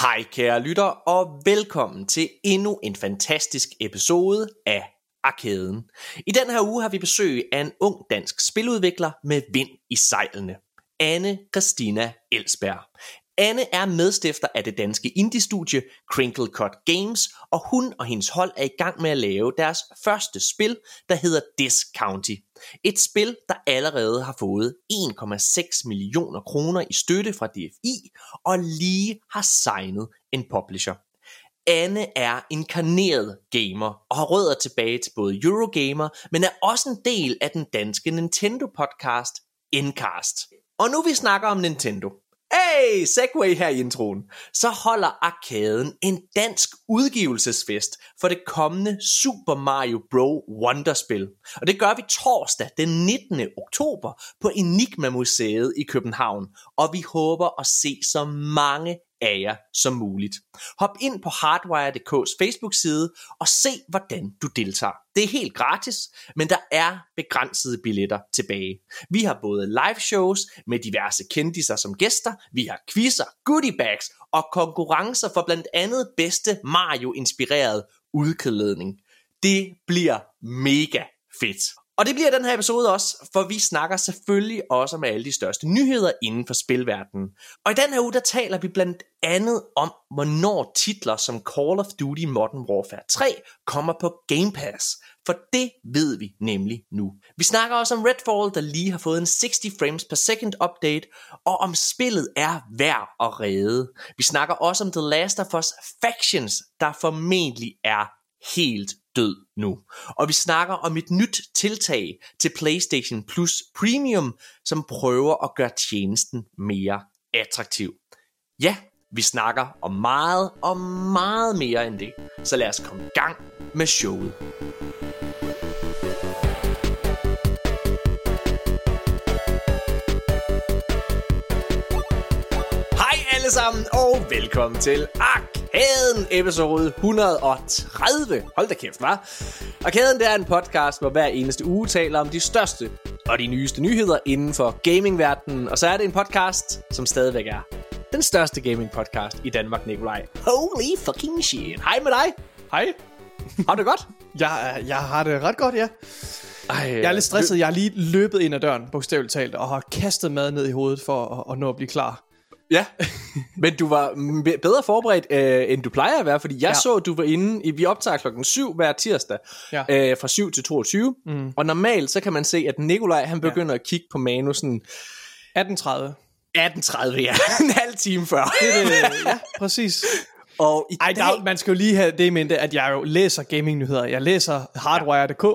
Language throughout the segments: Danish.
Hej kære lytter, og velkommen til endnu en fantastisk episode af Arkaden. I den her uge har vi besøg af en ung dansk spiludvikler med vind i sejlene. Anne Christina Elsberg. Anne er medstifter af det danske indie-studie Crinkle Cut Games, og hun og hendes hold er i gang med at lave deres første spil, der hedder Disc County. Et spil, der allerede har fået 1,6 millioner kroner i støtte fra DFI, og lige har signet en publisher. Anne er inkarneret gamer og har rødder tilbage til både Eurogamer, men er også en del af den danske Nintendo-podcast Endcast. Og nu vi snakker om Nintendo, Hey, Segway her i introen. Så holder Arkaden en dansk udgivelsesfest for det kommende Super Mario Bro Wonder-spil. Og det gør vi torsdag den 19. oktober på Enigma Museet i København. Og vi håber at se så mange af jer som muligt. Hop ind på hardwire.dk's Facebook-side og se, hvordan du deltager. Det er helt gratis, men der er begrænsede billetter tilbage. Vi har både live shows med diverse kendiser som gæster, vi har quizzer, goodie bags og konkurrencer for blandt andet bedste Mario-inspireret udklædning. Det bliver mega fedt. Og det bliver den her episode også, for vi snakker selvfølgelig også om alle de største nyheder inden for spilverdenen. Og i den her uge, der taler vi blandt andet om, hvornår titler som Call of Duty Modern Warfare 3 kommer på Game Pass. For det ved vi nemlig nu. Vi snakker også om Redfall, der lige har fået en 60 frames per second update, og om spillet er værd at redde. Vi snakker også om The Last of Us Factions, der formentlig er helt død nu. Og vi snakker om et nyt tiltag til PlayStation Plus Premium, som prøver at gøre tjenesten mere attraktiv. Ja, vi snakker om meget og meget mere end det. Så lad os komme i gang med showet. Hej alle sammen, og velkommen til Arkaden episode 130. Hold da kæft, hva'? Arkaden det er en podcast, hvor hver eneste uge taler om de største og de nyeste nyheder inden for gamingverdenen. Og så er det en podcast, som stadigvæk er den største gaming podcast i Danmark, Nikolaj. Holy fucking shit. Hej med dig. Hej. Har du det godt? Jeg, jeg har det ret godt, ja. Ej, Jeg er lidt stresset. Jeg har lige løbet ind ad døren, bogstaveligt talt, og har kastet mad ned i hovedet for at, at nå at blive klar. Ja, men du var bedre forberedt, øh, end du plejer at være, fordi jeg ja. Så, at du var inde, i, vi optager klokken 7 hver tirsdag, ja. Øh, fra 7 til 22, mm. og normalt så kan man se, at Nikolaj, han begynder ja. at kigge på manusen 18.30. 18.30, ja, en halv time før. Det, øh, ja, præcis. og i Ej, dag, der, er- man skal jo lige have det i mente, at jeg jo læser gaming-nyheder. Jeg læser hardwire.dk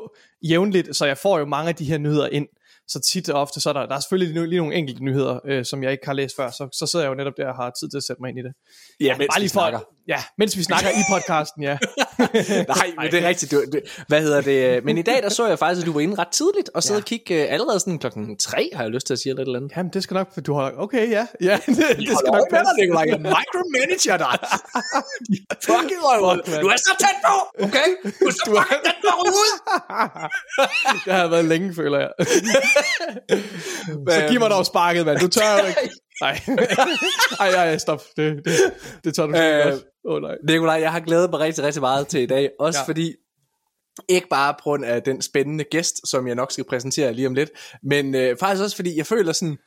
jævnligt, så jeg får jo mange af de her nyheder ind. Så tit og ofte, så er der, der er selvfølgelig lige, lige nogle enkelte nyheder, øh, som jeg ikke har læst før, så, så sidder jeg jo netop der og har tid til at sætte mig ind i det ja, mens Bare vi lige for, snakker. ja, mens vi snakker i podcasten, ja. Nej, men det er rigtigt. Du, du, hvad hedder det? Men i dag, der så jeg faktisk, at du var inde ret tidligt, og sad Ja. og kigge øh, allerede sådan klokken 3, har jeg lyst til at sige eller et eller andet. Jamen, det skal nok, du har, okay, ja, ja, det, det skal nok passe. Nikolaj. Micromanager dig. fucking røv. Fuck, mand. Du er så tæt på, okay? Du er så fucking tæt på ud. det har været længe, føler jeg. så giv mig dog sparket, mand. Du tør ikke. Nej. Ej, ej, stop. Det, det, det tør du Øh, øh, godt. Oh, nej. Nikolaj, jeg har glædet mig rigtig, rigtig meget til i dag. Også. Ja. fordi, ikke bare på grund af den spændende gæst, som jeg nok skal præsentere lige om lidt, men øh, faktisk også fordi, jeg føler sådan,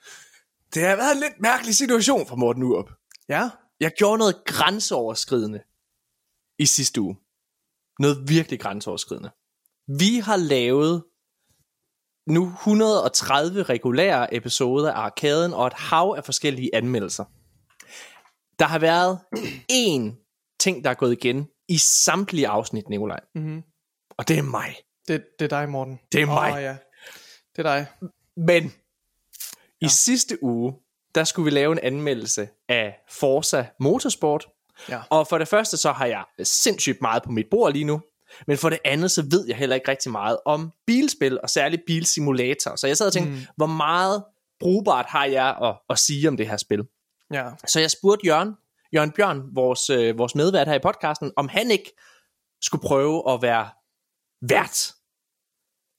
det har været en lidt mærkelig situation for Morten Urup. Ja? Jeg gjorde noget grænseoverskridende i sidste uge. Noget virkelig grænseoverskridende. Vi har lavet nu 130 regulære episoder af Arkaden og et hav af forskellige anmeldelser. Der har været én ting, der er gået igen i samtlige afsnit, Nikolaj. Mm-hmm. Og det er mig. Det, det er dig, Morten. Det er mig. Åh, ja. Det er dig. Men i ja. sidste uge, der skulle vi lave en anmeldelse af Forza Motorsport. Ja. Og for det første, så har jeg sindssygt meget på mit bord lige nu. Men for det andet, så ved jeg heller ikke rigtig meget om bilspil, og særligt bilsimulator. Så jeg sad og tænkte, mm. hvor meget brugbart har jeg at, at sige om det her spil? Ja. Så jeg spurgte Jørgen, Jørgen Bjørn, vores, øh, vores medvært her i podcasten, om han ikke skulle prøve at være vært.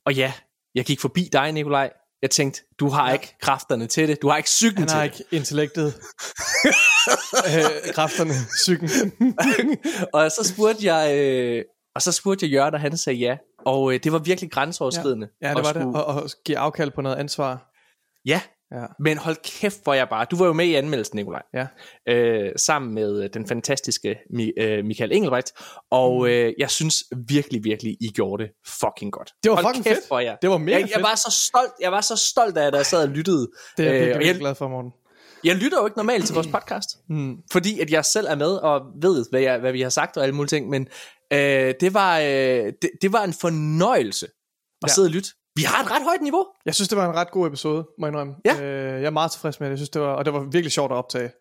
Og ja, jeg gik forbi dig, Nikolaj. Jeg tænkte, du har ja. ikke kræfterne til det. Du har ikke psyken Han til har det. ikke intellektet. øh, kræfterne, psyken. og så spurgte jeg, øh, og så spurgte jeg Jørgen, og han sagde ja. Og øh, det var virkelig grænseoverskridende. Ja, det at var det. skulle- Og, og give afkald på noget ansvar. Ja, Ja. men hold kæft, hvor jeg bare... Du var jo med i anmeldelsen, Nikolaj. Ja. Øh, sammen med øh, den fantastiske Mi- øh, Michael Engelbrecht. Og Mm. øh, jeg synes virkelig, virkelig, I gjorde det fucking godt. Det var hold fucking kæft, fedt. Jeg, Det var mega jeg, jeg, fedt. var så stolt, jeg var så stolt af, at jeg sad og lyttede. Det er jeg Øh, virkelig, jeg, glad for, Morten. Jeg lytter jo ikke normalt til vores podcast. Mm. fordi at jeg selv er med og ved, hvad, jeg, hvad vi har sagt og alle mulige ting, men øh, det, var, øh, det, det var en fornøjelse at Ja. ja. sidde og lytte. Vi har et ret højt niveau. Jeg synes, det var en ret god episode, må jeg indrømme. Ja. Øh, jeg er meget tilfreds med det. Jeg synes, det var, og det var virkelig sjovt at optage.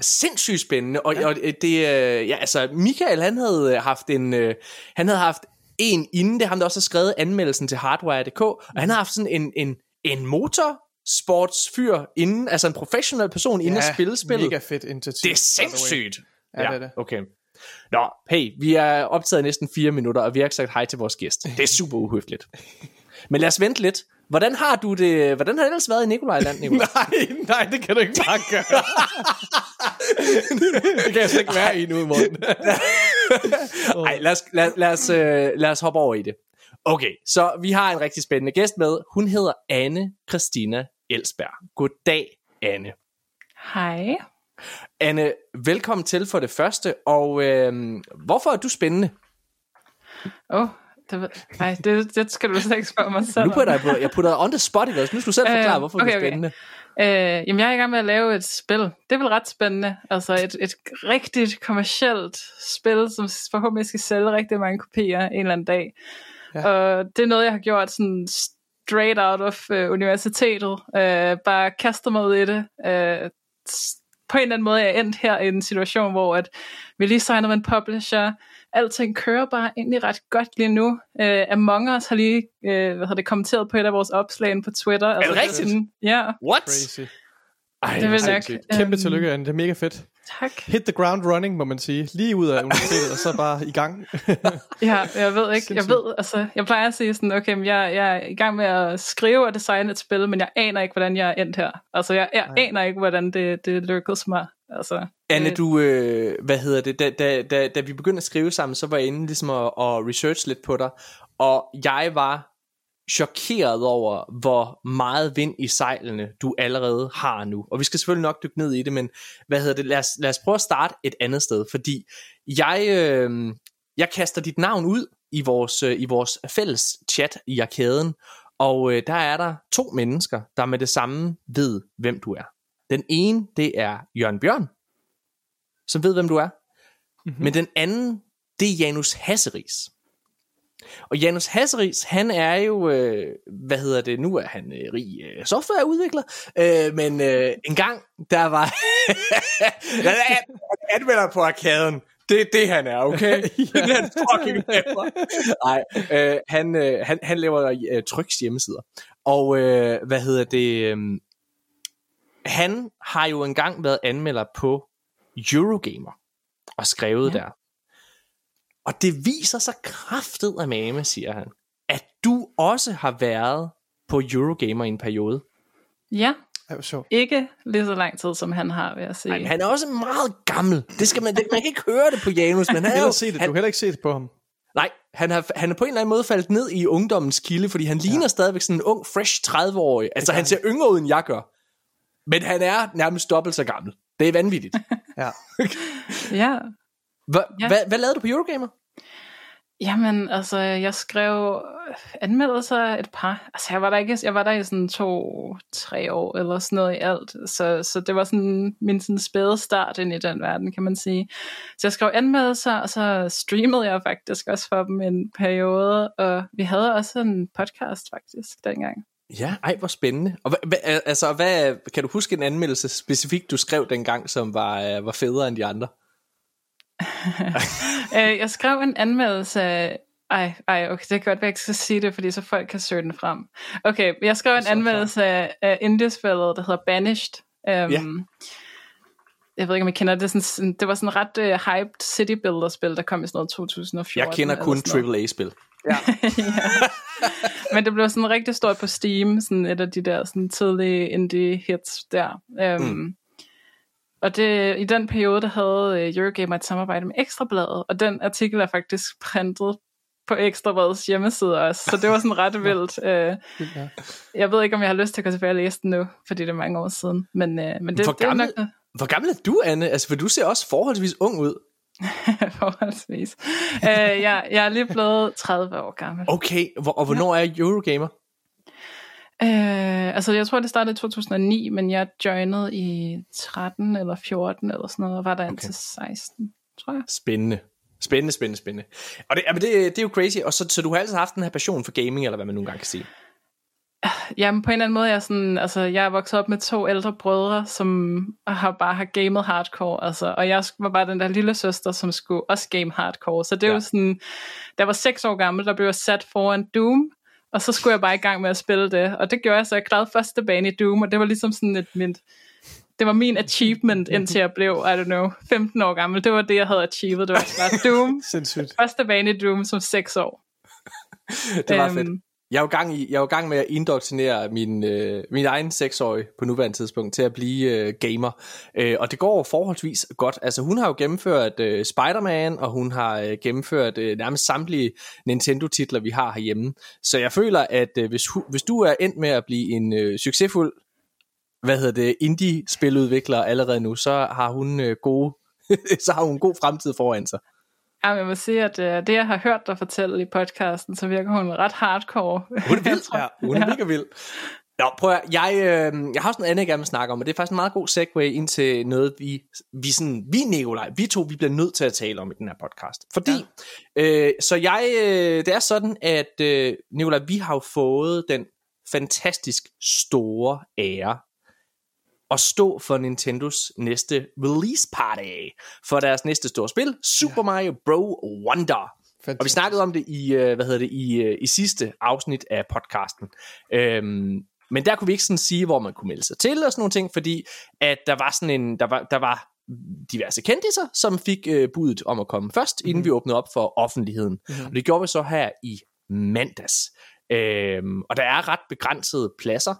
Sindssygt spændende. Og, ja. og det, øh, ja, altså, Michael, han havde haft en, øh, han havde haft en inden, det er ham, der også har skrevet anmeldelsen til Hardware.dk, og han har haft sådan en, en, en motorsportsfyr inden, altså en professionel person inden at spille spillet. mega fedt initiativ. Det er sindssygt. Ja, det er det. Okay. Nå, hey, vi er optaget næsten fire minutter, og vi har ikke sagt hej til vores gæst. Det er super uhøfligt. Men lad os vente lidt. Hvordan har du det? Hvordan har det ellers været i Nikolajland, Nikolaj? Nej, nej, det kan du ikke bare gøre. det kan jeg slet ikke være i nu, Morten. Nej, lad os, lad, lad, os, øh, lad os hoppe over i det. Okay, så vi har en rigtig spændende gæst med. Hun hedder Anne Christina Elsberg. Goddag, Anne. Hej. Anne, velkommen til for det første. Og øh, hvorfor er du spændende? Åh, oh, det, ved- nej, det, det skal du slet ikke spørge mig selv Nu putter jeg, på, jeg putter on the spot, ikke? også? Nu skal du selv forklare, Øh, hvorfor okay, du er okay. spændende. Øh, jamen, jeg er i gang med at lave et spil. Det er vel ret spændende. Altså et, et rigtigt kommercielt spil, som forhåbentlig skal sælge rigtig mange kopier en eller anden dag. Ja. Og det er noget, jeg har gjort sådan straight out of uh, universitetet. Uh, bare kastet mig ud i det. S- på en eller anden måde er jeg endt her i en situation, hvor at vi lige signer med en publisher. Alting kører bare egentlig ret godt lige nu. Uh, Among Us har lige uh, hvad hedder det, kommenteret på et af vores opslag på Twitter. Er det rigtigt? Sådan, ja, What? Crazy. Ej, det hvor nok. Kæmpe øhm, tillykke, Anne. Det er mega fedt. Tak. Hit the ground running, må man sige. Lige ud af universitetet, og så bare i gang. Ja, jeg ved ikke, jeg ved, altså, jeg plejer at sige sådan, okay, men jeg, jeg er i gang med at skrive og designe et spil, men jeg aner ikke, hvordan jeg er endt her. Altså, jeg, jeg aner ikke, hvordan det, det lykkedes mig. Altså, Anne, du, øh, hvad hedder det, da, da, da, da vi begyndte at skrive sammen, så var jeg inde ligesom at, at research lidt på dig, og jeg var chokeret over, hvor meget vind i sejlene du allerede har nu. Og vi skal selvfølgelig nok dykke ned i det, men hvad hedder det, lad os, lad os prøve at starte et andet sted, fordi jeg, øh, jeg kaster dit navn ud i vores, øh, i vores fælles chat i arkaden, og øh, der er der to mennesker, der med det samme ved, hvem du er. Den ene, det er Jørgen Bjørn, som ved, hvem du er. Mm-hmm. Men den anden, det er Janus Hasseris. Og Janus Hasseris, han er jo, øh, hvad hedder det, nu er han øh, rig øh, softwareudvikler, øh, men øh, en gang, der var, han er anmelder på arkaden. Det er det, han er, okay? Er det, han fucking laver. Nej, øh, han, øh, han, han laver øh, tryks hjemmesider. Og øh, hvad hedder det, øh, han har jo engang været anmelder på Eurogamer og skrevet ja. der. Og det viser sig kraftet af mame, siger han, at du også har været på Eurogamer i en periode. Ja, sjovt. ikke lige så lang tid, som han har, vil jeg sige. Ej, men han er også meget gammel. Det skal man, det, man kan ikke høre det på Janus, men han er jo, se det. Du han, har heller ikke set på ham. nej, han, har, han er på en eller anden måde faldet ned i ungdommens kilde, fordi han ligner stadigvæk sådan en ung, fresh 30-årig. Altså, han ser yngre ud, end jeg gør. Men han er nærmest dobbelt så gammel. Det er vanvittigt. Ja. Ja, Hva, Ja. hvad, hvad lavede du på Eurogamer? Jamen, altså, jeg skrev anmeldelser et par. Altså, jeg var der ikke, jeg var der i sådan to-tre år, eller sådan noget i alt. Så, så det var sådan min sådan spæde start ind i den verden, kan man sige. Så jeg skrev anmeldelser, og så streamede jeg faktisk også for dem en periode, og vi havde også en podcast faktisk dengang. Ja, ej, hvor spændende. Og hvad, altså, hvad, kan du huske en anmeldelse specifikt, du skrev dengang, som var, øh, var federe end de andre? Øh, jeg skrev en anmeldelse af- ej, ej, okay, det kan godt være, at jeg ikke skal sige det, fordi så folk kan søge den frem. Okay, jeg skrev en anmeldelse af, af indie-spillet, der hedder Banished. Um, Ja. jeg ved ikke, om I kender det. Sådan, det var sådan en ret uh, hyped city builder spil, der kom i sådan noget 2014. Jeg kender kun AAA-spil. Ja. ja. Men det blev sådan rigtig stort på Steam, sådan et af de der sådan tidlige indie hits der. Um, mm. Og det, i den periode, der havde uh, Eurogamer et samarbejde med Ekstrabladet, og den artikel er faktisk printet på Ekstrabladets hjemmeside også, så det var sådan ret vildt. Uh, jeg ved ikke, om jeg har lyst til at gå tilbage og læse den nu, fordi det er mange år siden. Men, uh, men det, hvor, gammel, det er nok... hvor gammel er du, Anne? Altså, for du ser også forholdsvis ung ud. forholdsvis. uh, jeg, jeg er lige blevet 30 år gammel. Okay, hvor, og hvornår ja. er Eurogamer? Uh, altså, jeg tror, det startede i 2009, men jeg joinede i 13 eller 14 eller sådan noget, og var der okay. indtil 16, tror jeg. Spændende. Spændende, spændende, spændende. Og det, det, det er jo crazy. Og så, så du har altid haft den her passion for gaming, eller hvad man nogle gange kan sige? Jamen på en eller anden måde, jeg er, sådan, altså, jeg er vokset op med to ældre brødre, som har bare har gamet hardcore, altså, og jeg var bare den der lille søster, som skulle også game hardcore, så det er ja. jo sådan, der var seks år gammel, der blev jeg sat foran Doom, og så skulle jeg bare i gang med at spille det, og det gjorde jeg så, jeg klarede første bane i Doom, og det var ligesom sådan et mint, det var min achievement, indtil jeg blev, I don't know, 15 år gammel. Det var det, jeg havde achieved. Det var klart Doom. Sindssygt. Første bane i Doom som 6 år. det var um, fedt. Jeg er jo gang, i, jeg er jo gang med at indoktrinere min, øh, min egen seksårige på nuværende tidspunkt til at blive øh, gamer. Øh, og det går forholdsvis godt. Altså hun har jo gennemført øh, Spider-Man, og hun har øh, gennemført øh, nærmest samtlige Nintendo-titler, vi har herhjemme. Så jeg føler, at øh, hvis, hu, hvis du er endt med at blive en øh, succesfuld hvad hedder det, indie-spiludvikler allerede nu, så har hun øh, gode, så har hun en god fremtid foran sig. Ja, jeg må sige, at øh, det jeg har hørt dig fortælle i podcasten, så virker hun ret hardcore. Hun er vild, ja, hun er mega vild. Nå, prøv at, jeg, øh, jeg har også noget andet, jeg gerne vil snakke om, og det er faktisk en meget god segue ind til noget, vi, vi, sådan, vi Nikolaj, vi to, vi bliver nødt til at tale om i den her podcast. Fordi, ja. øh, så jeg, øh, det er sådan, at øh, Nikolaj, vi har jo fået den fantastisk store ære at stå for Nintendos næste release party for deres næste store spil, Super Mario Bro Wonder. Fantastisk. Og vi snakkede om det i, øh, hvad hedder det, i, øh, i sidste afsnit af podcasten. Øhm, men der kunne vi ikke sådan sige, hvor man kunne melde sig til og sådan nogle ting, fordi at der var sådan en, der var, der var diverse kendiser, som fik øh, budet om at komme først, mm-hmm. inden mhm. vi åbnede op for offentligheden. Mm-hmm. Og det gjorde vi så her i mandags. Øhm, og der er ret begrænsede pladser.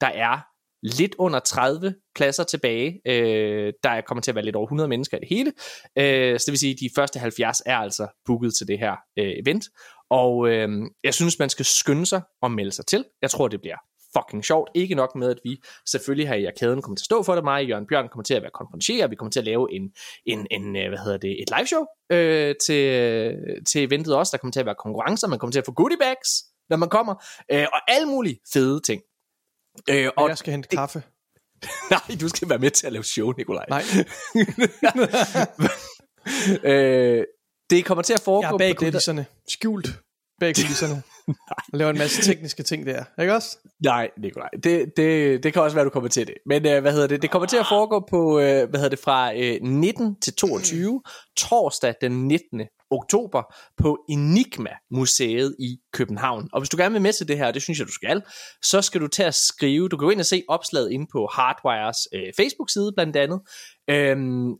Der er lidt under 30 pladser tilbage. Øh, der kommer til at være lidt over 100 mennesker i det hele. Øh, så det vil sige, at de første 70 er altså booket til det her øh, event. Og øh, jeg synes, man skal skynde sig og melde sig til. Jeg tror, det bliver fucking sjovt. Ikke nok med, at vi selvfølgelig her i arkaden kommer til at stå for det. Mig og Jørgen Bjørn kommer til at være konferencier. Vi kommer til at lave en, en, en øh, hvad hedder det, et live show øh, til, til eventet også. Der kommer til at være konkurrencer. Man kommer til at få goodie bags, når man kommer. Øh, og alle mulige fede ting. Øh, og jeg skal hente kaffe. Nej, du skal være med til at lave show, Nikolaj. Nej. øh, det kommer til at foregå jeg er bag kulisserne. Skjult bag kulisserne. og laver en masse tekniske ting der, ikke også? Nej, Nikolaj, det, det, det kan også være, du kommer til det. Men øh, hvad hedder det? Det kommer til at foregå på, øh, hvad hedder det, fra øh, 19 til 22, torsdag den 19 oktober på Enigma Museet i København. Og hvis du gerne vil med til det her, og det synes jeg, du skal, så skal du til at skrive, du kan gå ind og se opslaget inde på Hardwires øh, Facebook-side blandt andet. Øhm,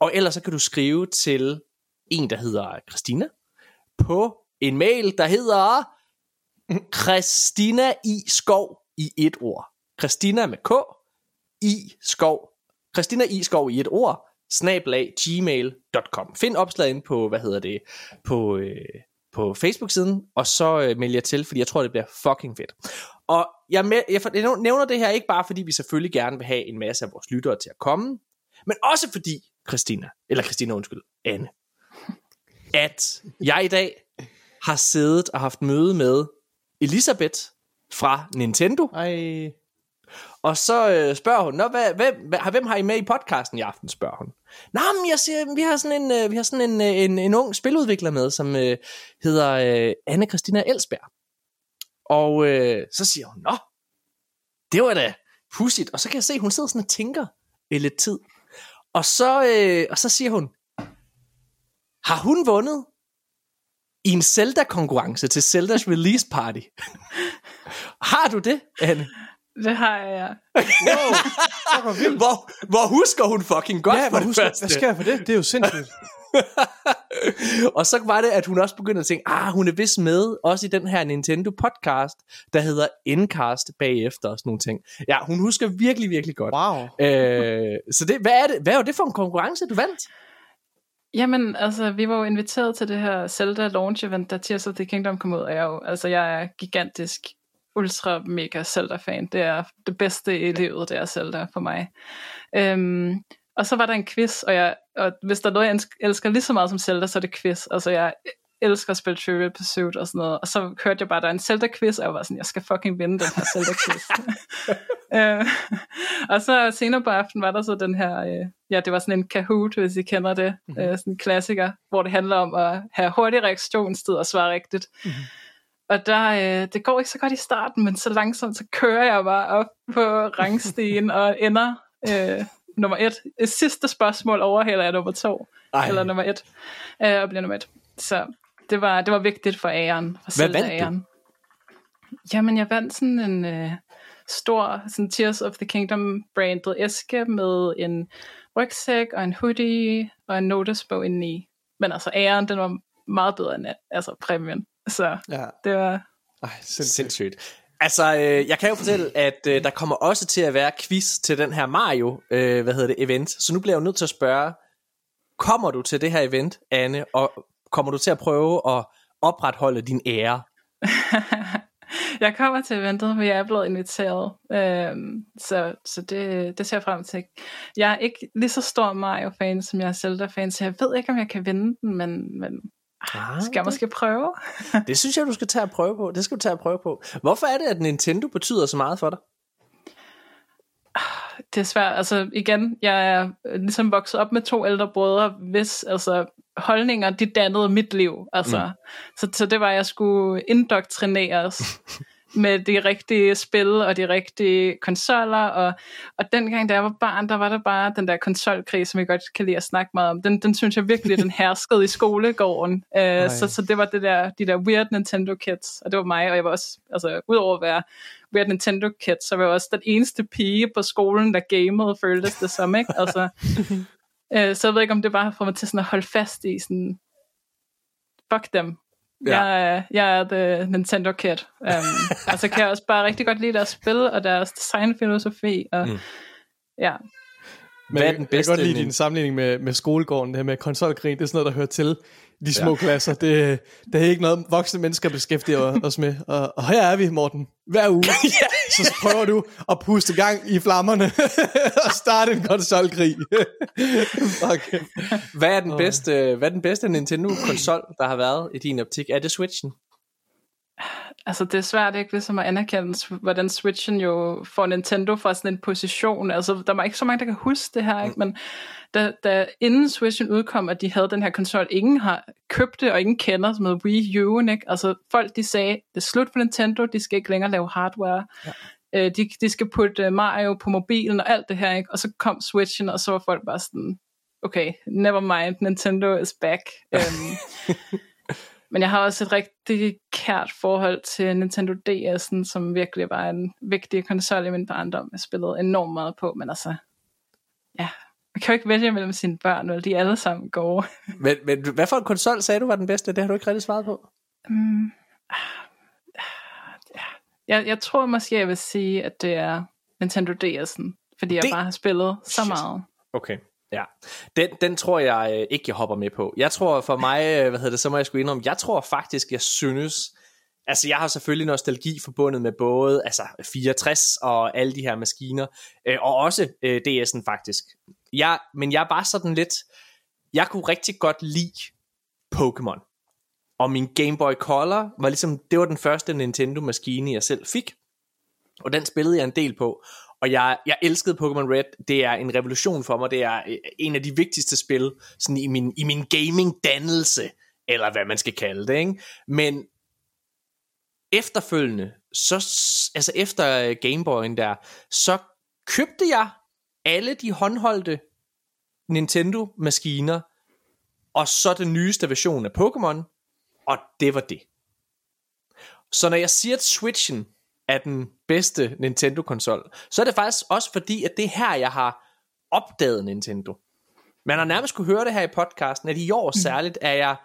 og ellers så kan du skrive til en, der hedder Christina, på en mail, der hedder Christina i skov i et ord. Christina med K, i skov. Christina i skov i et ord, snablag gmail.com. Find opslaget ind på, hvad hedder det, på, øh, på Facebook-siden, og så øh, meld jer til, fordi jeg tror, det bliver fucking fedt. Og jeg, med, jeg, jeg nævner det her ikke bare, fordi vi selvfølgelig gerne vil have en masse af vores lyttere til at komme, men også fordi, Christina, eller Christina undskyld, Anne, at jeg i dag har siddet og haft møde med Elisabeth fra Nintendo. Ej. Og så øh, spørger hun, Nå, hvad, hvem, hvad, hvem har I med i podcasten i aften, spørger hun. Nå, men jeg siger, vi har sådan en, øh, vi har sådan en, øh, en, en ung spiludvikler med, som øh, hedder øh, anne Christina Elsberg. Og øh, så siger hun, Nå, det var da pudsigt. Og så kan jeg se, hun sidder sådan og tænker i lidt tid. Og så, øh, og så siger hun, har hun vundet i en Zelda-konkurrence til Zeldas release party? har du det, Anne? Det har jeg, ja. Wow, hvor. Hvor, hvor husker hun fucking godt Ja, for det husker, første. hvad sker der for det? Det er jo sindssygt. og så var det, at hun også begyndte at tænke, ah, hun er vist med, også i den her Nintendo podcast, der hedder Endcast bagefter og sådan nogle ting. Ja, hun husker virkelig, virkelig godt. Wow. Øh, så det, hvad, er det, hvad er det for en konkurrence, du vandt? Jamen, altså, vi var jo inviteret til det her Zelda launch event, da Tears of the Kingdom kom ud, og jeg er jo, altså, jeg er gigantisk, ultra mega Zelda-fan. Det er det bedste i livet, det er Zelda for mig. Øhm, og så var der en quiz, og, jeg, og hvis der er noget, jeg elsker lige så meget som Zelda, så er det quiz. Altså, jeg elsker at spille Trivial Pursuit og sådan noget. Og så hørte jeg bare, at der er en Zelda-quiz, og jeg var sådan, jeg skal fucking vinde den her Zelda-quiz. øh, og så senere på aftenen var der så den her, øh, ja, det var sådan en Kahoot, hvis I kender det, mm-hmm. øh, sådan en klassiker, hvor det handler om at have hurtig reaktionstid og svare rigtigt. Mm-hmm. Og der, øh, det går ikke så godt i starten, men så langsomt, så kører jeg bare op på rangstigen og ender øh, nummer et. Sidste spørgsmål overhælder jeg nummer to, Ej. eller nummer et, øh, og bliver nummer et. Så det var, det var vigtigt for æren. For Hvad vandt æren. du? Jamen, jeg vandt sådan en øh, stor sådan Tears of the Kingdom branded æske med en rygsæk og en hoodie og en notesbog indeni. Men altså æren, den var meget bedre end altså præmien. Så Ja. det var... Ej, sindssygt. Sindssygt. Altså, øh, jeg kan jo fortælle, at øh, der kommer også til at være quiz til den her Mario, øh, hvad hedder det, event. Så nu bliver jeg jo nødt til at spørge, kommer du til det her event, Anne, og kommer du til at prøve at opretholde din ære? jeg kommer til eventet, for jeg er blevet inviteret. Øhm, så så det, det ser jeg frem til. Jeg er ikke lige så stor Mario-fan, som jeg er Zelda-fan, så jeg ved ikke, om jeg kan vinde den, men, men Ah, skal jeg måske prøve? Det synes jeg, du skal tage at prøve på. Det skal du tage at prøve på. Hvorfor er det, at Nintendo betyder så meget for dig? det er svært. Altså igen, jeg er ligesom vokset op med to ældre brødre, hvis altså, holdninger, de dannede mit liv. Altså. Mm. Så, så det var, at jeg skulle indoktrineres med de rigtige spil og de rigtige konsoller. Og, og dengang, da jeg var barn, der var der bare den der konsolkrig, som jeg godt kan lide at snakke meget om. Den, den synes jeg virkelig, den herskede i skolegården. Uh, så, så det var det der, de der weird Nintendo kids, og det var mig, og jeg var også, altså udover at være weird Nintendo kids, så var jeg også den eneste pige på skolen, der gamede, føltes det som, ikke? Altså, uh, så jeg ved ikke, om det bare får mig til sådan at holde fast i sådan, fuck dem, Ja. jeg, er, jeg er the Nintendo kid. Um, altså kan jeg også bare rigtig godt lide deres spil og deres designfilosofi. Og, mm. Ja, Men Hvad er jeg, den jeg kan bedste godt lide din sammenligning med, med skolegården, det her med konsolkrigen, det er sådan noget, der hører til de små Ja. ja. klasser. Det, det er ikke noget, voksne mennesker beskæftiger os med. Og, og her er vi, Morten, hver uge. Så prøver du at puste gang i flammerne og starte en konsolkrig. Fuck. Hvad er den bedste, hvad er den bedste Nintendo-konsol, der har været i din optik? Er det Switchen? Altså det er svært ikke ligesom at anerkende, hvordan Switchen jo får Nintendo fra sådan en position. Altså der er ikke så mange, der kan huske det her, ikke? men da, da inden Switchen udkom, at de havde den her konsol, ingen har købt det, og ingen kender som noget Wii U, ikke? Altså folk de sagde, det er slut for Nintendo, de skal ikke længere lave hardware. Ja. Øh, de, de skal putte Mario på mobilen og alt det her, ikke? Og så kom Switchen, og så var folk bare sådan, okay, never mind, Nintendo is back. um, men jeg har også et rigtig kært forhold til Nintendo DS'en, som virkelig var en vigtig konsol i min barndom. Jeg spillede enormt meget på, men altså, ja, man kan jo ikke vælge mellem sine børn, eller de er alle sammen gode. Men, men hvad for en konsol sagde du var den bedste? Det har du ikke rigtig svaret på. Mm. Jeg, jeg tror måske, jeg vil sige, at det er Nintendo DS'en, fordi jeg Det- bare har spillet så Shit. meget. Okay. Ja, den, den tror jeg øh, ikke, jeg hopper med på. Jeg tror for mig, øh, hvad hedder det, så må jeg skulle indrømme, jeg tror faktisk, jeg synes, altså jeg har selvfølgelig nostalgi forbundet med både altså 64 og alle de her maskiner, øh, og også øh, DS'en faktisk. Jeg, men jeg var sådan lidt, jeg kunne rigtig godt lide Pokémon. Og min Game Boy Color var ligesom, det var den første Nintendo-maskine, jeg selv fik. Og den spillede jeg en del på. Og jeg, jeg elskede Pokémon Red. Det er en revolution for mig. Det er øh, en af de vigtigste spil sådan i min, i min gaming-dannelse, eller hvad man skal kalde det. Ikke? Men efterfølgende, så, altså efter øh, Gameboyen der, så købte jeg alle de håndholdte Nintendo-maskiner, og så den nyeste version af Pokémon, og det var det. Så når jeg siger, at Switchen er den bedste Nintendo-konsol, så er det faktisk også fordi, at det er her, jeg har opdaget Nintendo. Man har nærmest kunne høre det her i podcasten, at i år særligt er jeg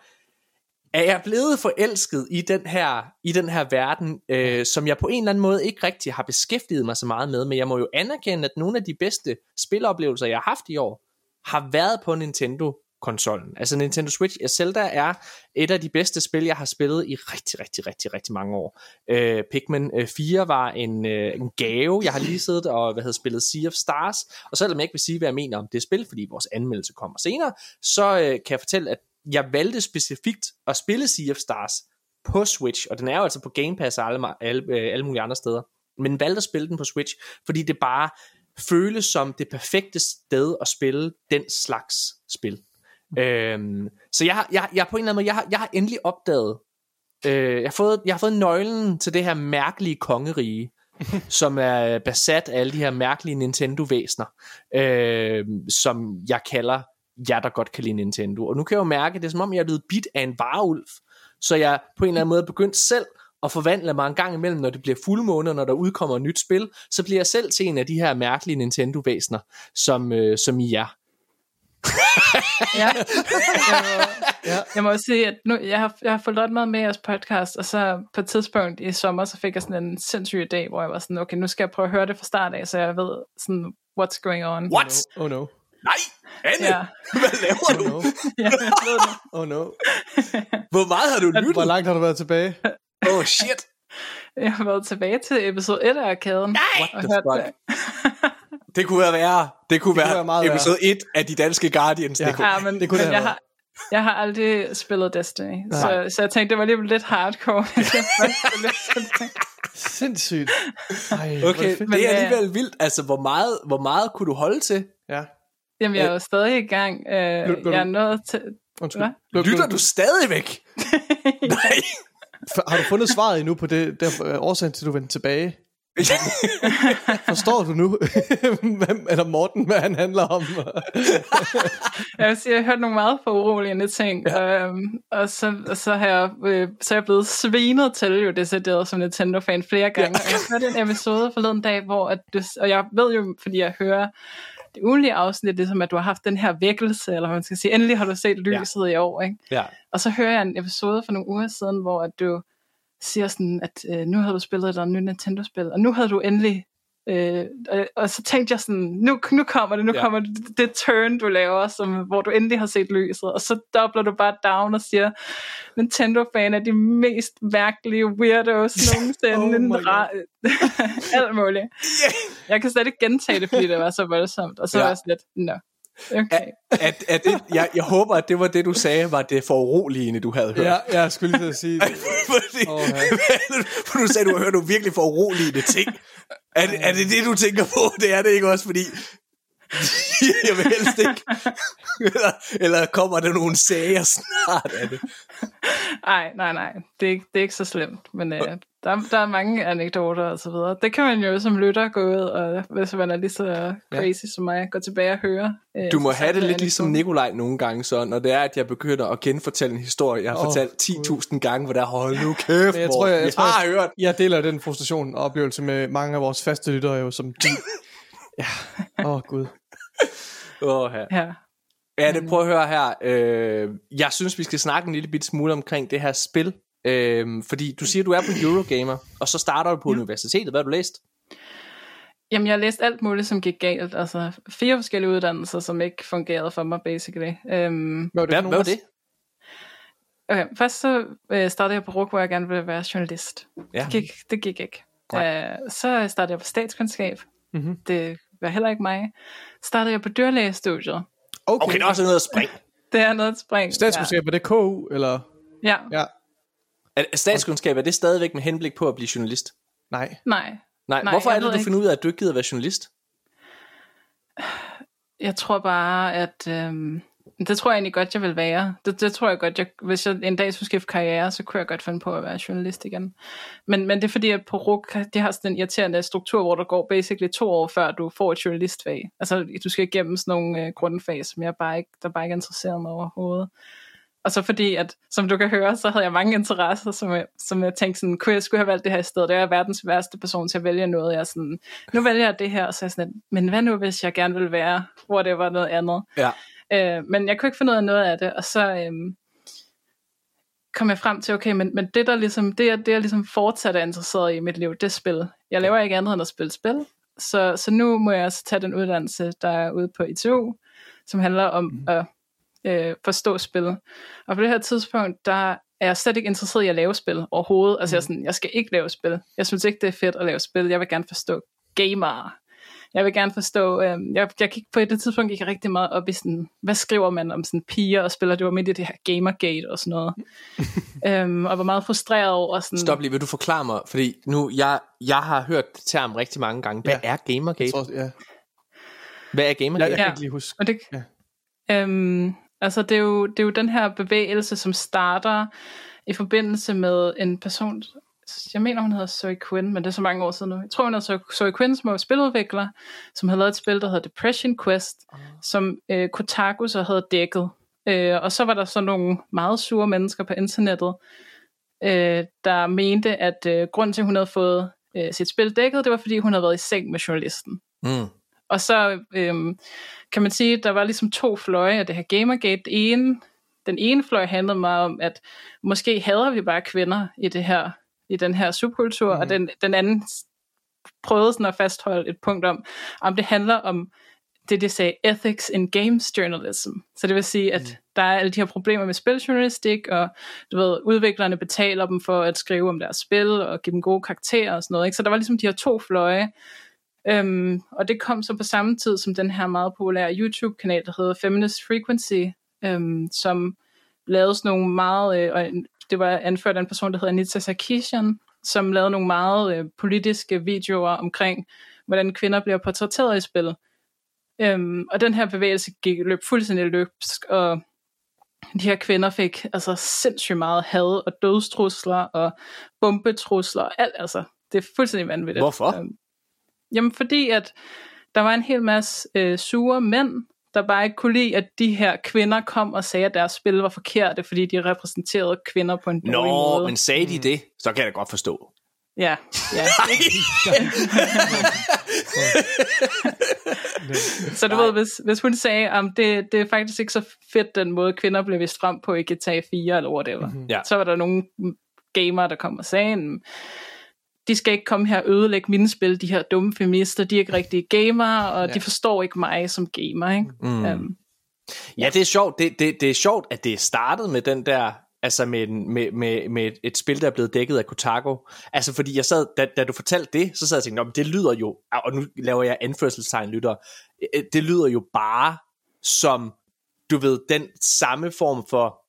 er jeg blevet forelsket i den her, i den her verden, øh, som jeg på en eller anden måde ikke rigtig har beskæftiget mig så meget med, men jeg må jo anerkende, at nogle af de bedste spiloplevelser, jeg har haft i år, har været på Nintendo konsollen. Altså Nintendo Switch, Zelda er et af de bedste spil, jeg har spillet i rigtig, rigtig, rigtig, rigtig mange år. Øh, Pikmin øh, 4 var en, øh, en gave. Jeg har lige siddet og hvad hedder, spillet Sea of Stars, og selvom jeg ikke vil sige, hvad jeg mener om det spil, fordi vores anmeldelse kommer senere, så øh, kan jeg fortælle, at jeg valgte specifikt at spille Sea of Stars på Switch, og den er jo altså på Game Pass og alle, alle, øh, alle mulige andre steder, men valgte at spille den på Switch, fordi det bare føles som det perfekte sted at spille den slags spil. Øhm, så jeg har, jeg, jeg på en eller anden måde, jeg har, jeg har endelig opdaget, øh, jeg, har fået, jeg har fået nøglen til det her mærkelige kongerige, som er besat af alle de her mærkelige Nintendo-væsner, øh, som jeg kalder jer, der godt kan lide Nintendo. Og nu kan jeg jo mærke, det er som om, jeg er blevet bit af en varulv, så jeg på en eller anden måde er begyndt selv at forvandle mig en gang imellem, når det bliver fuldmåne, når der udkommer et nyt spil, så bliver jeg selv til en af de her mærkelige Nintendo-væsner, som, øh, som I er. Ja. Jeg må, ja. jeg må også sige, at nu, jeg har, jeg har fulgt ret meget med jeres podcast, og så på et tidspunkt i sommer, så fik jeg sådan en sindssyg dag, hvor jeg var sådan, okay, nu skal jeg prøve at høre det fra start af, så jeg ved sådan, what's going on. What? Oh no. Oh no. Nej, Anne, ja. hvad laver du? Oh no. ja, jeg ved det. Oh no. Hvor meget har du lyttet? Hvor langt har du været tilbage? Oh shit. Jeg har været tilbage til episode 1 af arkaden. Nej! og the hørt fuck? Det. Det kunne være værre. Det kunne, Det kunne være, være meget episode 1 af de danske Guardians. Ja. Det kunne, Ja, men, det kunne men det jeg, har, jeg har aldrig spillet Destiny, Nej. så, så jeg tænkte, det var alligevel lidt hardcore. Sindssygt. Ej, okay, fedt. Men, det er øh, alligevel vildt. Altså, hvor meget, hvor meget kunne du holde til? Ja. Jamen, jeg er jo stadig i gang. Øh, Blev- blev jeg er du- nået til... Undskyld. Blev- Lytter du stadigvæk? Nej. Har du fundet svaret endnu på det, der øh, årsagen til, at du vendte tilbage? Forstår du nu, hvem, eller Morten, hvad han handler om? Jeg vil sige, jeg har hørt nogle meget foruroligende ting, ja. øhm, og så, og så, har jeg, øh, så er jeg blevet svinet til jo decideret som Nintendo-fan flere gange. Ja. Og jeg hørte en episode forleden dag, hvor at det, og jeg ved jo, fordi jeg hører det ugenlige afsnit, det er som, at du har haft den her vækkelse, eller hvad man skal sige, endelig har du set lyset ja. i år, ikke? ja. Og så hører jeg en episode for nogle uger siden, hvor at du siger sådan, at øh, nu havde du spillet et nyt Nintendo-spil, og nu havde du endelig... Øh, og, og så tænkte jeg sådan, nu, nu kommer det, nu Ja. kommer det, det turn, du laver, som, hvor du endelig har set lyset, og så dobler du bare down og siger, Nintendo-fan er de mest mærkelige weirdos nogensinde, Oh oh my ra- alt muligt. Jeg kan slet ikke gentage det, fordi det var så voldsomt, og så Ja. var jeg sådan lidt, nå, okay. At, at det, jeg, jeg håber, at det var det, du sagde, var det foruroligende, du havde hørt. ja, jeg skulle lige til at sige det. Fordi, Åh, for du sagde, du har hørt nogle virkelig foruroligende ting. Er det, er det det, du tænker på? Det er det ikke også, fordi jeg vil helst ikke. Eller, eller kommer der nogle sager snart af det? Nej, nej, nej. Det er ikke, det er ikke så slemt. Men øh, der, der er mange anekdoter og så videre. Det kan man jo som lytter gå ud, og hvis man er lige så crazy ja. som mig, gå tilbage og høre. Øh, Du må have det lidt ligesom anekdoter. Nikolaj nogle gange, så når det er, at jeg begynder at genfortælle en historie, jeg har Åh, oh, fortalt 10.000 gange, hvor der hold nu kæft, jeg tror, jeg, jeg, jeg tror, har jeg, hørt. jeg deler den frustration og oplevelse med mange af vores faste lyttere, jo, som de... Ja, åh oh, gud. Oh, her. Ja. Ja, det prøv at høre her. Øh, jeg synes, vi skal snakke en lille bit smule omkring det her spil. Øh, fordi du siger, du er på Eurogamer, og så starter du på universitetet. Hvad har du læst? Jamen, jeg har læst alt muligt, som gik galt. Altså, fire forskellige uddannelser, som ikke fungerede for mig, basically. Øhm, Hvad var det, Hvad, hvad var det? okay, først så øh, startede jeg på RUG, hvor jeg gerne ville være journalist. Ja. Det gik, det gik ikke. Nej. Øh, så startede jeg på statskundskab. Mhm. Det var heller ikke mig. Startede jeg på dyrlægestudiet. Okay, Okay, det er også noget at springe. Det er noget at springe. Statskundskab, var det KU, eller? Ja. ja. Er, er statskundskab, er det stadigvæk med henblik på at blive journalist? nej. Nej. Nej, Nej, Nej hvorfor er det, du ikke. finder ud af, at du ikke gider være journalist? Jeg tror bare, at... Øhm, det tror jeg egentlig godt, jeg vil være. Det, det tror jeg godt, jeg, hvis jeg en dag skulle skifte karriere, så kunne jeg godt finde på at være journalist igen. Men, men det er fordi, at på RUG, det har sådan en irriterende struktur, hvor der går basically to år, før du får et journalistfag. Altså, du skal igennem sådan nogle øh, grundfag, som jeg bare ikke, der bare ikke interesserer mig overhovedet. Og så fordi, at som du kan høre, så havde jeg mange interesser, som jeg, som jeg tænkte sådan, kunne jeg skulle have valgt det her i stedet? Det er verdens værste person til at vælge noget. Jeg er sådan, nu vælger jeg det her, og så er jeg sådan, men hvad nu, hvis jeg gerne vil være, hvor det var noget andet? Ja. Øh, men jeg kunne ikke finde ud af noget af det, og så øhm, kom jeg frem til, okay, men, men det, der ligesom, det, er, det er ligesom fortsat er interesseret i mit liv, det er spil. Jeg laver ikke andet end at spille spil, så, så nu må jeg altså tage den uddannelse, der er ude på ITU, som handler om mm. at øh, forstå spil. Og på det her tidspunkt, der er jeg slet ikke interesseret i at lave spil overhovedet. Altså mm. jeg, er sådan, jeg skal ikke lave spil. Jeg synes ikke, det er fedt at lave spil. Jeg vil gerne forstå gamere. Jeg vil gerne forstå, øh, jeg, jeg gik på et tidspunkt gik jeg rigtig meget op i sådan, hvad skriver man om sådan piger og spiller, det var midt i det her Gamergate og sådan noget. øhm, og var meget frustreret over sådan... Stop lige, vil du forklare mig, fordi nu, jeg, jeg har hørt term rigtig mange gange. Hvad ja. er Gamergate? Jeg tror, ja. Hvad er Gamergate? Jeg, jeg kan Ja. ikke lige huske. Og det, Ja. øhm, altså det er, jo, det er jo den her bevægelse, som starter i forbindelse med en person, jeg mener hun hedder Zoe Quinn, men det er så mange år siden nu. Jeg tror hun hedder Zoe- Quinn, som var spiludvikler, som havde lavet et spil, der hedder Depression Quest, som øh, Kotaku så havde dækket. Øh, og så var der så nogle meget sure mennesker på internettet, øh, der mente, at øh, grunden til, at hun havde fået øh, sit spil dækket, det var, fordi hun havde været i seng med journalisten. Mm. Og så øhm, kan man sige, at der var ligesom to fløje af det her Gamergate. Det ene, den ene fløj handlede meget om, at måske hader vi bare kvinder i, det her, i den her subkultur, mm. og den, den anden prøvede sådan at fastholde et punkt om, om det handler om det, de sagde, ethics in games journalism. Så det vil sige, at mm. der er alle de her problemer med spiljournalistik, og du ved, udviklerne betaler dem for at skrive om deres spil, og give dem gode karakterer og sådan noget. Ikke? Så der var ligesom de her to fløje, Øhm, og det kom så på samme tid som den her meget populære YouTube-kanal, der hedder Feminist Frequency, øhm, som lavede sådan nogle meget, øh, og det var anført af en person, der hedder Anita Sarkeesian, som lavede nogle meget øh, politiske videoer omkring, hvordan kvinder bliver portrætteret i spil. Øhm, og den her bevægelse gik løb fuldstændig løbsk, og de her kvinder fik altså sindssygt meget had og dødstrusler og bombetrusler og alt, altså det er fuldstændig vanvittigt. Hvorfor? Øhm, Jamen fordi, at der var en hel masse øh, sure mænd, der bare ikke kunne lide, at de her kvinder kom og sagde, at deres spil var forkerte, fordi de repræsenterede kvinder på en dårlig Nå, måde. men sagde de det, så kan jeg da godt forstå. Ja, ja. Så du Nej. ved, hvis, hvis hun sagde, at det, det er faktisk ikke så fedt, den måde kvinder bliver vist frem på i GTA 4 eller whatever, mm-hmm. Ja. så var der nogle gamere, der kom og sagde, "Mm, de skal ikke komme her og ødelægge mine spil, de her dumme feminister, de er ikke rigtige gamere, og ja. de forstår ikke mig som gamer. Ikke? Mm. Um, Ja, det er sjovt. Det, det, det er sjovt, at det er startet med den der, altså med, en- med, med, med et, spil, der er blevet dækket af Kotaku. Altså fordi jeg sad, da, da du fortalte det, så sad jeg og tænkte, "Nå, men det lyder jo, og nu laver jeg anførselstegn lytter, det lyder jo bare som, du ved, den samme form for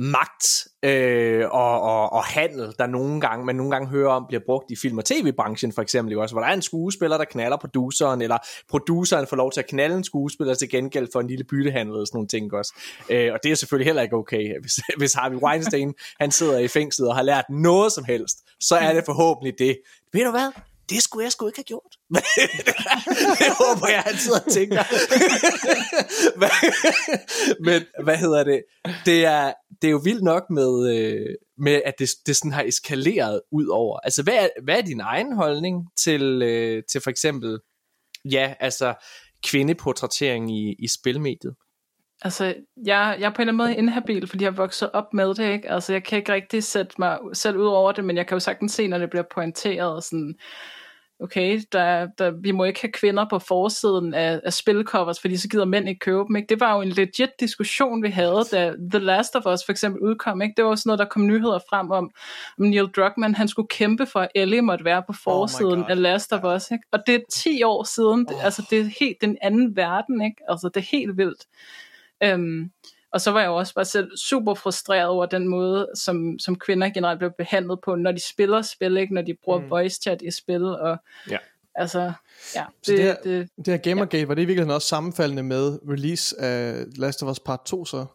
magt øh, og, og, og handel, der nogle gange, man nogle gange hører om, bliver brugt i film- og tv-branchen for eksempel, også, hvor der er en skuespiller, der knaller produceren, eller produceren får lov til at knalde en skuespiller til gengæld for en lille byttehandel og sådan nogle ting også. Øh, og det er selvfølgelig heller ikke okay, hvis, hvis Harvey Weinstein, han sidder i fængslet og har lært noget som helst, så er det forhåbentlig det. Ved du hvad? Det skulle jeg sgu ikke have gjort. det håber jeg, han sidder og tænker. Men hvad hedder det? Det er, det er jo vildt nok med, øh, med at det, det sådan har eskaleret ud over. Altså, hvad er, hvad er din egen holdning til, øh, til for eksempel, ja, altså kvindeportrættering i, i spilmediet? Altså, jeg, jeg er på en eller anden måde inhabil, fordi jeg er vokset op med det, ikke? Altså, jeg kan ikke rigtig sætte mig selv ud over det, men jeg kan jo sagtens se, når det bliver pointeret, sådan, okay, der, der, vi må ikke have kvinder på forsiden af, af spilcovers, fordi så gider mænd ikke købe dem, ikke? Det var jo en legit diskussion, vi havde, da The Last of Us for eksempel udkom, ikke? Det var jo sådan noget, der kom nyheder frem om, om Neil Druckmann, han skulle kæmpe for, at Ellie måtte være på forsiden God. af Last of Us, ikke? Og det er 10 år siden, oh. altså det er helt den anden verden, ikke? Altså det er helt vildt. Øhm, og så var jeg jo også bare selv super frustreret over den måde, som, som kvinder generelt bliver behandlet på, når de spiller spil, ikke? når de bruger mm. voice chat i spil. Og, Ja. Altså, ja, Så det, det det, her- det, Det her Gamergate, var det i virkeligheden også sammenfaldende med release af Last of Us Part 2 så?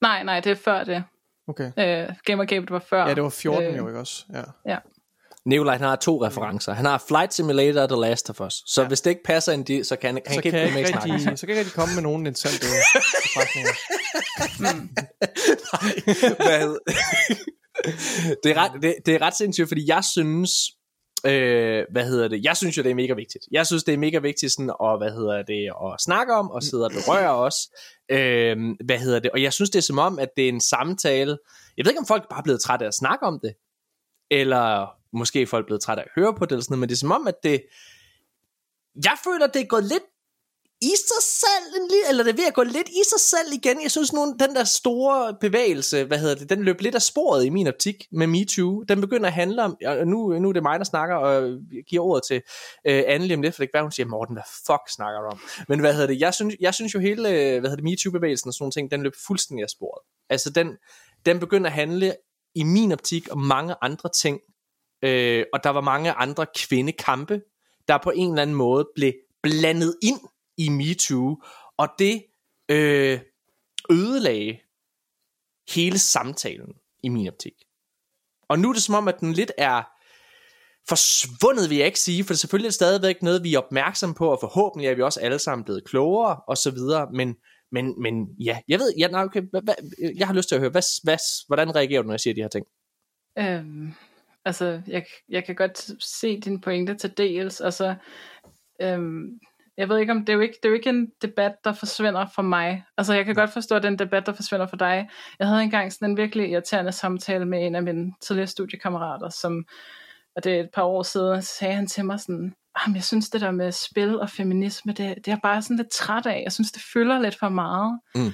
nej, nej, det er før det. Okay. Øh, Gamergate var før. Ja, det var 14 øh, jo, ikke også? Ja. Ja. Nikolaj han har to referencer. Han har Flight Simulator og The Last of Us. Så ja. hvis det ikke passer ind de, så kan han, han så kan, kan, jeg ikke ikke i rigtig, så kan jeg ikke komme med nogen interessante betragtninger. Hvad hed- det, er ret, det, det er ret sindssygt, fordi jeg synes, øh, hvad hedder det, jeg synes jo, det er mega vigtigt. Jeg synes, det er mega vigtigt sådan, at, hvad hedder det, at snakke om, og sidde og berøre os. Øh, hvad hedder det, og jeg synes, det er som om, at det er en samtale. Jeg ved ikke, om folk bare er blevet trætte af at snakke om det, eller måske er folk blevet trætte af at høre på det, eller sådan noget, men det er som om, at det, jeg føler, det er gået lidt i sig selv, eller det er ved at gå lidt i sig selv igen. Jeg synes, nogen, den der store bevægelse, hvad hedder det, den løb lidt af sporet i min optik med MeToo. Den begynder at handle om, og nu, nu er det mig, der snakker, og jeg giver ordet til øh, Anne lige om lidt, for det kan være, hun siger, Morten, hvad fuck snakker du om? Men hvad hedder det, jeg synes, jeg synes jo hele, øh, hvad hedder det, MeToo-bevægelsen og sådan nogle ting, den løb fuldstændig af sporet. Altså, den, den begynder at handle i min optik om mange andre ting, øh, og der var mange andre kvindekampe, der på en eller anden måde blev blandet ind i MeToo, og det øh, ødelagde hele samtalen i min optik. Og nu er det som om, at den lidt er forsvundet, vil jeg ikke sige, for det er selvfølgelig stadigvæk noget, vi er opmærksom på, og forhåbentlig er vi også alle sammen blevet klogere, og så videre, men, men, men ja, jeg ved, ja, nej, okay, hva, hva, jeg har lyst til at høre, hvad, hvad, hvordan reagerer du, når jeg siger de her ting? Øhm, altså, jeg, jeg kan godt se din pointe til dels. Altså, øhm, jeg ved ikke om, det er, jo ikke, det er jo ikke en debat, der forsvinder for mig. Altså, jeg kan godt forstå den debat, der forsvinder for dig. Jeg havde engang sådan en virkelig irriterende samtale med en af mine tidligere studiekammerater, som, og det er et par år siden, så sagde han til mig sådan, "Jamen, jeg synes det der med spil og feminisme, det, det er jeg bare sådan lidt træt af. Jeg synes, det fylder lidt for meget. Mm.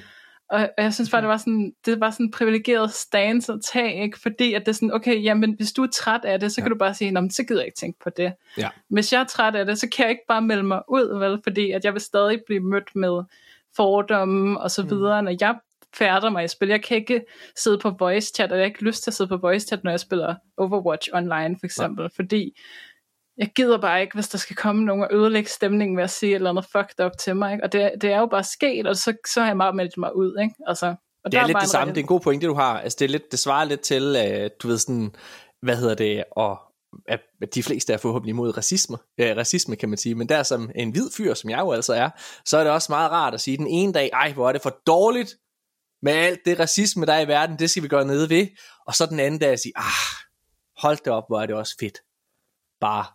Og, og jeg synes bare, det var sådan, det var sådan en privilegeret stance at tage, ikke? fordi at det er sådan, okay, jamen hvis du er træt af det, så ja. kan du bare sige, "Nå, men så gider jeg ikke tænke på det. Ja. Hvis jeg er træt af det, så kan jeg ikke bare melde mig ud, vel? fordi at jeg vil stadig blive mødt med fordomme og så videre, mm. når jeg færder mig i spil. Jeg kan ikke sidde på voice chat, og jeg har ikke lyst til at sidde på voice chat, når jeg spiller Overwatch online for eksempel, ja. fordi jeg gider bare ikke, hvis der skal komme nogen og ødelægge stemningen ved at sige et eller andet fucked up til mig. Ikke? Og det, det er jo bare sket, og så, så har jeg bare meldt mig ud. Ikke? Altså, og Det er der lidt det samme, det er en god pointe, du har. Altså, det, er lidt, det svarer lidt til, øh, du ved sådan, hvad hedder det, og at at de fleste er forhåbentlig imod racisme, øh, racisme kan man sige, men der som en hvid fyr, som jeg jo altså er, så er det også meget rart at sige den ene dag, ej hvor er det for dårligt med alt det racisme, der er i verden, det skal vi gøre nede ved, og så den anden dag at sige, ah, hold det op, hvor er det også fedt, bare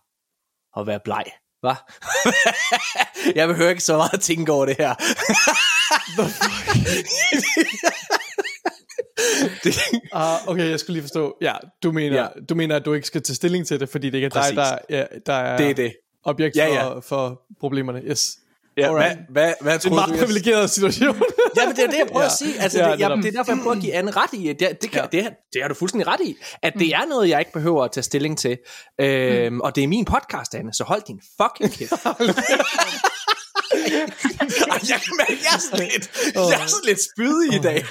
at være bleg, hva? jeg behøver ikke så meget at tænke over det her. det, Ah, okay, jeg skulle lige forstå. Ja, du mener, Ja. du mener, at du ikke skal tage stilling til det, fordi det ikke er Præcis. dig, der, ja, der er det er det. objekt Ja, for, ja. for problemerne. Yes. Ja, hvad, Alright. hvad, hvad Det er en meget privilegeret situation. Ja, men det er det, jeg prøver ja. at sige. Altså, Ja, det, jeg, det er derfor, jeg prøver at give Anne ret i. Det, det, kan, Ja. det, det har du fuldstændig ret i. At det er noget, jeg ikke behøver at tage stilling til. Øhm, mm. Og det er min podcast, Anne, så hold din fucking kæft. Jeg kan mærke, jeg er sådan lidt, jeg er sådan lidt spydig i dag.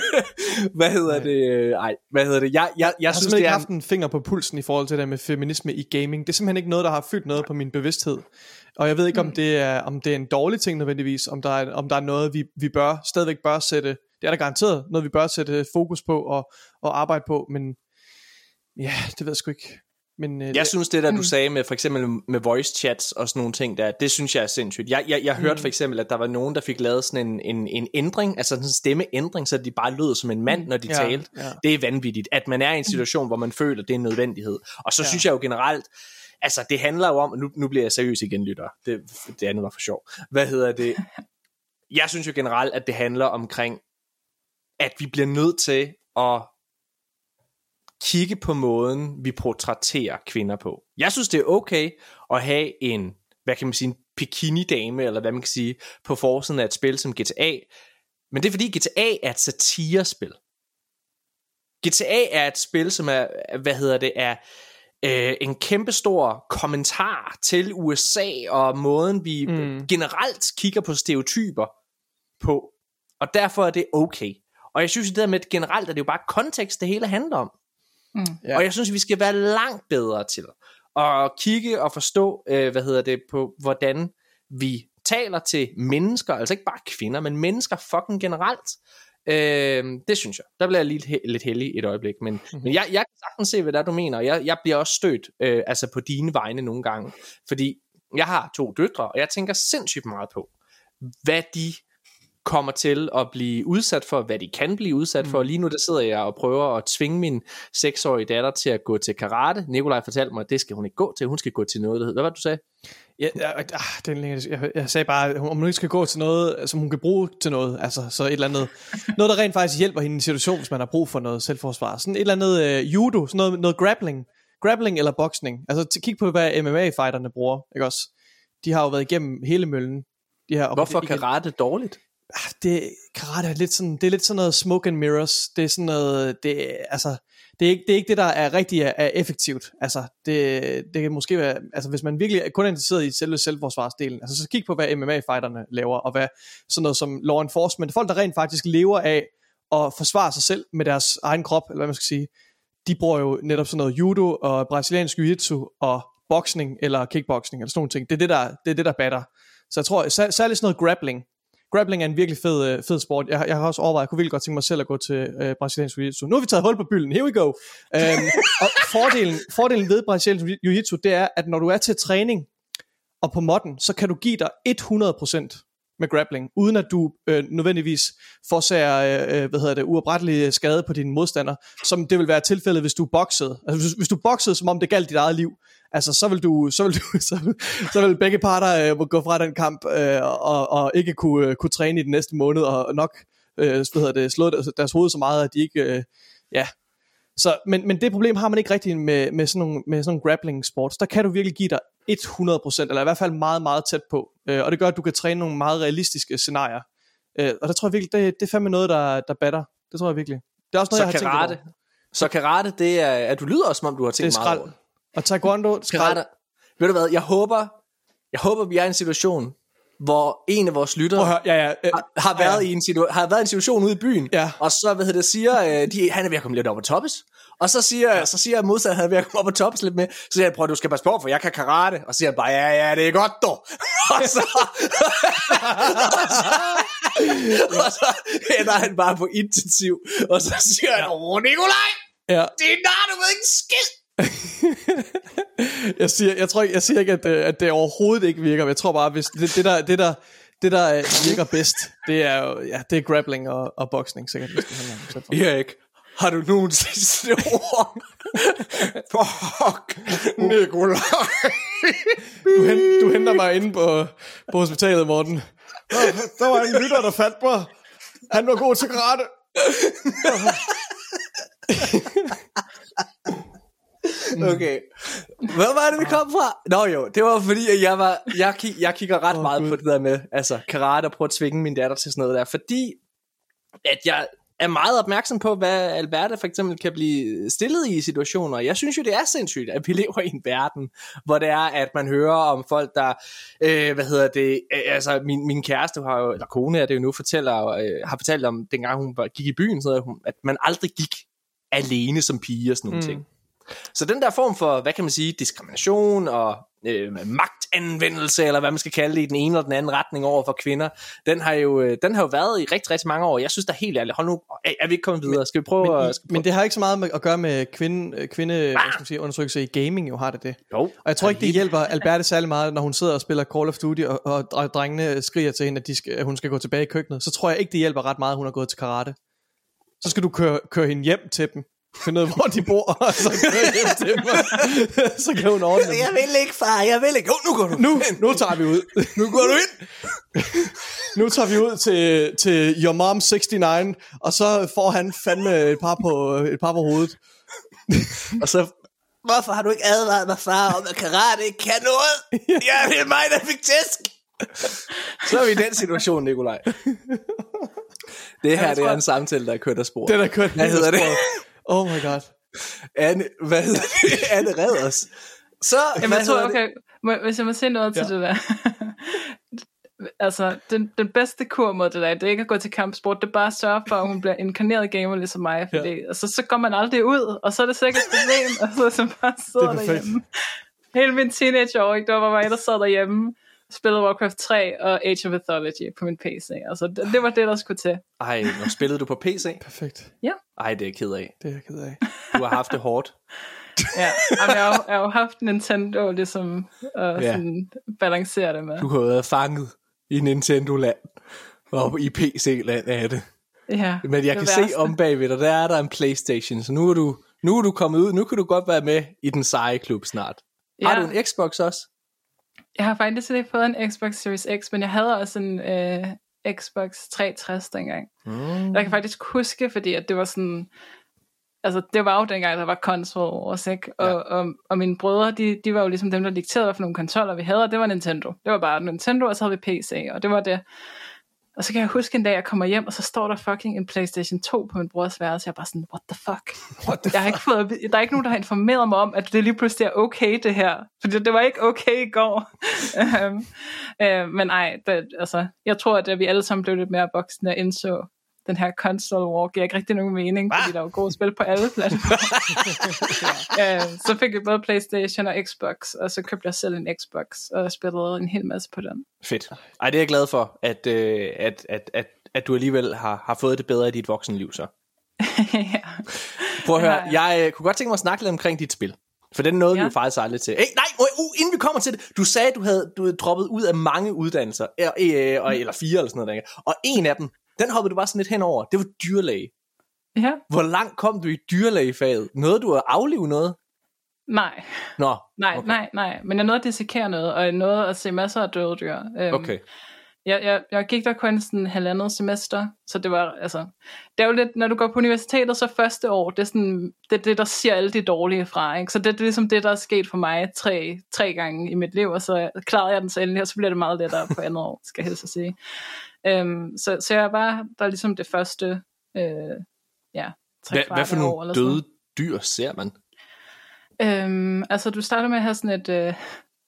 hvad hedder det? Ej, hvad hedder det? Jeg, jeg, jeg, Jeg har synes, simpelthen det ikke er... haft en finger på pulsen i forhold til det med feminisme i gaming. Det er simpelthen ikke noget, der har fyldt noget på min bevidsthed. Og jeg ved ikke, om det er, om det er en dårlig ting nødvendigvis, om der er, om der er noget, vi, vi bør, stadigvæk bør sætte, det er der garanteret, noget vi bør sætte fokus på og, og arbejde på, men ja, det ved jeg sgu ikke. Men, øh, Jeg synes det der du Mm. sagde med for eksempel med voice chats og sådan nogle ting der, det synes jeg er sindssygt. Jeg, jeg, jeg hørte Mm. for eksempel at der var nogen der fik lavet sådan en, en, en ændring, altså sådan en stemmeændring, så de bare lød som en mand når de ja, talte. Ja. Det er vanvittigt, at man er i en situation hvor man føler det er en nødvendighed. Og så Ja. synes jeg jo generelt Altså det handler jo om, nu, nu bliver jeg seriøs igen lytter, det, det andet var for sjov. Hvad hedder det? Jeg synes jo generelt, at det handler omkring, at vi bliver nødt til at kigge på måden, vi portrætterer kvinder på. Jeg synes, det er okay at have en, hvad kan man sige, en bikini-dame, eller hvad man kan sige, på forsiden af et spil som GTA. Men det er fordi, GTA er et satirespil. GTA er et spil, som er, hvad hedder det, er øh, en kæmpestor kommentar til USA og måden, vi Mm. generelt kigger på stereotyper på. Og derfor er det okay. Og jeg synes, det der med generelt, er det jo bare kontekst, det hele handler om. Mm. Ja. Og jeg synes, vi skal være langt bedre til at kigge og forstå, øh, hvad hedder det, på hvordan vi taler til mennesker, altså ikke bare kvinder, men mennesker fucking generelt. Øh, det synes jeg. Der bliver jeg lidt, lidt heldig et øjeblik. Men, mm-hmm. men jeg, jeg kan sagtens se, hvad der du mener. Jeg, jeg bliver også stødt øh, altså på dine vegne nogle gange. Fordi jeg har to døtre, og jeg tænker sindssygt meget på, hvad de kommer til at blive udsat for, hvad de kan blive udsat mm. for. Lige nu der sidder jeg og prøver at tvinge min seksårige datter til at gå til karate. Nikolaj fortalte mig, at det skal hun ikke gå til. Hun skal gå til noget, der hedder. Hvad var det, du sagde? Ja, ah, det, jeg, jeg sagde bare, om hun ikke skal gå til noget, som hun kan bruge til noget. Altså så et eller andet, noget der rent faktisk hjælper hende i en situation, hvis man har brug for noget selvforsvar. Sådan et eller andet uh, judo, sådan noget, noget grappling. Grappling eller boxing. Altså kig på, hvad MMA-fighterne bruger, ikke også? De har jo været igennem hele møllen. De her, Hvorfor karate dårligt? Ah, det, karate er lidt sådan, det er lidt sådan noget smoke and mirrors. Det er sådan noget, det, altså, det er, ikke, det er ikke det, der er rigtig er, er effektivt. Altså, det, det kan måske være, altså hvis man virkelig kun er interesseret i selve selvforsvarsdelen, altså så kig på, hvad MMA-fighterne laver, og hvad sådan noget som law enforcement, folk der rent faktisk lever af at forsvare sig selv med deres egen krop, eller hvad man skal sige, de bruger jo netop sådan noget judo og brasiliansk jiu-jitsu og boksning eller kickboxing eller sådan nogle ting. Det er det, der, det er det, der batter. Så jeg tror, særligt sådan noget grappling, grappling er en virkelig fed, øh, fed sport. Jeg, jeg har også overvejet, jeg kunne virkelig godt tænke mig selv at gå til øh, brasiliansk jiu-jitsu. Nu har vi taget hul på bylden. Here we go. Um, og fordelen, fordelen ved brasiliansk jiu-jitsu, det er, at når du er til træning og på modden, så kan du give dig 100% med grappling, uden at du øh, nødvendigvis forsager øh, øh hvad hedder det, uoprettelig skade på dine modstandere, som det vil være tilfældet, hvis du boxede. Altså hvis, hvis du boxede, som om det galt dit eget liv, altså så vil du, så vil du, så vil, så vil begge parter øh, gå fra den kamp øh, og, og ikke kunne, øh, kunne træne i den næste måned og nok øh, hvad hedder det, slå deres, deres hoved så meget, at de ikke, øh, ja. Så, men, men det problem har man ikke rigtig med, med sådan nogle, med sådan nogle grappling sports. Der kan du virkelig give dig 100%, eller i hvert fald meget, meget tæt på. Øh, og det gør, at du kan træne nogle meget realistiske scenarier. Øh, og der tror jeg virkelig, det, det er fandme noget, der, der batter. Det tror jeg virkelig. Det er også noget, så jeg har karate, tænkt over. Så karate, det er, at du lyder også, som om du har tænkt meget over og taekwondo, skrald. Ved du hvad, jeg håber, jeg håber, vi er i en situation, hvor en af vores lyttere høre, ja, ja, øh, har, har, været ja, ja. I en situa- har været i en situation ude i byen, ja. og så hvad det, siger, øh, de, han er ved at komme lidt på toppes, og så siger, ja. så siger modstanderen, at han er ved at komme op på toppes lidt med, så siger jeg, prøv du skal passe på, for jeg kan karate, og så siger han bare, ja, ja, det er godt dog. og så, og så ender han bare på intensiv, og så siger han, åh Nikolaj, ja. det er der, du ved ikke skidt jeg, siger, jeg, tror ikke, jeg siger ikke, at, øh, at det overhovedet ikke virker, men jeg tror bare, hvis det, det, der, det, der, det der øh, virker bedst, det er ja, det er grappling og, og boxing sikkert. Hvis det handler om, Erik, har du nogen sidste ord? Fuck, Nikolaj. du, hent, du henter mig inde på, på hospitalet, Morten. Der, der var en lytter, der fandt mig. Han var god til karate. Okay. Hvad var det, vi kom fra? Nå jo, det var fordi, at jeg, var, jeg, kig, jeg kigger ret oh, meget God. på det der med altså, karate og prøve at tvinge min datter til sådan noget der. Fordi at jeg er meget opmærksom på, hvad Alberta for eksempel kan blive stillet i situationer. Jeg synes jo, det er sindssygt, at vi lever i en verden, hvor det er, at man hører om folk, der, øh, hvad hedder det, øh, altså min, min kæreste har jo, eller kone er det jo nu, fortæller, øh, har fortalt om, dengang hun gik i byen, så at man aldrig gik alene som pige og sådan nogle mm. ting. Så den der form for, hvad kan man sige, diskrimination og øh, magtanvendelse, eller hvad man skal kalde det, i den ene eller den anden retning over for kvinder, den har jo, øh, den har jo været i rigtig, rigtig mange år. Jeg synes da helt ærligt, hold nu, er vi ikke kommet videre? Skal vi prøve, men, at, skal vi prøve? men det har ikke så meget med, at gøre med kvinde, kvinde ah. skal sige, undersøgelse i gaming, jo har det det. Jo. Og jeg tror ikke, det hjælper Alberte særlig meget, når hun sidder og spiller Call of Duty, og, og, og drengene skriger til hende, at, de skal, at hun skal gå tilbage i køkkenet. Så tror jeg ikke, det hjælper ret meget, at hun har gået til karate. Så skal du køre, køre hende hjem til dem, finde ud af, hvor de bor, og så kan hjem til dem, så kan hun ordne dem. Jeg vil ikke, far, jeg vil ikke. Oh, nu går du nu, nu tager vi ud. nu går du ind. nu tager vi ud til, til Your Mom 69, og så får han fandme et par på, et par på hovedet. og så Hvorfor har du ikke advaret mig, far, om at karate ikke kan noget? Jeg er mig, der fik tæsk. Så er vi i den situation, Nikolaj. Det her, det er en samtale, der er kørt af spor. Den er kørt Hvad hedder det? Oh my god. Anne, hvad hedder det? Anne Redders. Så, Jamen, jeg tror, okay, må, hvis jeg må se noget til ja. det der. altså, den, den bedste kur mod det der, det er ikke at gå til kampsport, det er bare at sørge for, at hun bliver inkarneret gamer ligesom mig, fordi ja. altså, så går man aldrig ud, og så er det sikkert et problem, og så, så bare sidder derhjemme. Hele min teenageår, ikke, det var bare mig, der sad derhjemme, spillede Warcraft 3 og Age of Mythology på min PC. Altså, det, det var det, der skulle til. Ej, nu spillede du på PC? Perfekt. Ej, det er jeg ked af. Det er jeg ked af. Du har haft det hårdt. Ja, Jamen, jeg, har, jo- jeg har jo haft Nintendo ligesom at Ja. sådan balancere det med. Du har været fanget i Nintendo-land. Og i PC-land er det. Ja, Men jeg det kan se værste. om bagved dig, der er der en Playstation, så nu er du, nu er du kommet ud. Nu kan du godt være med i den seje klub snart. Har Ja. du en Xbox også? Jeg har faktisk ikke fået en Xbox Series X, men jeg havde også en øh, Xbox 360 dengang. Mm. Jeg kan faktisk huske, fordi at det var sådan... Altså, det var jo dengang, der var console wars, ikke? Og, ja. og, og mine brødre, de, de var jo ligesom dem, der dikterede, hvad for nogle konsoller vi havde, og det var Nintendo. Det var bare Nintendo, og så havde vi PC, og det var det. Og så kan jeg huske en dag, jeg kommer hjem, og så står der fucking en Playstation 2 på min brors værelse. Jeg er bare sådan, what the fuck? What the Jeg har ikke fået, der er ikke nogen, der har informeret mig om, at det lige pludselig er okay, det her. Fordi det var ikke okay i går. Øhm, øh, men ej, det, altså, jeg tror, at vi alle sammen blev lidt mere voksne og indså, den her console war giver ikke rigtig nogen mening, fordi der er jo gode spil på alle platforme. øh, så fik jeg både Playstation og Xbox, og så købte jeg selv en Xbox, og spillede en hel masse på den. Fedt. Ej, det er jeg glad for, at, øh, at, at, at, at du alligevel har, har fået det bedre i dit voksenliv så. ja. Prøv at høre, Ja, jeg øh, kunne godt tænke mig at snakke lidt omkring dit spil. For den nåede ja. vi Ja. jo faktisk aldrig til. Hey, nej, uh, inden vi kommer til det. Du sagde, du havde, du havde droppet ud af mange uddannelser. Øh, øh, og, eller fire eller sådan noget. dengang. Og en af dem, den hoppede du bare sådan lidt henover. Det var dyrlæge. ja, Hvor langt kom du i dyrlægefaget? Nåede du at aflive noget? nej. Nå, Nej, Okay. nej, nej. Men jeg nåede at dissekere noget, og jeg nåede at se masser af døde dyr. Øhm, okay. Jeg, jeg, jeg gik der kun sådan halvandet semester, så det var, altså, det er jo lidt, når du går på universitetet, så første år, det er sådan, det, er det der siger alle de dårlige fra, ikke? Så det, det er ligesom det, der er sket for mig tre, tre gange i mit liv, og så klarede jeg den så endelig, og så bliver det meget lettere på andet år, skal jeg helst sige. Øhm, så, så jeg var der er ligesom det første, øh, ja, tre Hvad, hvad for kvarte år nogle eller sådan døde dyr ser man? Øhm, altså, du starter med at have sådan et... Øh,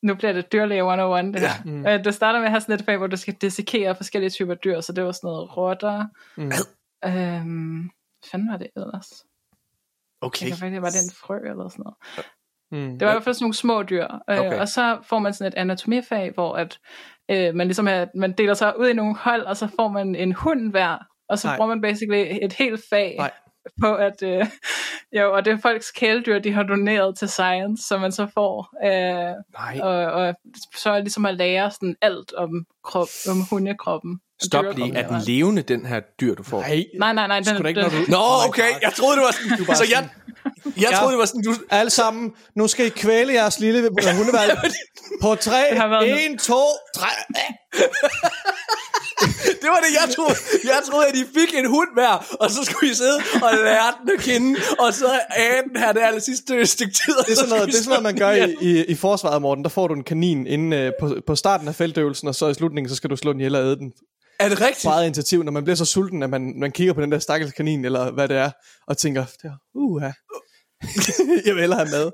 nu bliver det dyrlæge 101, det her. Mm. Mm. Øh, du starter med at have sådan et fag, hvor du skal dissekere forskellige typer dyr, så det var sådan noget rotter. Mm. Øhm, hvad fanden var det ellers? Okay. Jeg kan faktisk, var det en frø eller sådan noget. Mm. Det var i hvert fald sådan nogle små dyr. Øh, Okay. Og så får man sådan et anatomifag, hvor at, øh, man ligesom er, man deler sig ud i nogle hold, og så får man en hund hver, og så Nej. Bruger man basically et helt fag Nej. På at, øh, jo, og det er folks kæledyr, de har doneret til science, som man så får, øh, Nej, og, og så er ligesom at lære sådan alt om, krop, om hundekroppen. stop lige. Er den levende, den her dyr, du får? Nej, Nej, nej, nej. Den, da ikke, når den, du- Nå, Oh my okay. Jeg troede, det var sådan. bare så jeg, jeg Ja. troede, det var sådan, du... alle sammen, nu skal I kvæle jeres lille hundevalg på tre, en, to, tre. Det var det, jeg troede. Jeg troede, at I fik en hund hver, og så skulle I sidde og lære den at kende, og så æde den her det aller sidste stykke tid. Det er så sådan noget, det er sådan noget man gør I i, i, forsvaret, Morten. Der får du en kanin inden, øh, på, på starten af feltøvelsen, og så i slutningen, så skal du slå den ihjel og æde den. Er det rigtigt? På eget initiativ, når man bliver så sulten, at man, man kigger på den der stakkels kanin, eller hvad det er, og tænker, det er, uh, jeg vil hellere have mad.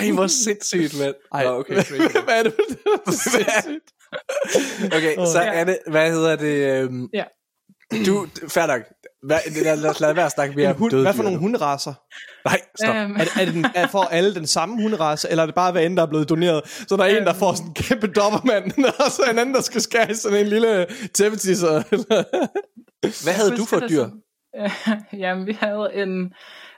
Ej, hvor sindssygt, mand. Ej, okay. hvad er det for det? Okay, så Ja. er det, hvad hedder det? Øhm, Ja. Du, fair nok. Hvad, lad, lad os lade være at snakke mere hund, døde hvad for nogle hunderaser? Nej, stop. øhm, Er, det- er, det den, er for alle den samme hunderace, eller er det bare hver ende, der er blevet doneret? Så der er en, der får sådan en kæmpe dobbermand, og så en anden, der skal skære sådan en lille tæppetisser. Hvad havde du for dyr? sådan. Jamen, vi havde en,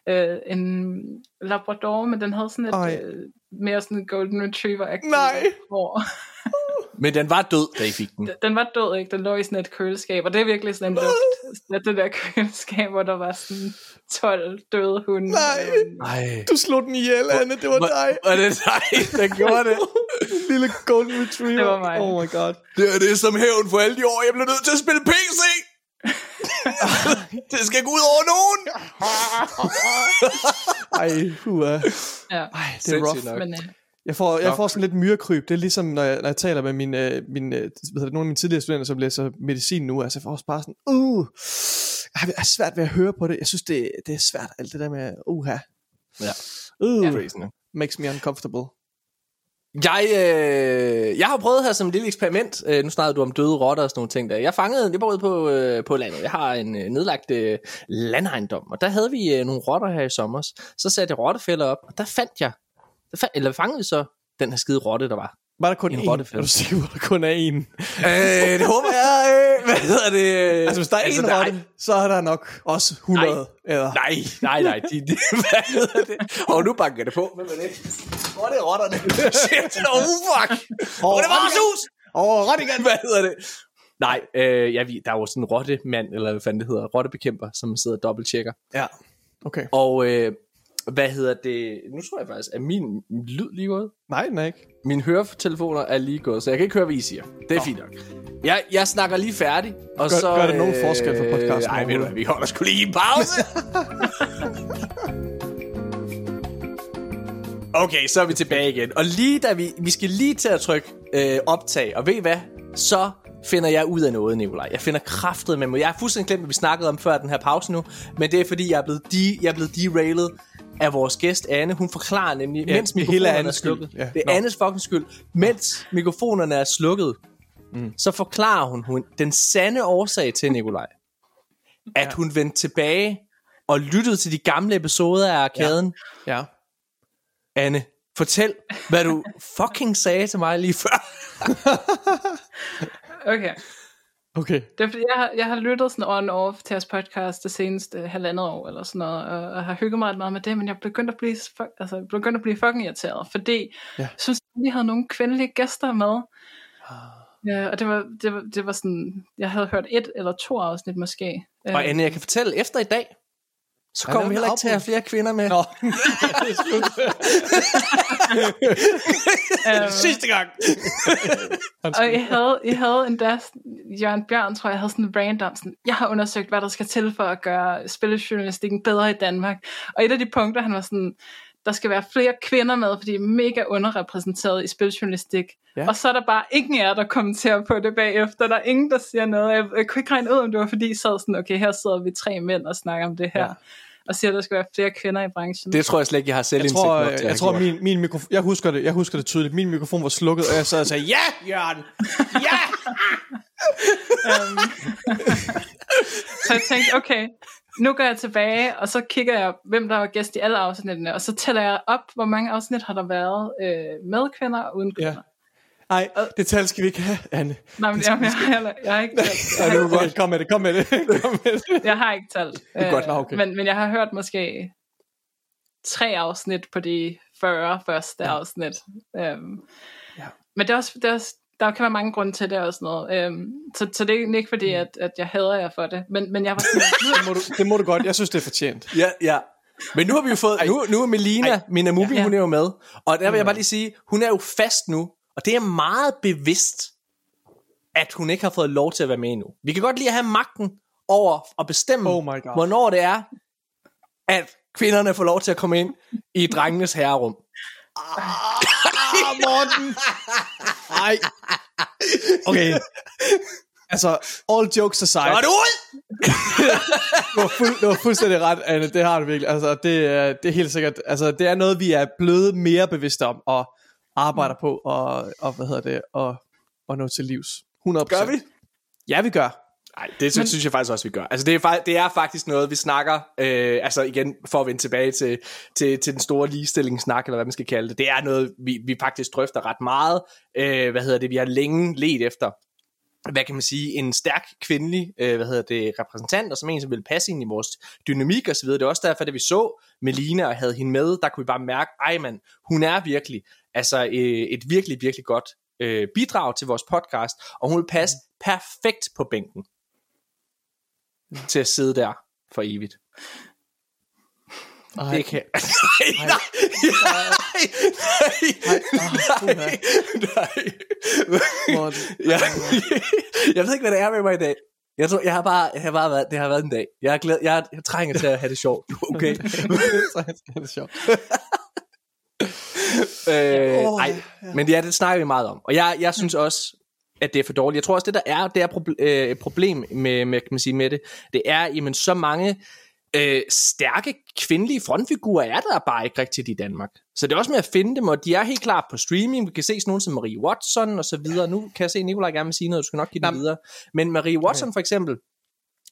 øh, en Labrador, men den havde sådan et Ej. øh, mere sådan en Golden Retriever-agtigt Nej. hår. Men den var død, da I fik den. Den var død, ikke? Den lå i sådan et køleskab, og det er virkelig sådan en lugt. Det, det der køleskab, hvor der var sådan 12 døde hunde. Nej. Nej. Du slog den ihjel, Anne. Det var dig. Var det dig, der gjorde det? Lille golden retriever. Det var mig. Oh my god. Det er det som hævn for alle de år, jeg blev nødt til at spille PC. det skal gå ud over nogen. Ej, hua. Ja. Ej, det er rough. nok. Men, øh, Jeg får, jeg får sådan lidt myrekryb. Det er ligesom, når jeg, når jeg taler med mine, øh, mine, øh, hvad hedder det, nogle af mine tidligere studenter, som læser medicin nu. Altså, jeg får også bare sådan, uh, jeg har svært ved at høre på det. Jeg synes, det, det er svært, alt det der med, uha. Ja. Uh, nok. makes me uncomfortable. Jeg, øh, jeg har prøvet her som et lille eksperiment. Øh, nu snakkede du om døde rotter og sådan nogle ting der. Jeg fangede, jeg ude på, øh, på landet. Jeg har en øh, nedlagt øh, landejendom, og der havde vi øh, nogle rotter her i sommer. Så satte jeg rottefælder op, og der fandt jeg, der fandt, eller fangede så den her skide rotte, der var. Var der kun En rottefælde. Er du sikker på, at der kun er én? øh, det håber jeg. Øh, hvad hedder det? Altså, hvis der er altså, der rotte, så er der nok også 100. Nej. Eller, Nej, nej, nej. De, de, hvad hedder det? Og nu banker det på. Hvem er det? Hvor er det rotterne? Shit, oh fuck. Oh, det var vores hus. Åh, rotte igen! Hvad hedder det? Nej, øh, ja, vi, der er jo sådan en rottemand, eller hvad fanden det hedder, rottebekæmper, som sidder og dobbelttjekker. Ja, okay. Og øh, hvad hedder det? Nu tror jeg faktisk, at min lyd lige gået. Nej, den er ikke. Mine høretelefoner er lige gået, så jeg kan ikke høre, hvad I siger. Det er fint nok. Jeg, jeg snakker lige færdig, og Gør- så... gør det nogen forskel for podcasten Nej, ved du vi holder sgu lige en pause. okay, så er vi tilbage igen. Og lige da vi... Vi skal lige til at trykke øh, optag, og ved I hvad? Så finder jeg ud af noget, Nikolaj. Jeg finder kraftet med mig. Jeg har fuldstændig glemt, hvad vi snakkede om før den her pause nu, men det er fordi, jeg er blevet, de, jeg er blevet derailet af vores gæst Anne. Hun forklarer nemlig, Ja, mens det hele er mikrofonerne er slukket. Ja, Det er nå. Annes fucking skyld. Mens mikrofonerne er slukket, mm. så forklarer hun, hun den sande årsag til, Nikolaj, at Ja. hun vendte tilbage og lyttede til de gamle episoder af Arkaden. Ja. Anne, fortæl, hvad du fucking sagde til mig lige før. Okay. Okay. Det er fordi, jeg har, jeg har lyttet sådan on-off til jeres podcast det seneste halvandet år, eller sådan noget, og, og har hygget mig ret meget med det, men jeg begyndte at blive, altså, begyndte at blive fucking irriteret, fordi Ja. jeg synes, at vi havde nogle kvindelige gæster med. Ja, og det var, det, var, det var sådan, jeg havde hørt et eller to afsnit måske. Øh, Og Anne, jeg kan fortælle, efter i dag, så kommer vi er heller ikke til at have flere kvinder med. Nå. er øhm, Sidste gang. Og jeg havde, jeg havde endda, Jørgen Bjørn tror jeg, havde sådan en random, sådan, jeg har undersøgt, hvad der skal til for at gøre spillejournalistikken bedre i Danmark. Og et af de punkter, han var sådan, der skal være flere kvinder med, fordi de er mega underrepræsenteret i spiljournalistik. Ja. Og så er der bare ingen af jer, der kommenterer på det bagefter. Der er ingen, der siger noget. Jeg, jeg kunne ikke regne ud, om det var fordi, I sad sådan, okay, her sidder vi tre mænd og snakker om det her. Ja. Og siger, at der skal være flere kvinder i branchen. Det tror jeg slet ikke, jeg har Jeg selvindsigt tror, nok jeg, jeg tror min, min mikrofon, jeg husker det, jeg husker det tydeligt. Min mikrofon var slukket, og jeg sad og sagde, ja, Jørgen! Ja! Øhm, så jeg tænkte, okay, nu går jeg tilbage, og så kigger jeg, hvem der var gæst i alle afsnittene, og så tæller jeg op, hvor mange afsnit har der været øh, med kvinder og uden Ja. kvinder. Nej, det tal skal vi ikke have, Anne. Nej, men jamen, jeg, har, heller- jeg har ikke talt. Ja, det har, var godt. Kom med det, kom med det. Kom med det. jeg har ikke talt. er godt, nå, okay. men, men jeg har hørt måske tre afsnit på de 40 første afsnit. Øhm, Ja. Men det er også, det er også, der kan være mange grunde til det og sådan noget. Øhm, så, så det er ikke fordi, Mm. at, at jeg hader jer for det. Men, men jeg var sådan, Det må, du, det må du godt. Jeg synes, det er fortjent. Ja, ja. Men nu har vi jo fået, nu, nu er Melina, min Amubi, Ja. hun er jo med. Og der vil jeg bare lige sige, hun er jo fast nu, og det er meget bevidst, at hun ikke har fået lov til at være med endnu. Vi kan godt lige have magten over at bestemme, Oh my God. hvornår det er, at kvinderne får lov til at komme ind i drengenes herrerum. Ah, Morten! Nej. Okay. Altså, all jokes aside. Er du ud! Du har, fuld, du har fuldstændig ret, Anne. Det har du virkelig. Altså, det, er, det er helt sikkert. Altså, det er noget, vi er blevet mere bevidste om og arbejder på og, og hvad hedder det, og, og nå til livs. 100%. Gør vi? Ja, vi gør. Nej, det synes, synes jeg faktisk også, vi gør. Altså, det er, det er faktisk noget, vi snakker, øh, altså igen, for at vende tilbage til, til, til den store ligestillingssnak, eller hvad man skal kalde det. Det er noget, vi, vi faktisk drøfter ret meget. Øh, hvad hedder det? Vi har længe let efter, hvad kan man sige, en stærk kvindelig, øh, hvad hedder det, repræsentant, og som en, som vil passe ind i vores dynamik og så videre. Det er også derfor, da vi så Melina og havde hende med, der kunne vi bare mærke, ej mand, hun er virkelig, altså øh, et virkelig, virkelig godt øh, bidrag til vores podcast, og hun vil passe perfekt på bænken til at sidde der for evigt. Ej, Det kan... nej, nej, nej, nej, nej, Morten. jeg, jeg ved ikke, hvad det er med mig i dag. Jeg tror, jeg har bare, jeg har bare været, det har været en dag. Jeg, er glad, jeg, jeg trænger til at have det sjovt. Okay. Så er det sjovt. øh, Åh, ej, men ja, det snakker vi meget om. Og jeg, jeg synes også, at det er for dårligt. Jeg tror også, det der er, det er proble- øh, et problem med, med, kan man sige, med det, det er, jamen så mange øh, stærke kvindelige frontfigurer er der bare ikke rigtigt i Danmark. Så det er også med at finde dem, og de er helt klart på streaming. Vi kan se sådan nogen som Marie Watson og så videre. Nu kan jeg se, at Nicolaj gerne vil sige noget, du skal nok give den Jamen. videre. Men Marie Watson for eksempel,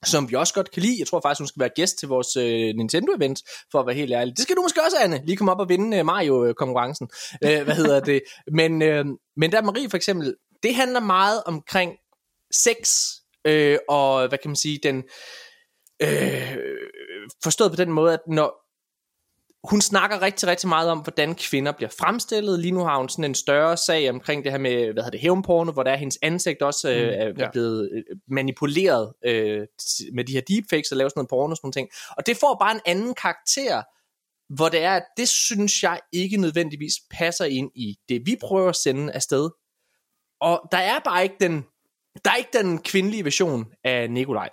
som vi også godt kan lide. Jeg tror faktisk, hun skal være gæst til vores øh, Nintendo-event, for at være helt ærlig. Det skal du måske også, Anne, lige komme op og vinde øh, Mario-konkurrencen. Øh, hvad hedder det? Men, øh, men der Marie for eksempel, det handler meget omkring sex, øh, og hvad kan man sige, den... Øh, forstået på den måde, at når hun snakker rigtig, rigtig meget om, hvordan kvinder bliver fremstillet. Lige nu har hun sådan en større sag omkring det her med, hvad hedder det, hævnporno, hvor der er hendes ansigt også øh, er, ja. er blevet øh, manipuleret øh, med de her deepfakes og lavet sådan noget porno og sådan ting. Og det får bare en anden karakter, hvor det er, at det synes jeg ikke nødvendigvis passer ind i det, vi prøver at sende afsted. Og der er bare ikke den, der er ikke den kvindelige version af Nikolaj.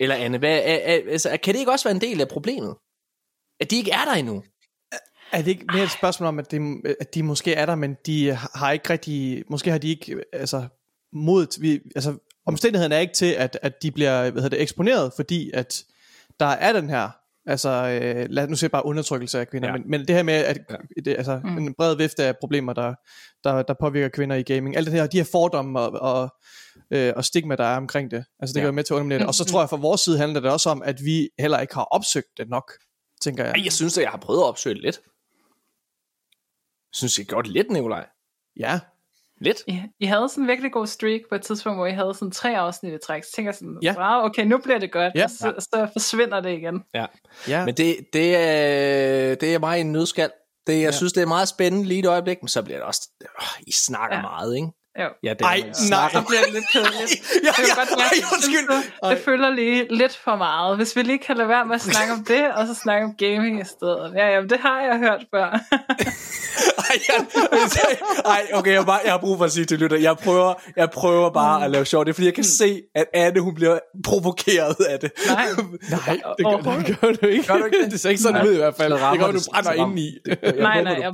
Eller Anne, hvad, er, er, altså, kan det ikke også være en del af problemet? At de ikke er der endnu? Er det ikke mere et spørgsmål om, at, det, at de måske er der, men de har ikke rigtig, måske har de ikke, altså, modet, vi, altså, omstændigheden er ikke til, at, at de bliver, hvad hedder det, eksponeret, fordi at der er den her, altså, øh, lad nu se bare undertrykkelse af kvinder, Ja. men, men det her med, at Ja. det, altså, Mm. mm. en bred vifte af problemer, der, der, der påvirker kvinder i gaming, alt det her, de her fordomme og, og, øh, og stigma, der er omkring det, altså det Ja. gør med til at underminere det, og så tror jeg, fra vores side handler det også om, at vi heller ikke har opsøgt det nok, tænker jeg. Ej, jeg synes, at jeg har prøvet at opsøge det lidt. Jeg synes, jeg det lidt, Nikolaj. Ja, Lidt. I, I havde sådan en virkelig god streak på et tidspunkt, hvor I havde sådan tre afsnit i træk. Så tænker jeg sådan, Ja. wow, okay, nu bliver det godt. Ja. Og så, så forsvinder det igen. ja. Men det, det, er, det er mig en nødskal. Det, jeg ja. Ja. synes, det er meget spændende lige et øjeblik, men så bliver det også... Øh, I snakker ja. Ja. meget, ikke? Jo. Ja, det Ej, I nej. Så bliver det lidt kedeligt. Ja, ja, godt mærke, ej, undskyld. det- Det føler lige lidt for meget. Hvis vi lige kan lade være med at snakke om det, og så snakke om gaming i stedet. Ja, jamen, det har jeg hørt før. Ej, jeg, ej, okay, jeg, har bare, jeg har brug for at sige til lytter, jeg prøver, jeg prøver bare at lave sjov. Det er fordi, jeg kan se, at Anne, hun bliver provokeret af det. Nej. Nej, det gør, det gør du ikke. Gør du ikke det? det ser ikke sådan Nej. ud i hvert fald. Det det- du brænder indeni. Jeg nej, nej, jeg,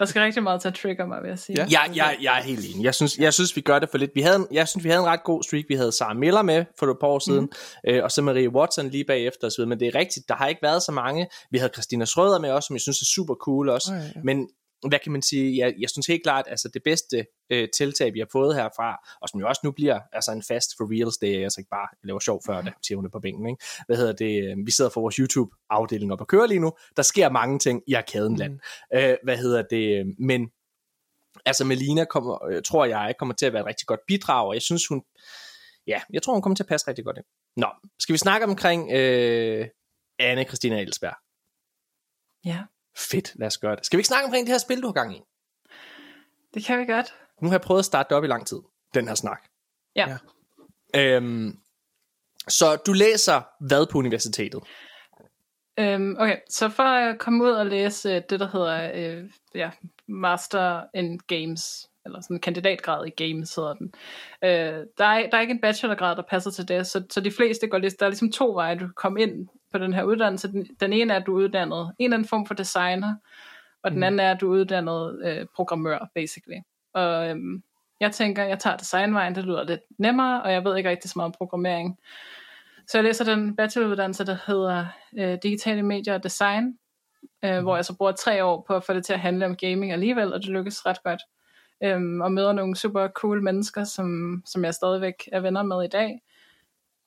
der skal rigtig meget til at trigge mig, vil jeg sige. Ja. Jeg, jeg, jeg er helt enig. Jeg synes, jeg synes, vi gør det for lidt. Vi havde, en, jeg synes, vi havde en ret god streak. Vi havde Sara Miller med for et par år siden, mm. øh, og så Marie Watson lige bagefter osv. Men det er rigtigt, der har ikke været så mange. Vi havde Christina Schrøder med også, som jeg synes er super cool også. Oh, ja, ja. Men hvad kan man sige, jeg, jeg synes helt klart, altså det bedste øh, tiltag, vi har fået herfra, og som jo også nu bliver altså en fast for reals, det er altså ikke bare, jeg laver sjov før det, siger hun på bænken, ikke? Hvad hedder det, øh, vi sidder for vores YouTube-afdeling op og kører lige nu, der sker mange ting i Arkadenland. Mm. Øh, hvad hedder det, men altså Melina kommer, øh, tror jeg kommer til at være et rigtig godt bidrag, og jeg synes hun, ja, jeg tror hun kommer til at passe rigtig godt ind. Nå, skal vi snakke omkring øh, Anne Christina Elsberg? ja, Fedt, lad os gøre det. Skal vi ikke snakke omkring det her spil, du har gang i? det kan vi godt. Nu har jeg prøvet at starte det op i lang tid, den her snak. Ja. Ja. Øhm, så du læser hvad på universitetet? Øhm, okay, så for at komme ud og læse øh, det, der hedder øh, ja, Master in Games, eller sådan en kandidatgrad i games hedder den. Øh, der, er, der er ikke en bachelorgrad, der passer til det, så, så de fleste går lidt, der er ligesom to veje, du kan komme ind på den her uddannelse. Den, den ene er, at du er uddannet en eller anden form for designer, og den Mm. anden er, at du er uddannet øh, programmør, basically. Og øhm, jeg tænker, jeg tager designvejen, det lyder lidt nemmere, og jeg ved ikke rigtig så meget om programmering. Så jeg læser den bacheloruddannelse, der hedder øh, Digitale Medier og Design, øh, hvor jeg så bruger tre år på at få det til at handle om gaming alligevel, og det lykkes ret godt. Øhm, og møder nogle super cool mennesker, som, som jeg stadigvæk er venner med i dag.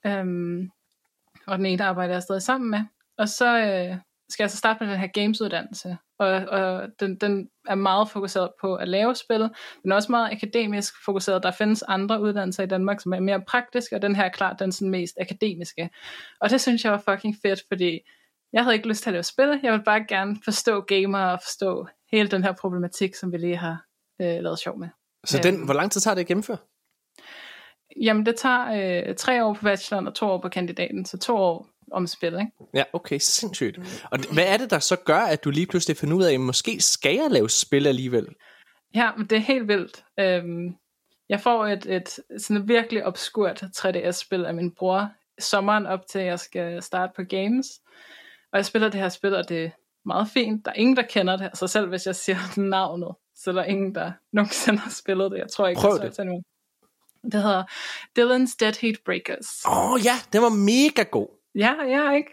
Øhm, og den ene arbejder jeg stadig sammen med. Og så øh, skal jeg så starte med den her gamesuddannelse. Og, og den, den er meget fokuseret på at lave spil. Den er også meget akademisk fokuseret. Der findes andre uddannelser i Danmark, som er mere praktiske, og den her er klart den sådan mest akademiske. Og det synes jeg var fucking fedt, fordi jeg havde ikke lyst til at lave spil. Jeg ville bare gerne forstå gamer og forstå hele den her problematik, som vi lige har øh, lavet sjov med. Så den, hvor lang tid tager det at gennemføre? Jamen, det tager øh, tre år på bacheloren og to år på kandidaten, så to år om spil, ikke? Ja, okay, sindssygt. Og hvad er det, der så gør, at du lige pludselig finder ud af, at måske skal jeg lave spil alligevel? Ja, men det er helt vildt. Øhm, jeg får et, et sådan et virkelig obskurt 3DS-spil af min bror sommeren op til, at jeg skal starte på games. Og jeg spiller det her spil, og det er meget fint. Der er ingen, der kender det. Altså selv hvis jeg siger navnet, så er der ingen, der nogensinde har spillet det. Jeg tror ikke, Prøv det er det. endnu. Det hedder Dylan's Dead Heat Breakers. Åh oh, ja, den var mega god. Ja, ja, ikke?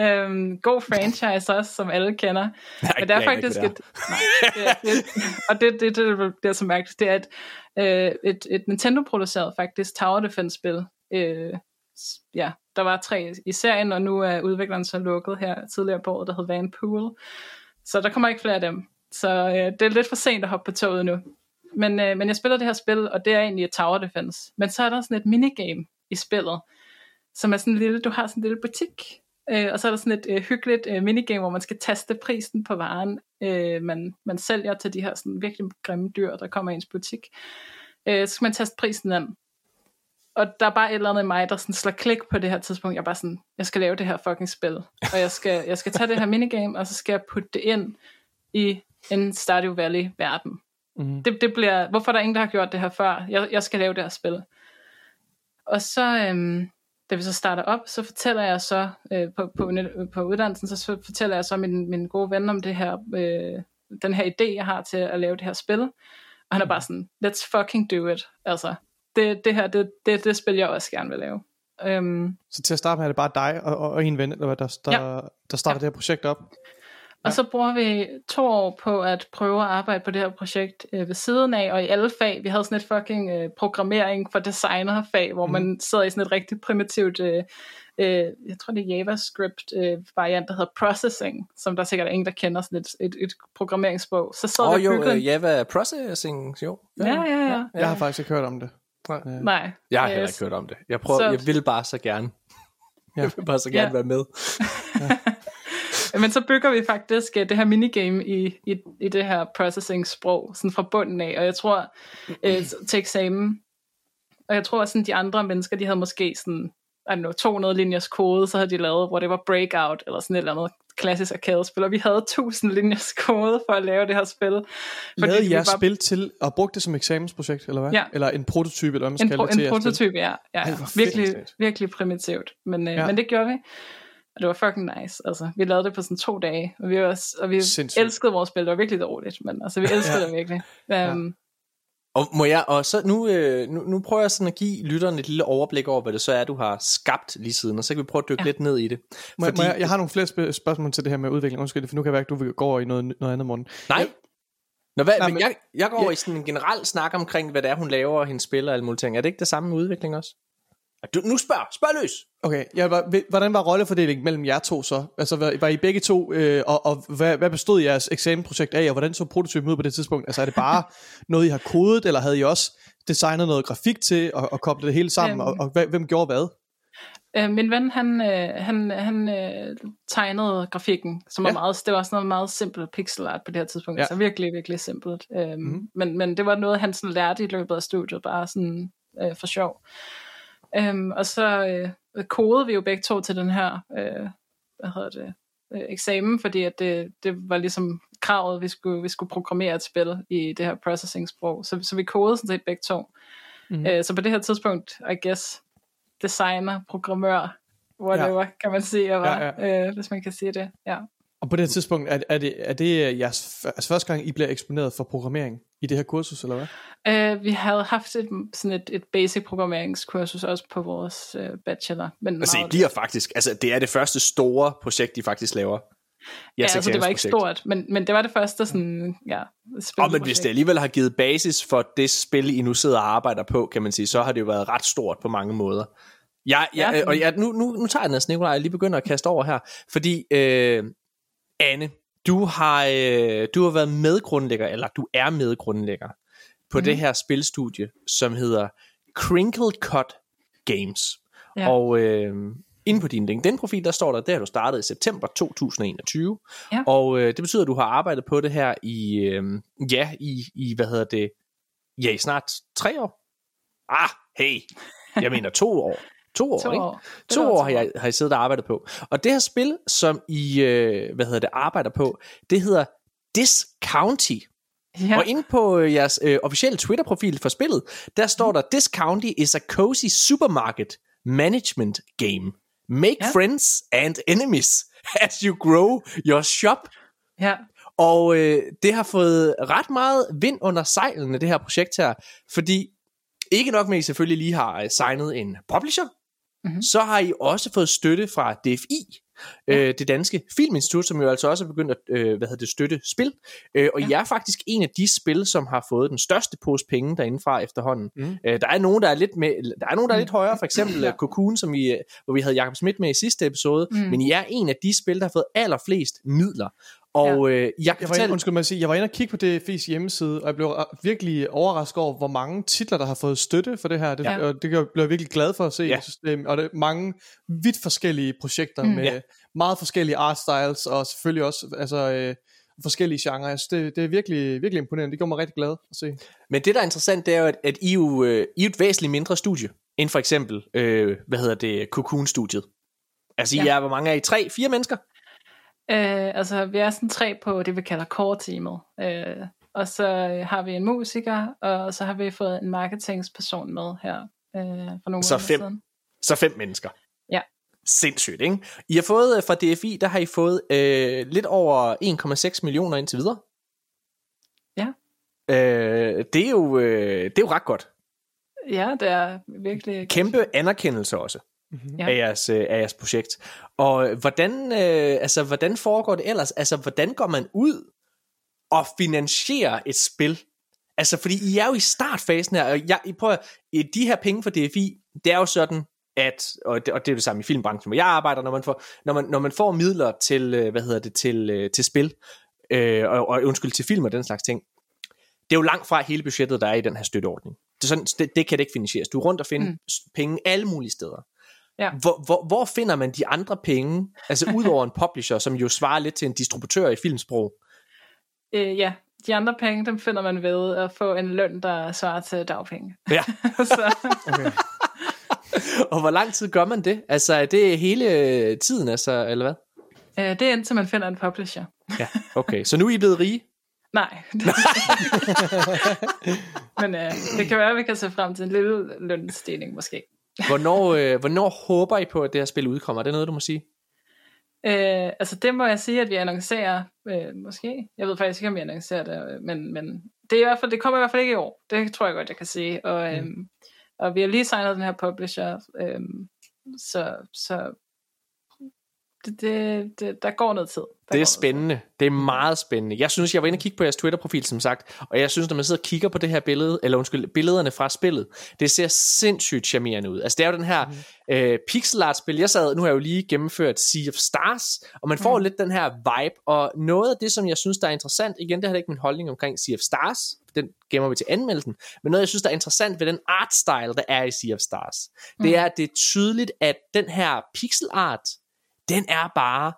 Øhm, god franchise også, som alle kender. Nej, Men det er faktisk ikke, et... Nej, det, er- det, og det, det, det, det er så mærkeligt. Det er et, øh, et, et Nintendo-produceret faktisk Tower Defense-spil. Øh, ja, der var tre i serien, og nu er udvikleren så lukket her tidligere på året, der hed Van Pool. Så der kommer ikke flere af dem. Så øh, det er lidt for sent at hoppe på toget nu. Men, øh, men jeg spiller det her spil, og det er egentlig et tower defense. Men så er der sådan et minigame i spillet, som er sådan en lille, du har sådan en lille butik, øh, og så er der sådan et øh, hyggeligt øh, minigame, hvor man skal taste prisen på varen, øh, man, man sælger til de her sådan virkelig grimme dyr, der kommer i ens butik. Øh, så skal man taste prisen an. Og der er bare et eller andet i mig, der sådan slår klik på det her tidspunkt. Jeg er bare sådan, jeg skal lave det her fucking spil. Og jeg skal, jeg skal tage det her minigame, og så skal jeg putte det ind i en Stardew Valley-verden. Mm-hmm. Det, det bliver, hvorfor er der ingen, der har gjort det her før? Jeg, jeg skal lave det her spil. Og så, øhm, da vi så starter op, så fortæller jeg så øh, på, på, på uddannelsen, så fortæller jeg så min, min gode ven om det her, øh, den her idé, jeg har til at lave det her spil. Og han er bare sådan, let's fucking do it. Altså, det, det her, det, det, det spil, jeg også gerne vil lave. Um, så til at starte med er det bare dig og, og en ven, eller hvad, der, der, ja. der starter ja. det her projekt op? Og så bruger vi to år på at prøve at arbejde på det her projekt øh, ved siden af, og i alle fag, vi havde sådan et fucking øh, programmering for designerfag, hvor mm. man sidder i sådan et rigtig primitivt, øh, øh, jeg tror det er JavaScript øh, variant, der hedder processing, som der sikkert er ingen, der kender sådan et, et, et programmeringssprog. Så sad oh, jo, uh, Java processing, jo. Ja, ja, ja. ja. Jeg har faktisk ikke hørt om det. Nej. Nej. Jeg har heller ikke hørt om det. Jeg, prøver, så... jeg vil bare så gerne. Ja. Jeg vil bare så gerne ja. være med. ja. Men så bygger vi faktisk øh, det her minigame i, i, i det her processing-sprog, sådan fra bunden af, og jeg tror øh, til eksamen, og jeg tror sådan de andre mennesker, de havde måske sådan, I don't know, 200 linjers kode, så havde de lavet, hvor det var breakout, eller sådan et eller andet klassisk arcade-spil, og vi havde 1000 linjers kode for at lave det her spil. Lavede jeres bare... spil til, og brugte det som eksamensprojekt, eller hvad? Ja. Eller en prototype, eller hvad man skal en, pro- en prototype, ja. ja, ja. Virkelig, virkelig primitivt, men, øh, ja. men det gjorde vi. Og det var fucking nice. Altså, vi lavede det på sådan to dage, og vi, var, og vi elskede vores spil. Det var virkelig dårligt, men altså, vi elskede ja. det virkelig. Um, ja. Og må jeg, og så nu, øh, nu, nu prøver jeg sådan at give lytterne et lille overblik over, hvad det så er, du har skabt lige siden, og så kan vi prøve at dykke ja. lidt ned i det. Må, Fordi, må jeg, jeg har nogle flere spørgsmål til det her med udvikling, undskyld, for nu kan det være, at du vil gå over i noget, noget andet morgen. Nej, jeg, Nå, hvad, Nej, men, men jeg, jeg går over ja. i sådan en generel snak omkring, hvad det er, hun laver, og hendes spiller og alle mulige ting. Er det ikke det samme med udvikling også? Du, nu spørg, spørg løs. Okay, ja, hvordan var rollefordelingen mellem jer to så? Altså, var, var I begge to, øh, og, og hvad, hvad bestod jeres eksamenprojekt af, og hvordan så prototypen ud på det tidspunkt? Altså, er det bare noget, I har kodet, eller havde I også designet noget grafik til, og, og koblet det hele sammen, øhm, og, og hvem gjorde hvad? Øh, min ven, han, øh, han, han øh, tegnede grafikken, som ja. var meget, det var sådan noget meget simpelt pixel art på det her tidspunkt, ja. så virkelig, virkelig simpelt. Øh, mm. men, men det var noget, han sådan lærte i løbet af studiet, bare sådan øh, for sjov. Øhm, og så øh, kodede vi jo begge to til den her øh, hvad hedder det, øh, eksamen, fordi at det, det var ligesom kravet, vi skulle, vi skulle programmere et spil i det her processing-sprog. Så, så vi kodede sådan set begge to. Mm-hmm. Øh, så på det her tidspunkt, I guess, designer, programmør, whatever, ja. kan man sige, jeg var, ja, ja. Øh, hvis man kan sige det. Ja. Og på det her tidspunkt, er, er, det, er det jeres altså første gang, I bliver eksponeret for programmering i det her kursus, eller hvad? Uh, vi havde haft et, sådan et, et basic programmeringskursus også på vores uh, bachelor. Men altså, I bliver faktisk, altså det er det første store projekt, I faktisk laver. Ja, altså det var ikke stort, men, men det var det første sådan, ja, Og men hvis det alligevel har givet basis for det spil, I nu sidder og arbejder på, kan man sige, så har det jo været ret stort på mange måder. Ja, ja, ja. og ja, nu, nu, nu tager jeg næsten, Nicolaj, jeg lige begynder at kaste over her, fordi øh, Anne, du har, øh, du har været medgrundlægger, eller du er medgrundlægger på mm. det her spilstudie, som hedder Crinkle Cut Games. Ja. Og øh, inde på din LinkedIn-profil, der står der, det har du startet i september 2021. Ja. Og øh, det betyder, at du har arbejdet på det her i, øh, ja, i, i, hvad hedder det, ja, i snart tre år. Ah, hey, jeg mener to år. To år, to ikke? År. To år har jeg, har jeg siddet og arbejdet på. Og det her spil, som I øh, hvad hedder det, arbejder på, det hedder Discounty. Ja. Og inde på øh, jeres øh, officielle Twitter-profil for spillet, der står der, This county is a cozy supermarket management game. Make ja. friends and enemies as you grow your shop. Ja. Og øh, det har fået ret meget vind under sejlene, det her projekt her, fordi ikke nok med, at I selvfølgelig lige har signet en publisher, mm-hmm. så har I også fået støtte fra DFI, øh, det danske filminstitut, som jo altså også er begyndt at øh, hvad hedder det, støtte spil. Øh, og ja. jeg er faktisk en af de spil, som har fået den største pose penge derindefra efterhånden. Mm. Øh, der er nogen, der er lidt med, der er nogen, der er lidt højere, for eksempel ja. Cocoon, som vi, hvor vi havde Jacob Schmidt med i sidste episode, mm. men I er en af de spil, der har fået allerflest midler. Og ja. øh, jeg kan jeg fortælle... undskyld mig at sige, jeg var inde og kigge på DFI's hjemmeside, og jeg blev virkelig overrasket over, hvor mange titler, der har fået støtte for det her. Det, ja. og det blev jeg virkelig glad for at se. Ja. Og det er mange vidt forskellige projekter mm, med ja. meget forskellige art styles, og selvfølgelig også altså, øh, forskellige genrer. Altså, det, det er virkelig, virkelig imponerende. Det gør mig rigtig glad at se. Men det, der er interessant, det er jo, at, at I, jo, øh, I er et væsentligt mindre studie, end for eksempel, øh, hvad hedder det, Cocoon-studiet. Altså, ja. I er, hvor mange er I? Tre, fire mennesker? Øh, altså, vi er sådan tre på det, vi kalder core-teamet. Øh, og så har vi en musiker, og så har vi fået en marketingsperson med her øh, for nogle så fem, siden. Så fem mennesker. Ja. Sindssygt, ikke? I har fået øh, fra DFI, der har I fået øh, lidt over 1,6 millioner indtil videre. Ja. Øh, det, er jo, øh, det er jo ret godt. Ja, det er virkelig... Kæmpe anerkendelse også mm-hmm. af, jeres, øh, af jeres projekt. Og hvordan, øh, altså, hvordan foregår det ellers? Altså, hvordan går man ud og finansierer et spil? Altså, fordi I er jo i startfasen her, og jeg, I prøver, de her penge for DFI, det er jo sådan, at, og det, og det er det samme i filmbranchen, hvor jeg arbejder, når man får, når man, når man får midler til, øh, hvad hedder det, til, øh, til spil, øh, og, og undskyld, til film og den slags ting, det er jo langt fra hele budgettet, der er i den her støtteordning. Det, er sådan, det, det kan det ikke finansieres. Du er rundt og finde mm. penge alle mulige steder. Ja. Hvor, hvor, hvor finder man de andre penge, altså ud over en publisher, som jo svarer lidt til en distributør i filmsprog? Øh, ja, de andre penge, dem finder man ved at få en løn, der svarer til dagpenge. Ja. så. Okay. og hvor lang tid gør man det? Altså er det hele tiden, altså, eller hvad? Øh, det er indtil man finder en publisher. ja, okay. Så nu er I blevet rige? Nej. Men øh, det kan være, at vi kan se frem til en lille lønstigning måske. Hvornår, øh, hvornår håber I på, at det her spil udkommer? Er det noget, du må sige? Øh, altså det må jeg sige, at vi annoncerer, øh, måske. Jeg ved faktisk ikke, om vi annoncerer det, øh, men, men det, er i hvert fald, det kommer i hvert fald ikke i år. Det tror jeg godt, jeg kan sige. Og, øh, mm. og vi har lige signet den her publisher, øh, så, så det, det, det, der går noget tid. Det er spændende. Det er meget spændende. Jeg synes, jeg var inde og kigge på jeres Twitter-profil, som sagt, og jeg synes, når man sidder og kigger på det her billede, eller undskyld, billederne fra spillet, det ser sindssygt charmerende ud. Altså, det er jo den her mm. øh, pixel art-spil. Jeg sad, nu har jeg jo lige gennemført Sea of Stars, og man får mm. lidt den her vibe, og noget af det, som jeg synes, der er interessant, igen, det har ikke min holdning omkring Sea of Stars, den gemmer vi til anmeldelsen, men noget, jeg synes, der er interessant ved den art style, der er i Sea of Stars, mm. det er, at det er tydeligt, at den her pixel art, den er bare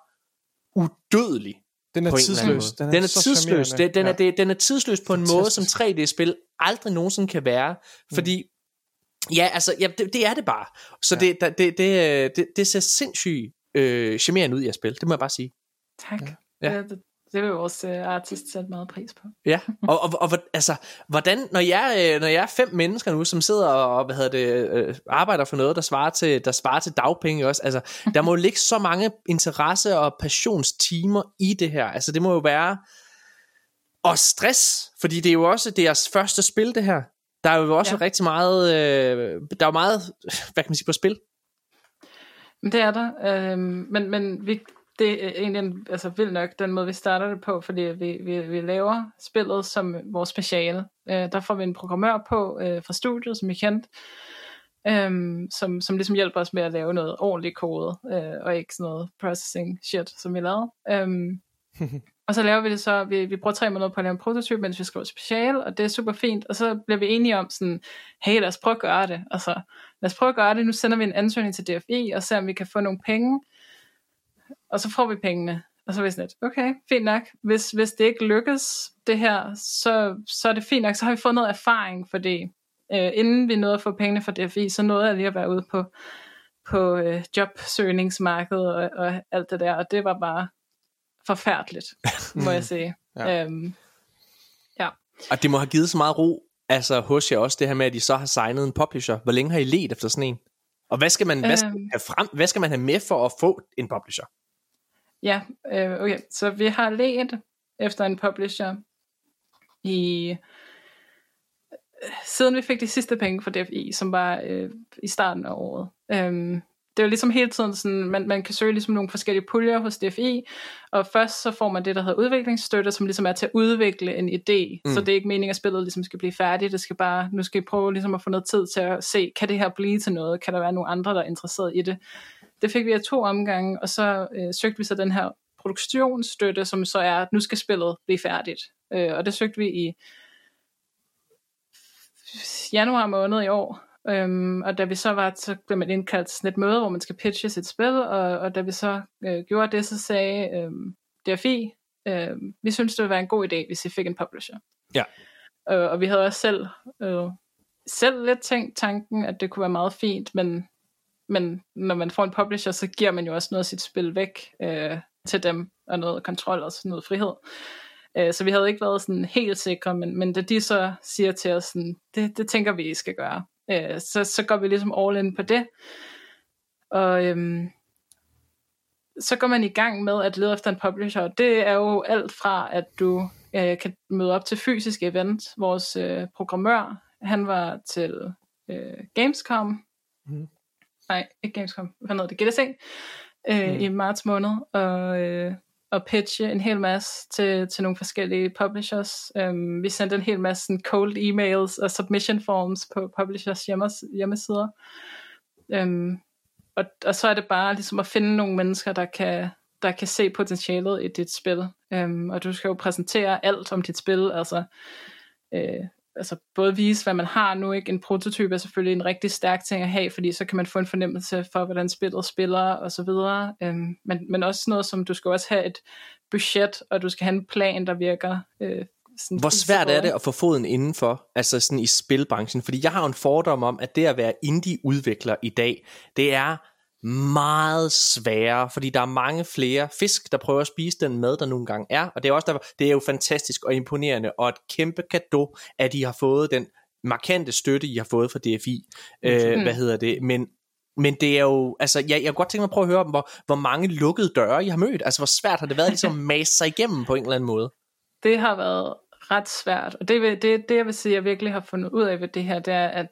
udødelig. Den er tidsløs. Den er, den er tidsløs. Den, den, ja. er, det, den er tidsløs på en måde, som 3D-spil aldrig nogensinde kan være. Mm. Fordi, ja, altså, ja, det, det er det bare. Så ja. det, det, det, det, det ser sindssygt øh, charmerende ud i at spille. Det må jeg bare sige. Tak. Ja. Det, det vil vores uh, artist sætte meget pris på. Ja, og, og, og altså, hvordan, når jeg, øh, når jeg er fem mennesker nu, som sidder og hvad hedder det, øh, arbejder for noget, der svarer, til, der svarer til dagpenge også, altså, der må ligge så mange interesse- og passionstimer i det her. Altså, det må jo være, og stress, fordi det er jo også deres første spil, det her. Der er jo også ja. rigtig meget, øh, der er jo meget, hvad kan man sige, på spil. Det er der, øh, men, men vi, det er egentlig altså, vildt nok, den måde vi starter det på, fordi vi, vi, vi laver spillet som vores speciale. Øh, der får vi en programmør på øh, fra studiet, som vi kendt, øh, som, som ligesom hjælper os med at lave noget ordentligt kode, øh, og ikke sådan noget processing shit, som vi lavede. Øh, og så laver vi det så, vi, vi bruger tre måneder på at lave en prototype, mens vi skriver speciale, og det er super fint, og så bliver vi enige om sådan, hey, lad os prøve at gøre det, altså, lad os prøve at gøre det, nu sender vi en ansøgning til DFI, og ser om vi kan få nogle penge, og så får vi pengene. Og så er vi sådan lidt, okay, fint nok. Hvis, hvis det ikke lykkes, det her, så, så er det fint nok. Så har vi fået noget erfaring, fordi øh, inden vi nåede at få pengene fra DFI, så nåede jeg lige at være ude på, på øh, jobsøgningsmarkedet og, og alt det der. Og det var bare forfærdeligt, må jeg sige. ja. Øhm, ja. Og det må have givet så meget ro, altså hos jer også, det her med, at I så har signet en publisher. Hvor længe har I let efter sådan en? Og hvad skal man, hvad skal man øhm. have frem, hvad skal man have med for at få en publisher? Ja, øh, okay. Så vi har let efter en publisher i siden vi fik de sidste penge fra DFI, som var øh, i starten af året. Øhm, det er jo ligesom hele tiden sådan, man, man kan søge ligesom nogle forskellige puljer hos DFI, og først så får man det, der hedder udviklingsstøtte, som ligesom er til at udvikle en idé, mm. så det er ikke meningen, at spillet ligesom skal blive færdigt, det skal bare, nu skal I prøve ligesom at få noget tid til at se, kan det her blive til noget, kan der være nogle andre, der er interesseret i det. Det fik vi af to omgange, og så øh, søgte vi så den her produktionsstøtte, som så er, at nu skal spillet blive færdigt. Øh, og det søgte vi i januar måned i år, Øhm, og da vi så var, så blev man indkaldt til sådan et møde, hvor man skal pitche sit spil, og, og da vi så øh, gjorde det, så sagde øh, DFI, øh, vi synes, det ville være en god idé, hvis vi fik en publisher. Ja. Øh, og vi havde også selv, øh, selv lidt tænkt tanken, at det kunne være meget fint, men, men når man får en publisher, så giver man jo også noget af sit spil væk øh, til dem, og noget kontrol og noget frihed. Øh, så vi havde ikke været sådan helt sikre, men, men da de så siger til os, sådan, det, det tænker vi, I skal gøre, øh, så, så går vi ligesom all in på det. Og øhm, så går man i gang med at lede efter en publisher. Det er jo alt fra, at du øh, kan møde op til fysiske event. Vores øh, programmør, han var til øh, Gamescom. Mm. Nej, ikke Gamescom. Hvad hedder det? GDC. Øh, mm. I marts måned. Og øh, at pitche en hel masse til, til nogle forskellige publishers. Um, vi sendte en hel masse sådan, cold emails og submission forms på publishers hjemmesider. Um, og, og så er det bare ligesom at finde nogle mennesker, der kan, der kan se potentialet i dit spil. Um, og du skal jo præsentere alt om dit spil, altså øh, altså både vise, hvad man har nu. Ikke? En prototype er selvfølgelig en rigtig stærk ting at have, fordi så kan man få en fornemmelse for, hvordan spillet spiller og så videre. Øhm, men, men også noget som, du skal også have et budget, og du skal have en plan, der virker øh, sådan Hvor svært er det at få foden indenfor, altså sådan i spilbranchen? Fordi jeg har en fordom om, at det at være indie-udvikler i dag, det er meget sværere, fordi der er mange flere fisk, der prøver at spise den mad, der nogle gange er, og det er også der, det er jo fantastisk og imponerende, og et kæmpe gave, at I har fået den markante støtte, I har fået fra DFI, øh, mm. hvad hedder det, men men det er jo, altså, jeg, jeg kunne godt tænke mig at prøve at høre, hvor, hvor mange lukkede døre I har mødt. Altså, hvor svært har det været ligesom at mase sig igennem på en eller anden måde? Det har været ret svært, og det, det, det jeg vil sige, jeg virkelig har fundet ud af ved det her, det er, at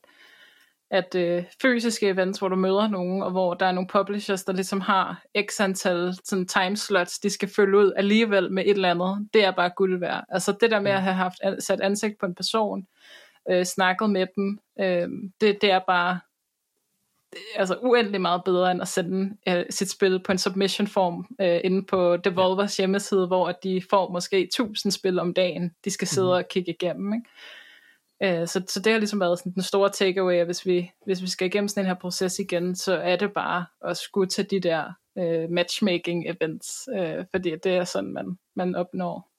at øh, fysiske events, hvor du møder nogen, og hvor der er nogle publishers, der ligesom har x antal sådan timeslots, de skal følge ud alligevel med et eller andet, det er bare guld værd. Altså det der med at have haft sat ansigt på en person, øh, snakket med dem, øh, det, det er bare altså uendelig meget bedre end at sende øh, sit spil på en submission form øh, inde på Devolvers hjemmeside, hvor de får måske 1000 spil om dagen, de skal sidde mm. og kigge igennem. Ikke? Øh, så, så det har ligesom været sådan den store takeaway, hvis vi, hvis vi skal igennem sådan en her proces igen, så er det bare at skulle til de der øh, matchmaking events, øh, fordi det er sådan, man, man opnår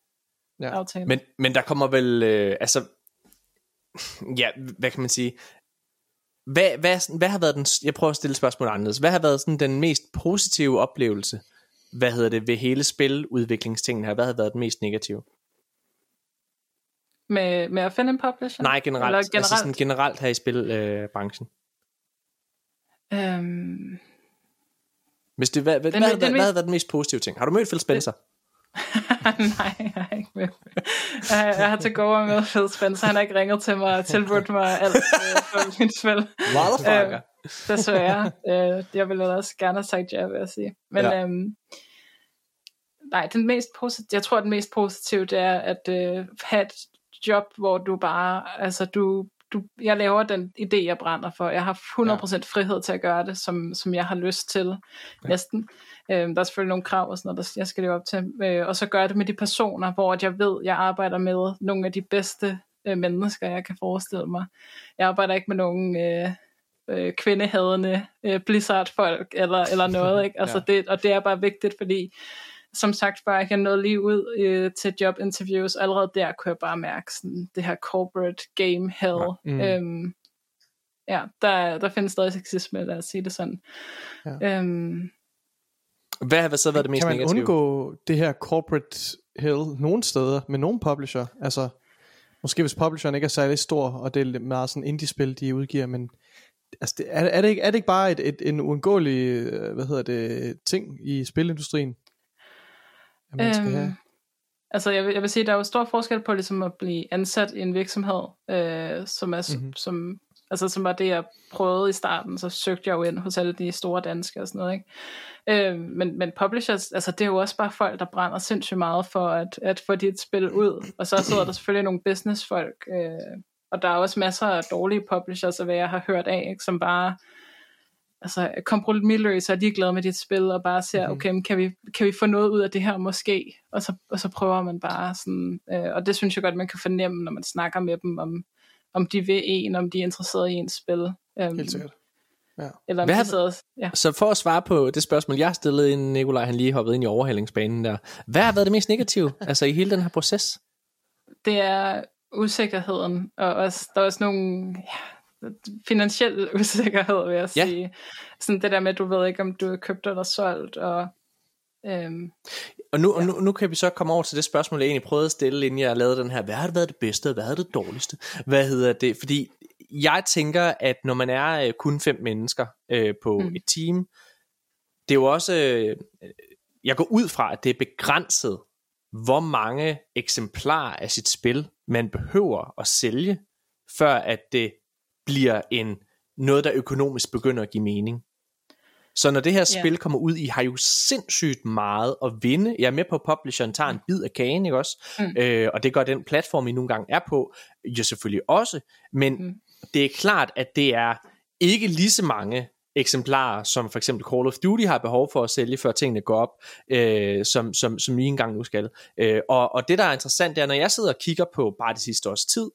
ja. aftalen. Men, men der kommer vel, øh, altså, ja, hvad kan man sige, hvad, hvad, hvad har været den, jeg prøver at stille spørgsmål anderledes, hvad har været sådan den mest positive oplevelse, hvad hedder det, ved hele spiludviklingstingen her, hvad har været den mest negative? Med, med at finde en publisher? Nej, generelt. Eller generelt? Altså sådan generelt her i spilbranchen. Øh, øhm... Hvis det, hvad, hvad, den, hvad, den, hvad, hvad har været den mest positive ting? Har du mødt Phil Spencer? Nej, jeg har ikke mødt jeg, jeg har til gode med Phil Spencer. Han har ikke ringet til mig og tilbudt mig alt øh, for mit spil. Motherfucker. Øh, desværre. Øh, jeg ville også gerne have sagt ja, vil jeg sige. Men ja. øhm, nej, den mest positive, jeg tror, den mest positive, det er at øh, have et job, hvor du bare, altså du, du, jeg laver den idé, jeg brænder for. Jeg har 100% frihed til at gøre det, som, som jeg har lyst til, ja. næsten. Øhm, der er selvfølgelig nogle krav og sådan noget, der jeg skal leve op til. Øh, og så gør det med de personer, hvor jeg ved, jeg arbejder med nogle af de bedste øh, mennesker, jeg kan forestille mig. Jeg arbejder ikke med nogen... Øh, øh, kvindehadende øh, Blizzard-folk eller, eller noget, ikke? Altså ja. det, og det er bare vigtigt, fordi som sagt bare, jeg nåede lige ud øh, til jobinterviews, og allerede der kunne jeg bare mærke sådan, det her corporate game hell. Ja. Mm. Øhm, ja, der, der findes stadig sexisme, lad os sige det sådan. Ja. Øhm, hvad har så været det mest negative? Kan man undgå det her corporate hell nogle steder med nogle publisher? Altså, måske hvis publisheren ikke er særlig stor, og det er meget sådan indie-spil, de udgiver, men altså, det, er, er, det ikke, er det ikke bare et, et, en uundgåelig, øh, hvad hedder det, ting i spilindustrien? At man skal øhm, have? Altså jeg vil, jeg vil sige, der er jo stor forskel på ligesom at blive ansat i en virksomhed, øh, som, er, mm-hmm. som Altså som var det, jeg prøvede i starten, så søgte jeg jo ind hos alle de store danske og sådan noget, ikke? Øh, men, men publishers, altså det er jo også bare folk, der brænder sindssygt meget for at, at få dit spil ud. Og så sidder der selvfølgelig nogle businessfolk, øh, og der er også masser af dårlige publishers, hvad jeg har hørt af, ikke? som bare altså kompromisløse og ligeglade med dit spil, og bare ser, mm-hmm. okay, men kan vi, kan vi få noget ud af det her måske? Og så, og så prøver man bare sådan, øh, og det synes jeg godt, man kan fornemme, når man snakker med dem, om, om de vil en, om de er interesseret i ens spil. Um, Helt sikkert. Ja. Eller Hvad sidder, ja. Så for at svare på det spørgsmål, jeg har stillet, inden Nikolaj han lige hoppede ind i overhældingsbanen der. Hvad har været det mest negative, altså i hele den her proces? det er usikkerheden, og også, der er også nogle ja, finansiel usikkerhed, vil jeg Ja. sige. Sådan det der med, at du ved ikke, om du er købt eller solgt, og øhm, Og nu, og nu, nu kan vi så komme over til det spørgsmål, jeg egentlig prøvede at stille, inden jeg lavede den her. Hvad har det været det bedste, og hvad har det dårligste? Hvad hedder det? Fordi jeg tænker, at når man er øh, kun fem mennesker øh, på mm. et team, det er jo også... Øh, jeg går ud fra, at det er begrænset, hvor mange eksemplarer af sit spil, man behøver at sælge, før at det bliver en noget, der økonomisk begynder at give mening. Så når det her spil kommer ud, I har jo sindssygt meget at vinde. Jeg er med på, at publisheren tager en bid af kagen, ikke også? Mm. Øh, og det gør den platform, I nogle gange er på, jo selvfølgelig også. Men Mm. det er klart, at det er ikke lige så mange eksemplarer, som for eksempel Call of Duty har behov for at sælge, før tingene går op, øh, som, som, som I engang nu skal. Øh, og, og det, der er interessant, det er, når jeg sidder og kigger på bare det sidste års tid,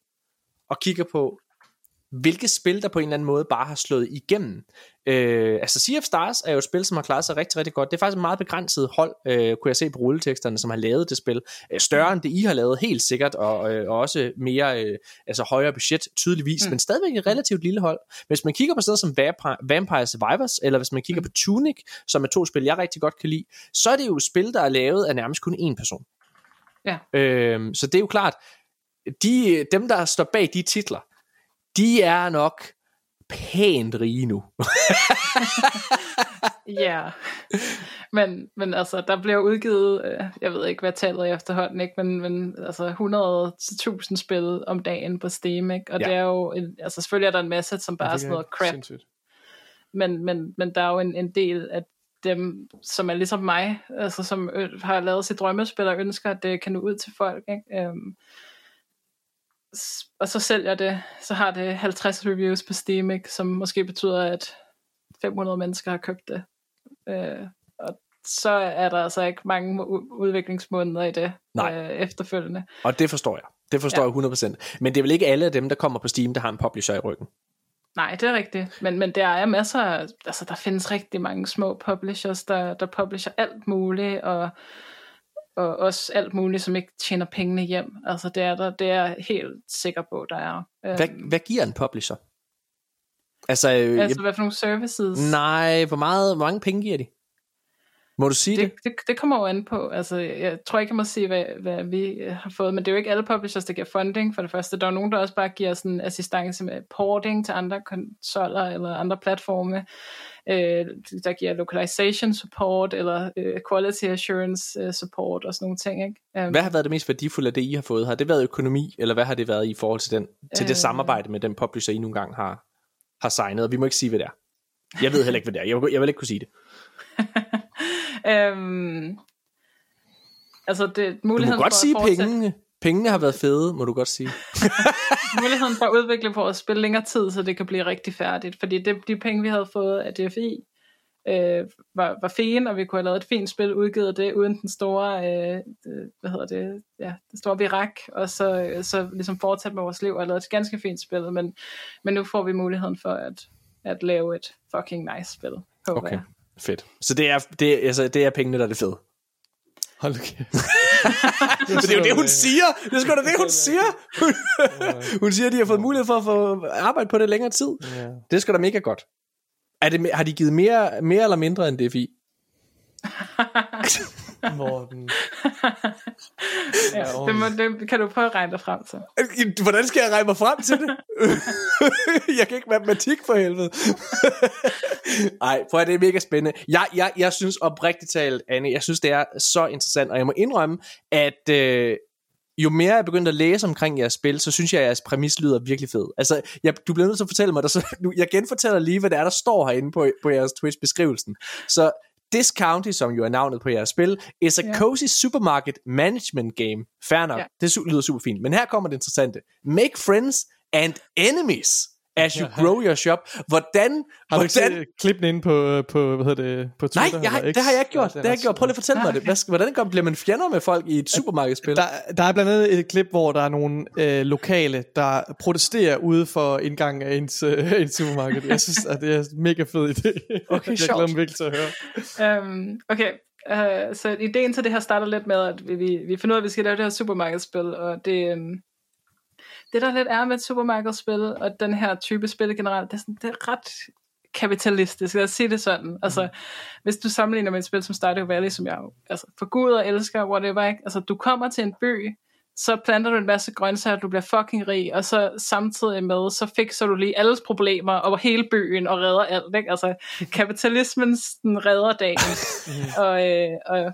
og kigger på, hvilke spil, der på en eller anden måde bare har slået igennem. Øh, altså Sea of Stars er jo et spil, som har klaret sig rigtig, rigtig godt. Det er faktisk et meget begrænset hold, øh, kunne jeg se på rulleteksterne, som har lavet det spil. Øh, større end det, I har lavet, helt sikkert, og, øh, og også mere, øh, altså højere budget, tydeligvis, Mm. mm. men stadigvæk et relativt lille hold. Hvis man kigger på steder som Vampire, Vampire Survivors, eller hvis man kigger på Tunic, som er to spil, jeg rigtig godt kan lide, så er det jo spil, der er lavet af nærmest kun én person. Ja. Øh, så det er jo klart, de, dem, der står bag de titler, de er nok pænt rige nu. Ja, men, men altså, der bliver udgivet, øh, jeg ved ikke, hvad tallet er efterhånden, ikke? Men, men altså 100.000 spil om dagen på Steam, ikke? Og Ja. det er jo, en, altså selvfølgelig er der en masse, som bare er sådan noget crap, Sindssygt. men, men, men der er jo en, en del af dem, som er ligesom mig, altså som ø- har lavet sit drømmespil og ønsker, at det kan nå ud til folk, ikke? Øhm, s- og så sælger det, så har det 50 reviews på Steam, ikke? som måske betyder, at 500 mennesker har købt det. Øh, og så er der altså ikke mange udviklingsmåneder i det Nej. Øh, efterfølgende. Og det forstår jeg. Det forstår Ja. jeg 100%. Men det er vel ikke alle af dem, der kommer på Steam, der har en publisher i ryggen. Nej, det er rigtigt. Men, men der er masser, altså der findes rigtig mange små publishers, der, der publisher alt muligt, og, og også alt muligt, som ikke tjener pengene hjem. Altså det er der, det er jeg helt sikker på, der er. Hvad, Øhm, hvad giver en publisher? Altså, øh, altså hvad for nogle services? jeg, nej, hvor, meget, hvor mange penge giver de? Må du sige det? det, det, det kommer jo an på. Altså, jeg tror ikke, jeg må sige, hvad, hvad vi har fået, men det er jo ikke alle publishers, der giver funding for det første. Der er nogen, der også bare giver sådan assistance med porting til andre konsoller eller andre platforme. Øh, der giver localization support eller øh, quality assurance øh, support og sådan nogle ting. Ikke? Um, Hvad har været det mest værdifulde af det, I har fået? Har det været økonomi, eller hvad har det været i forhold til, den, til det Øh. samarbejde med den publisher, I nogle gange har, har signet? Og vi må ikke sige, hvad det er. Jeg ved heller ikke, hvad det er. Jeg vil, jeg vil ikke kunne sige det. øhm, altså det, Du må muligheden godt for at sige fortsætte- pengene. Pengene har været fede, må du godt sige. muligheden for at udvikle for at spille længere tid, så det kan blive rigtig færdigt. Fordi det, de penge, vi havde fået af DFI, øh, var, var fine, og vi kunne have lavet et fint spil, udgivet det, uden den store, øh, øh, hvad hedder det, ja, den store virak, og så, øh, så ligesom fortsat med vores liv, og lavet et ganske fint spil, men, men nu får vi muligheden for at, at lave et fucking nice spil, håber Okay, jeg. fedt. Så det er, det, altså, det er pengene, der er det fede. Hold kæft. Men det er jo det, hun siger. Det er sgu da det, hun siger. hun siger, at de har fået mulighed for at få arbejde på det længere tid. Ja. Det er sgu da mega godt. Er det, har de givet mere, mere eller mindre end DFI? Morten. Ja, det, må, det kan du prøve at regne dig frem til. Hvordan skal jeg regne mig frem til det? jeg kan ikke matematik for helvede. Ej, prøv at det er mega spændende. Jeg, jeg, jeg synes oprigtigt talt, Anne, jeg synes det er så interessant, og jeg må indrømme, at øh, jo mere jeg er begyndt at læse omkring jeres spil, så synes jeg, at jeres præmis lyder virkelig fed. Altså, jeg, du bliver nødt til at fortælle mig, der, så, nu, jeg genfortæller lige, hvad det er, der står herinde på, på jeres Twitch-beskrivelsen. Så This County, som jo er navnet på jeres spil, is a Ja. cozy supermarket management game. Fair nok, Ja. det lyder super fint. Men her kommer det interessante. Make friends and enemies as you grow your shop. Hvordan, Har du ikke hvordan, set klippene inde på, på, hvad hedder det, på Nej, Twitter? jeg har, eller det har jeg ikke gjort. Ja, Det har jeg ikke gjort. Prøv lige at fortælle mig det. Hvad, hvordan går, bliver man fjender med folk i et supermarkedsspil? Der, der er blandt andet et klip, hvor der er nogle øh, lokale, der protesterer ude for indgangen af ens, øh, ens supermarked. Jeg synes, at det er en mega fed idé. Okay, jeg sjovt. glæder mig virkelig til at høre. Um, okay, uh, så ideen til det her starter lidt med, at vi, vi, vi finder ud af, at vi skal lave det her supermarkedsspil, og det, um, det der lidt er med et supermarkedsspil, og den her type spil generelt, det er, sådan, det er ret kapitalistisk, lad os sige det sådan. Altså, hvis du sammenligner med et spil som Stardew Valley, som jeg altså, forguder og elsker, whatever, ikke? Altså, du kommer til en by, så planter du en masse grøntsager, du bliver fucking rig, og så samtidig med, så fikser du lige alles problemer over hele byen og redder alt, ikke? Altså, kapitalismen den redder dagen. og, øh, og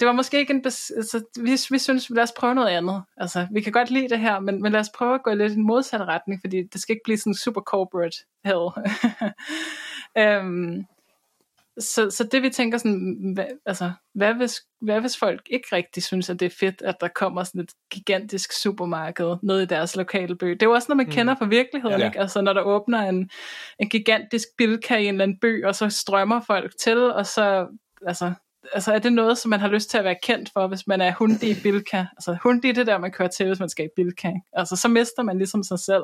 det var måske ikke en... Bes- altså, vi, vi synes, lad os prøve noget andet. Altså, vi kan godt lide det her, men, men lad os prøve at gå lidt i en modsatte retning, fordi det skal ikke blive sådan super corporate hell. um, så, så det vi tænker sådan, hvad, altså, hvad hvis, hvad hvis folk ikke rigtig synes, at det er fedt, at der kommer sådan et gigantisk supermarked ned i deres lokale by. Det er jo også noget, man kender fra virkeligheden, Ja. ikke? Altså når der åbner en, en gigantisk bilka i en eller anden by, og så strømmer folk til, og så, altså, altså er det noget, som man har lyst til at være kendt for, hvis man er hundi i Bilka? Altså hundi, det der, man kører til, hvis man skal i Bilka. Altså så mister man ligesom sig selv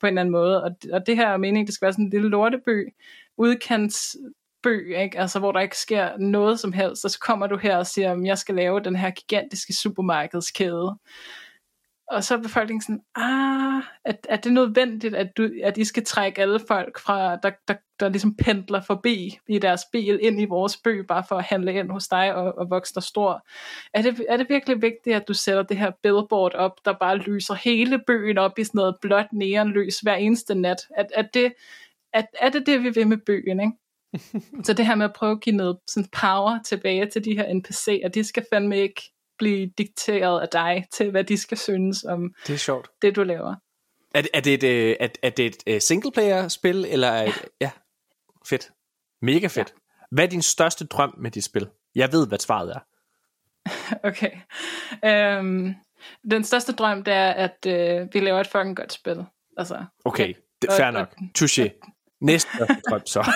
på en eller anden måde. Og, og det her er meningen, det skal være sådan en lille lorteby, udkantsby, ikke? Altså, hvor der ikke sker noget som helst, og så kommer du her og siger, at jeg skal lave den her gigantiske supermarkedskæde. Og så er befolkningen sådan, ah, er, er det nødvendigt, at, du, at I skal trække alle folk, fra, der, der, der ligesom pendler forbi i deres bil ind i vores by, bare for at handle ind hos dig og, og vokse dig stor? Er det, er det virkelig vigtigt, at du sætter det her billboard op, der bare lyser hele byen op i sådan noget blåt neonlys hver eneste nat? Er, er, det, er, er det det, vi vil med byen, ikke? Så det her med at prøve at give noget sådan power tilbage til de her NPC'er, de skal fandme ikke blive dikteret af dig til, hvad de skal synes om Det er sjovt. det, du laver. Er, det- er det et, øh, er, er det et øh, single-player-spil, eller er ja. ja, fedt. Mega fedt. Ja. Hvad er din største drøm med dit spil? Jeg ved, hvad svaret er. Okay. Øhm, den største drøm, det er, at øh, vi laver et fucking godt spil. Altså, Okay, det, fair og- nok. Touché. Næste drøm så.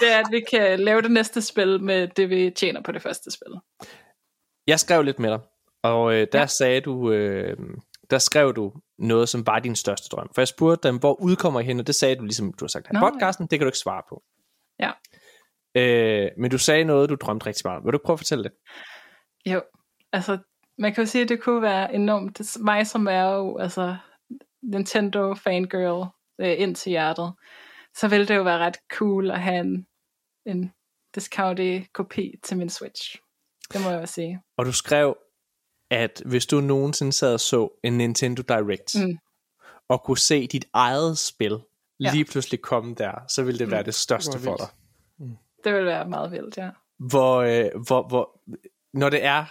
det er, at vi kan lave det næste spil med det, vi tjener på det første spil. Jeg skrev lidt med dig, og øh, der. Ja. sagde du, øh, der skrev du noget, som var din største drøm. For jeg spurgte dem, hvor udkommer I hen, og det sagde du ligesom, du har sagt her i podcasten, det kan du ikke svare på. Ja. Øh, men du sagde noget, du drømte rigtig meget. Vil du prøve at fortælle det? Jo, altså, man kan jo sige, at det kunne være enormt. Det, mig, som er jo altså, Nintendo fangirl øh, ind til hjertet, så ville det jo være ret cool at have en, en discounted kopi til min Switch. Det må jeg jo sige. Og du skrev, at hvis du nogensinde sad og så en Nintendo Direct, mm. Mm. og kunne se dit eget spil Ja. lige pludselig komme der, så ville det Mm. være det største for dig. vildt. Det ville være meget vildt, ja. Hvor, øh, hvor, hvor, når det er,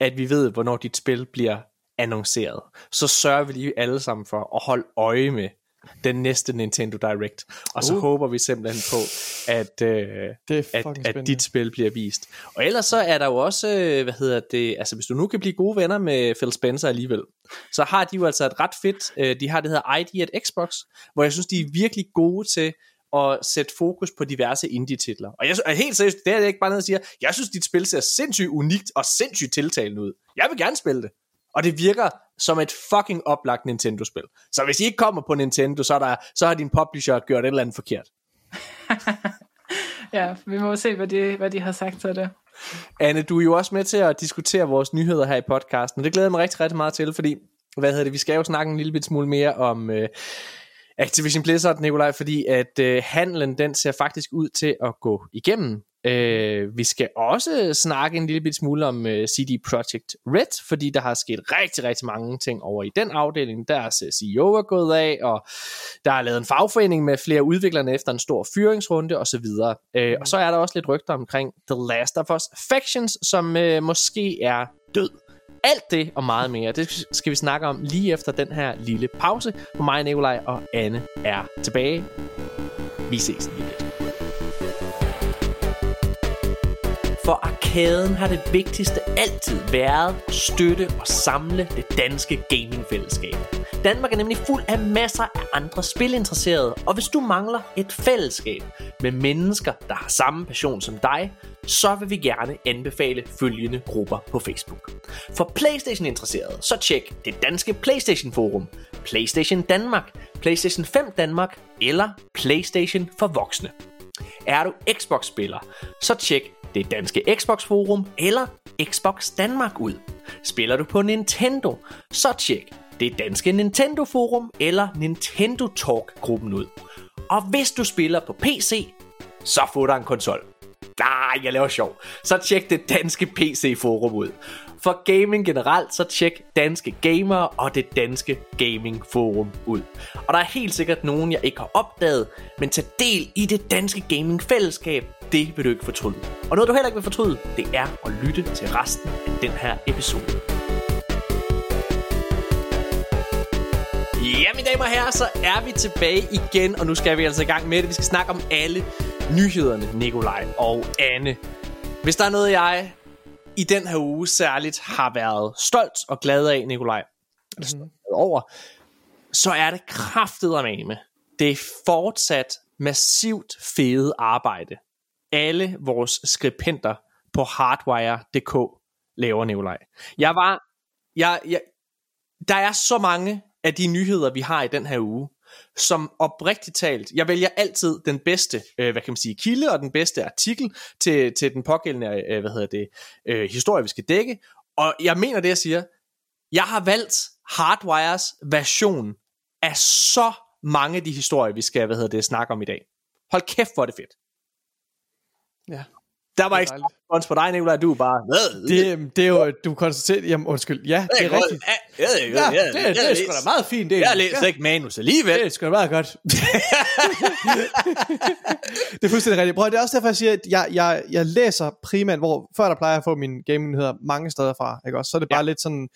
at vi ved, hvornår dit spil bliver annonceret, så sørger vi lige alle sammen for at holde øje med den næste Nintendo Direct. Og så Uh. håber vi simpelthen på, at, øh, Det at, at dit spil bliver vist. Og ellers så er der jo også, øh, hvad hedder det, altså hvis du nu kan blive gode venner med Phil Spencer alligevel, så har de jo altså et ret fedt, øh, de har det hedder ID at Xbox, hvor jeg synes, de er virkelig gode til at sætte fokus på diverse indie-titler. Og jeg er helt seriøst, det er jeg ikke bare noget, jeg siger, jeg synes, dit spil ser sindssygt unikt og sindssygt tiltalende ud. Jeg vil gerne spille det. Og det virker som et fucking oplagt Nintendo-spil. Så hvis I ikke kommer på Nintendo, så, er der, så har din publisher gjort et eller andet forkert. Ja, vi må se, hvad de, hvad de har sagt til det. Anne, du er jo også med til at diskutere vores nyheder her i podcasten, og det glæder jeg mig rigtig, rigtig meget til, fordi, hvad hedder det, vi skal jo snakke en lille bit smule mere om øh, Activision Blizzard, Nikolaj, fordi at øh, handlen, den ser faktisk ud til at gå igennem. Øh, vi skal også snakke en lille smule om øh, CD Projekt Red, fordi der har sket rigtig, rigtig mange ting over i den afdeling. Deres øh, CEO er gået af, og der er lavet en fagforening med flere udviklerne efter en stor fyringsrunde osv. Øh, og så er der også lidt rygter omkring The Last of Us Factions, som øh, måske er død. alt det og meget mere, det skal vi snakke om lige efter den her lille pause, hvor mig, Nikolaj og Anne er tilbage. Vi ses lige lidt. For arkaden har det vigtigste altid været støtte og samle det danske gamingfællesskab. Danmark er nemlig fuld af masser af andre spilinteresserede, og hvis du mangler et fællesskab med mennesker, der har samme passion som dig, så vil vi gerne anbefale følgende grupper på Facebook. For Playstation-interesserede, så tjek det danske Playstation Forum, Playstation Danmark, Playstation 5 Danmark eller Playstation for voksne. Er du Xbox-spiller, så tjek det danske Xbox Forum eller Xbox Danmark ud. Spiller du på Nintendo, så tjek det danske Nintendo Forum eller Nintendo Talk-gruppen ud. Og hvis du spiller på PC, så få dig en konsol. Nej, jeg laver sjov. Så tjek det danske PC-forum ud. For gaming generelt, så tjek danske gamere og det danske gaming forum ud. Og der er helt sikkert nogen, jeg ikke har opdaget, men tag del i det danske gaming fællesskab, det vil du ikke fortryde. Og noget du heller ikke vil fortryde, det er at lytte til resten af den her episode. Ja, mine damer og herrer, så er vi tilbage igen, og nu skal vi altså i gang med det. Vi skal snakke om alle nyhederne, Nikolaj og Anne. Hvis der er noget, jeg i den her uge særligt har været stolt og glad af, Nikolaj, mm. over, så er det kraftet af med. Det er fortsat massivt fede arbejde. Alle vores skribenter på hardwire.dk laver, Nikolaj. Jeg var... Jeg, jeg, der er så mange af de nyheder, vi har i den her uge, som oprigtigt talt, jeg vælger altid den bedste, øh, hvad kan man sige, kilde og den bedste artikel til, til den pågældende, øh, hvad hedder det, øh, historie, vi skal dække. Og jeg mener det, jeg siger. Jeg har valgt Hardwires version af så mange af de historier, vi skal, hvad hedder det, snakke om i dag. Hold kæft, hvor er det fedt. Ja. Der var ikke respons på dig, Nicolaj. Du er bare... Det, det er jo, du konstaterer... Jamen, undskyld. Ja, det er rigtigt. Ja, ja, ja, det, det, det er sgu da meget fint. Det, jeg læser ikke manus alligevel. Det er sgu da meget godt. det er fuldstændig rigtigt. Prøv, det er også derfor, jeg siger, at jeg, jeg, jeg læser primært, hvor før der plejer jeg at få mine gaming-nyheder mange steder fra, ikke også? Så er det bare ja. lidt sådan,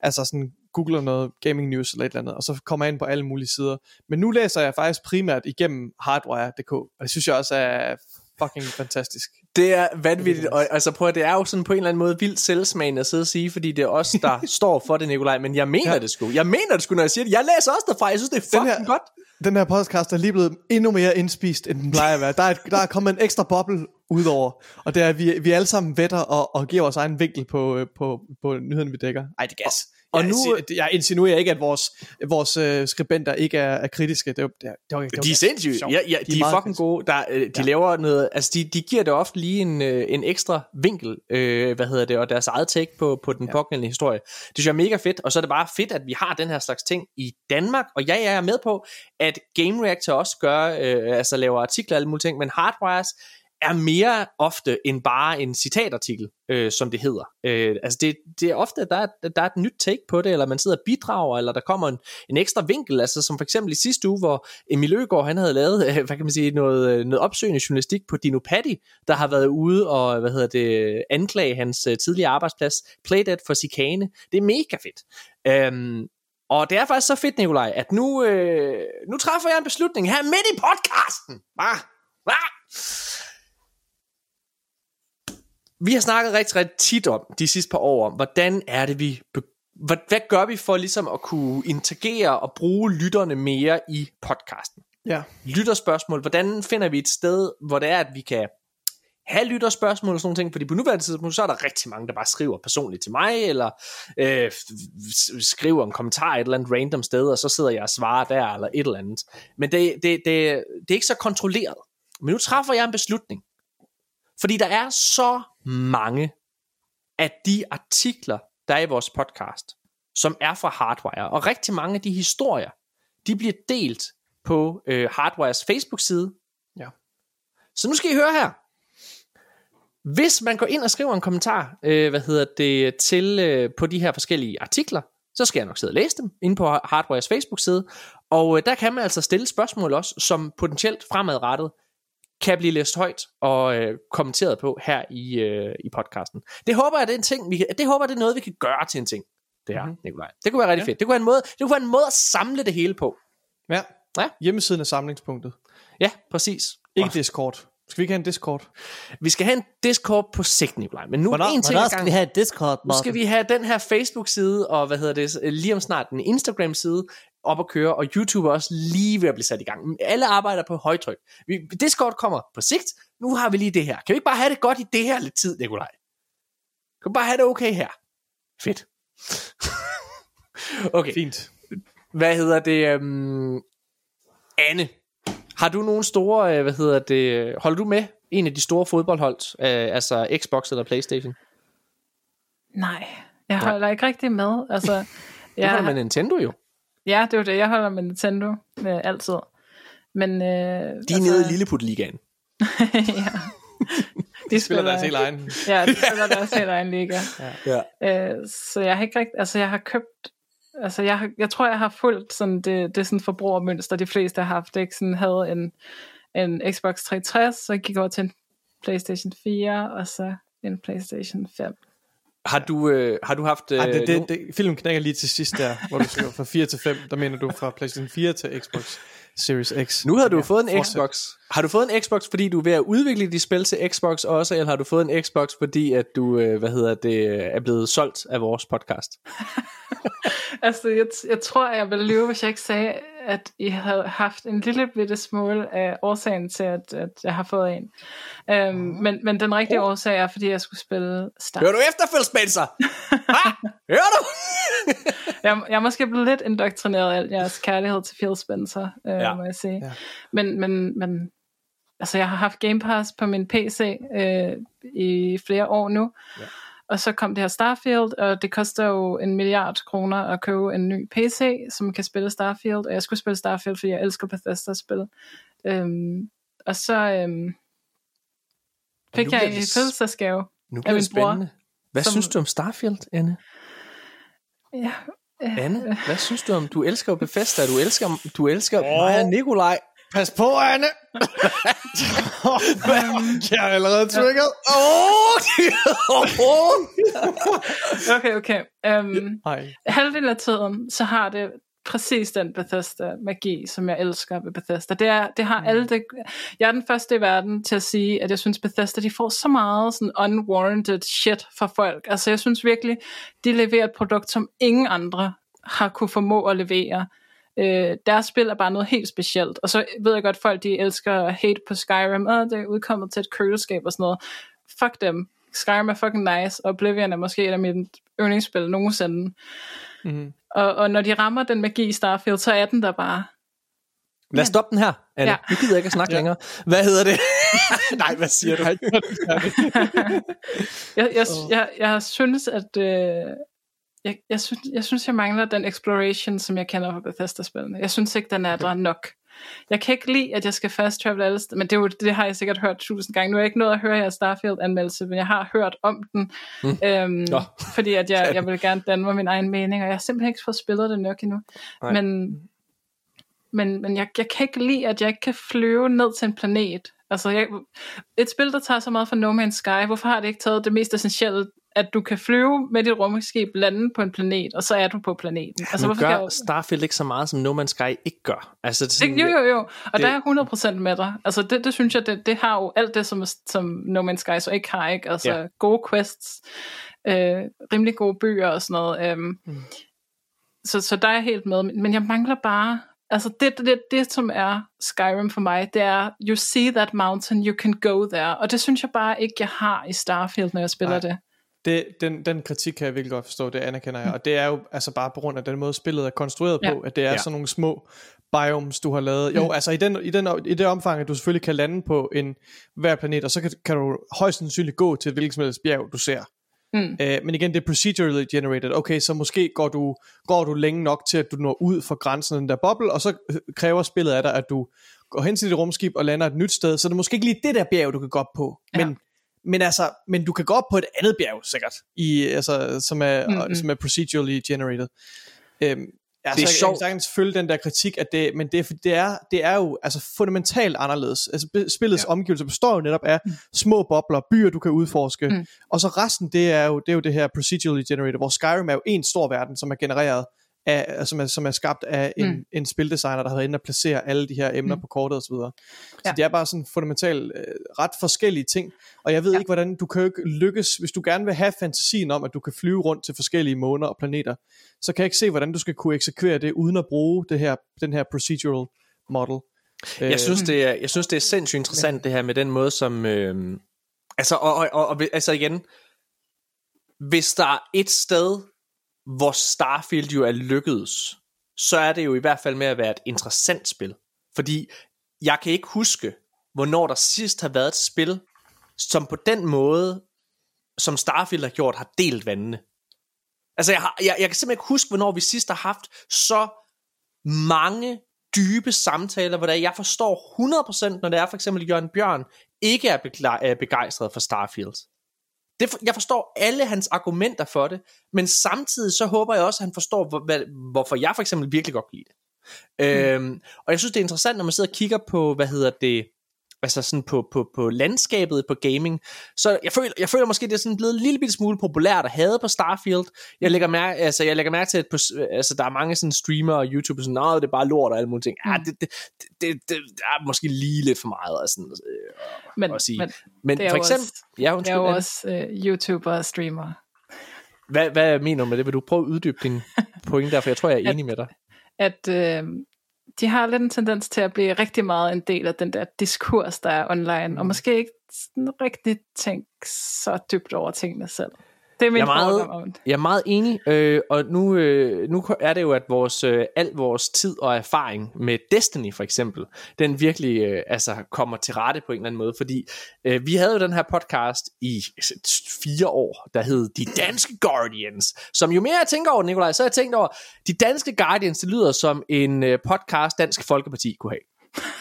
altså sådan, googler noget gaming news eller et eller andet, og så kommer jeg ind på alle mulige sider. Men nu læser jeg faktisk primært igennem hardwire.dk, og det synes jeg også er fucking fantastisk. Det er vanvittigt, og altså prøv at det er jo sådan på en eller anden måde vildt selvsmagende at sidde og sige, fordi det er os, der står for det, Nikolaj, men jeg mener ja. det sgu. Jeg mener det sgu, når jeg siger det. Jeg læser også derfra, jeg synes, det er fucking den her, godt. Den her podcast er lige blevet endnu mere indspist, end den plejer at være. Der er, der er kommet en ekstra boble udover, og det er, at vi, vi alle sammen vetter og, og giver vores egen vinkel på, øh, på, på nyheden, vi dækker. Ej, det gas. Og jeg, nu, jeg insinuerer ikke, at vores, vores uh, skribenter ikke er, er kritiske. Det, det, det, det, det, de er sindssyge. Ja, ja, de, de er, er fucking gode. Der, uh, de ja. laver noget, altså de, de giver det ofte lige en, uh, en ekstra vinkel, uh, hvad hedder det, og deres eget take på, på den ja. pågældende historie. Det synes jeg er mega fedt, og så er det bare fedt, at vi har den her slags ting i Danmark, og ja, jeg er med på, at Game Reactor også gør, uh, altså laver artikler og alle mulige ting, men Hardwires er mere ofte end bare en citatartikel, øh, som det hedder. Øh, altså det, det er ofte, at der er, der er et nyt take på det, eller man sidder og bidrager, eller der kommer en, en ekstra vinkel, altså som for eksempel i sidste uge, hvor Emil Øgaard, han havde lavet, øh, hvad kan man sige, noget, øh, noget opsøgende journalistik på Dino Patti, der har været ude og, hvad hedder det, anklage hans øh, tidligere arbejdsplads, Playdead for chikane. Det er mega fedt. Øhm, og det er faktisk så fedt, Nikolaj, at nu, øh, nu træffer jeg en beslutning her midt i podcasten. Hva? Hva? Vi har snakket rigtig, rigtig tit om de sidste par år, om hvordan er det, vi hvad, hvad gør vi for ligesom at kunne interagere og bruge lytterne mere i podcasten? Ja. Lytterspørgsmål, hvordan finder vi et sted, hvor det er, at vi kan have lytterspørgsmål og sådan noget, fordi på nuværende tidspunkt, så er der rigtig mange, der bare skriver personligt til mig, eller øh, skriver en kommentar et eller andet random sted, og så sidder jeg og svarer der, eller et eller andet. Men det, det, det, det er ikke så kontrolleret. Men nu træffer jeg en beslutning. Fordi der er så mange af de artikler, der er i vores podcast, som er fra Hardwire. Og rigtig mange af de historier, de bliver delt på øh, Hardwires Facebook-side. Ja. Så nu skal I høre her. Hvis man går ind og skriver en kommentar, øh, hvad hedder det, til øh, på de her forskellige artikler, så skal jeg nok sidde og læse dem inde på Hardwires Facebook-side. Og øh, der kan man altså stille spørgsmål også, som potentielt fremadrettet kan blive læst højt og øh, kommenteret på her i, øh, i podcasten. Det håber jeg, det er en ting, vi kan, det håber jeg, det er noget, vi kan gøre til en ting. Det her, mm-hmm. Nikolaj. Det kunne være rigtig ja. fedt. Det kunne, være en måde, det kunne være en måde at samle det hele på. Ja. Ja. Hjemmesiden er samlingspunktet. Ja, præcis. Ikke Discord. Skal vi ikke have en Discord? Vi skal have en Discord på sigt, Nikolaj. Men nu Hvornår, en ting hvornår skal gangen. vi have et Discord, Nu skal vi have den her Facebook-side, og hvad hedder det, lige om snart en Instagram-side op at køre, og YouTube er også lige ved at blive sat i gang. Alle arbejder på højtryk. Vi, Discord kommer på sigt. Nu har vi lige det her. Kan vi ikke bare have det godt i det her lidt tid, Nikolaj? Kan vi bare have det okay her? Fedt. okay. Fint. Hvad hedder det? Um... Anne, har du nogle store, øh, hvad hedder det, holder du med en af de store fodboldhold, øh, altså Xbox eller Playstation? Nej, jeg holder ikke rigtig med. Altså, jeg, holder med Nintendo jo. Ja, det er jo det. Jeg holder med Nintendo øh, altid. Men, øh, De er altså, nede i Lilleput-ligaen. ja. De Spiller deres helt egen. Ja, de spiller deres helt egen liga. Ja. Øh, så jeg har ikke rigtig, altså jeg har købt, altså jeg, har, jeg tror jeg har fulgt sådan det, det sådan forbrugermønster, de fleste har haft, ikke? Sådan havde en, en Xbox 360, så gik jeg over til en Playstation 4, og så en Playstation 5. Har du, øh, har du haft... Øh, Ej, det, det, det, filmen knækker lige til sidst der, hvor du skriver fra 4 til 5, der mener du fra PlayStation 4 til Xbox Series X. Nu har du Ja, fået en fortsæt. Xbox. Har du fået en Xbox, fordi du er ved at udvikle de spil til Xbox også, eller har du fået en Xbox, fordi at du, øh, hvad hedder det, er blevet solgt af vores podcast? Altså, jeg, jeg tror, jeg ville lyve, hvis jeg ikke sagde, at I havde haft en lille bitte smule af årsagen til, at, at jeg har fået en. Um, men, men den rigtige årsag er, fordi jeg skulle spille Star. Hører du efter, Phil Spencer? ah, hører du? Jeg, jeg er måske blevet lidt indoktrineret af jeres kærlighed til Phil Spencer, øh, Ja. må jeg sige. Ja. Men, men, men altså, jeg har haft Game Pass på min PC øh, i flere år nu. Ja. Og så kom det her Starfield, og det koster jo en milliard kroner at købe en ny PC, som kan spille Starfield. Og jeg skulle spille Starfield, fordi jeg elsker Bethesda-spil. Øhm, og så øhm, fik jeg en fødselsdagsgave. Nu bliver det bror, spændende. Hvad som- synes du om Starfield, Anne? Ja, øh, Anne, hvad synes du om? Du elsker Bethesda, du elsker, du elsker oh. mig og Nikolaj. Pas på, Anne! jeg er allerede triggered. Okay, okay. Um, halvdelen af tiden, så har det præcis den Bethesda-magi, som jeg elsker ved Bethesda. Det, er, det har mm. alle det... Jeg er den første i verden til at sige, at jeg synes, Bethesda, de får så meget sådan unwarranted shit fra folk. Altså, jeg synes virkelig, de leverer et produkt, som ingen andre har kunne formå at levere. Øh, deres spil er bare noget helt specielt. Og så ved jeg godt, folk de elsker hate på Skyrim. Åh, det er udkommet til et køleskab og sådan noget. Fuck dem. Skyrim er fucking nice, og Oblivion er måske et af mine yndlingsspil nogensinde. Mm-hmm. Og, og når de rammer den magi i Starfield, så er den der bare. Lad os stoppe den her, Anne. Ja. Nu gider jeg ikke at snakke. Ja. længere. Hvad hedder det? Nej, hvad siger du? Jeg, jeg, jeg, jeg synes, at... Øh, jeg, jeg, synes, jeg synes, jeg mangler den exploration, som jeg kender fra Bethesda-spillene. Jeg synes ikke, den er der nok. Jeg kan ikke lide, at jeg skal fast travel alle men det, er jo, det har jeg sikkert hørt tusind gange. Nu er jeg ikke nået at høre jeres Starfield-anmeldelse, men jeg har hørt om den, Mm. øhm, Nå. fordi at jeg, jeg vil gerne danne mig min egen mening, og jeg har simpelthen ikke fået spillet det nok endnu. Nej. Men, men, men jeg, jeg kan ikke lide, at jeg ikke kan flyve ned til en planet. Altså, jeg, et spil, der tager så meget fra No Man's Sky, hvorfor har det ikke taget det mest essentielle, at du kan flyve med dit rumskib, lande på en planet, og så er du på planeten. Altså, Altså, hvorfor gør jeg, Starfield ikke så meget, som No Man's Sky ikke gør? Altså, det sådan, jo, jo, jo. Og det- der er 100% med dig. Altså, det, det synes jeg, det, det har jo alt det, som, som No Man's Sky så ikke har, ikke? Altså, Ja. gode quests, øh, rimelig gode bøger og sådan noget. Øhm, Mm. så, så der er jeg helt med. Men jeg mangler bare... Altså, det, det, det, det, som er Skyrim for mig, det er, you see that mountain, you can go there. Og det synes jeg bare ikke, jeg har i Starfield, når jeg spiller Nej. det. Det, den, den kritik kan jeg virkelig godt forstå, det anerkender jeg. Og det er jo altså bare på grund af den måde, spillet er konstrueret Ja. på, at det er Ja. ja. sådan nogle små biomes, du har lavet. Jo, Mm. altså i, den, i, den, i det omfang, at du selvfølgelig kan lande på en hver planet, og så kan, kan du højst sandsynligt gå til et hvilket som helst bjerg, du ser. Mm. Øh, men igen, det er procedurally generated. Okay, så måske går du, går du længe nok til, at du når ud for grænsen af den der boble, og så øh, kræver spillet af dig, at du går hen til dit rumskib og lander et nyt sted, så det er måske ikke lige det der bjerg, du kan gå op på. Ja. Men, men, altså, men du kan gå op på et andet bjerg, sikkert, i, altså, som, er, Mm-mm. som er procedurally generated. Øhm, Ja, Det er så jeg, jeg sjovt. kan sagtens følge den der kritik, at det, men det, er, det, er, det er jo altså fundamentalt anderledes. Altså spillets ja. omgivelser består jo netop af mm. små bobler, byer du kan udforske, mm. og så resten det er, jo, det er jo det her procedurally generated, hvor Skyrim er jo en stor verden, som er genereret af, som, er, som er skabt af en, mm. en spildesigner, der har været inde og placere alle de her emner mm. på kortet osv. Så, så Ja. det er bare sådan fundamentalt øh, ret forskellige ting, og jeg ved ja. ikke, hvordan du kan jo ikke lykkes, hvis du gerne vil have fantasien om, at du kan flyve rundt til forskellige måner og planeter, så kan jeg ikke se, hvordan du skal kunne eksekvere det, uden at bruge det her, den her procedural model. Øh, Jeg synes, det er, jeg synes, det er sindssygt interessant, det her med den måde, som... Øh, altså, og, og, og, og, altså igen, hvis der er et sted, hvor Starfield jo er lykkedes, så er det jo i hvert fald med at være et interessant spil. Fordi jeg kan ikke huske, hvornår der sidst har været et spil, som på den måde, som Starfield har gjort, har delt vandene. Altså, jeg, har, jeg, jeg kan simpelthen ikke huske, hvornår vi sidst har haft så mange dybe samtaler, hvor der jeg forstår 100%, når det er for eksempel Jørgen Bjørn, ikke er er begejstret for Starfield. Det, jeg forstår alle hans argumenter for det, men samtidig så håber jeg også, at han forstår, hvor, hvad, hvorfor jeg for eksempel virkelig godt kan lide det. Mm. Øhm, og jeg synes, det er interessant, når man sidder og kigger på, hvad hedder det, altså sådan på, på, på landskabet på gaming, så jeg føler, jeg føler måske, det er sådan blevet en lille bitte smule populært at have på Starfield. Jeg lægger mærke, altså, jeg lægger mærke til, at på, altså, der er mange sådan streamere og YouTubere, sådan, Nå, det er bare lort og alle mulige ting. Ja, Mm. det, det, det, det, det er måske lige lidt for meget at, sådan, øh, Men, at sige. men Men det er for eksempel, også- ja, undskyld, er jo også øh, YouTuber og streamer. hvad, hvad mener du med det? Vil du prøve at uddybe din point der, for jeg tror, jeg er enig med dig. At øh, de har lidt en tendens til at blive rigtig meget en del af den der diskurs, der er online, Mm. og måske ikke rigtig tænke så dybt over tingene selv. Det er min Jeg er meget-. Jeg er meget enig, øh, og nu, øh, nu er det jo, at vores, øh, al vores tid og erfaring med Destiny for eksempel, den virkelig øh, altså, kommer til rette på en eller anden måde, fordi øh, vi havde jo den her podcast i fire år, der hed De Danske Guardians, som jo mere jeg tænker over, Nikolaj, så har jeg tænkt over, De Danske Guardians, det lyder som en øh, podcast, Dansk Folkeparti kunne have.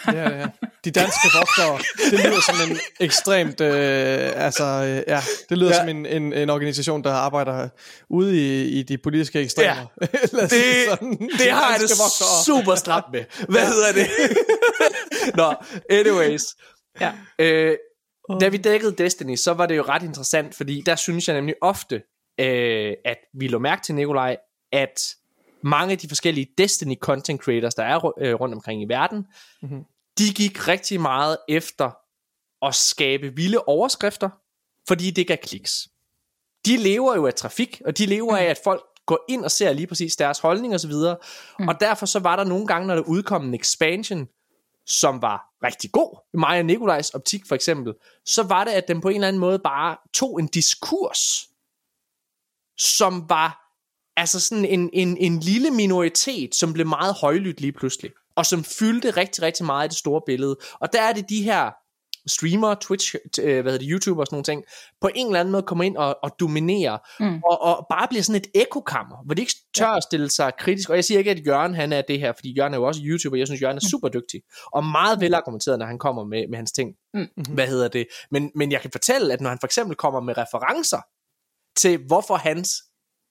Ja, ja. De danske vogtere, det lyder som en ekstremt, øh, altså, øh, ja, det lyder Ja. ja. som en, en, en organisation, der arbejder ude i, i de politiske ekstremer. Ja. Lad os sige det, sådan. det De har jeg det vogtere. super stramt med. Hvad hedder det? Nå, anyways. Ja. Øh, da vi dækkede Destiny, så var det jo ret interessant, fordi der synes jeg nemlig ofte, øh, at vi lå mærke til, Nikolaj, at mange af de forskellige Destiny content creators, der er øh, rundt omkring i verden, Mhm. de gik rigtig meget efter at skabe vilde overskrifter, fordi det gav kliks. De lever jo af trafik, og de lever af, at folk går ind og ser lige præcis deres holdning osv. Mm. Og derfor så var der nogle gange, når der udkom en expansion, som var rigtig god, i mig og Nikolajs optik for eksempel, så var det, at den på en eller anden måde bare tog en diskurs, som var altså sådan en, en, en lille minoritet, som blev meget højlydt lige pludselig, og som fyldte rigtig, rigtig meget i det store billede. Og der er det de her streamer, Twitch, øh, hvad hedder det, YouTube og sådan nogle ting, på en eller anden måde kommer ind og, og dominerer, Mm. og, og bare bliver sådan et ekokammer, hvor de ikke tør at stille sig kritisk, og jeg siger ikke, at Jørgen han er det her, fordi Jørgen er jo også YouTuber, jeg synes, Jørgen er super dygtig, og meget velargumenteret, når han kommer med, med hans ting. Mm. Hvad hedder det? Men, men jeg kan fortælle, at når han for eksempel kommer med referencer til, hvorfor hans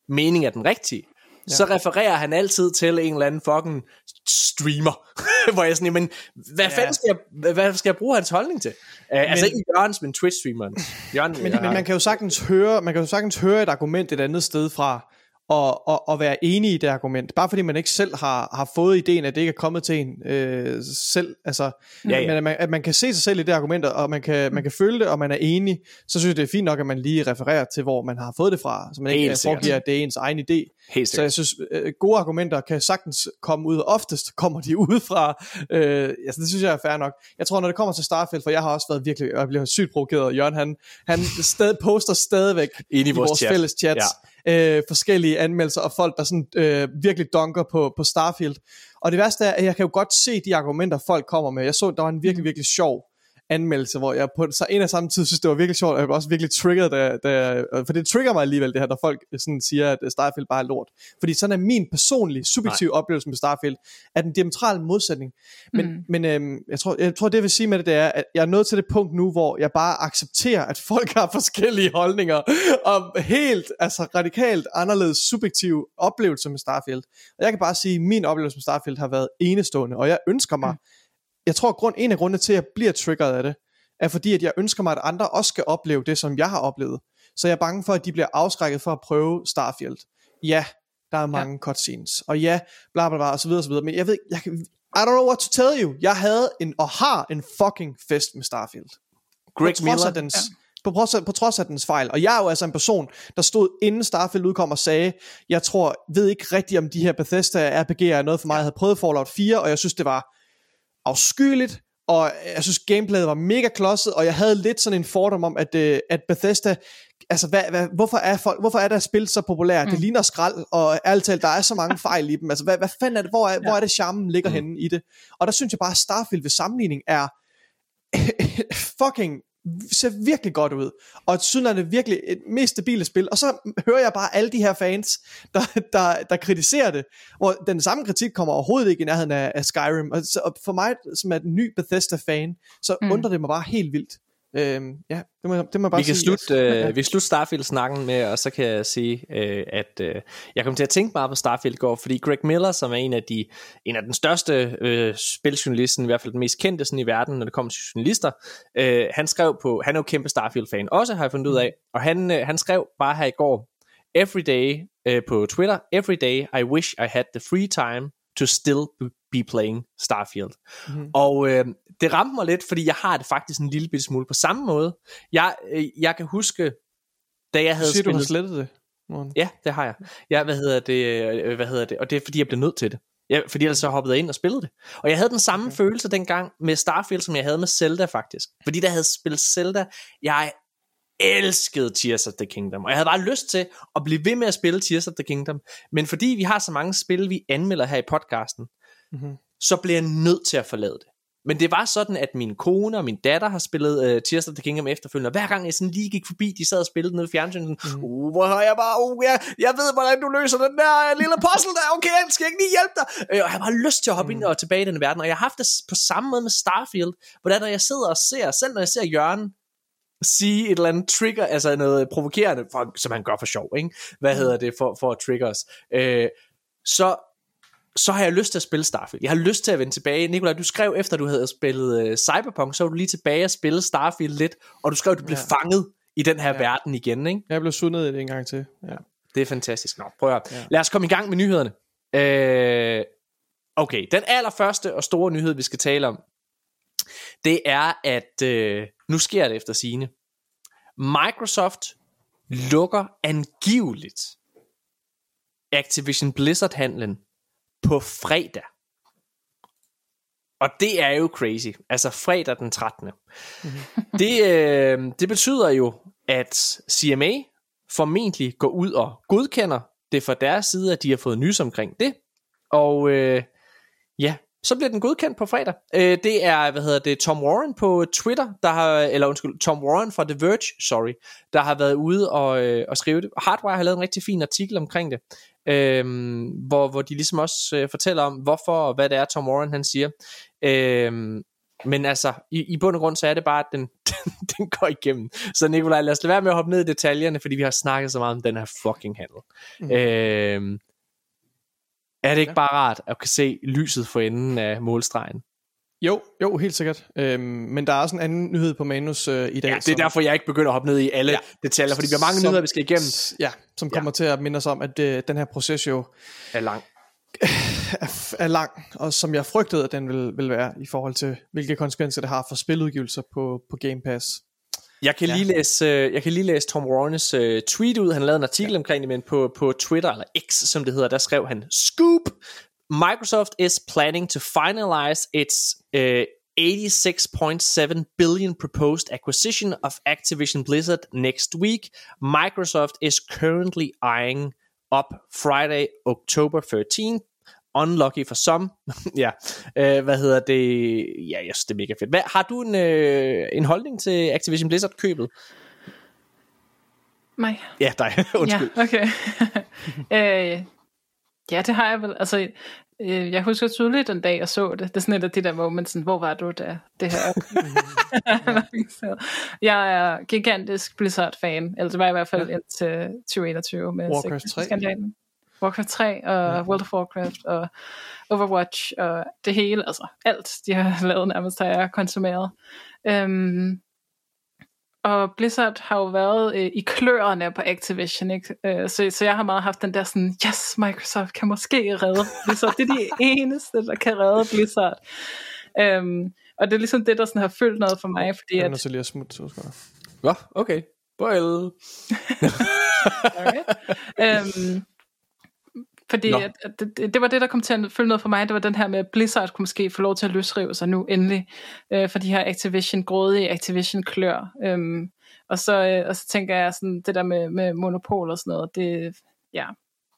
mening er den rigtige, ja. så refererer han altid til en eller anden fucking streamer, hvor jeg sådan, men hvad Ja. fanden skal jeg, hvad, skal jeg bruge hans holdning til? Uh, altså ikke Jørgens, men Twitch-streameren. Jørgen, Men, men man kan jo sagtens høre, man kan jo sagtens høre et argument et andet sted fra, og, og, og være enig i det argument. Bare fordi man ikke selv har, har fået ideen, at det ikke er kommet til en øh, selv. Altså, Ja, ja. Men at man, at man kan se sig selv i det argument, og man kan, man kan føle det, og man er enig, så synes jeg, det er fint nok, at man lige refererer til, hvor man har fået det fra, så man ikke Helt øh, sikkert. foregiver, at det er ens egen idé. Helt Så jeg synes, øh, gode argumenter kan sagtens komme ud, og oftest kommer de ud fra, øh, altså det synes jeg er fair nok. Jeg tror, når det kommer til Starfield, for jeg har også været virkelig, jeg bliver sygt provokeret, Jørgen, han, han stadig, poster stadigvæk Inde i vores vores chat. fælles chats, ja. Øh, forskellige anmeldelser, og folk, der sådan øh, virkelig dunker på, på Starfield. Og det værste er, at jeg kan jo godt se de argumenter, folk kommer med. Jeg så, der var en virkelig, virkelig sjov anmeldelse, hvor jeg på så en af samme tid synes, det var virkelig sjovt, og jeg var også virkelig triggered, da, da, for det trigger mig alligevel, det her, når folk sådan siger, at Starfield bare er lort. Fordi sådan er min personlige, subjektive Nej. oplevelse med Starfield, at den diametrale modsætning. Men, mm. men øhm, jeg, tror, jeg tror, det jeg vil sige med det, det er, at jeg er nået til det punkt nu, hvor jeg bare accepterer, at folk har forskellige holdninger, om helt, altså radikalt anderledes subjektive oplevelser med Starfield. Og jeg kan bare sige, at min oplevelse med Starfield har været enestående, og jeg ønsker mig, mm jeg tror, grund, en af grundene til, at jeg bliver triggeret af det, er fordi, at jeg ønsker mig, at andre også skal opleve det, som jeg har oplevet. Så jeg er bange for, at de bliver afskrækket for at prøve Starfield. Ja, der er mange ja. cutscenes, og ja, bla bla bla, og så videre, og så videre. Men jeg ved, jeg I don't know what to tell you. Jeg havde en, og har en fucking fest med Starfield. Greg på Miller. Dens, ja. på, trods af, på trods af dens fejl. Og jeg er jo altså en person, der stod inden Starfield udkom og sagde, jeg tror, ved ikke rigtigt, om de her Bethesda RPG er noget for mig. Jeg havde prøvet Fallout 4, og jeg synes, det var afskyeligt, og jeg synes gameplayet var mega klodset, og jeg havde lidt sådan en fordom om, at, øh, at Bethesda, altså hvad, hvad, hvorfor, er folk, hvorfor er der spil så populært? Mm. Det ligner skrald, og ærligt talt, der er så mange fejl i dem. Altså hvad, hvad fanden er det, hvor er, ja. hvor er det charmen ligger mm. henne i det? Og der synes jeg bare, at Starfield ved sammenligning er fucking ser virkelig godt ud, og et er virkelig et mest stabile spil, og så hører jeg bare alle de her fans, der, der, der kritiserer det, hvor den samme kritik kommer overhovedet ikke i nærheden af, af Skyrim, og, så, og for mig, som er en ny Bethesda-fan, så mm. undrer det mig bare helt vildt, Øhm, ja, det må, det må bare vi kan sige. Slutte, øh, ja. Vi kan slutte Starfield-snakken med, og så kan jeg sige, øh, at øh, jeg kommer til at tænke meget på Starfield går, fordi Greg Miller, som er en af de en af den største øh, spiljournalisten, i hvert fald den mest kendte sådan i verden, når det kommer til journalister, øh, han skrev på, han er jo kæmpe Starfield-fan, også har jeg fundet ud af, og han, øh, han skrev bare her i går, every day øh, på Twitter, every day I wish I had the free time to still be playing Starfield. Mm-hmm. Og øh, det ramte mig lidt, fordi jeg har det faktisk en lille bitte smule på samme måde. Jeg, øh, jeg kan huske, da jeg havde siger, spillet... du har slettet det? Morgen. Ja, det har jeg. Ja, hvad hedder det, øh, hvad hedder det? Og det er fordi, jeg blev nødt til det. Ja, fordi ellers så hoppede jeg ind og spillede det. Og jeg havde den samme okay. følelse dengang med Starfield, som jeg havde med Zelda faktisk. Fordi der havde spillet Zelda, jeg elskede Tears of the Kingdom, og jeg havde bare lyst til at blive ved med at spille Tears of the Kingdom, men fordi vi har så mange spil, vi anmelder her i podcasten, mm-hmm. så blev jeg nødt til at forlade det. Men det var sådan, at min kone og min datter har spillet uh, Tears of the Kingdom efterfølgende, og hver gang jeg sådan lige gik forbi, de sad og spillede nede i fjernsynet, mm. uh, hvor har jeg bare, uh, jeg, jeg ved, hvordan du løser den der uh, lille puzzle der, okay, jeg skal ikke lige hjælpe dig? Uh, og jeg har lyst til at hoppe mm. ind og tilbage i den verden, og jeg har haft det på samme måde med Starfield, hvor der, når jeg sidder og ser, selv når jeg ser Jørgen sige et eller andet trigger, altså noget provokerende, for, som han gør for sjov, ikke? Hvad mm. hedder det, for, for at trigger os? Øh, så, så har jeg lyst til at spille Starfield. Jeg har lyst til at vende tilbage. Nikolaj, du skrev efter du havde spillet uh, Cyberpunk, så var du lige tilbage og spille Starfield lidt, og du skrev, at du blev ja. fanget i den her ja. verden igen, ikke? Jeg blev sundet i det en gang til, ja. Det er fantastisk. Nå, prøv at ja. Lad os komme i gang med nyhederne. Øh, okay, den allerførste og store nyhed, vi skal tale om, det er, at øh, nu sker det efter sine. Microsoft lukker angiveligt Activision Blizzard-handlen på fredag. Og det er jo crazy. Altså fredag den 13. Mm-hmm. det, øh, det betyder jo, at CMA formentlig går ud og godkender det fra deres side, at de har fået nys omkring det. Og øh, ja, så bliver den godkendt på fredag. Øh, det er, hvad hedder det, Tom Warren på Twitter, der har, eller undskyld, Tom Warren fra The Verge, sorry, der har været ude og, øh, og skrive det. Hardwire har lavet en rigtig fin artikel omkring det, øh, hvor, hvor de ligesom også øh, fortæller om, hvorfor og hvad det er, Tom Warren han siger. Øh, men altså, i, i bund og grund, så er det bare, at den, den, den går igennem. Så Nikolaj, lad os lade være med at hoppe ned i detaljerne, fordi vi har snakket så meget om den her fucking handel. Mm. Øh, er det ikke ja. bare rart at kan se lyset for enden af målstregen? Jo, jo, helt sikkert. Øhm, men der er også en anden nyhed på manus øh, i dag. Ja, det er som, derfor, jeg ikke begynder at hoppe ned i alle ja, detaljer, fordi vi har mange som, nyheder, vi skal igennem. Ja, som kommer ja. til at minde os om, at øh, den her proces jo er lang. er, er lang, og som jeg frygtede, at den vil, vil være i forhold til, hvilke konsekvenser det har for spiludgivelser på, på Game Pass. Jeg kan, ja. lige læse, øh, jeg kan lige læse Tom Warrens uh, tweet ud. Han lavede en artikel ja. omkring det, men på, på Twitter, eller X som det hedder, der skrev han, Scoop! Microsoft is planning to finalize its uh, 86.7 billion proposed acquisition of Activision Blizzard next week. Microsoft is currently eyeing up Friday, October 13th unlucky for some. ja, øh, hvad hedder det? Ja, jeg synes, det er mega fedt. Hvad, har du en, øh, en holdning til Activision Blizzard-købet? Mig? Ja, dig. Undskyld. Ja, okay. øh, ja, det har jeg vel. Altså, øh, jeg husker tydeligt den dag, jeg så det. Det er sådan et af de der moments, sådan, hvor var du da det her? jeg er gigantisk Blizzard-fan. Eller det var jeg i hvert fald ja. indtil 2021 med Warcraft 3. Skandalen. Warcraft 3 og ja. World of Warcraft og Overwatch og det hele, altså alt de har lavet nærmest har jeg konsumeret. Øhm, og Blizzard har jo været øh, i kløerne på Activision, ikke? Øh, så, så jeg har meget haft den der sådan, yes, Microsoft kan måske redde Blizzard. Det er de eneste, der kan redde Blizzard. Øhm, og det er ligesom det, der sådan har fyldt noget for mig, fordi Jeg er at... nødt til lige at smutte, så skal jeg. Nå, okay. Boil. øhm, fordi at, at det, det var det, der kom til at følge noget for mig. Det var den her med, at Blizzard kunne måske få lov til at løsrive sig nu endelig. Øh, for de her Activision, grådige Activision klør. Øhm, og, så, øh, og så tænker jeg sådan, det der med, med monopol og sådan noget, det, ja,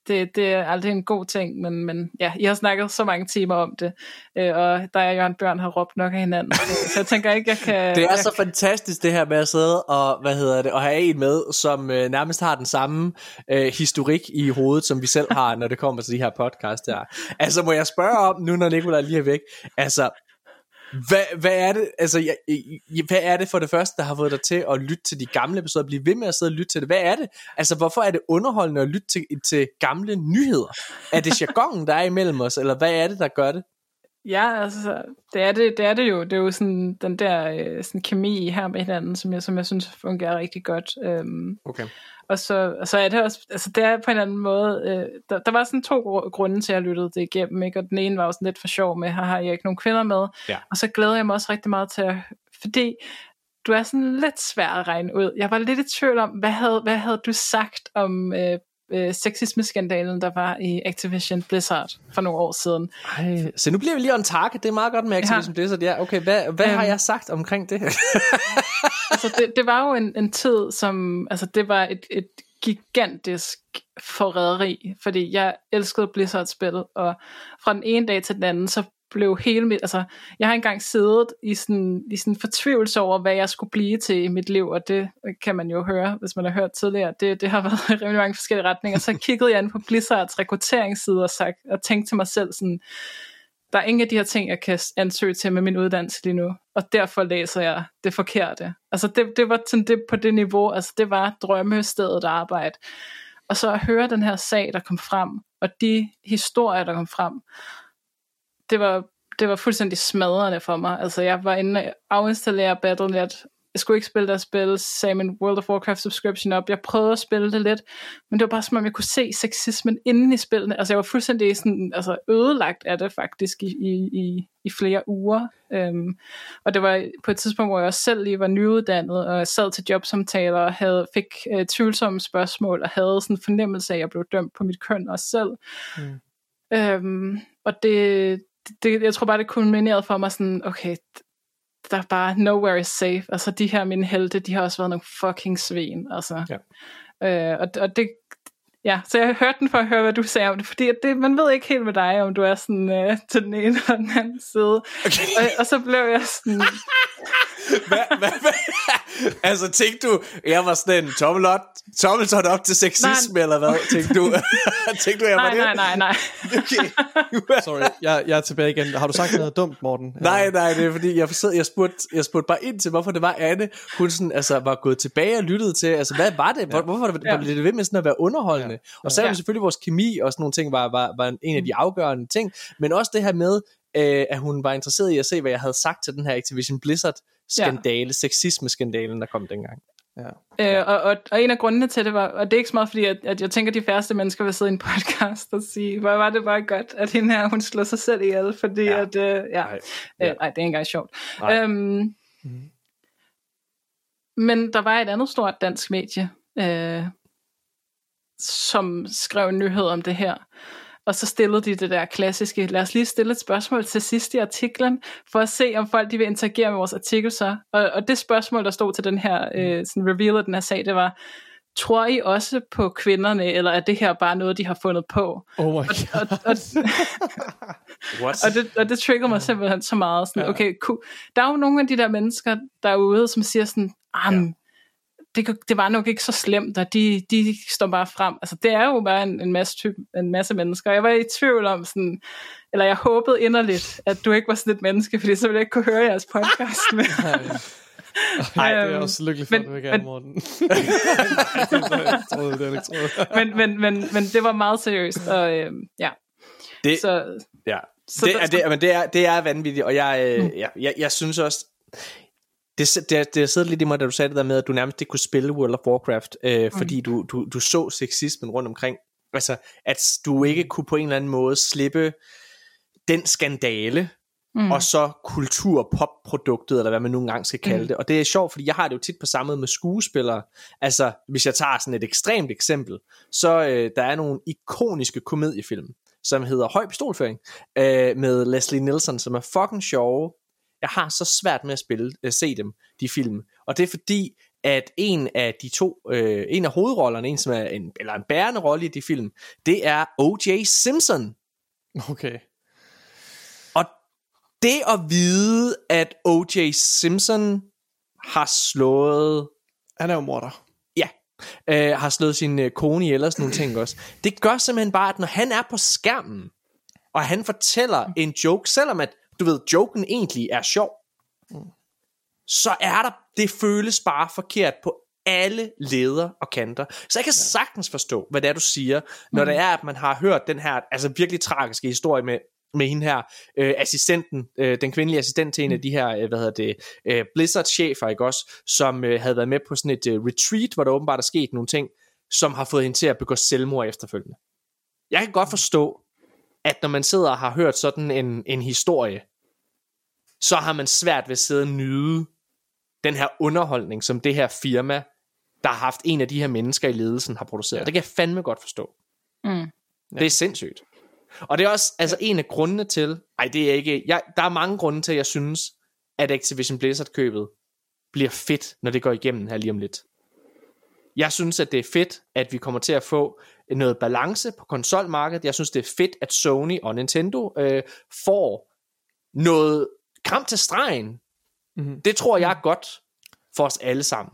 det, det er aldrig en god ting, men, men ja, I har snakket så mange timer om det, øh, og der er Jørgen Bjørn har råbt nok af hinanden, så, jeg tænker ikke, jeg kan... Det er så fantastisk det her med at sidde og, hvad hedder det, og have en med, som øh, nærmest har den samme øh, historik i hovedet, som vi selv har, når det kommer til de her podcast her. Altså må jeg spørge om, nu når Nicolaj lige er væk, altså, hvad, hvad er det, altså, jeg, jeg, hvad er det for det første, der har fået dig til at lytte til de gamle episoder, blive ved med at sidde og lytte til det? Hvad er det? Altså, hvorfor er det underholdende at lytte til, til gamle nyheder? Er det jargonen, der er imellem os, eller hvad er det, der gør det? Ja, altså, det er det, det er det jo. Det er jo sådan den der øh, sådan kemi her med hinanden, som jeg, som jeg synes fungerer rigtig godt. Øhm, Okay. Og så, og så er det også, altså det er på en eller anden måde, øh, der, der var sådan to gru- grunde til, at jeg lyttede det igennem, ikke? og den ene var jo sådan lidt for sjov med, jeg har ikke nogen kvinder med, Ja. og så glæder jeg mig også rigtig meget til at, fordi du er sådan lidt svær at regne ud. Jeg var lidt i tvivl om, hvad havde, hvad havde du sagt om øh, øh, sexisme-skandalen, der var i Activision Blizzard for nogle år siden. Ej, så nu bliver vi lige on target. Det er meget godt med Activision ja. Blizzard. Ja, okay, hvad, hvad Øhm. har jeg sagt omkring det? altså det, det var jo en, en tid, som, altså det var et, et gigantisk forræderi, fordi jeg elskede Blizzard-spil, og fra den ene dag til den anden, så blev hele mit, altså jeg har engang siddet i sådan, i sådan fortvivlelse over, hvad jeg skulle blive til i mit liv, og det kan man jo høre, hvis man har hørt tidligere, det, det har været i rimelig mange forskellige retninger, så kiggede jeg ind på Blizzards rekrutteringsside og, sagt, og tænkte til mig selv sådan, der er ingen af de her ting, jeg kan ansøge til med min uddannelse lige nu, og derfor læser jeg det forkerte. Altså det, det var sådan det på det niveau, altså det var drømmestedet arbejde. Og så at høre den her sag, der kom frem, og de historier, der kom frem, det var, det var fuldstændig smadrende for mig. Altså jeg var inde og afinstallere Battle.net, jeg skulle ikke spille deres spil, sagde min World of Warcraft subscription op. Jeg prøvede at spille det lidt, men det var bare som om, jeg kunne se sexismen inden i spillene. Altså jeg var fuldstændig sådan, altså, ødelagt af det faktisk i, i, i, i flere uger. Um, og det var på et tidspunkt, hvor jeg også selv lige var nyuddannet, og sad til jobsamtaler og havde, fik uh, tvivlsomme spørgsmål, og havde sådan en fornemmelse af, at jeg blev dømt på mit køn også selv. Mm. Um, og det, det, jeg tror bare, det kulminerede for mig sådan, okay, der er bare nowhere is safe. Altså de her mine helte, de har også været nogle fucking svin. Altså. Ja. Øh, og, og det, ja, så jeg hørte den for at høre, hvad du sagde om det, fordi at det, man ved ikke helt med dig, om du er sådan øh, til den ene eller den anden side. Okay. Og, og så blev jeg sådan, hvad, hvad, hvad? altså tænkte du, jeg var sådan en tommelot, tommeltot op til sexisme, Nej. eller hvad? Tænkte du, tænkte du jeg var nej, det? nej, nej, nej. Okay. Sorry, jeg, jeg er tilbage igen. Har du sagt noget dumt, Morten? Nej, nej, det er fordi, jeg, forsøg, jeg, spurgte, jeg spurgte bare ind til, hvorfor det var, Anne, hun sådan, altså, var gået tilbage og lyttede til, altså, hvad var det? Hvor, hvorfor var det, Ja. var det ved med sådan at være underholdende? Og så er Ja. selvfølgelig, vores kemi og sådan nogle ting var, var, var en af de afgørende ting, men også det her med, øh, at hun var interesseret i at se, hvad jeg havde sagt til den her Activision Blizzard-skandale, ja. sexisme-skandalen, der kom dengang. Ja. Øh, og, og, og en af grundene til det var, og det er ikke så meget fordi, at, at jeg tænker, at de færreste mennesker vil sidde i en podcast og sige, hvor var det bare godt, at hende her, hun slår sig selv ihjel, fordi Ja. at, øh, ja, Nej. øh, Ja. nej, det er ikke engang sjovt. Nej. Øhm, Men der var et andet stort dansk medie, øh, som skrev en nyhed om det her. Og så stillede de det der klassiske, lad os lige stille et spørgsmål til sidst i artiklen, for at se, om folk de vil interagere med vores artikel så. Og, og det spørgsmål, der stod til den her, øh, sådan reveal af den her sag, det var, tror I også på kvinderne, eller er det her bare noget, de har fundet på? Oh my Og, god. og, og, What? og, det, og det trigger mig simpelthen så meget. Sådan, okay, cool. Der er jo nogle af de der mennesker derude, som siger sådan, ah. Det, det var nok ikke så slemt, og de, de står bare frem. Altså, det er jo bare en, en, masse type, en masse mennesker. Jeg var i tvivl om sådan, eller jeg håbede inderligt, at du ikke var sådan et menneske, fordi så ville jeg ikke kunne høre jeres podcast med. Nej, det er jeg Øhm, også lykkelig for, men- at du ikke er, men- Morten. Jeg det ikke men, men, men, men det var meget seriøst, og øh, ja. Det, Så, ja. så det, der er, det, men det, er, det er vanvittigt, og jeg, øh, Mm. jeg, jeg, jeg synes også, det, det, det sidder lidt i mig, da du sagde det der med, at du nærmest ikke kunne spille World of Warcraft, øh, fordi du, du, du så sexismen rundt omkring. Altså, at du ikke kunne på en eller anden måde slippe den skandale, mm. og så kultur-pop-produktet, eller hvad man nogle gange skal kalde Mm. det. Og det er sjovt, fordi jeg har det jo tit på samme måde med skuespillere. Altså, hvis jeg tager sådan et ekstremt eksempel, så øh, der er nogle ikoniske komediefilm, som hedder Høj Pistolføring, øh, med Leslie Nielsen, som er fucking sjove. Jeg har så svært med at spille, øh, se dem, de film. Og det er fordi, at en af de to, øh, en af hovedrollerne, en som er en, eller en bærende rolle i de film, det er O.J. Simpson. Okay. Og det at vide, at O.J. Simpson har slået Han er jo morder. ja, øh, har slået sin øh, kone ihjel og sådan nogle ting også. Det gør simpelthen bare, at når han er på skærmen, og han fortæller en joke, selvom at, du ved, joken egentlig er sjov, så er der, det føles bare forkert på alle leder og kanter. Så jeg kan sagtens forstå, hvad det er, du siger, når det er, at man har hørt den her, altså virkelig tragiske historie med, med hende her, øh, assistenten, øh, den kvindelige assistent til en af de her, øh, hvad hedder det, øh, Blizzard-chefer, ikke også, som øh, havde været med på sådan et øh, retreat, hvor der åbenbart er sket nogle ting, som har fået hende til at begå selvmord efterfølgende. Jeg kan godt forstå, at når man sidder og har hørt sådan en, en historie, så har man svært ved at sidde og nyde den her underholdning, som det her firma, der har haft en af de her mennesker i ledelsen, har produceret. Ja. Det kan jeg fandme godt forstå. mm, Det er sindssygt. Og det er også altså en af grundene til, ej det er ikke, jeg, der er mange grunde til, at jeg synes, at Activision Blizzard købet bliver fedt, når det går igennem her lige om lidt. Jeg synes, at det er fedt, at vi kommer til at få noget balance på konsolmarkedet. Jeg synes, det er fedt, at Sony og Nintendo øh, får noget kram til stregen. Mhm. Det tror jeg er godt for os alle sammen.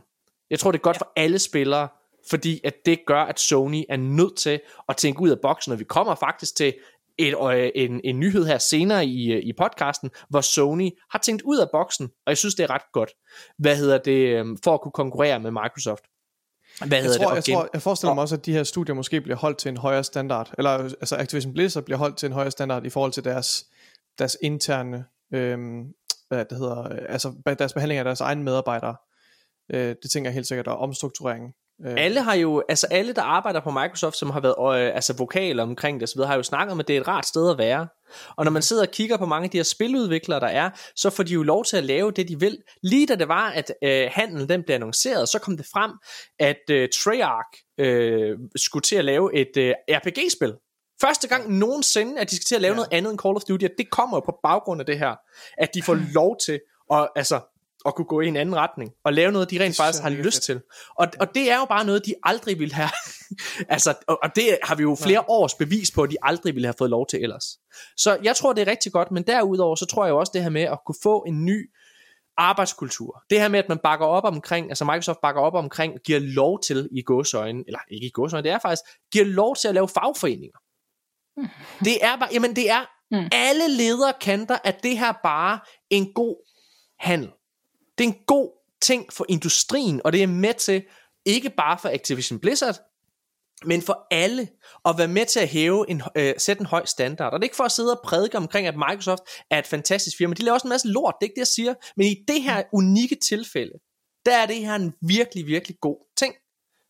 Jeg tror, det er godt for alle spillere, fordi at det gør, at Sony er nødt til at tænke ud af boksen, og vi kommer faktisk til et, øh, en, en nyhed her senere i, øh, i podcasten, hvor Sony har tænkt ud af boksen, og jeg synes, det er ret godt, hvad hedder det, øh, for at kunne konkurrere med Microsoft. Hvad Jeg tror, det? jeg, Og gen- tror, jeg forestiller mig også, at de her studier måske bliver holdt til en højere standard, eller altså Activision Blizzard bliver holdt til en højere standard i forhold til deres, deres interne, øh, hvad det hedder, øh, altså deres behandling af deres egne medarbejdere. Øh, det tænker jeg helt sikkert, og omstrukturering. Øh, alle har jo, altså alle der arbejder på Microsoft, som har været øh, altså vokaler omkring det, så videre, har jo snakket om, at det er et rart sted at være. Og når man sidder og kigger på mange af de her spiludviklere, der er, så får de jo lov til at lave det, de vil. Lige da det var, at øh, handlen den blev annonceret, så kom det frem, at øh, Treyarch øh, skulle til at lave et øh, RPG-spil. Første gang nogensinde, at de skal til at lave ja. Ja. noget andet end Call of Duty, og det kommer jo på baggrund af det her, at de får lov til at, altså, at kunne gå i en anden retning, og lave noget, de rent faktisk har lyst fedt. til. Og, og det er jo bare noget, de aldrig ville have. altså, og, og det har vi jo flere års bevis på, at de aldrig ville have fået lov til ellers. Så jeg tror, det er rigtig godt, men derudover, så tror jeg jo også det her med at kunne få en ny arbejdskultur. Det her med, at man bakker op omkring, altså Microsoft bakker op omkring, giver lov til i gåsøjne, eller ikke i gåsøjne, det er faktisk, giver lov til at lave fagforeninger. Det er bare, jamen det er Mm. alle ledere kanter, at det her bare en god handel. Det er en god ting for industrien, og det er med til, ikke bare for Activision Blizzard, men for alle at være med til at hæve en, øh, sætte en høj standard. Og det er ikke for at sidde og prædike omkring, at Microsoft er et fantastisk firma. De laver også en masse lort, det er ikke det, jeg siger. Men i det her unikke tilfælde, der er det her en virkelig, virkelig god ting.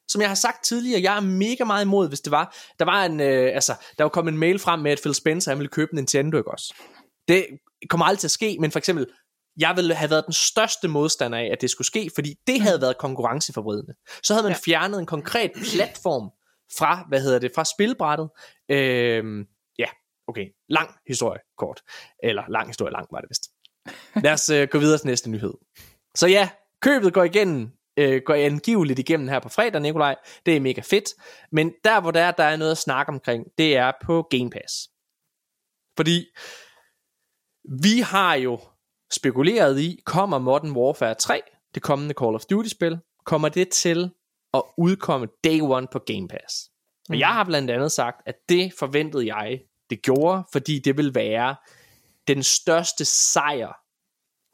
Som jeg har sagt tidligere, jeg er mega meget imod, hvis det var, der var en, øh, altså, der var kommet en mail frem med, at Phil Spencer, han ville købe Nintendo, ikke også? Det kommer aldrig til at ske, men for eksempel, jeg ville have været den største modstander af, at det skulle ske, fordi det havde været konkurrenceforvridende. Så havde man ja. fjernet en konkret platform fra, hvad hedder det, fra spilbrættet. Øhm, ja, okay, lang historie kort. Eller lang historie lang var det vist. Lad os øh, gå videre til næste nyhed. Så ja, købet går igennem øh, går angiveligt igennem her på fredag, Nikolaj. Det er mega fedt. Men der, hvor der er, der er noget at snakke omkring, det er på Game Pass. Fordi vi har jo spekuleret i, kommer Modern Warfare 3, det kommende Call of Duty-spil, kommer det til at udkomme day one på Game Pass? Og Mm. jeg har blandt andet sagt, at det forventede jeg, det gjorde, fordi det vil være den største sejr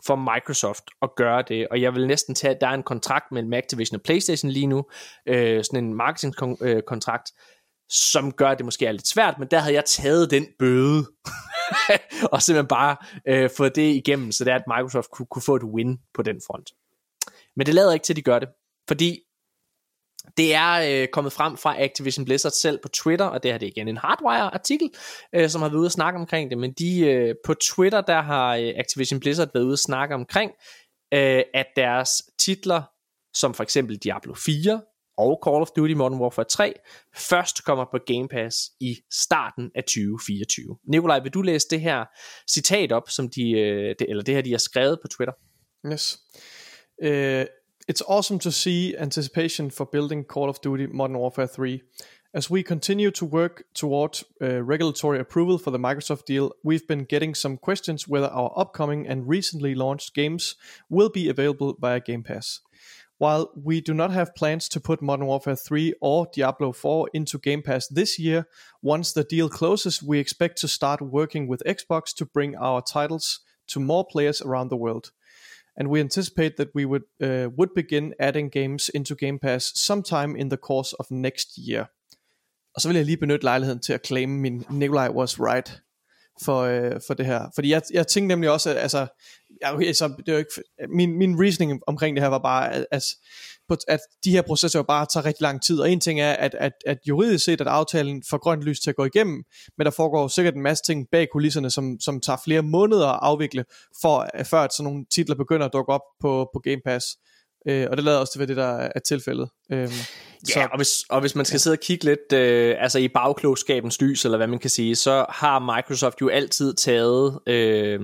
for Microsoft at gøre det, og jeg vil næsten tage, at der er en kontrakt mellem Activision og Playstation lige nu, øh, sådan en marketingkontrakt, øh, som gør, at det måske er lidt svært, men der havde jeg taget den bøde, og simpelthen bare øh, fået det igennem, så det er, at Microsoft kunne, kunne få et win på den front. Men det lader ikke til, at de gør det, fordi det er øh, kommet frem fra Activision Blizzard selv på Twitter, og det her det er igen en Hardwire-artikel, øh, som har været ude at snakke omkring det, men de øh, på Twitter, der har øh, Activision Blizzard været ude at snakke omkring, øh, at deres titler, som for eksempel Diablo 4 og Call of Duty Modern Warfare 3, først kommer på Game Pass i starten af 2024. Nikolaj, vil du læse det her citat op, som de, øh, det, eller det her, de har skrevet på Twitter? Yes. Øh, it's awesome to see anticipation for building Call of Duty Modern Warfare 3. As we continue to work toward uh, regulatory approval for the Microsoft deal, we've been getting some questions whether our upcoming and recently launched games will be available via Game Pass. While we do not have plans to put Modern Warfare 3 or Diablo 4 into Game Pass this year, once the deal closes, we expect to start working with Xbox to bring our titles to more players around the world and we anticipate that we would uh, would begin adding games into Game Pass sometime in the course of next year. Og så vil jeg lige benytte lejligheden til at claim min Nikolaj was right for, øh, for det her. Fordi jeg, jeg tænkte nemlig også, at altså, ja, okay, så det er jo ikke, min, min reasoning omkring det her var bare, at, at, at de her processer jo bare tager rigtig lang tid. Og en ting er, at, at, at juridisk set, at aftalen får grønt lys til at gå igennem, men der foregår sikkert en masse ting bag kulisserne, som, som tager flere måneder at afvikle, for, før at sådan nogle titler begynder at dukke op på, på Game Pass. Øh, og det lader også til at være det, der er tilfældet. Øhm, Ja, og hvis, og hvis man skal ja. sidde og kigge lidt øh, altså i bagklogskabens lys, eller hvad man kan sige, så har Microsoft jo altid taget øh,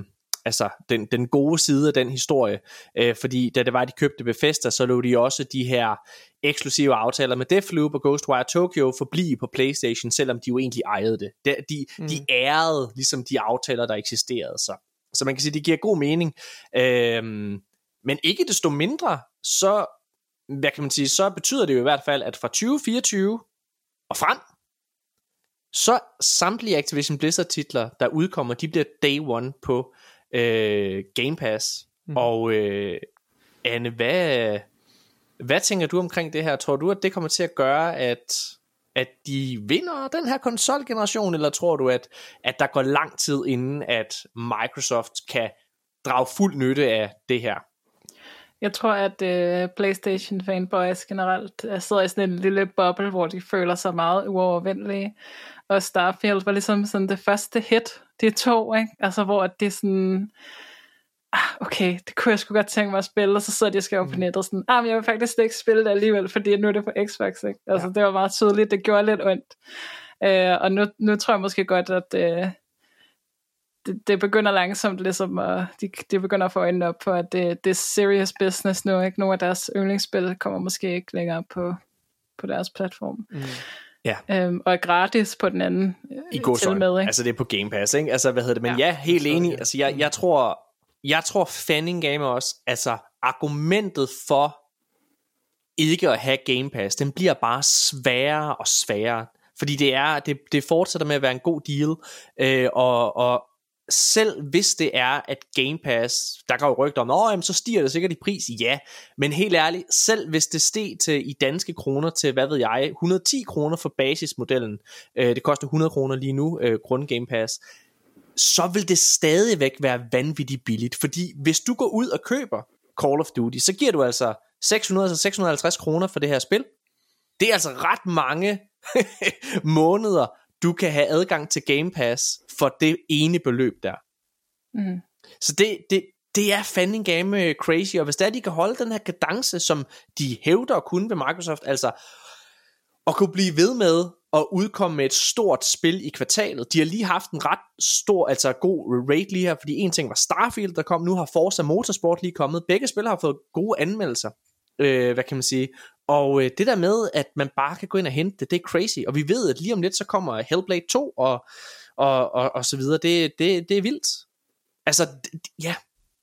altså den, den gode side af den historie. Øh, fordi da det var, de købte Bethesda, så lå de også de her eksklusive aftaler med Deathloop og Ghostwire Tokyo forblive på Playstation, selvom de jo egentlig ejede det. De, de, mm. de ærede ligesom de aftaler, der eksisterede. Så, så man kan sige, det giver god mening. Øh, men ikke desto mindre, så hvad kan man sige, så betyder det jo i hvert fald, at fra 2024 og frem, så samtlige Activision Blizzard titler, der udkommer, de bliver day one på øh, Game Pass. Mm. Og øh, Anne, hvad, hvad tænker du omkring det her? Tror du, at det kommer til at gøre, at, at de vinder den her konsolgeneration, eller tror du, at, at der går lang tid inden, at Microsoft kan drage fuld nytte af det her? Jeg tror, at øh, PlayStation fanboys generelt øh, sidder i sådan en lille boble, hvor de føler sig meget uovervindelige. Og Starfield var ligesom sådan det første hit, det to, ikke? Altså, hvor det er sådan, ah, okay, det kunne jeg sgu godt tænke mig at spille, og så sidder de og skriver mm. på nettet sådan, ah, men jeg vil faktisk ikke spille det alligevel, fordi nu er det på Xbox, ikke? Altså, ja. det var meget tydeligt, det gjorde lidt ondt. Øh, og nu, nu tror jeg måske godt, at øh, det, det begynder langsomt ligesom at, de, de begynder at få øjnene op for, at det, det er serious business nu, ikke? Nogle af deres yndlingsspil kommer måske ikke længere på, på deres platform. Mm. Ja. Øhm, og er gratis på den anden I god til med, ikke? Altså det er på Game Pass, ikke? Altså hvad hedder det? Men ja, ja helt enig. Altså jeg, jeg tror, jeg tror Fanning Game også, altså argumentet for ikke at have Game Pass, den bliver bare sværere og sværere. Fordi det er, det, det fortsætter med at være en god deal, øh, og, og selv hvis det er, at Game Pass, der går jo rygter om, åh, jamen, så stiger det sikkert i pris, ja, men helt ærligt, selv hvis det steg til i danske kroner til, hvad ved jeg, 110 kroner for basismodellen, øh, det koster 100 kroner lige nu, øh, grund Game Pass, så vil det stadigvæk være vanvittigt billigt, fordi hvis du går ud og køber Call of Duty, så giver du altså 600-650 kroner for det her spil. Det er altså ret mange måneder, du kan have adgang til Game Pass for det ene beløb der. Mm. Så det, det, det er fandme game crazy, og hvis der de kan holde den her kadence, som de hævder at kunne ved Microsoft, altså at kunne blive ved med at udkomme med et stort spil i kvartalet. De har lige haft en ret stor, altså god rate lige her, fordi en ting var Starfield, der kom, nu har Forza Motorsport lige kommet. Begge spil har fået gode anmeldelser. Øh, hvad kan man sige? Og øh, det der med, at man bare kan gå ind og hente det, det er crazy. Og vi ved, at lige om lidt, så kommer Hellblade 2 og, og, og, og så videre. Det, det, det er vildt. Altså, d- ja,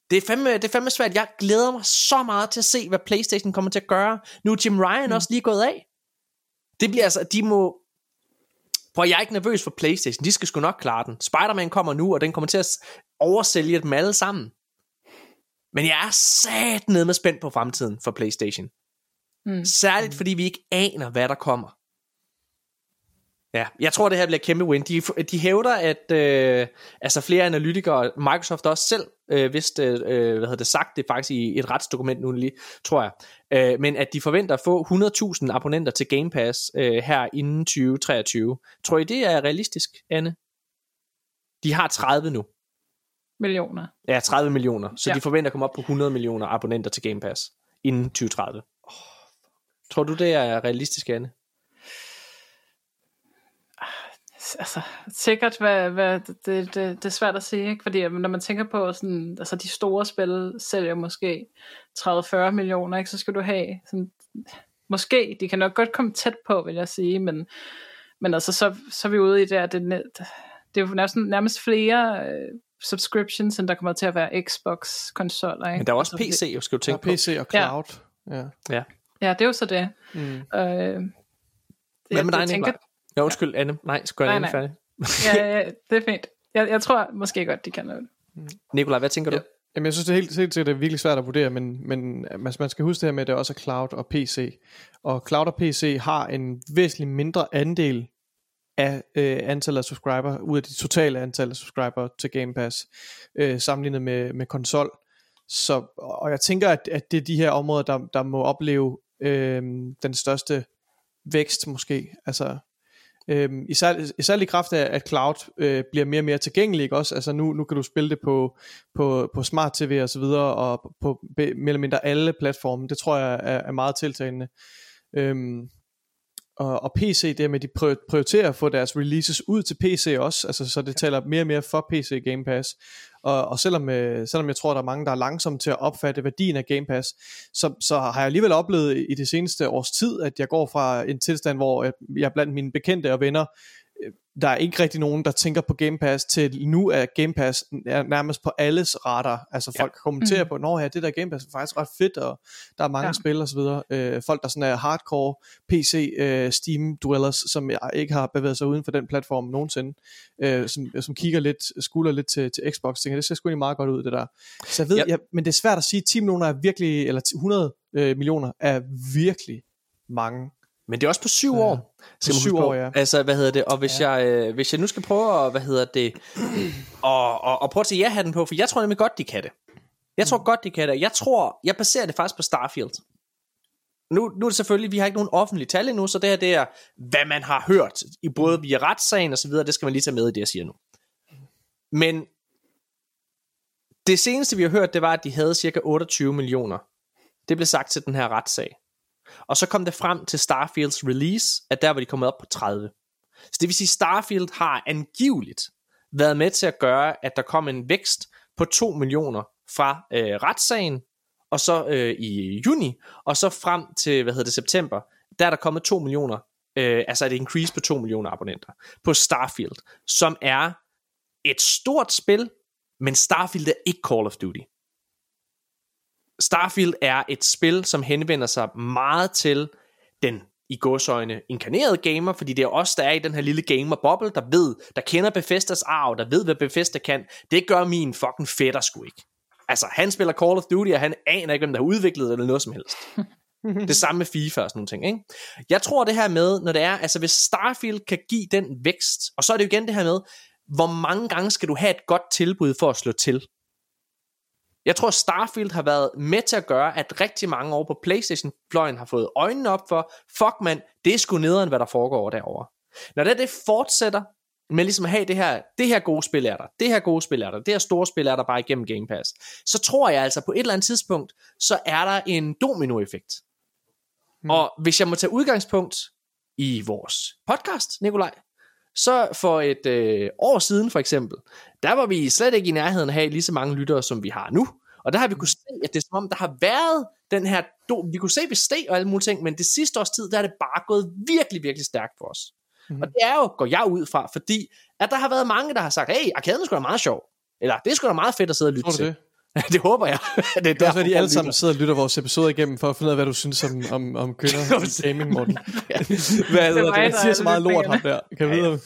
det er, fandme, det er fandme svært. Jeg glæder mig så meget til at se, hvad Playstation kommer til at gøre. Nu er Jim Ryan mm. også lige gået af. Det bliver altså, de må... Prøv, jeg er ikke nervøs for Playstation. De skal sgu nok klare den. Spider-Man kommer nu, og den kommer til at oversælge dem alle sammen. Men jeg er sat ned med spændt på fremtiden for Playstation. Mm. Særligt fordi vi ikke aner, hvad der kommer. Ja, jeg tror, det her bliver kæmpe win. De, de hævder, at øh, altså flere analytikere, Microsoft også selv, øh, vidste, øh, hvad hedder det, sagt det faktisk i et retsdokument nu lige, tror jeg, øh, men at de forventer at få 100.000 abonnenter til Game Pass øh, her inden 2023. Tror I, det er realistisk, Anne? De har 30 nu. Millioner. Ja, 30 millioner. Så Ja. de forventer at komme op på 100 millioner abonnenter til Game Pass inden 2030. Tror du, det er realistisk, Anne? Altså, sikkert, hvad, hvad, det, det, det, er svært at sige, ikke? Fordi når man tænker på, sådan, altså de store spil sælger måske 30-40 millioner, ikke? Så skal du have sådan, måske, de kan nok godt komme tæt på, vil jeg sige, men, men altså, så, så er vi ude i det, at det, det er jo nærmest, nærmest flere øh, subscriptions, end der kommer til at være Xbox-konsoller, ikke? Men der er også Altså, PC, jo, skal du tænke på. PC og cloud. Ja. Ja. Ja, det er jo så det. Mm. Øh, Hvad med dig, Nicolaj? Ja, undskyld, Anne. Nej, skal jeg Nej, Anne nej. færdig? ja, ja, det er fint. Jeg, jeg tror måske godt, de kan noget. Nikolaj, hvad tænker du? Ja. Jamen, jeg synes, det er helt, helt sikkert, det er virkelig svært at vurdere, men, men altså, man skal huske det her med, at det også er cloud og PC. Og cloud og PC har en væsentlig mindre andel af øh, antallet af subscriber, ud af de totale antal af subscriber til Game Pass, øh, sammenlignet med, med konsol. Så, og jeg tænker, at, at det er de her områder, der, der må opleve øh, den største vækst måske. Altså, Øhm, især, især i kraft af, at cloud øh, bliver mere og mere tilgængelig, ikke også? Altså nu, nu kan du spille det på, på, på smart tv og så videre, og på be, mere eller mindre alle platforme. Det tror jeg er, er meget tiltagende. Øhm, og, og PC, det med, de prior- prioriterer at få deres releases ud til PC også, altså, så det taler mere og mere for PC Game Pass. Og, og selvom, øh, selvom jeg tror, der er mange, der er langsomme til at opfatte værdien af Game Pass, så, så har jeg alligevel oplevet i det seneste års tid, at jeg går fra en tilstand, hvor øh, jeg blandt mine bekendte og venner, der er ikke rigtig nogen, der tænker på Game Pass, til nu er Game Pass nærmest på alles radar. Altså folk ja. kommenterer mm. på, nå ja, det der Game Pass er faktisk ret fedt, og der er mange ja. Spil og så videre. Øh, folk, der sådan er hardcore PC øh, Steam dwellers, som jeg ikke har bevæget sig uden for den platform nogensinde, øh, som, som kigger lidt, skuler lidt til, til Xbox, tænker, det ser sgu egentlig meget godt ud, det der. Så jeg ved, Yep. ja, men det er svært at sige, 10 millioner er virkelig, eller 100 øh, millioner er virkelig mange. Men det er også på syv Ja. år. skal man syv på. år, ja. Altså, hvad hedder det? Og hvis, ja. jeg, øh, hvis jeg nu skal prøve at, hvad hedder det, og, og, og prøve at tage ja-hatten på, for jeg tror nemlig godt, de kan det. Jeg tror godt, de kan det. Jeg tror, jeg baserer det faktisk på Starfield. Nu, nu er det selvfølgelig, vi har ikke nogen offentlige tal endnu, så det her, det er, hvad man har hørt, i både via retssagen og så videre, det skal man lige tage med i det, jeg siger nu. Men det seneste, vi har hørt, det var, at de havde cirka 28 millioner. Det blev sagt til den her retssag. Og så kom det frem til Starfields release, at der var de kommet op på 30. Så det vil sige, Starfield har angiveligt været med til at gøre, at der kom en vækst på 2 millioner fra øh, retssagen, og så øh, i juni, og så frem til, hvad hedder det, september, der er der kommet 2 millioner, øh, altså et increase på 2 millioner abonnenter på Starfield, som er et stort spil, men Starfield er ikke Call of Duty. Starfield er et spil, som henvender sig meget til den i godsøjne inkarnerede gamer, fordi det er os, der er i den her lille gamer-boble, der ved, der kender Bethesdas arv, der ved, hvad Bethesda kan. Det gør min fucking fætter sgu ikke. Altså, han spiller Call of Duty, og han aner ikke, hvem der har udviklet det, eller noget som helst. det samme med FIFA og sådan nogle ting, ikke? Jeg tror det her med, når det er, altså hvis Starfield kan give den vækst, og så er det jo igen det her med, hvor mange gange skal du have et godt tilbud for at slå til? Jeg tror, Starfield har været med til at gøre, at rigtig mange over på Playstation-fløjen har fået øjnene op for, fuck man, det er sgu nederen, hvad der foregår derovre. Når det, det fortsætter med ligesom at have det her, det her gode spil er der, det her gode spil er der, det her store spil er der bare igennem Game Pass, så tror jeg altså på et eller andet tidspunkt, så er der en dominoeffekt. Hmm. Og hvis jeg må tage udgangspunkt i vores podcast, Nikolaj, så for et øh, år siden for eksempel, der var vi slet ikke i nærheden af at have lige så mange lyttere, som vi har nu. Og der har vi kunnet se, at det er som om, der har været den her, do, vi kunne se, at vi steg og alle mulige ting, men det sidste års tid, der er det bare gået virkelig, virkelig stærkt for os. Mm. Og det er jo, går jeg ud fra, fordi at der har været mange, der har sagt, hey, arkaden er sgu da meget sjov. Eller det er sgu da meget fedt at sidde og lytte til. det? det håber jeg. det er er derfor, at de alle sammen sidder og lytter vores episoder igennem, for at finde ud af, hvad du synes om, om, om kønner i gaming, Morten. Hvad hedder det? der Jeg siger er så meget lort ham der. Kan jeg vide?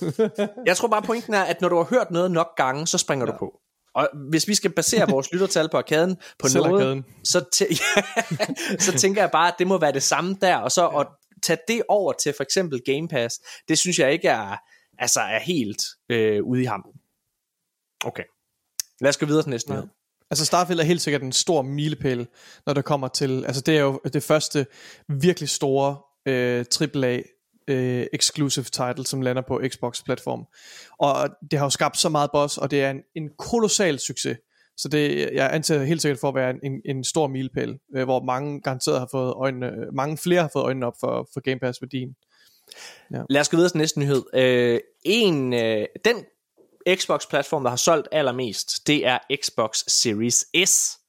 Jeg tror bare, pointen er, at når du har hørt noget nok gange, så springer ja. du på. Og hvis vi skal basere vores lyttertal på arkaden på Selv noget, arkaden. så, tæ- så tænker jeg bare, at det må være det samme der, og så at tage det over til for eksempel Game Pass, det synes jeg ikke er, altså er helt øh, ude i hampen. Okay. Lad os gå videre til næste nyhed. Altså Starfield er helt sikkert en stor milepæl, når det kommer til, altså det er jo det første virkelig store øh, AAA øh, exclusive title, som lander på Xbox platform. Og det har jo skabt så meget buzz, og det er en, en kolossal succes. Så det, jeg antager helt sikkert for at være en, en stor milepæl, øh, hvor mange garanteret har fået øjnene, mange flere har fået øjnene op for, for Game Pass værdien. Ja. Lad os gå videre til næste nyhed. Øh, en, øh, den Xbox-platform, der har solgt allermest, det er Xbox Series S.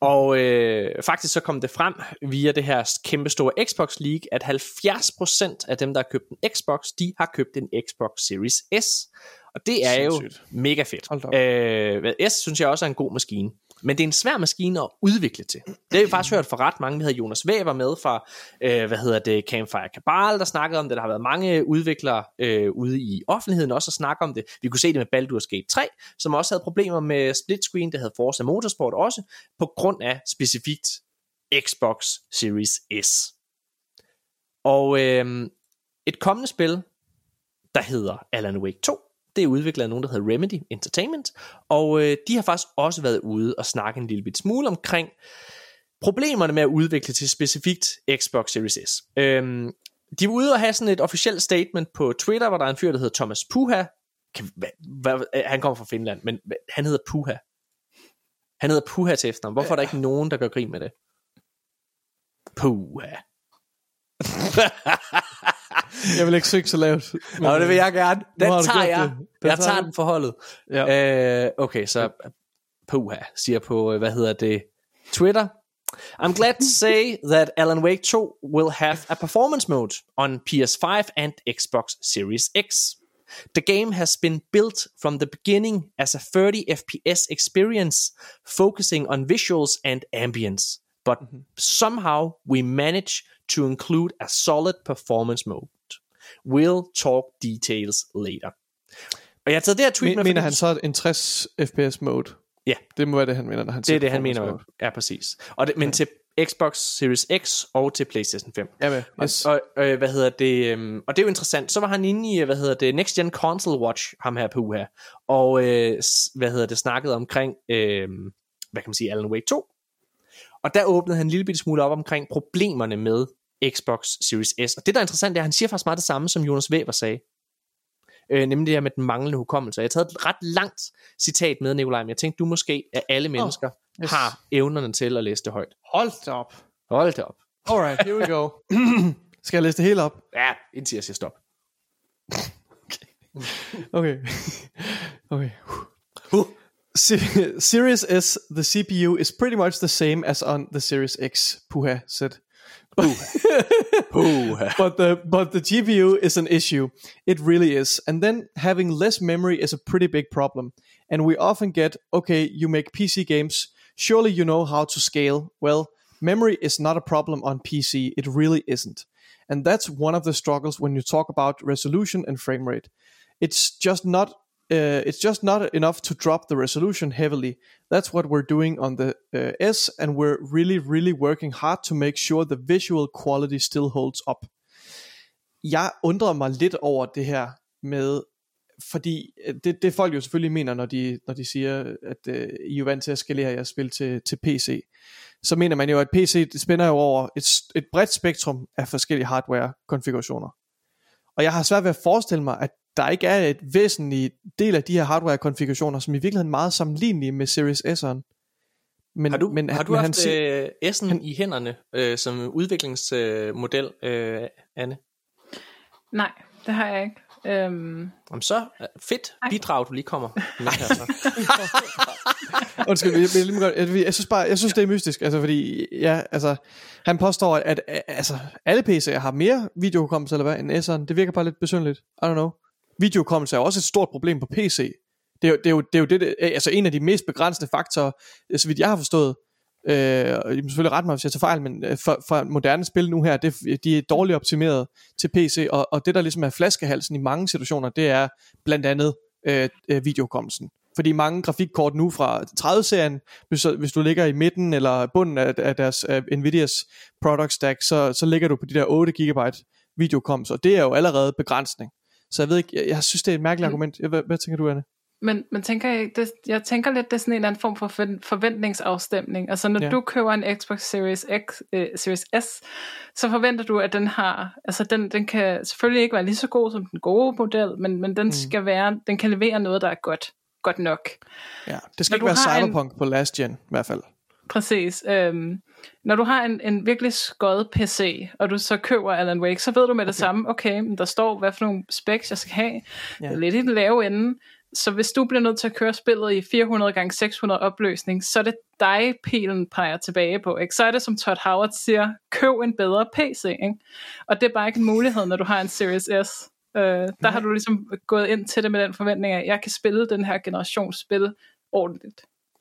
Og øh, faktisk så kom det frem via det her kæmpestore Xbox League, at 70% af dem, der har købt en Xbox, de har købt en Xbox Series S. Og det er jo Sindssygt. mega fedt. Øh, S synes jeg også er en god maskine. Men det er en svær maskine at udvikle til. Det har vi faktisk hørt fra ret mange. Vi havde Jonas Væver med fra, øh, hvad hedder det, Campfire Cabal, der snakkede om det. Der har været mange udviklere øh, ude i offentligheden også at snakke om det. Vi kunne se det med Baldur's Gate 3, som også havde problemer med split screen. Det havde Forza Motorsport også, på grund af specifikt Xbox Series S. Og øh, et kommende spil, der hedder Alan Wake 2, det er udviklet af nogen, der hedder Remedy Entertainment, og øh, de har faktisk også været ude og snakke en lille bit smule omkring problemerne med at udvikle til specifikt Xbox Series S. Øhm, de var ude og have sådan et officielt statement på Twitter, hvor der er en fyr, der hedder Thomas Puha. Kan, hvad, hvad, øh, han kommer fra Finland, men hvad, han hedder Puha. Han hedder Puha til efternavn. Hvorfor er der ikke nogen, der gør grin med det? Puha. Jeg vil ikke synge så lavt. Nå, det vil jeg gerne. Nu har Den tager jeg. det. Den Jeg tager tager den for holdet. Ja. Øh, okay, så Puha siger på, øh, hvad hedder det, Twitter. I'm glad to say that Alan Wake 2 will have a performance mode on PS5 and Xbox Series X. The game has been built from the beginning as a 30 FPS experience, focusing on visuals and ambience. But somehow we manage to include a solid performance mode. We'll talk details later. Og jeg har taget det her tweet Men, med, mener han så en 60 FPS mode? Ja. Det må være det, han mener, når han Det er det, han mener. mode. Ja, præcis. Og det, men til Xbox Series X og til PlayStation 5. Ja, med. Og, Yes. og øh, hvad hedder det, øhm, og det er jo interessant. Så var han inde i, hvad hedder det, Next Gen Console Watch, ham her på her. Og øh, hvad hedder det, snakket omkring, øh, hvad kan man sige, Alan Wake 2. Og der åbnede han en lille bitte smule op omkring problemerne med Xbox Series S. Og det, der er interessant, er, at han siger faktisk meget det samme, som Jonas Weber sagde. Øh, nemlig det her med den manglende hukommelse. Jeg har taget et ret langt citat med, Nikolaj, men jeg tænkte, du måske, at alle mennesker oh, yes. har evnerne til at læse det højt. Hold da op. Hold da op. Alright, here we go. Skal jeg læse det hele op? Ja, indtil jeg siger stop. Okay. okay. Se- Series S, the CPU is pretty much the same as on the Series X, Puha said. But the but the GPU is an issue. It really is. And then having less memory is a pretty big problem. And we often get, okay, you make PC games, surely you know how to scale. Well, memory is not a problem on PC. It really isn't. And that's one of the struggles when you talk about resolution and frame rate. It's just not uh, it's just not enough to drop the resolution heavily. That's what we're doing on the uh, S, and we're really, really working hard to make sure the visual quality still holds up. Jeg undrer mig lidt over det her med, fordi øh, det, det folk jo selvfølgelig mener, når de, når de siger, at uh, I er jo vant til at skalere jeres spil til, til PC, så mener man jo, at PC det spænder jo over et, et bredt spektrum af forskellige hardware-konfigurationer. Og jeg har svært ved at forestille mig, at der ikke er et væsentligt del af de her hardware-konfigurationer, som i virkeligheden er meget sammenlignelige med Series S'eren. Men, Har du, men, har du men haft han øh, S'en i hænderne øh, som udviklingsmodel, øh, øh, Anne? Nej, det har jeg ikke. Øhm, Jamen så, øh, fedt bidrag, du lige kommer med her så. Undskyld, jeg, jeg, jeg, jeg, jeg, synes bare, jeg synes det er mystisk, altså fordi, ja, altså, han påstår, at, at altså, alle PC'er har mere videohukommelse, eller hvad, end S'eren. Det virker bare lidt besynderligt. I don't know videokommelse er også et stort problem på PC. Det er, det er jo, det er jo det, det, altså en af de mest begrænsende faktorer, øh, så vidt jeg har forstået, øh, og I må selvfølgelig rette mig, hvis jeg tager fejl, men øh, for, for moderne spil nu her, det, de er dårligt optimeret til PC, og, og det der ligesom er flaskehalsen i mange situationer, det er blandt andet øh, øh videokommelsen. Fordi mange grafikkort nu fra 30-serien, hvis, hvis du ligger i midten eller bunden af, af deres af Nvidias product stack, så, så ligger du på de der 8 GB videokoms, og det er jo allerede begrænsning. Så jeg ved ikke, jeg, jeg synes det er et mærkeligt Mm. argument. Hvad, hvad tænker du, Anne? Men, men tænker jeg, det, jeg tænker lidt, det er sådan en eller anden form for forvent- forventningsafstemning. Altså når Ja. du køber en Xbox Series X, øh, Series S, så forventer du, at den har, altså den, den kan selvfølgelig ikke være lige så god som den gode model, men, men den Mm. skal være, den kan levere noget, der er godt, godt nok. Ja, det skal Når ikke være har en- Cyberpunk på last gen, i hvert fald. Præcis. Øhm, når du har en, en virkelig skøjet PC, og du så køber Alan Wake, så ved du med det samme, okay, men der står, hvad for nogle specs jeg skal have. Ja. Lidt i den lave ende. Så hvis du bliver nødt til at køre spillet i 400 gange 600 opløsning, så er det dig, pilen peger tilbage på. Ikke? Så er det, som Todd Howard siger, køb en bedre PC. Ikke? Og det er bare ikke en mulighed, når du har en Series S. Øh, der har du ligesom gået ind til det med den forventning af, at jeg kan spille den her generations spil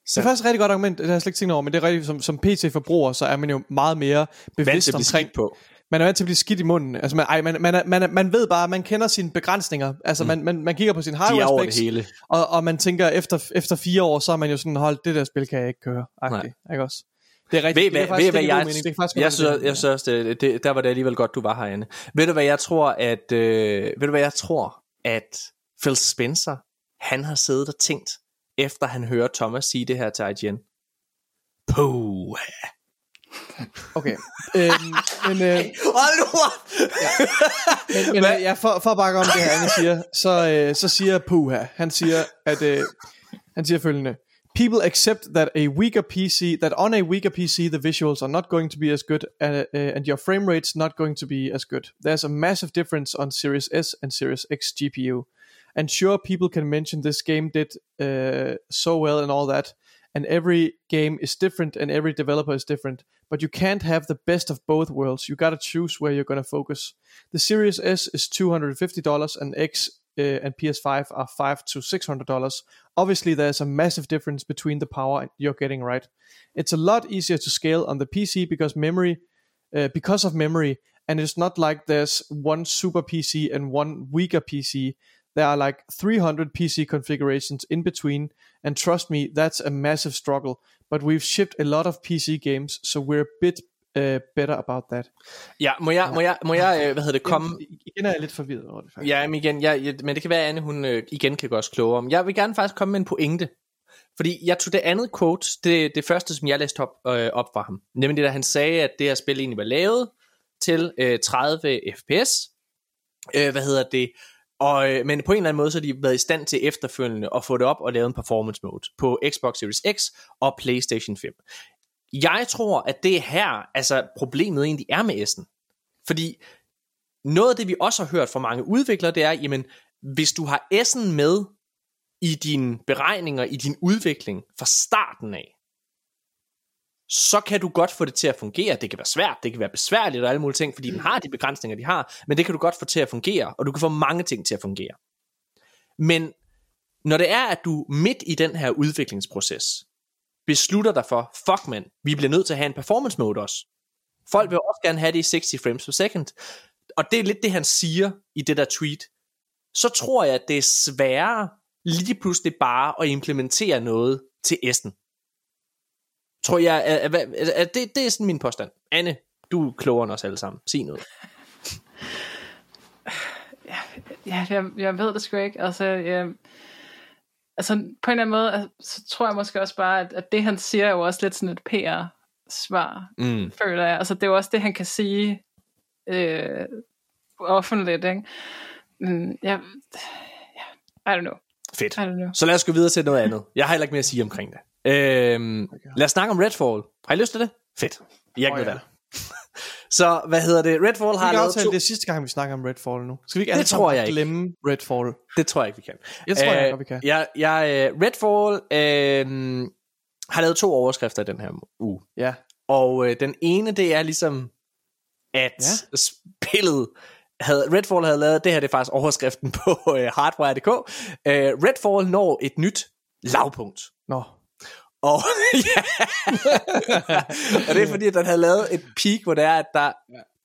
ordentligt. Det er faktisk et rigtig godt argument, det har jeg slet ikke tænkt over, men det er rigtigt, som, som PC-forbruger, så er man jo meget mere bevidst omkring, på. man er vant til at blive skidt i munden. Altså, man, ej, man, man, man, man ved bare, man kender sine begrænsninger. Altså, mm. man, man, man kigger på sin hardware over det specs, hele. og, og man tænker, efter, efter fire år, så er man jo sådan, hold, det der spil kan jeg ikke køre. Agtigt, ikke også? Det er rigtigt. Ved, det er ved, hvad jeg, mening. Det faktisk jeg, synes, jeg synes det, det, der var det alligevel godt, du var herinde. Ved du, hvad jeg tror, at, øh, ved du, hvad jeg tror, at Phil Spencer, han har siddet og tænkt, efter han hører Thomas sige det her til IGN. Puh. Okay. øhm, men, øh, Hold nu op! men, men øh, ja, for, for at bakke om det her, Anne siger, så, øh, så siger Puha, han siger, at øh, han siger følgende. People accept that a weaker PC, that on a weaker PC, the visuals are not going to be as good, and, uh, and your frame rate's not going to be as good. There's a massive difference on Series S and Series X GPU. And sure, people can mention this game did uh, so well and all that, and every game is different and every developer is different. But you can't have the best of both worlds. You gotta choose where you're gonna focus. The Series S is $250 and X uh, and PS5 are five to $600. Obviously, there's a massive difference between the power you're getting right. It's a lot easier to scale on the PC because memory, uh, because of memory, and it's not like there's one super PC and one weaker PC. There are like 300 PC configurations in between, and trust me, that's a massive struggle. But we've shipped a lot of PC games, so we're a bit uh, better about that. Ja, må jeg, må jeg, må jeg øh, hvad hedder det, komme... Igen er jeg lidt forvirret over det, faktisk. Ja, men igen, jeg, jeg, men det kan være, at Anne, hun øh, igen kan gøre os klogere om. Jeg vil gerne faktisk komme med en pointe. Fordi jeg tog det andet quote, det, det første, som jeg læste op, øh, op fra ham. Nemlig det, da han sagde, at det her spil egentlig var lavet til øh, 30 fps. Øh, hvad hedder det? Og, øh, men på en eller anden måde, så har de været i stand til efterfølgende at få det op og lave en performance mode på Xbox Series X og PlayStation 5. Jeg tror, at det er her, altså problemet egentlig er med S'en. Fordi noget af det, vi også har hørt fra mange udviklere, det er, jamen, hvis du har S'en med i dine beregninger, i din udvikling fra starten af, så kan du godt få det til at fungere. Det kan være svært, det kan være besværligt og alle mulige ting, fordi den har de begrænsninger, de har, men det kan du godt få til at fungere, og du kan få mange ting til at fungere. Men når det er, at du midt i den her udviklingsproces, beslutter dig for, fuck man, vi bliver nødt til at have en performance mode også. Folk vil også gerne have det i 60 frames per second. Og det er lidt det, han siger i det der tweet. Så tror jeg, at det er sværere lige pludselig bare at implementere noget til S'en. Tror jeg, er, er, er, er, det, det er sådan min påstand. Anne, du er klogere end os alle sammen. Sig noget. Ja, jeg, jeg ved det sgu ikke. Altså, jeg, altså på en eller anden måde, altså, så tror jeg måske også bare, at, at det han siger er jo også lidt sådan et PR-svar, Mm. føler jeg. Altså det er jo også det, han kan sige øh, offentligt, ikke? Men jeg, ja, I don't know. Fedt. I don't know. Så lad os gå videre til noget andet. Jeg har heller ikke mere at sige omkring det. Øhm, lad os snakke om Redfall. Har I lyst til det? Fedt. Jeg Åh, oh, ja. ja. Så, hvad hedder det? Redfall har kan lavet to... det er sidste gang, vi snakker om Redfall nu. Skal vi ikke Det tror jeg ikke. glemme Redfall? Det tror jeg ikke, vi kan. Jeg tror, jeg Øh, godt, vi kan. Jeg, jeg, uh, Redfall uh, har lavet to overskrifter i den her uge. Ja. Og uh, den ene, det er ligesom, at ja. spillet havde, Redfall havde lavet, det her det er faktisk overskriften på uh, hardware.dk, uh, Redfall når et nyt lavpunkt. Nå. Og, ja. og det er fordi, at den havde lavet et peak, hvor det er, at der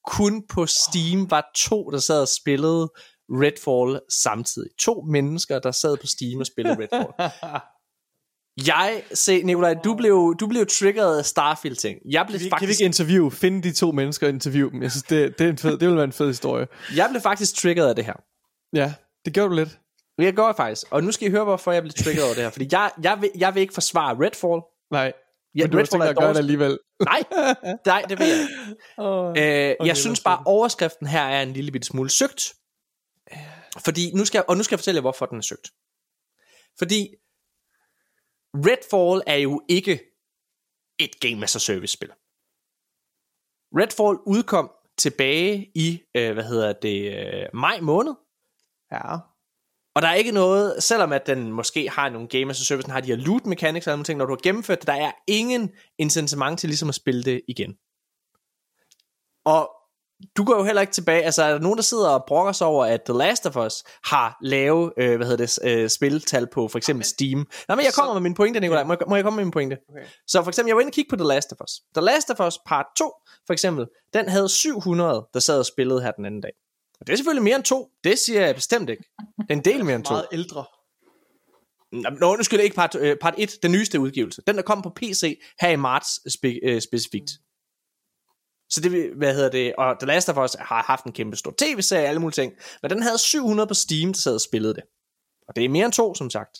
kun på Steam var to, der sad og spillede Redfall samtidig. To mennesker, der sad på Steam og spillede Redfall. Jeg, se, Nikolaj, du blev, du blev triggeret af Starfield-ting. Jeg blev, Kan vi, kan vi faktisk, ikke interview, finde de to mennesker og interview dem? Jeg synes, det, det, er en fed, det vil være en fed historie. jeg blev faktisk triggeret af det her. Ja, det gjorde du lidt. Jeg går faktisk. Og nu skal I høre, hvorfor jeg blev triggeret over det her. Fordi jeg, jeg, vil, jeg vil ikke forsvare Redfall. Nej, Ja, men du har Redfall tænkt dig at gøre det alligevel. Nej, nej, det vil jeg ikke. Oh. Øh, Okay, jeg synes bare, overskriften her er en lille bitte smule søgt. Fordi, nu skal jeg, og nu skal jeg fortælle jer, hvorfor den er søgt. Fordi, Redfall er jo ikke et Game as a Service spil. Redfall udkom tilbage i, øh, hvad hedder det, øh, maj måned. Ja. Og der er ikke noget, selvom at den måske har nogle Game as a Service, den har de her loot mechanics og alle ting, når du har gennemført det, der er ingen incitament til ligesom at spille det igen. Og du går jo heller ikke tilbage, altså er der nogen, der sidder og brokker sig over, at The Last of Us har lave, øh, hvad hedder det, øh, spiltal på for eksempel Steam. Nej, men jeg kommer med min pointe, Nicolaj. Må jeg, må jeg komme med min pointe? Okay. Så for eksempel, jeg var inde og kigge på The Last of Us. The Last of Us part 2, for eksempel, den havde 700, der sad og spillede her den anden dag. Og det er selvfølgelig mere end to. Det siger jeg bestemt ikke. Det er en del mere end to. Meget ældre. Nå, det ikke part, øh, part 1, den nyeste udgivelse. Den, der kom på PC her i marts spe, øh, specifikt. Så det, hvad hedder det, og The Last of Us har haft en kæmpe stor tv-serie og alle mulige ting, men den havde 700 på Steam, der sad og spillede det. Og det er mere end to, som sagt.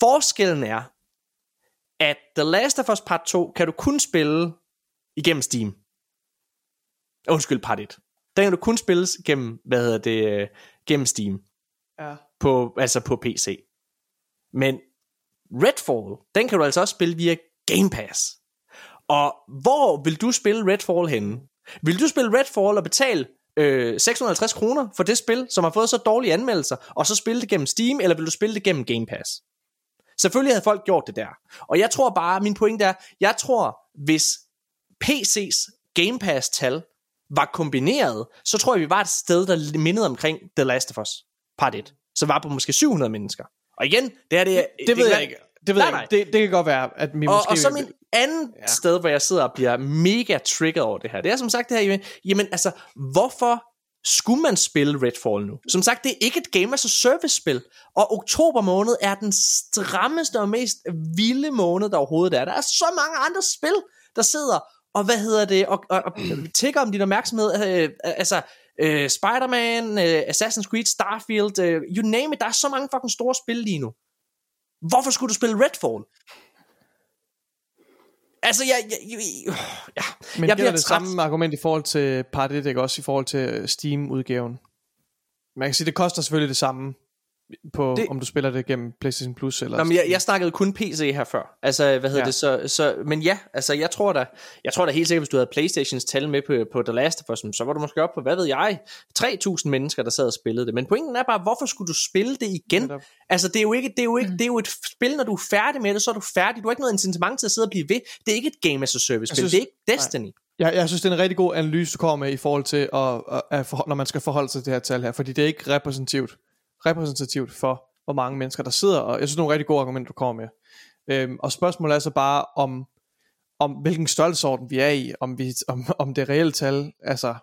Forskellen er, at The Last of Us Part 2 kan du kun spille igennem Steam. Undskyld, Part 1. Den kan du kun spilles gennem, hvad hedder det, øh, gennem Steam Ja. på, altså på PC. Men Redfall, den kan du altså også spille via Game Pass. Og hvor vil du spille Redfall henne? Vil du spille Redfall og betale øh, 650 kroner for det spil, som har fået så dårlige anmeldelser, og så spille det gennem Steam, eller vil du spille det gennem Game Pass? Selvfølgelig havde folk gjort det der. Og jeg tror bare, min pointe er, jeg tror, hvis PC's Game Pass-tal var kombineret, så tror jeg, vi var et sted, der mindede omkring The Last of Us part 1. Så var på måske 700 mennesker. Og igen, det er det... Det ved kan jeg være- ikke. Det ved Nej, jeg ikke. Det, det kan godt være, at vi og, måske... og så min anden Ja. sted, hvor jeg sidder og bliver mega triggered over det her, det er som sagt det her, jamen, jamen altså, hvorfor skulle man spille Redfall nu? Som sagt, det er ikke et Game as a Service spil, og oktober måned er den strammeste og mest vilde måned, der overhovedet er. Der er så mange andre spil, der sidder og hvad hedder det, og, og, og tigger om din opmærksomhed, øh, altså øh, Spider-Man, øh, Assassin's Creed, Starfield, øh, you name it, der er så mange fucking store spil lige nu. Hvorfor skulle du spille Redfall? Altså, jeg, jeg, jeg, jeg. Men jeg gælder det samme argument i forhold til part 1, ikke også i forhold til Steam-udgaven? Man kan sige, det koster selvfølgelig det samme, på, det, om du spiller det gennem PlayStation Plus eller... Nå, men jeg, jeg snakkede kun PC her før. Altså, hvad hedder Ja. det så, så... Men ja, altså, jeg tror da... Jeg tror da helt sikkert, hvis du havde Playstations tal med på, på The Last of Us, så var du måske op på, hvad ved jeg, 3.000 mennesker, der sad og spillede det. Men pointen er bare, hvorfor skulle du spille det igen? Altså, det er jo ikke, det er jo ikke, det er jo et spil, når du er færdig med det, så er du færdig. Du har ikke noget incitament til at sidde og blive ved. Det er ikke et Game as a Service spil. Det er ikke Destiny. Jeg, jeg synes, det er en rigtig god analyse, du kommer med i forhold til, at, at, at forhold, når man skal forholde sig til det her tal her, fordi det er ikke repræsentativt, repræsentativt for, hvor mange mennesker der sidder, og jeg synes, det er nogle rigtig gode argumenter, du kommer med. Øhm, og spørgsmålet er så bare, om, om hvilken størrelsesorden vi er i, om, vi, om, om det reelle tal, altså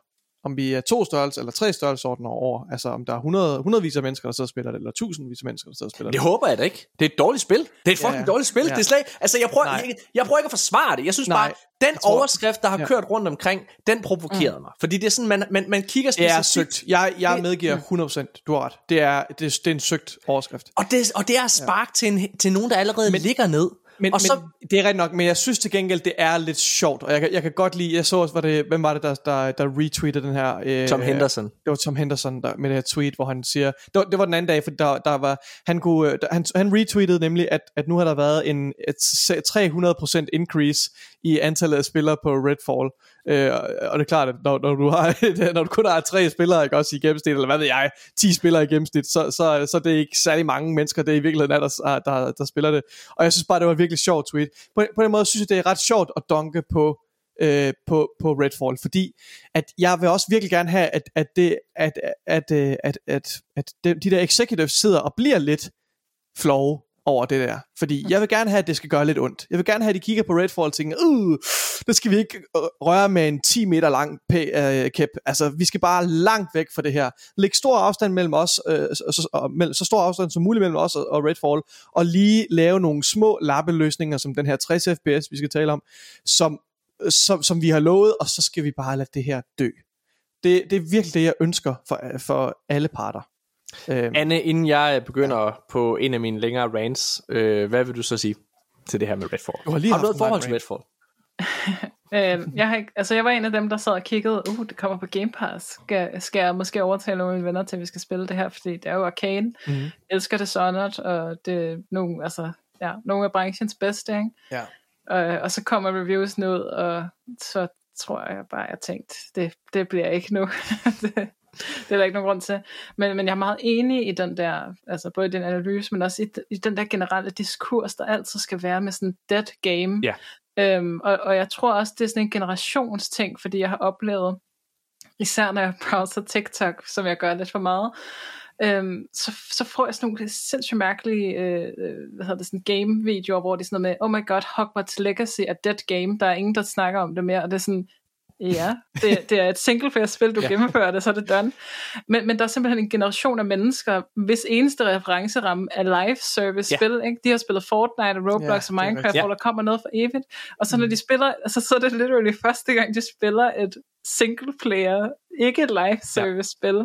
om vi er to størrelse eller tre størrelsesordener over, altså om der er 100, hundredvis af mennesker, der sidder og spiller det, eller tusindvis af mennesker, der sidder og spiller Det håber jeg da ikke. Det er et dårligt spil. Det er et fucking Ja, ja, dårligt spil. ja. Det er slet, altså jeg prøver, jeg, jeg prøver ikke at forsvare det. Jeg synes Nej, bare, den tror- overskrift, der har ja. kørt rundt omkring, den provokerede mm. mig. Fordi det er sådan, man, man, man kigger Det er specifikt. søgt. Jeg, jeg Det- medgiver 100%, du har ret. Det er, det, er- det er en søgt overskrift. Og det, og det er spark ja. til, en, til nogen, der allerede men, ligger ned. Men, og så, men det er rigtigt nok, men jeg synes til gengæld, det er lidt sjovt, og jeg, kan- jeg kan godt lide, jeg så også, var det, hvem var det, der, der, der retweetede den her? Øh, Tom Henderson. Det var Tom Henderson der, med det her tweet, hvor han siger, det var, det var den anden dag, for der, der var, han, kunne, øh, der, han, han retweetede nemlig, at, at nu har der været en et se- 300% increase i antallet af spillere på Redfall, Øh, og det er klart, at når, når, du har, når du kun har tre spillere, ikke også i gennemsnit, eller hvad ved jeg, 10 spillere i gennemsnit, så, så, så det er ikke særlig mange mennesker, det er i virkeligheden er, der, der, der spiller det. Og jeg synes bare, det var et virkelig sjovt tweet. På, på den måde synes jeg, det er ret sjovt at dunke på øh, på, på Redfall, fordi at jeg vil også virkelig gerne have, at, at, det, at, at, at, at, at, at de der executives sidder og bliver lidt flove over det der. Fordi jeg vil gerne have, at det skal gøre lidt ondt. Jeg vil gerne have, at de kigger på Redfall og tænker, uh, det skal vi ikke øh, røre med en 10 meter lang p- uh, kæp. Altså, vi skal bare langt væk fra det her. Læg stor afstand mellem os, uh, så, og, mellem, så stor afstand som muligt mellem os og, og Redfall, og lige lave nogle små lappeløsninger, som den her 60 fps, vi skal tale om, som som, som vi har lovet, og så skal vi bare lade det her dø. Det, det er virkelig det, jeg ønsker for, for alle parter. Øhm. Anne, inden jeg begynder ja. på en af mine længere rants, øh, hvad vil du så sige til det her med Redfall? Du har lige har du noget forhold til Redfall? øh, jeg, har, altså jeg var en af dem, der sad og kiggede, uh, det kommer på Game Pass. Skal, skal jeg måske overtale nogle af mine venner til, at vi skal spille det her, fordi det er jo arcane. Mm-hmm. Jeg elsker Dishonored, og det er nogle, altså, ja, nogle af branchens bedste, ikke? Ja. Og, og så kommer reviewsene ud, og så tror jeg bare, jeg tænkt, det, det bliver ikke nu. det, det er der ikke nogen grund til. Men, men jeg er meget enig i den der, altså både i den analyse, men også i, i den der generelle diskurs, der altid skal være med sådan dead game. Ja. Øhm, og, og jeg tror også, det er sådan en generationsting, fordi jeg har oplevet, især når jeg browser TikTok, som jeg gør lidt for meget, øhm, så, så får jeg sådan nogle sindssygt mærkelige øh, øh, hvad hedder det, sådan game-videoer, hvor det er sådan noget med, oh my god, Hogwarts Legacy er dead game, der er ingen, der snakker om det mere, og det er sådan, Ja, det, det er et single-player-spil, du ja. gennemfører det, så er det done. Men, men der er simpelthen en generation af mennesker, hvis eneste referenceramme er live-service-spil. Ja. Ikke? De har spillet Fortnite og Roblox ja, og Minecraft, ja. hvor der kommer noget for evigt. Og så når mm. de spiller, altså, så er det literally første gang, de spiller et single-player, ikke et live-service-spil. Ja.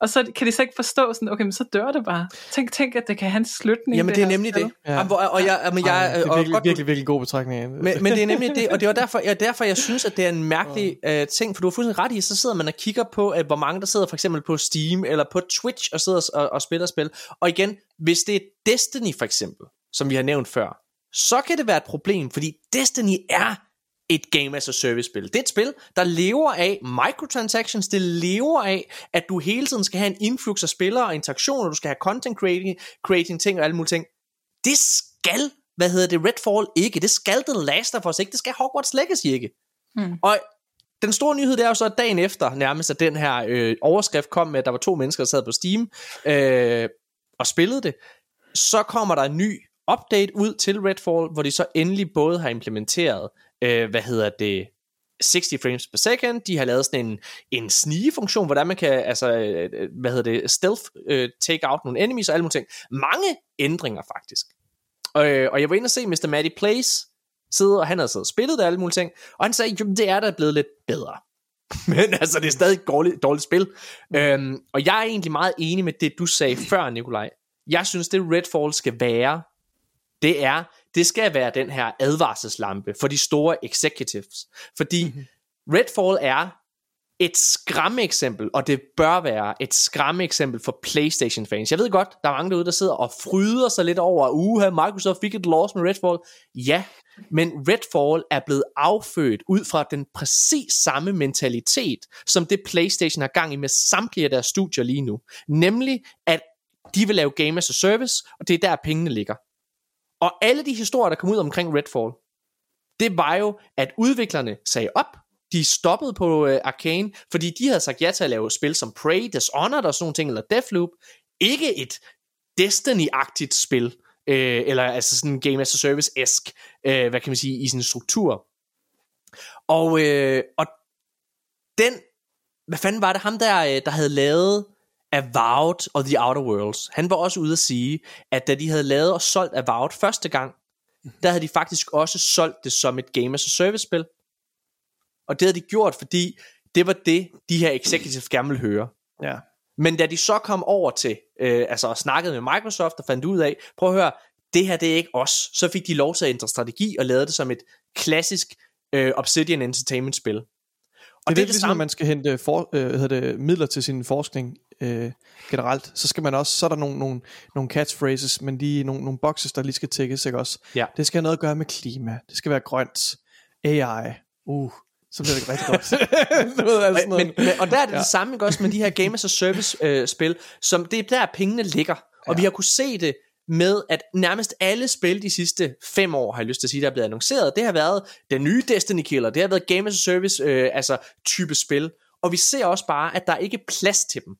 Og så kan de så ikke forstå sådan, okay, men så dør det bare. Tænk, tænk at det kan have en slutning. Jamen det, det er nemlig det. Ja. Jamen, og, og jeg, men jeg, Ej, det er virkelig, og, virkelig, virkelig god betragtning. Men, men det er nemlig det, og det var derfor, ja, derfor jeg synes, at det er en mærkelig uh, ting, for du har fuldstændig ret i, så sidder man og kigger på, at hvor mange der sidder for eksempel på Steam, eller på Twitch, og sidder og, og spiller spil. Og igen, hvis det er Destiny for eksempel, som vi har nævnt før, så kan det være et problem, fordi Destiny er et game as a service spil. Det er et spil, der lever af microtransactions, det lever af, at du hele tiden skal have en influx af spillere og interaktioner, du skal have content creating, creating ting og alle mulige ting. Det skal, hvad hedder det, Redfall ikke, det skal The Last of Us ikke, det skal Hogwarts Legacy ikke. Hmm. Og den store nyhed, det er jo så, at dagen efter nærmest, at den her øh, overskrift kom med, at der var to mennesker, der sad på Steam øh, og spillede det, så kommer der en ny update ud til Redfall, hvor de så endelig både har implementeret øh, hvad hedder det, 60 frames per second, de har lavet sådan en, en snigefunktion, hvordan man kan, altså, øh, hvad hedder det, stealth øh, take out nogle enemies og alle mulige ting. Mange ændringer faktisk. Øh, og jeg var inde og se Mr. Matty Place sidde, og han havde siddet og spillet det alle mulige ting, og han sagde, det er da blevet lidt bedre. Men altså, det er stadig et dårligt, dårligt spil. Mm. Øhm, og jeg er egentlig meget enig med det, du sagde før, Nikolaj. Jeg synes, det Redfall skal være, det er, det skal være den her advarselslampe for de store executives. Fordi mm-hmm. Redfall er et skræmme eksempel, og det bør være et skræmme eksempel for PlayStation fans. Jeg ved godt, der er mange derude, der sidder og fryder sig lidt over, uha, Microsoft fik et loss med Redfall. Ja, men Redfall er blevet affødt ud fra den præcis samme mentalitet, som det PlayStation har gang i med samtlige af deres studier lige nu. Nemlig, at de vil lave game as a service, og det er der pengene ligger. Og alle de historier, der kom ud omkring Redfall, det var jo, at udviklerne sagde op, de stoppede på øh, Arcane, fordi de havde sagt ja til at lave spil som Prey, Dishonored og sådan nogle ting, eller Deathloop. Ikke et Destiny-agtigt spil, øh, eller altså sådan en Game as a Service-esk, øh, hvad kan man sige, i sin struktur. Og, øh, og den, hvad fanden var det, ham der, øh, der havde lavet Avowed og The Outer Worlds. Han var også ude at sige, at da de havde lavet og solgt Avowed første gang, der havde de faktisk også solgt det som et Game as a Service spil. Og det havde de gjort, fordi det var det, de her executives gerne ville høre. Ja. Men da de så kom over til, øh, altså og snakkede med Microsoft og fandt ud af, prøv at høre, det her det er ikke os, så fik de lov til at ændre strategi og lavede det som et klassisk øh, Obsidian Entertainment spil. Og det er det, det ligesom, når man skal hente for, øh, hedder det, midler til sin forskning øh, generelt, så skal man også, så er der nogle, nogle, nogle catchphrases, men lige nogle, nogle boxes, der lige skal tækkes, ikke også? Ja. Det skal have noget at gøre med klima, det skal være grønt, AI, uh, så bliver det rigtig godt. du ved, altså men, men, og der er det ja. Ja. det samme ikke også med de her Game as a Service øh, spil, som det er der pengene ligger. Og Ja. vi har kunne se det med, at nærmest alle spil de sidste fem år, har jeg lyst til at sige, der er blevet annonceret, det har været den nye Destiny Killer, det har været Game as a Service, øh, altså type spil. Og vi ser også bare, at der er ikke plads til dem.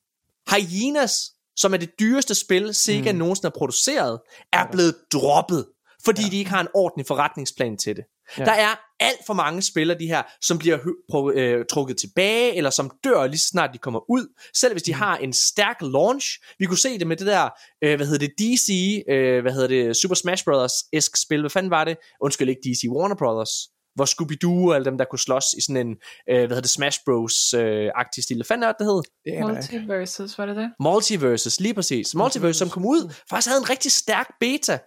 Hyenas, som er det dyreste spil, Sega mm. nogensinde har produceret, er blevet droppet, fordi ja. de ikke har en ordentlig forretningsplan til det. Ja. Der er alt for mange spillere, de her, som bliver pro- øh, trukket tilbage, eller som dør lige så snart de kommer ud, selv hvis de har en stærk launch. Vi kunne se det med det der, øh, hvad hedder det, DC, øh, hvad hedder det, Super Smash Brothers-esk spil, hvad fanden var det? Undskyld, ikke DC, Warner Brothers, hvor Scooby-Doo og alle dem, der kunne slås i sådan en, øh, hvad hedder det, Smash Bros-agtig stil. Hvad fanden er det, det hed? Det ikke. Multiverses, var det det? Multiverses, lige præcis. Multiverse, som kom ud, faktisk havde en rigtig stærk beta,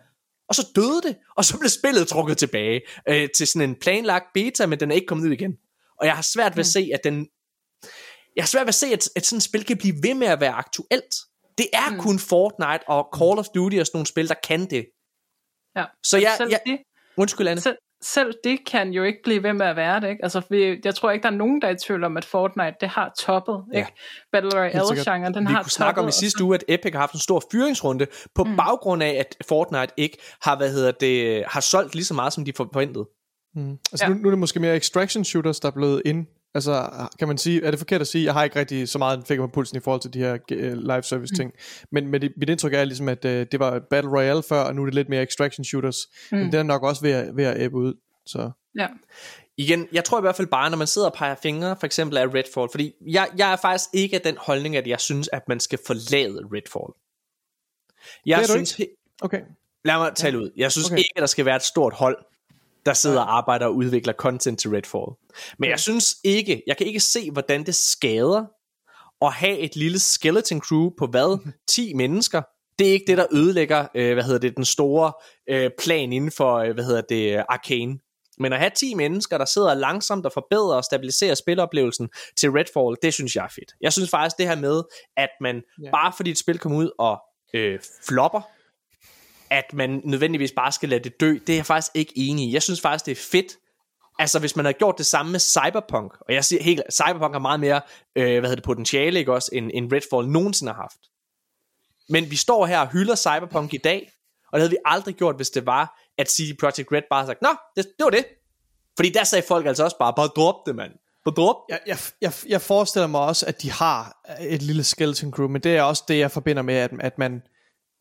og så døde det, og så blev spillet trukket tilbage øh, til sådan en planlagt beta, men den er ikke kommet ud igen. Og jeg har svært ved at se, at den... Jeg har svært ved at se, at, at sådan et spil kan blive ved med at være aktuelt. Det er mm. kun Fortnite og Call of Duty og sådan nogle spil, der kan det. Ja. Så jeg... selv, jeg det, undskyld, Anne. selv, selv det kan jo ikke blive ved med at være det, ikke? Altså, vi, jeg tror ikke, der er nogen, der er i tvivl om, at Fortnite, det har toppet, Ja. ikke? Battle Royale-genren, den Vi har kunne snakke om i sidste uge, at Epic har haft en stor fyringsrunde på mm. baggrund af, at Fortnite ikke har, hvad hedder det, har solgt lige så meget, som de forventede. Mm. Altså Ja. nu, nu er det måske mere extraction shooters, der er blevet ind. Altså kan man sige, er det forkert at sige, jeg har ikke rigtig så meget en finger på pulsen i forhold til de her uh, live service ting, men, men det, mit indtryk er ligesom, at uh, det var Battle Royale før, og nu er det lidt mere extraction shooters, mm. men det er nok også ved at, ved at æbbe ud. Så. Ja. Igen, jeg tror i hvert fald bare, når man sidder og peger fingre, for eksempel af Redfall, fordi jeg, jeg er faktisk ikke af den holdning, at jeg synes, at man skal forlade Redfall. Jeg Det er du synes, he- Okay. lad mig tale ud. Jeg synes okay. ikke, at der skal være et stort hold, der sidder og arbejder og udvikler content til Redfall. Men jeg synes ikke, jeg kan ikke se, hvordan det skader at have et lille skeleton crew på hvad? 10 mennesker. Det er ikke det, der ødelægger, øh, hvad hedder det, den store øh, plan inden for, øh, hvad hedder det, Arcane. Men at have 10 mennesker, der sidder langsomt og forbedrer og stabiliserer spiloplevelsen til Redfall, det synes jeg er fedt. Jeg synes faktisk det her med, at man Ja. bare fordi et spil kommer ud og øh, flopper, at man nødvendigvis bare skal lade det dø, det er jeg faktisk ikke enig i. Jeg synes faktisk, det er fedt, Altså hvis man har gjort det samme med Cyberpunk, og jeg siger helt, Cyberpunk har meget mere, øh, hvad hedder det, potentiale, ikke også, end, end Redfall nogensinde har haft. Men vi står her og hylder Cyberpunk i dag, og det havde vi aldrig gjort, hvis det var, at CD Projekt Red bare havde sagt, nå, det, det var det. Fordi der sagde folk altså også bare, bare drop det, mand. Bare drop. Jeg, jeg, jeg, jeg forestiller mig også, at de har et lille skeleton crew, men det er også det, jeg forbinder med, at, at man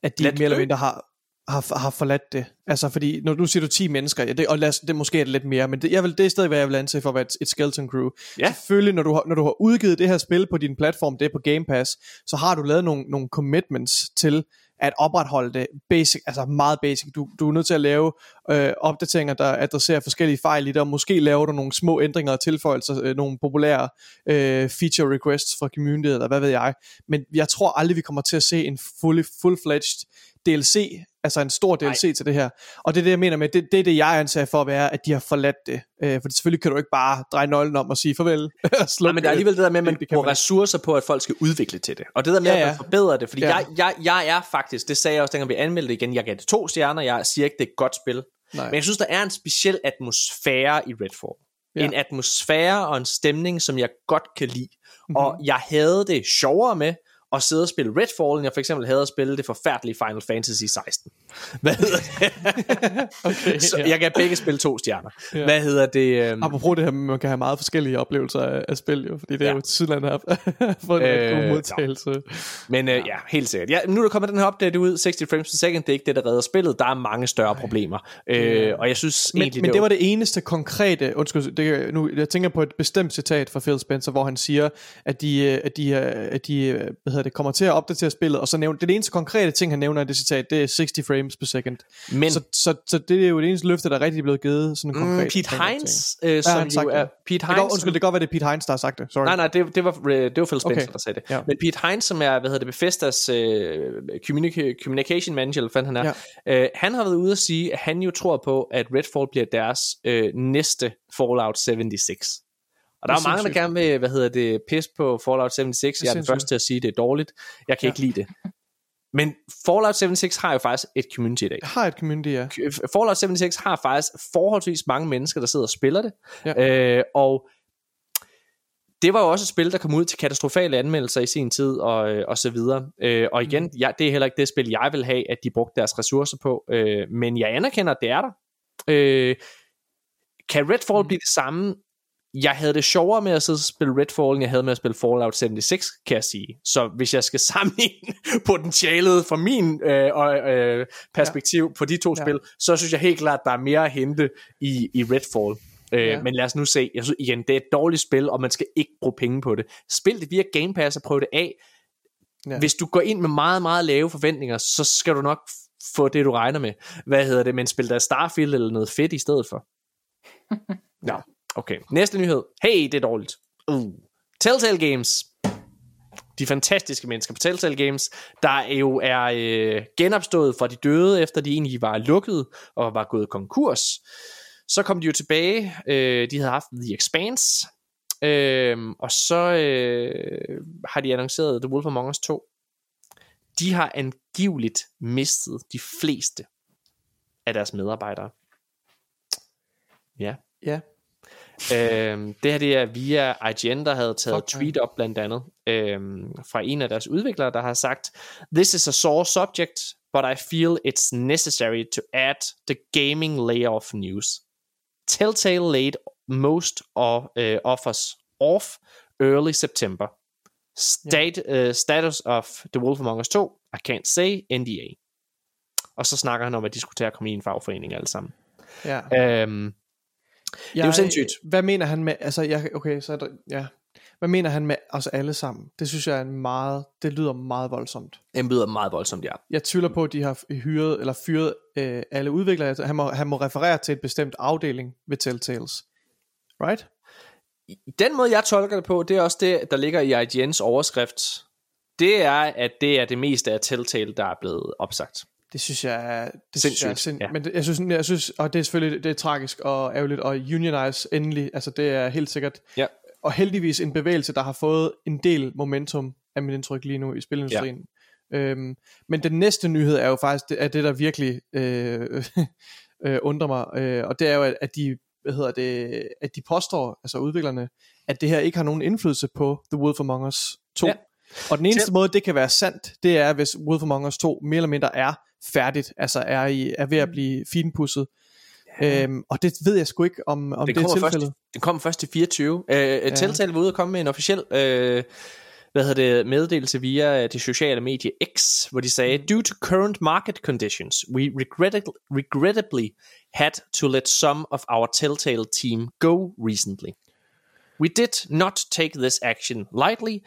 at de Lad mere eller mindre har, har, har forladt det. Altså fordi, når du siger du 10 mennesker, ja, det, og lad os, det måske er det lidt mere, men det, jeg vil, det er stadig, hvad jeg vil anse for at være et, et skeleton crew. Ja. Selvfølgelig, når du, har, når du har udgivet det her spil på din platform, det er på Game Pass, så har du lavet nogle, nogle commitments til at opretholde det basic, altså meget basic. Du, du er nødt til at lave øh, opdateringer, der adresserer forskellige fejl i det, og måske laver du nogle små ændringer og tilføjelser, øh, nogle populære øh, feature requests fra community, eller hvad ved jeg. Men jeg tror aldrig, vi kommer til at se en fully, full-fledged DLC, altså en stor DLC Ej. til det her. Og det er det, jeg mener med, det, det er det, jeg anser for at være, at de har forladt det. Øh, for selvfølgelig kan du ikke bare dreje nøglen om og sige farvel. Nej, men det er alligevel det der med, at man det, bruger man ressourcer på, at folk skal udvikle til det. Og det der med, Ja, ja, at man forbedrer det. Fordi Ja. jeg, jeg, jeg er faktisk, det sagde jeg også, dengang vi anmeldte det igen, jeg gav det to stjerner, jeg siger ikke, det er et godt spil. Nej. Men jeg synes, der er en speciel atmosfære i Redfall. Ja. En atmosfære og en stemning, som jeg godt kan lide. Mhm. Mm-hmm. Og jeg havde det sjovere med at sidde og spille Redfall, end jeg for eksempel havde at spille det forfærdelige Final Fantasy 16. Hvad hedder det? Okay, Så ja. jeg gav begge spil to stjerner. Ja. Ja. Hvad hedder det? øhm, Apropos det her, man kan have meget forskellige oplevelser af, af spil, jo, fordi det er Ja. jo Sydland har fået en øh, god modtagelse. Men øh, ja, helt sikkert. Ja, nu er der kommet den her update ud, 60 frames per second, det er ikke det, der redder spillet. Der er mange større problemer. Øh, og jeg synes Men, egentlig, men det var det eneste konkrete, undskyld, det, nu, jeg tænker på et bestemt citat fra Phil Spencer, hvor han siger, at de, øh, at de, øh, at de øh, hvad hedder det, kommer til at opdatere spillet, og så nævner, det det eneste konkrete ting, han nævner i det citat, det er 60 frames per second. Men Så, så, så det er jo det eneste løfte, der rigtig er blevet givet, sådan en mm, konkret. Pete konkret Hines, øh, Ja, som jo det. er... Pete Det kan, Hines, undskyld, det kan godt være, det er Pete Hines, der har sagt det. Sorry. Nej, nej, det, det, var, øh, det var Phil Spencer, Okay. okay. der sagde det. Ja. Men Pete Hines, som er, hvad hedder det, Bethesdas øh, communica- communication manager, eller hvad han er, ja. øh, han har været ude at sige, at han jo tror på, at Redfall bliver deres øh, næste Fallout 76. Og der er, er mange, der gerne vil, hvad hedder det, pisse på Fallout 76. Jeg er den første til at sige, at det er dårligt. Jeg kan Ja. ikke lide det. Men Fallout 76 har jo faktisk et community i dag. Jeg har et community, ja. Fallout 76 har faktisk forholdsvis mange mennesker, der sidder og spiller det. Ja. Øh, og det var jo også et spil, der kom ud til katastrofale anmeldelser i sin tid, og, øh, og så videre. Øh, og igen, ja, det er heller ikke det spil, jeg vil have, at de brugte deres ressourcer på, øh, men jeg anerkender, at det er der. Øh, kan Redfall mm. blive det samme? Jeg havde det sjovere med at sidde og spille Redfall, end jeg havde med at spille Fallout 76, kan jeg sige. Så hvis jeg skal sammenligne potentialet fra min øh, øh, perspektiv ja. på de to ja. spil, så synes jeg helt klart, at der er mere at hente i, i Redfall. Øh, ja. Men lad os nu se. Jeg synes igen, det er et dårligt spil, og man skal ikke bruge penge på det. Spil det via Game Pass og prøv det af. Ja. Hvis du går ind med meget, meget lave forventninger, så skal du nok få det, du regner med. Hvad hedder det? Men spil der Starfield eller noget fedt i stedet for. ja, okay. Næste nyhed. Hey, det er dårligt. Uh. Telltale Games. De fantastiske mennesker på Telltale Games, der jo er øh, genopstået fra de døde, efter de egentlig var lukket og var gået konkurs. Så kom de jo tilbage, øh, de havde haft The Expanse, øh, og så øh, har de annonceret The Wolf Among Us 2. De har angiveligt mistet de fleste af deres medarbejdere. Ja. Ja. Øhm, det her det er via IGN, der havde taget okay. tweet op blandt andet øhm, fra en af deres udviklere, der har sagt, This is a sore subject, but I feel it's necessary to add the gaming layer of news. Telltale laid most of, uh, offers off early September. State, yeah. uh, status of The Wolf Among Us 2, I can't say, NDA. Og så snakker han om, at de skulle til at komme i en fagforening alle sammen. Ja. Øhm, jeg, det er jo sindssygt. Hvad mener han med, altså, jeg, okay, så er der, ja. Hvad mener han med os alle sammen? Det synes jeg er en meget, det lyder meget voldsomt. Det lyder meget voldsomt, ja. Jeg tvivler på, at de har hyret eller fyret øh, alle udviklere. Han må, han må referere til et bestemt afdeling ved Telltales. Right? Den måde, jeg tolker det på, det er også det, der ligger i IGN's overskrift. Det er, at det er det meste af Telltale, der er blevet opsagt. Det synes jeg det Sindssygt, synes jeg er sind, ja. men det, jeg synes, jeg synes, og det er selvfølgelig det er tragisk og ærgerligt, og unionize endelig, altså det er helt sikkert, Ja. og heldigvis en bevægelse, der har fået en del momentum, af mit indtryk lige nu i spilindustrien. Ja. Øhm, men den næste nyhed er jo faktisk, det, er det der virkelig øh, øh, undrer mig, øh, og det er jo, at, at de hvad hedder det, at de påstår, altså udviklerne, at det her ikke har nogen indflydelse på The Wolf Among Us 2. Ja. Ja. Og den eneste Til- måde, det kan være sandt, det er, hvis Wolf Among Us 2 mere eller mindre er færdigt, altså er, i, er ved at blive finpudset. Ja. Øhm, og det ved jeg sgu ikke, om, om det, det, det er kommer tilfældet. først, det kommer først til 24. Øh, ja. Telltale var ude at komme med en officiel øh, hvad hedder det, meddelelse via det sociale medie X, hvor de sagde, Due to current market conditions, we regrettably, regrettably had to let some of our Telltale team go recently. We did not take this action lightly,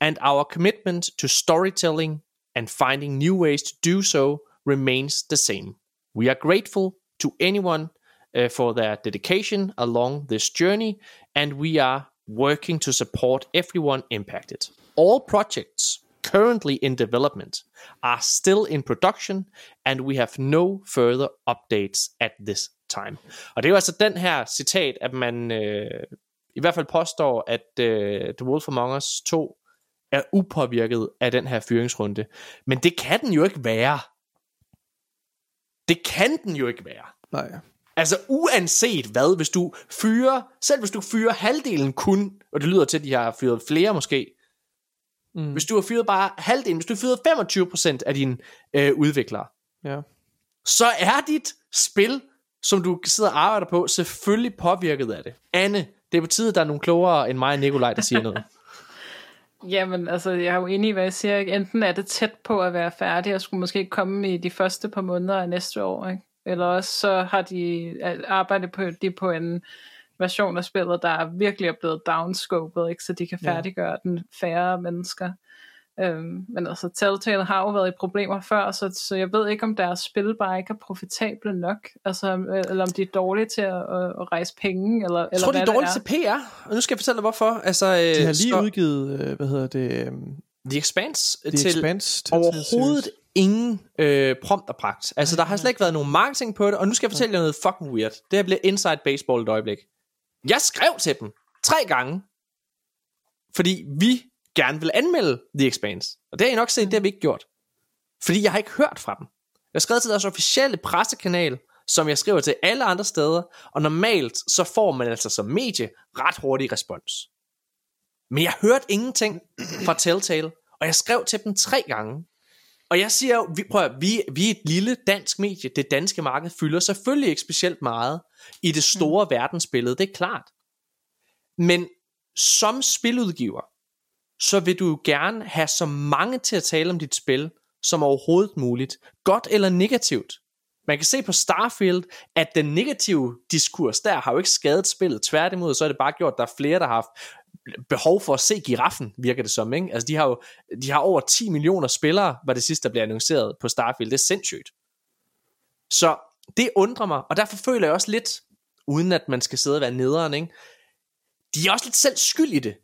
and our commitment to storytelling and finding new ways to do so remains the same. We are grateful to anyone uh, for their dedication along this journey, and we are working to support everyone impacted. All projects currently in development are still in production, and we have no further updates at this time. Og det er jo altså den her citat, at man øh, i hvert fald påstår, at øh, The Wolf Among Us 2 er upåvirket af den her fyringsrunde. Men det kan den jo ikke være. Det kan den jo ikke være. Nej. Altså uanset hvad, hvis du fyrer, selv hvis du fyrer halvdelen kun, og det lyder til, at de har fyret flere måske, Mm. hvis du har fyret bare halvdelen, hvis du har fyret 25% af dine øh, udviklere, Ja. så er dit spil, som du sidder og arbejder på, selvfølgelig påvirket af det. Anne, det er på tide, at der er nogle klogere end mig og Nikolaj, der siger noget. Jamen, altså, jeg er jo enig i, hvad jeg siger. Ikke? Enten er det tæt på at være færdig, og skulle måske komme i de første par måneder af næste år, ikke? Eller også så har de arbejdet på, de på en version af spillet, der virkelig er blevet downscopet, ikke? så de kan Ja. færdiggøre den færre mennesker. Øhm, men altså, Telltale har jo været i problemer før, så, så jeg ved ikke, om deres spil bare ikke er profitable nok, altså, øh, eller om de er dårlige til at, at, at rejse penge, eller, Jeg eller tror, de hvad er dårlige det til PR, og nu skal jeg fortælle dig, hvorfor. Altså, øh, De har lige så, udgivet, øh, hvad hedder det, um, The Expanse The til Expanse til overhovedet ingen øh, prompterpragt. Altså, der har slet ikke været nogen marketing på det, og nu skal jeg fortælle jer noget fucking weird. Det her bliver inside baseball et øjeblik. Jeg skrev til dem tre gange, fordi vi gerne vil anmelde The Expanse. Og det har I nok set, det har vi ikke gjort. Fordi jeg har ikke hørt fra dem. Jeg har skrevet til deres officielle pressekanal, som jeg skriver til alle andre steder, og normalt så får man altså som medie ret hurtig respons. Men jeg hørte ingenting fra Telltale, og jeg skrev til dem tre gange. Og jeg siger jo, vi, prøv at, vi, vi er et lille dansk medie, det danske marked fylder selvfølgelig ikke specielt meget i det store mm. verdensbillede, det er klart. Men som spiludgiver, så vil du jo gerne have så mange til at tale om dit spil, som overhovedet muligt. Godt eller negativt. Man kan se på Starfield, at den negative diskurs der har jo ikke skadet spillet. Tværtimod, så er det bare gjort, at der er flere, der har haft behov for at se giraffen, virker det som. Ikke? Altså, de har jo de har over 10 millioner spillere, var det sidste, der blev annonceret på Starfield. Det er sindssygt. Så det undrer mig, og derfor føler jeg også lidt, uden at man skal sidde og være nederen, ikke? de er også lidt selv skyld i det.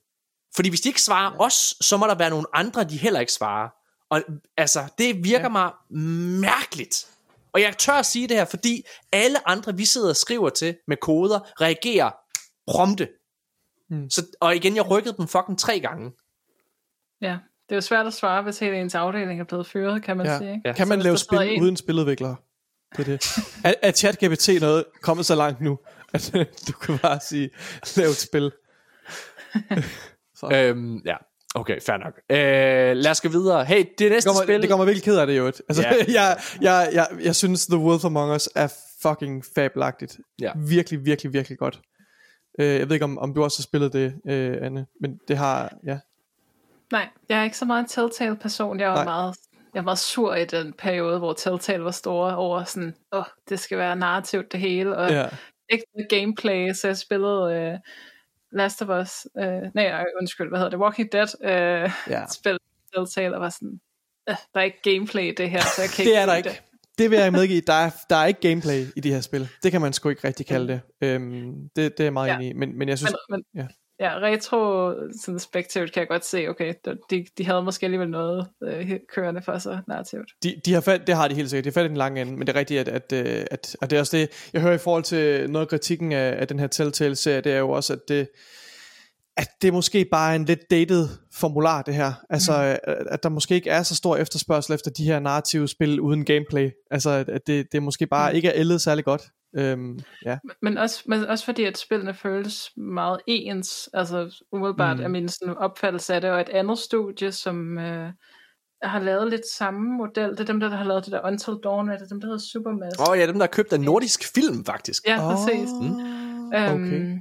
Fordi hvis de ikke svarer ja. os, så må der være nogle andre, de heller ikke svarer. Og altså, det virker ja. mig mærkeligt. Og jeg tør at sige det her, fordi alle andre, vi sidder og skriver til med koder, reagerer prompte. Mm. Så, og igen, jeg rykkede dem fucking tre gange. Ja, det er jo svært at svare, hvis hele ens afdeling er blevet fyret, kan man ja. sige. Ikke? Ja. Kan man lave spil en... uden spiludviklere? Det er det. er, er ChatGPT noget kommet så langt nu, at du kan bare sige, lav et spil? så. Øhm, ja. Okay, fair nok. Øh, lad os gå videre. Hey, det næste det kommer, spil... Det kommer virkelig ked af det jo. Altså, yeah. jeg, jeg, jeg, jeg synes, The Wolf Among Us er fucking fabelagtigt. Ja. Virkelig, virkelig, virkelig godt. Øh, jeg ved ikke, om, om du også har spillet det, øh, Anne, men det har, ja. Nej, jeg er ikke så meget en Telltale-person. Jeg var meget jeg var sur i den periode, hvor Telltale var store over sådan, åh, oh, det skal være narrativt det hele, og ja. ikke gameplay, så jeg spillede øh, Last of Us, øh, nej, undskyld, hvad hedder det, Walking Dead, øh, ja. spil Telltale, og var sådan, øh, der er ikke gameplay i det her, så jeg kan ikke Det er der ikke. Det. det vil jeg medgive, der er, der er ikke gameplay i de her spil. Det kan man sgu ikke rigtig kalde det. Øhm, det, det er meget ja. enig i, men, men jeg synes... Men, men, ja. Ja, retro sådan spectator kan jeg godt se, okay, de, de havde måske alligevel noget øh, kørende for sig narrativt. De, de har fat, det har de helt sikkert, de har fat i den lange ende, men det er rigtigt, at, at, at, at, at det er også det, jeg hører i forhold til noget af kritikken af, af den her Telltale-serie, det er jo også, at det, at det måske bare er en lidt dated formular det her. Altså mm. at, at der måske ikke er så stor efterspørgsel efter de her narrative spil uden gameplay. Altså at det, det måske bare mm. ikke er ældet særlig godt. Øhm, ja. Men også, men også fordi at spillene føles meget ens. Altså umiddelbart mm. er min sådan, opfattelse af det. Og et andet studie som øh, har lavet lidt samme model. Det er dem der, der har lavet det der Until Dawn. Er det dem der hedder Supermass? Åh oh, ja, dem der har købt en nordisk film faktisk. Ja, præcis. Oh, mm. okay.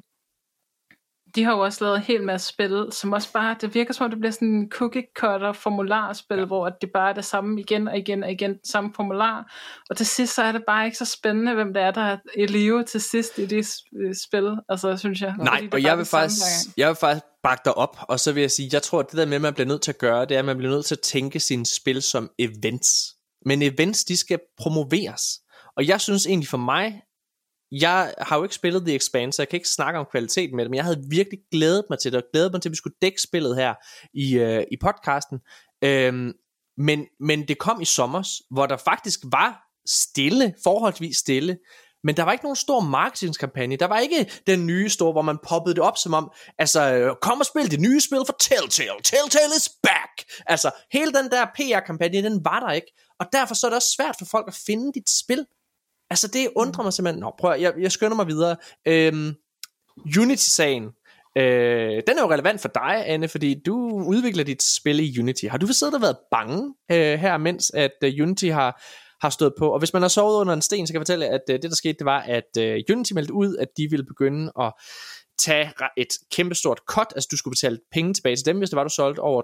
De har jo også lavet en hel masse spil, som også bare, det virker som om det bliver sådan en cookie cutter formularspil, ja. hvor det bare er det samme igen og igen og igen, samme formular. Og til sidst så er det bare ikke så spændende, hvem det er, der er i live til sidst i de spil, altså synes jeg. Nej, og jeg vil, faktisk, jeg vil faktisk bakke dig op, og så vil jeg sige, jeg tror, at det der med, at man bliver nødt til at gøre, det er, at man bliver nødt til at tænke sine spil som events. Men events, de skal promoveres. Og jeg synes egentlig for mig, jeg har jo ikke spillet The Expanse, så jeg kan ikke snakke om kvaliteten med det, men jeg havde virkelig glædet mig til det, og glædet mig til, at vi skulle dække spillet her i, øh, i podcasten. Øhm, men, men det kom i sommer, hvor der faktisk var stille, forholdsvis stille, men der var ikke nogen stor marketingskampagne. Der var ikke den nye store, hvor man poppede det op som om, altså, øh, kom og spil det nye spil for Telltale. Telltale is back. Altså, hele den der PR-kampagne, den var der ikke. Og derfor så er det også svært for folk at finde dit spil. Altså det undrer mig simpelthen. Nå, prøv jeg, jeg skynder mig videre. Øhm, Unity-sagen, øh, den er jo relevant for dig, Anne, fordi du udvikler dit spil i Unity. Har du siddet og været bange øh, her, mens at uh, Unity har, har stået på? Og hvis man har sovet under en sten, så kan jeg fortælle, at uh, det der skete, det var, at uh, Unity meldte ud, at de ville begynde at tage et kæmpestort cut, altså du skulle betale penge tilbage til dem, hvis det var, du solgte over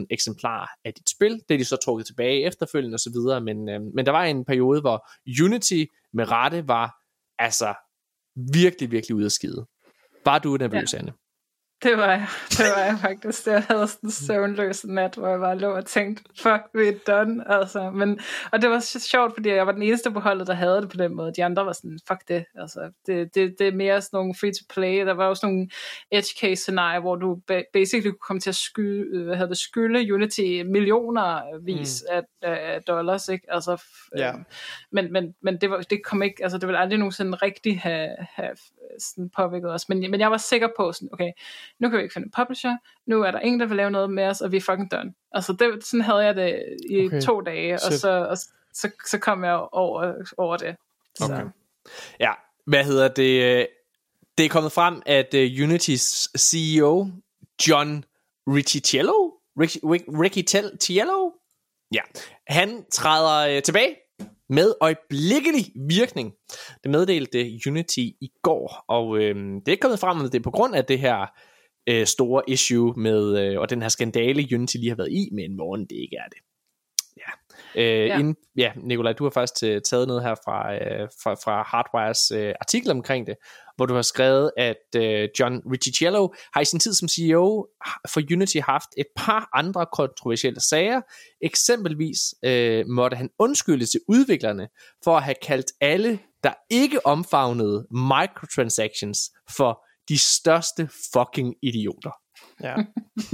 200.000 eksemplarer af dit spil. Det er de så trukket tilbage efterfølgende osv., men, øh, men der var en periode, hvor Unity med rette var altså virkelig, virkelig ude af skide. Var du nervøs, ja. Anne? Det var jeg. Det var jeg faktisk. Jeg havde sådan en søvnløs nat, hvor jeg bare lå og tænkte, fuck, we done. Altså, men, og det var så sjovt, fordi jeg var den eneste på holdet, der havde det på den måde. De andre var sådan, fuck det. Altså, det, det, det er mere sådan nogle free-to-play. Der var også nogle edge case scenarier, hvor du basically kunne komme til at skylde, hvad havde det, skylde Unity millioner vis mm. af, af, dollars. Ikke? Altså, ja. øh, men, men, men det, var, det kom ikke, altså det ville aldrig nogensinde rigtig have, have sådan påvirket os. Men, men jeg var sikker på, sådan, okay, nu kan vi ikke finde en publisher, nu er der ingen, der vil lave noget med os, og vi er fucking done. Altså det, sådan havde jeg det i okay. to dage, og, så, og så, så kom jeg over, over det. Så. Okay. Ja, hvad hedder det? Det er kommet frem, at uh, Unitys CEO, John Ricciello, Rick, Rick, Ricciello, ja, han træder øh, tilbage med øjeblikkelig virkning. Det meddelte Unity i går, og øh, det er kommet frem, at det er på grund af det her øh, store issue med, øh, og den her skandale, Unity lige har været i, men morgen det ikke er det. Øh, ja. Inden, ja, Nikolaj, du har faktisk taget noget her fra, øh, fra, fra Hardwires øh, artikel omkring det, hvor du har skrevet, at øh, John Ricciello har i sin tid som CEO for Unity haft et par andre kontroversielle sager. Eksempelvis øh, måtte han undskylde til udviklerne for at have kaldt alle, der ikke omfavnede microtransactions for de største fucking idioter. Ja.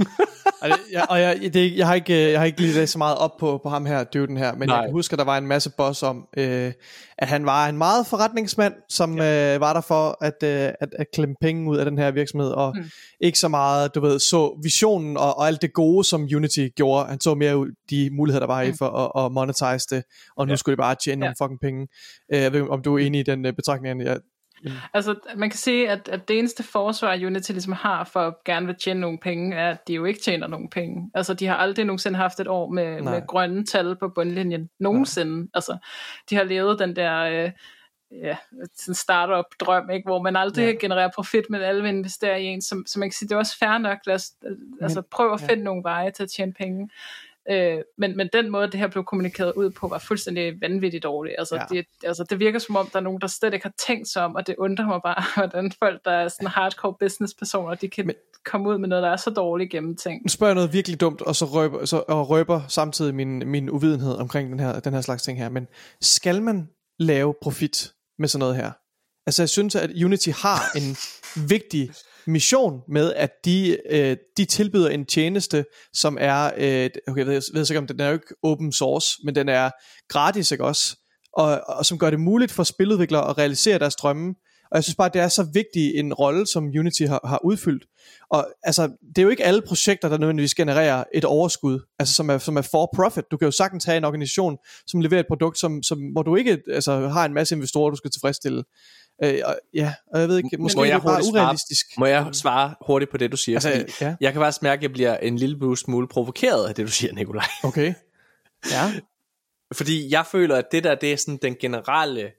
og jeg, og jeg, det, jeg, har ikke, jeg har ikke lige så meget op på, på ham her, dyvden her, men Nej. jeg kan huske, at der var en masse boss om, øh, at han var en meget forretningsmand, som ja. øh, var der for at, øh, at, at klemme penge ud af den her virksomhed, og mm. ikke så meget, du ved, så visionen og, og alt det gode, som Unity gjorde. Han så mere de muligheder, der var i mm. for at, at monetize det, og nu ja. skulle de bare tjene ja. nogle fucking penge. Øh, jeg ved om du er enig i den uh, betragtning, jeg, Mm. Altså, man kan sige, at, at det eneste forsvar, Unity ligesom har for at gerne vil tjene nogle penge, er, at de jo ikke tjener nogen penge. Altså, de har aldrig nogensinde haft et år med, med grønne tal på bundlinjen. Nogensinde. Nej. Altså, de har levet den der... Øh, ja, sådan startup drøm, ikke? hvor man aldrig ja. genererer profit, men alle vil investere i en, som, som man kan sige, det er også fair nok, lad os, altså prøv at finde ja. nogle veje til at tjene penge. Øh, men, men den måde, det her blev kommunikeret ud på, var fuldstændig vanvittigt dårligt. Altså, ja. det, altså, det virker som om, der er nogen, der slet ikke har tænkt sig om, og det undrer mig bare, hvordan folk, der er sådan hardcore business-personer, de kan men, komme ud med noget, der er så dårligt gennemtænkt. Nu spørger jeg noget virkelig dumt, og så røber, så, og røber samtidig min, min uvidenhed omkring den her, den her slags ting her. Men skal man lave profit med sådan noget her? Altså, jeg synes, at Unity har en vigtig mission med, at de, øh, de tilbyder en tjeneste, som er, øh, okay, jeg ved, jeg ved ikke om den er jo ikke open source, men den er gratis, ikke også? Og, og som gør det muligt for spiludviklere at realisere deres drømme. Og jeg synes bare, det er så vigtig en rolle, som Unity har, har udfyldt. Og altså, det er jo ikke alle projekter, der nødvendigvis genererer et overskud, altså som er, som er for profit. Du kan jo sagtens have en organisation, som leverer et produkt, som, som, hvor du ikke altså, har en masse investorer, du skal tilfredsstille. Øh, og, ja, og jeg ved ikke, måske må jeg er det bare urealistisk. Svare, må jeg svare hurtigt på det, du siger? Altså, ja. Jeg kan faktisk mærke, at jeg bliver en lille smule provokeret af det, du siger, Nikolaj. Okay. Ja. Fordi jeg føler, at det der, det er sådan den generelle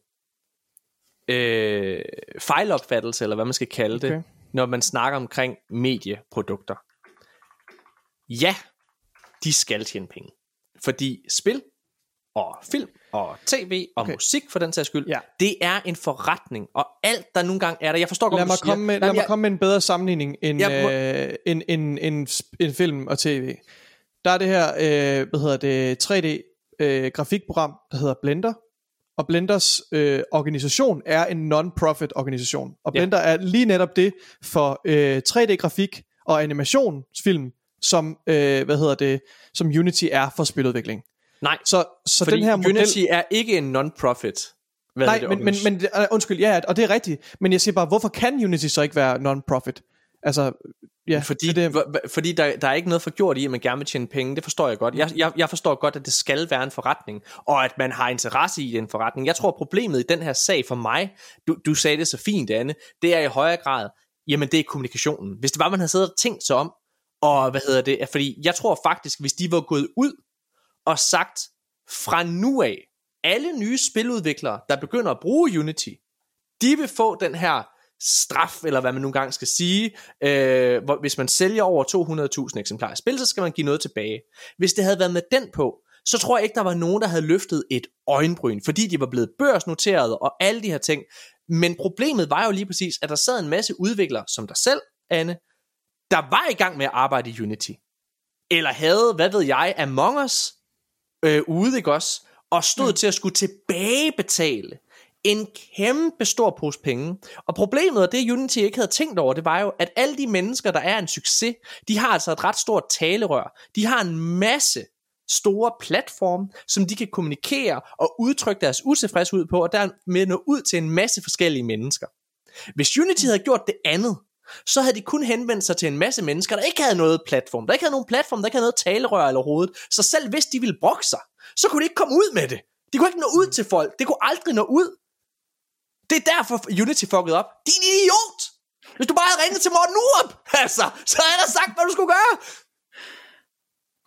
øh, fejlopfattelse, eller hvad man skal kalde okay. det, når man snakker omkring medieprodukter. Ja, de skal tjene penge. Fordi spil og film og tv og okay. musik for den sags skyld, ja. det er en forretning, og alt der nogle gange er der, jeg forstår godt, lad mig, komme med, lad mig komme med en bedre sammenligning end, må... øh, end, end, end, end film og tv. Der er det her, øh, hvad hedder det, 3D øh, grafikprogram, der hedder Blender, og Blenders øh, organisation er en non-profit organisation, og Blender ja. er lige netop det for øh, 3D-grafik og animationsfilm, som, øh, hvad hedder det, som Unity er for spiludvikling. Nej, så, så den her model... Unity er ikke en non-profit. Hvad Nej, det, men, men, men uh, undskyld, ja, og det er rigtigt. Men jeg siger bare, hvorfor kan Unity så ikke være non-profit? Altså, ja, fordi, det, fordi der, der er ikke noget for gjort i, at man gerne vil tjene penge. Det forstår jeg godt. Jeg, jeg, jeg forstår godt, at det skal være en forretning, og at man har interesse i den forretning. Jeg tror, problemet i den her sag for mig, du, du sagde det så fint, Anne, det er i højere grad, jamen det er kommunikationen. Hvis det var, man havde siddet og tænkt sig om, og hvad hedder det, fordi jeg tror faktisk, hvis de var gået ud og sagt, fra nu af, alle nye spiludviklere, der begynder at bruge Unity, de vil få den her straf, eller hvad man nogle gange skal sige, øh, hvor, hvis man sælger over 200.000 eksemplarer af spil, så skal man give noget tilbage. Hvis det havde været med den på, så tror jeg ikke, der var nogen, der havde løftet et øjenbryn, fordi de var blevet børsnoteret og alle de her ting. Men problemet var jo lige præcis, at der sad en masse udviklere, som dig selv, Anne, der var i gang med at arbejde i Unity. Eller havde, hvad ved jeg, Among Us, øh, ude, ikke også? Og stod mm. til at skulle tilbagebetale en kæmpe stor pose penge. Og problemet, og det Unity ikke havde tænkt over, det var jo, at alle de mennesker, der er en succes, de har altså et ret stort talerør. De har en masse store platform, som de kan kommunikere og udtrykke deres utilfredshed ud på, og dermed nå ud til en masse forskellige mennesker. Hvis Unity havde gjort det andet, så havde de kun henvendt sig til en masse mennesker, der ikke havde noget platform, der ikke havde nogen platform, der ikke havde noget talerør eller hovedet. Så selv hvis de ville brokke sig, så kunne de ikke komme ud med det. De kunne ikke nå ud til folk. Det kunne aldrig nå ud. Det er derfor Unity fucked op. Din idiot! Hvis du bare havde ringet til Morten Urup, altså, så havde jeg sagt, hvad du skulle gøre.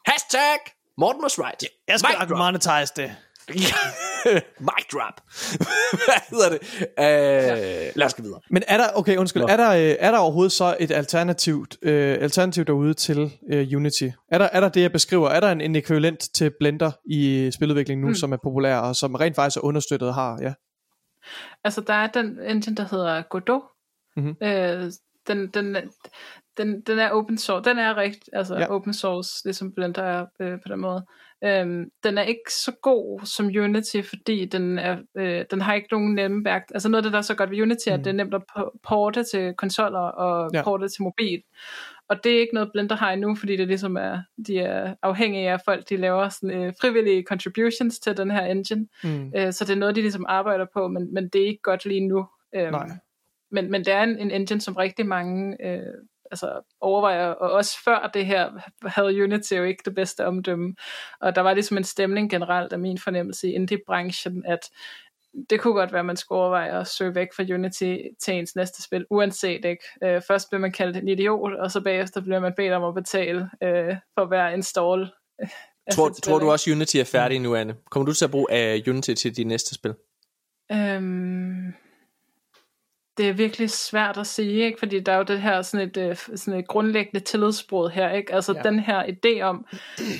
Hashtag Morten was right. Jeg skal Mic nok monetize det. Mic drop. hvad hedder det? Øh, lad os gå videre. Men er der, okay, undskyld, Nå. er der, øh, er der overhovedet så et alternativt, øh, alternativ derude til øh, Unity? Er der, er der det, jeg beskriver? Er der en, en ekvivalent til Blender i spiludvikling nu, mm. som er populær, og som rent faktisk er understøttet har, ja? Altså, der er den engine, der hedder Godot. Mhm. Øh, den, den, den, den er open source. Den er rigt, altså Ja. open source, ligesom Blender er øh, på den måde. Øhm, den er ikke så god som Unity, fordi den, er, øh, den har ikke nogen nemme værk. Altså noget af det, der er så godt ved Unity, er, Mm. at det er nemt at po- porte til konsoller og ja. porte til mobil. Og det er ikke noget, Blender har endnu, fordi det ligesom er, de er afhængige af folk, de laver sådan, øh, frivillige contributions til den her engine. Mm. Øh, så det er noget, de ligesom arbejder på, men, men det er ikke godt lige nu. Øhm, Nej. Men, men det er en, en engine, som rigtig mange øh, altså overvejer, og også før det her havde Unity jo ikke det bedste omdømme. Og der var ligesom en stemning generelt af min fornemmelse i indie-branchen, at det kunne godt være, at man skulle overveje at søge væk fra Unity til ens næste spil, uanset ikke. Øh, først bliver man kaldt en idiot, og så bagefter bliver man bedt om at betale øh, for hver install. Tror, spil, tror du også, Unity er færdig nu, Anne? Kommer du til at bruge uh, Unity til de næste spil? Øhm, det er virkelig svært at sige, ikke? fordi der er jo det her sådan et, øh, sådan et grundlæggende tillidsbrud her, ikke? altså ja. den her idé om,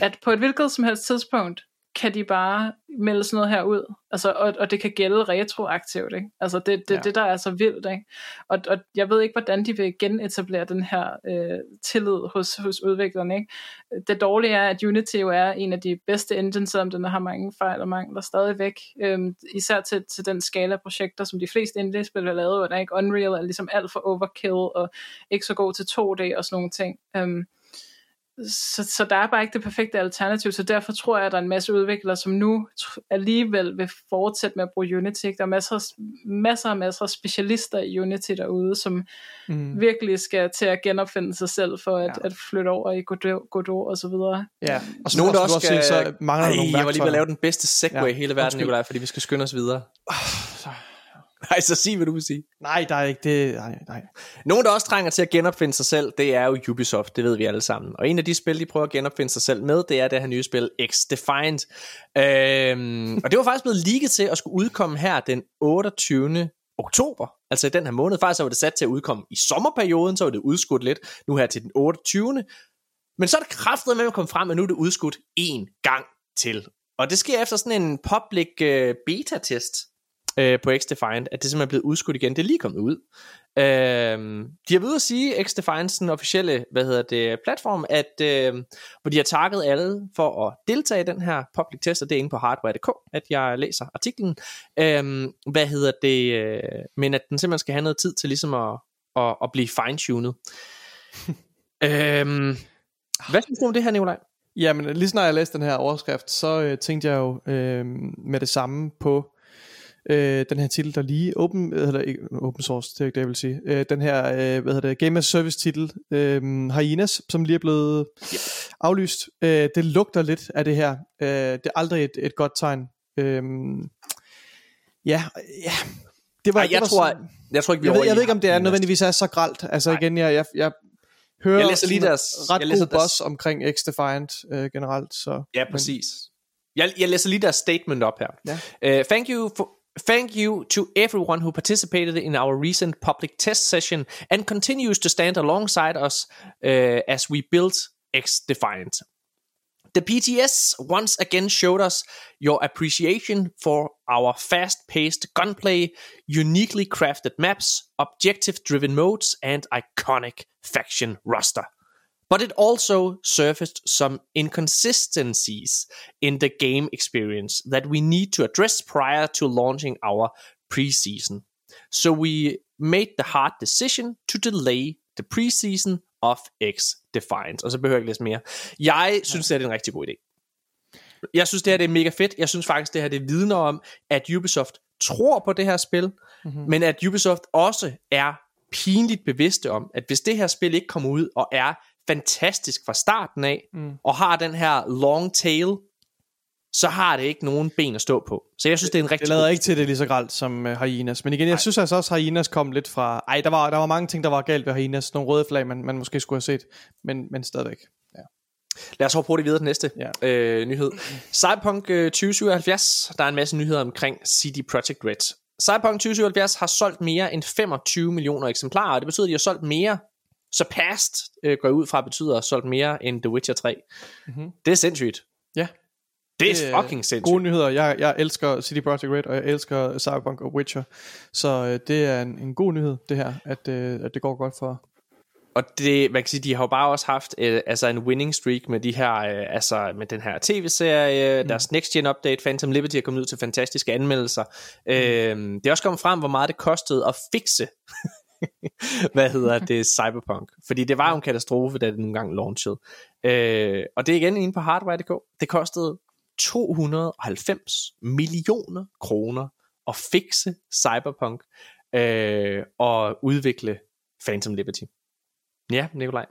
at på et hvilket som helst tidspunkt, kan de bare melde sådan noget her ud, altså, og, og det kan gælde retroaktivt, ikke? altså det, det, Ja. det der er så vildt, ikke? Og, og jeg ved ikke, hvordan de vil genetablere den her øh, tillid hos, hos udviklerne, ikke? Det dårlige er, at Unity jo er en af de bedste engines, selvom den har mange fejl og mangler stadigvæk. Øhm, især til, til den skala af projekter, som de fleste indie-spil har lavet, hvor der ikke Unreal er ligesom alt for overkill, og ikke så god til 2D og sådan nogle ting. Øhm, så, så der er bare ikke det perfekte alternativ, så derfor tror jeg, at der er en masse udviklere, som nu alligevel vil fortsætte med at bruge Unity. Der er masser, masser og masser af specialister i Unity derude, som Mm. virkelig skal til at genopfinde sig selv for at, Ja. at flytte over i Godot, Godot og så videre. Ja, og så, Nogen, der og så også du skal... så mangler Ej, der nogle jeg var lige ved at værktøjer. lave den bedste segway Ja, i hele verden. Nikolaj, fordi vi skal skynde os videre. så- Nej, så sig, hvad du vil sige. Nej, der er ikke det. Nej, nej. Nogen, der også trænger til at genopfinde sig selv, det er jo Ubisoft, det ved vi alle sammen. Og en af de spil, de prøver at genopfinde sig selv med, det er det her nye spil, X-Defiant. Øhm, og det var faktisk blevet ligget til at skulle udkomme her den 28. oktober, altså i den her måned. Faktisk var det sat til at udkomme i sommerperioden, så var det udskudt lidt, nu her til den 28. Men så er det kraftet med at komme frem, at nu er det udskudt en gang til. Og det sker efter sådan en public uh, beta-test øh, på X-Defiant, at det simpelthen er blevet udskudt igen. Det er lige kommet ud. Øhm, de har ved at sige, X-Defiance, den officielle hvad hedder det, platform, at, øh, hvor de har takket alle for at deltage i den her public test, og det er inde på hardware.dk, at jeg læser artiklen. Øhm, hvad hedder det? Øh, men at den simpelthen skal have noget tid til ligesom at, at, at blive fine-tunet. øhm, hvad synes du om det her, Nikolaj? Jamen, lige snart jeg læste den her overskrift, så øh, tænkte jeg jo øh, med det samme på øh, den her titel, der lige open, hvad hedder det, ikke open source, det er ikke det, jeg vil sige. Øh, den her, øh, hvad hedder det, Game as Service titel, øh, Hyenas, som lige er blevet Yep. aflyst. Øh, det lugter lidt af det her. Øh, det er aldrig et, et godt tegn. Øh, ja, ja. Det var, Ej, det jeg var tror, sådan- jeg tror ikke, vi jeg, ved, jeg ved ikke, om det er nødvendigvis er så gralt. Altså Nej. igen, jeg, jeg, jeg hører Jeg læser lige deres- ret jeg læser god boss omkring X-Defiant øh, generelt. Så, Ja, præcis. Jeg, jeg læser lige deres statement op her. Ja. Uh, thank you for Thank you to everyone who participated in our recent public test session and continues to stand alongside us uh, as we build X Defiant. The PTS once again showed us your appreciation for our fast paced gunplay, uniquely crafted maps, objective driven modes, and iconic faction roster. But it also surfaced some inconsistencies in the game experience that we need to address prior to launching our preseason. So we made the hard decision to delay the preseason of X Defiance. Og så behøver jeg ikke læse mere. Jeg synes, det er en rigtig god idé. Jeg synes, det her det er mega fedt. Jeg synes faktisk, det her det vidner om, at Ubisoft tror på det her spil, mm-hmm. men at Ubisoft også er pinligt bevidste om, at hvis det her spil ikke kommer ud og er fantastisk fra starten af, mm. og har den her long tail, så har det ikke nogen ben at stå på. Så jeg synes, det er en rigtig Det lader ikke til, det lige så gralt som uh, Hyenas. Men igen, jeg Ej. synes altså også, at Hyenas kom lidt fra... Ej, der var, der var mange ting, der var galt ved Hyenas. Nogle røde flag, man, man måske skulle have set. Men, men stadigvæk. Ja. Lad os hoppe hurtigt videre til næste ja. øh, nyhed. Cyberpunk øh, 2077. Der er en masse nyheder omkring CD Projekt Red. Cyberpunk 2077 har solgt mere end 25 millioner eksemplarer, og det betyder, at de har solgt mere surpassed, øh, går ud fra, betyder solgt mere end The Witcher 3. Mm-hmm. Det er sindssygt. Ja. Det er fucking sindssygt. Gode nyheder. Jeg, jeg elsker City Project Red, og jeg elsker Cyberpunk og Witcher. Så øh, det er en, en god nyhed, det her, at, øh, at det går godt for, og det, man kan sige, de har jo bare også haft øh, altså en winning streak med de her, øh, altså med den her tv-serie, mm. deres next gen update, Phantom Liberty er kommet ud til fantastiske anmeldelser. Mm. Øh, det er også kommet frem, hvor meget det kostede at fikse, hvad hedder det, Cyberpunk. Fordi det var jo en katastrofe, da det nogle gange launchede. Øh, og det er igen inde på hardware.dk. Det kostede 290 millioner kroner at fikse Cyberpunk øh, og udvikle Phantom Liberty. Ja, Nikolaj.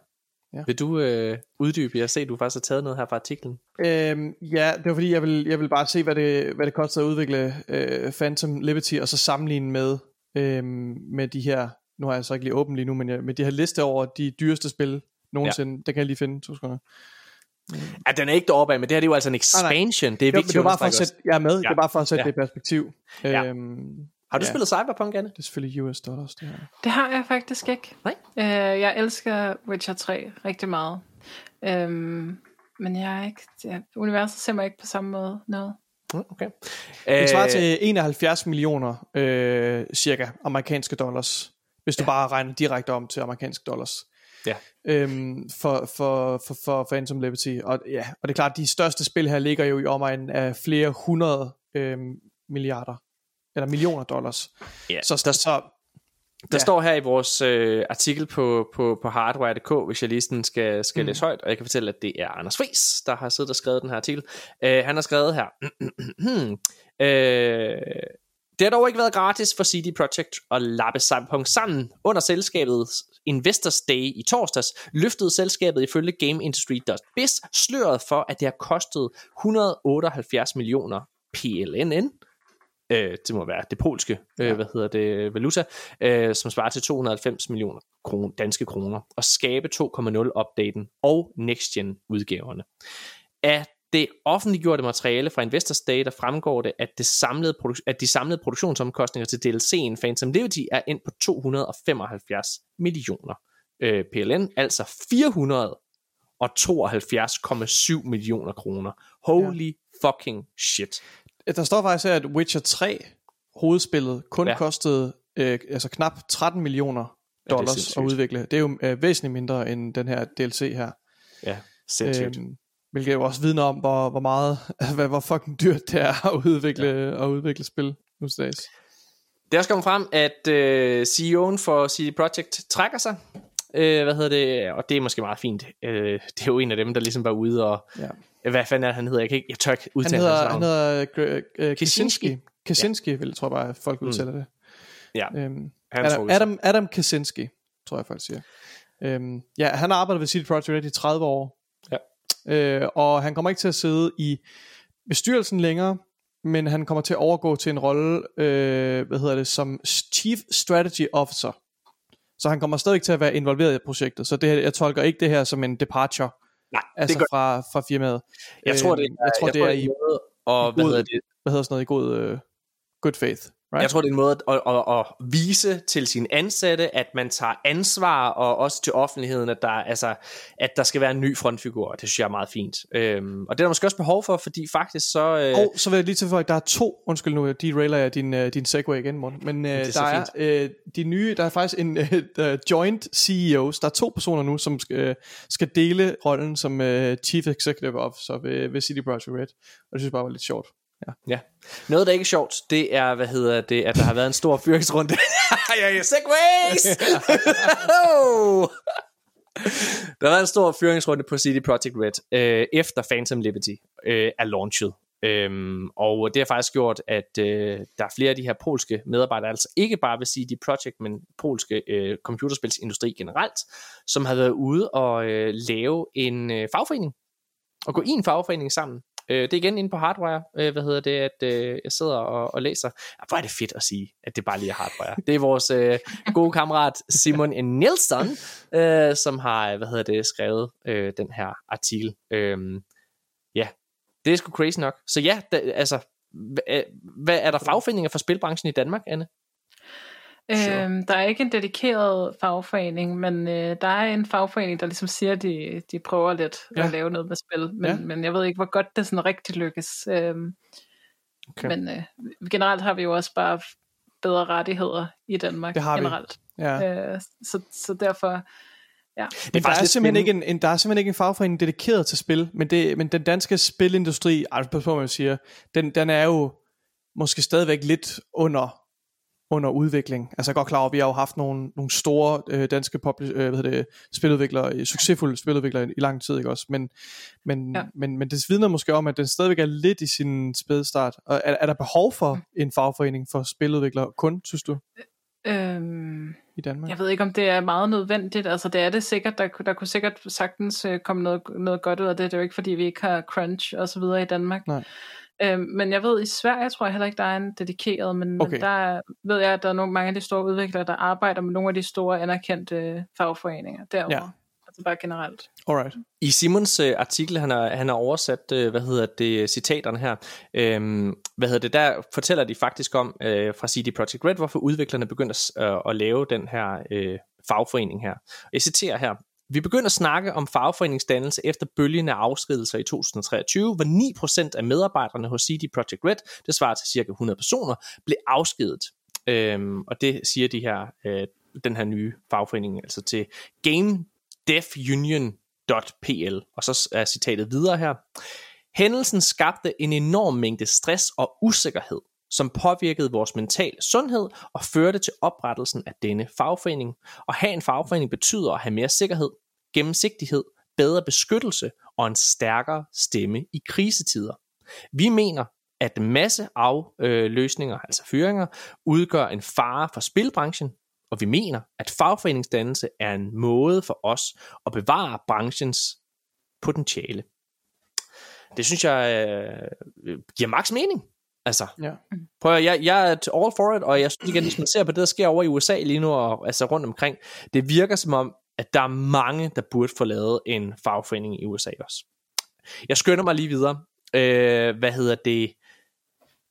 Ja. Vil du øh, uddybe? Jeg ser, at du faktisk har taget noget her fra artiklen. Øhm, ja, det var fordi, jeg vil, jeg vil bare se, hvad det, hvad det koster at udvikle øh, Phantom Liberty, og så sammenligne med, øh, med de her, nu har jeg så ikke lige åbent lige nu, men jeg, med de her liste over de dyreste spil nogensinde. Ja. Det kan jeg lige finde, to sekunder. Ja, den er ikke deroppe af, men det her det er jo altså en expansion. Nej, nej. Det er vigtigt. Jo, det var bare for at sætte, jeg er med, ja. det er bare for at sætte ja. det i perspektiv. Ja. Øhm, har du ja. spillet Cyberpunk, Anne? Det er selvfølgelig US dollars, det her. Det har jeg faktisk ikke. Nej? Uh, jeg elsker Witcher 3 rigtig meget. Um, men jeg er ikke, ja, universet ser mig ikke på samme måde noget. Okay. Det svarer til 71 millioner øh, cirka amerikanske dollars, hvis du ja. bare regner direkte om til amerikanske dollars. Ja. Øhm, for, for, for, for Phantom Liberty. Og, ja, og det er klart, at de største spil her ligger jo i omegnen af flere hundrede øh, milliarder eller millioner dollars. Ja, så, der, så, der ja. står her i vores øh, artikel på, på, på hardware.dk, hvis jeg lige sådan skal, skal mm. læse højt, og jeg kan fortælle, at det er Anders Friis, der har siddet og skrevet den her artikel. Øh, han har skrevet her, øh, det har dog ikke været gratis for CD Projekt at lappe Cyberpunk sammen. Under selskabets Investors Day i torsdags løftede selskabet ifølge GameIndustry.biz sløret for, at det har kostet 178 millioner PLNN øh, det må være det polske, øh, hvad hedder det, valuta, øh, som svarer til 290 millioner kron, danske kroner, og skabe 2.0-updaten og next-gen udgaverne. Af det offentliggjorte materiale fra Investors Day, der fremgår det, at, det samlede produ- at de samlede produktionsomkostninger til DLC'en Phantom Liberty er ind på 275 millioner øh, PLN, altså 472,7 millioner kroner. Holy ja. fucking shit. Der står faktisk her, at Witcher 3 hovedspillet kun ja. kostede øh, altså knap 13 millioner dollars ja, at udvikle. Det er jo øh, væsentligt mindre end den her DLC her. Ja, sindssygt. Øhm, hvilket jo også vidner om, hvor, hvor meget, hvad, hvor fucking dyrt det er at udvikle, ja. at udvikle spil nu dags. Det er også kommet frem, at øh, CEO'en for CD Projekt trækker sig. Øh, hvad hedder det? Og det er måske meget fint. Øh, det er jo en af dem, der ligesom var ude og ja hvad fanden er han hedder? Jeg, kan ikke, jeg tør ikke udtale han hedder, han hedder uh, Kaczynski. Kaczynski, ja. vil jeg tror bare, at folk mm. udtaler mm. det. Ja. Øhm, Adam, Adam, Adam Kaczynski, tror jeg folk siger. Øhm, ja, han har arbejdet ved CD Projekt Red i 30 år. Øh, og han kommer ikke til at sidde i bestyrelsen længere, men han kommer til at overgå til en rolle, øh, hvad hedder det, som Chief Strategy Officer. Så han kommer stadig til at være involveret i projektet. Så det her, jeg tolker ikke det her som en departure Nej, altså det gør... fra, fra firmaet. Jeg tror, det er, jeg tror, jeg det er, er i, og, hvad, hedder det? hvad hedder sådan noget i god, uh, good faith. Right? Jeg tror, det er en måde at, at, at, at vise til sine ansatte, at man tager ansvar, og også til offentligheden, at der, altså, at der skal være en ny frontfigur. Det synes jeg er meget fint. Øhm, og det er der måske også behov for, fordi faktisk så... Øh... Og så vil jeg lige tilføje, at der er to, undskyld nu, de railer jeg din, uh, din segway igen, Morten, men uh, er der er uh, de nye, der er faktisk en uh, joint CEOs, der er to personer nu, som skal, uh, skal dele rollen som uh, Chief Executive Officer ved, ved City Project Red, og det synes jeg bare var lidt sjovt. Ja. ja. Noget, der ikke er sjovt, det er, hvad hedder det, at der har været en stor fyringsrunde. ja, ja, segways! der har været en stor fyringsrunde på CD Projekt Red, øh, efter Phantom Liberty øh, er launchet. Øhm, og det har faktisk gjort, at øh, der er flere af de her polske medarbejdere, altså ikke bare ved CD Projekt, men polske øh, computerspilsindustri generelt, som har været ude og øh, lave en øh, fagforening, og gå i en fagforening sammen, Øh, det er igen inde på Hardwire, øh, hvad hedder det, at øh, jeg sidder og, og læser. Ja, hvor er det fedt at sige, at det bare lige er Hardwire. Det er vores øh, gode kammerat Simon N. Nielsen, øh, som har, hvad hedder det, skrevet øh, den her artikel. Øh, ja, det er sgu crazy nok. Så ja, da, altså, hvad, øh, hvad er der fagforeninger for spilbranchen i Danmark, Anne? Øhm, der er ikke en dedikeret fagforening, men øh, der er en fagforening, der ligesom siger, at de, de prøver lidt ja. at lave noget med spil, men, ja. men jeg ved ikke, hvor godt det sådan rigtig lykkes. Øhm, okay. Men øh, generelt har vi jo også bare bedre rettigheder i Danmark det har generelt. Vi. Ja. Øh, så, så derfor... Ja. Men der er, simpelthen ikke en, en, der er simpelthen ikke en fagforening dedikeret til spil, men, det, men den danske spilindustri, altså på, man siger, den, den er jo måske stadigvæk lidt under under udvikling. Altså jeg er godt klar over, at vi har jo haft nogle, nogle store øh, danske publish, øh, hvad det, spiludviklere, succesfulde spiludviklere i lang tid, ikke også? Men, men, ja. men, men det vidner måske om, at den stadigvæk er lidt i sin spædstart. Og er, er der behov for mm. en fagforening for spiludviklere kun, synes du? Øhm, I Danmark? Jeg ved ikke, om det er meget nødvendigt. Altså det er det sikkert. Der, der kunne sikkert sagtens øh, komme noget, noget godt ud af det. Det er jo ikke, fordi vi ikke har crunch og så videre i Danmark. Nej. Øhm, men jeg ved, i Sverige tror jeg heller ikke, der er en dedikeret, men, okay. men der ved jeg, at der er nogle, mange af de store udviklere, der arbejder med nogle af de store anerkendte fagforeninger derovre. Ja. Altså bare generelt. Alright. I Simons øh, artikel, han har, han har oversat, øh, hvad hedder det, citaterne her, øh, hvad hedder det, der fortæller de faktisk om øh, fra CD Projekt Red, hvorfor udviklerne begynder at, øh, at lave den her øh, fagforening her. Jeg citerer her, vi begynder at snakke om fagforeningsdannelse efter bølgen af i 2023, hvor 9% af medarbejderne hos CD Projekt Red, det svarer til cirka 100 personer, blev afskedet. Øhm, og det siger de her, øh, den her nye fagforening, altså til Game Dev Union.pl. Og så er citatet videre her. Hændelsen skabte en enorm mængde stress og usikkerhed som påvirkede vores mentale sundhed og førte til oprettelsen af denne fagforening. Og have en fagforening betyder at have mere sikkerhed, gennemsigtighed, bedre beskyttelse og en stærkere stemme i krisetider. Vi mener, at masse afløsninger, altså fyringer, udgør en fare for spilbranchen, og vi mener, at fagforeningsdannelse er en måde for os at bevare branchens potentiale. Det synes jeg øh, giver maks mening. Altså, ja. prøv at, jeg, jeg er all for it, og jeg synes igen, hvis man ser på det, der sker over i USA lige nu, og altså rundt omkring, det virker som om, at der er mange, der burde få lavet en fagforening i USA også. Jeg skynder mig lige videre. Øh, hvad hedder det?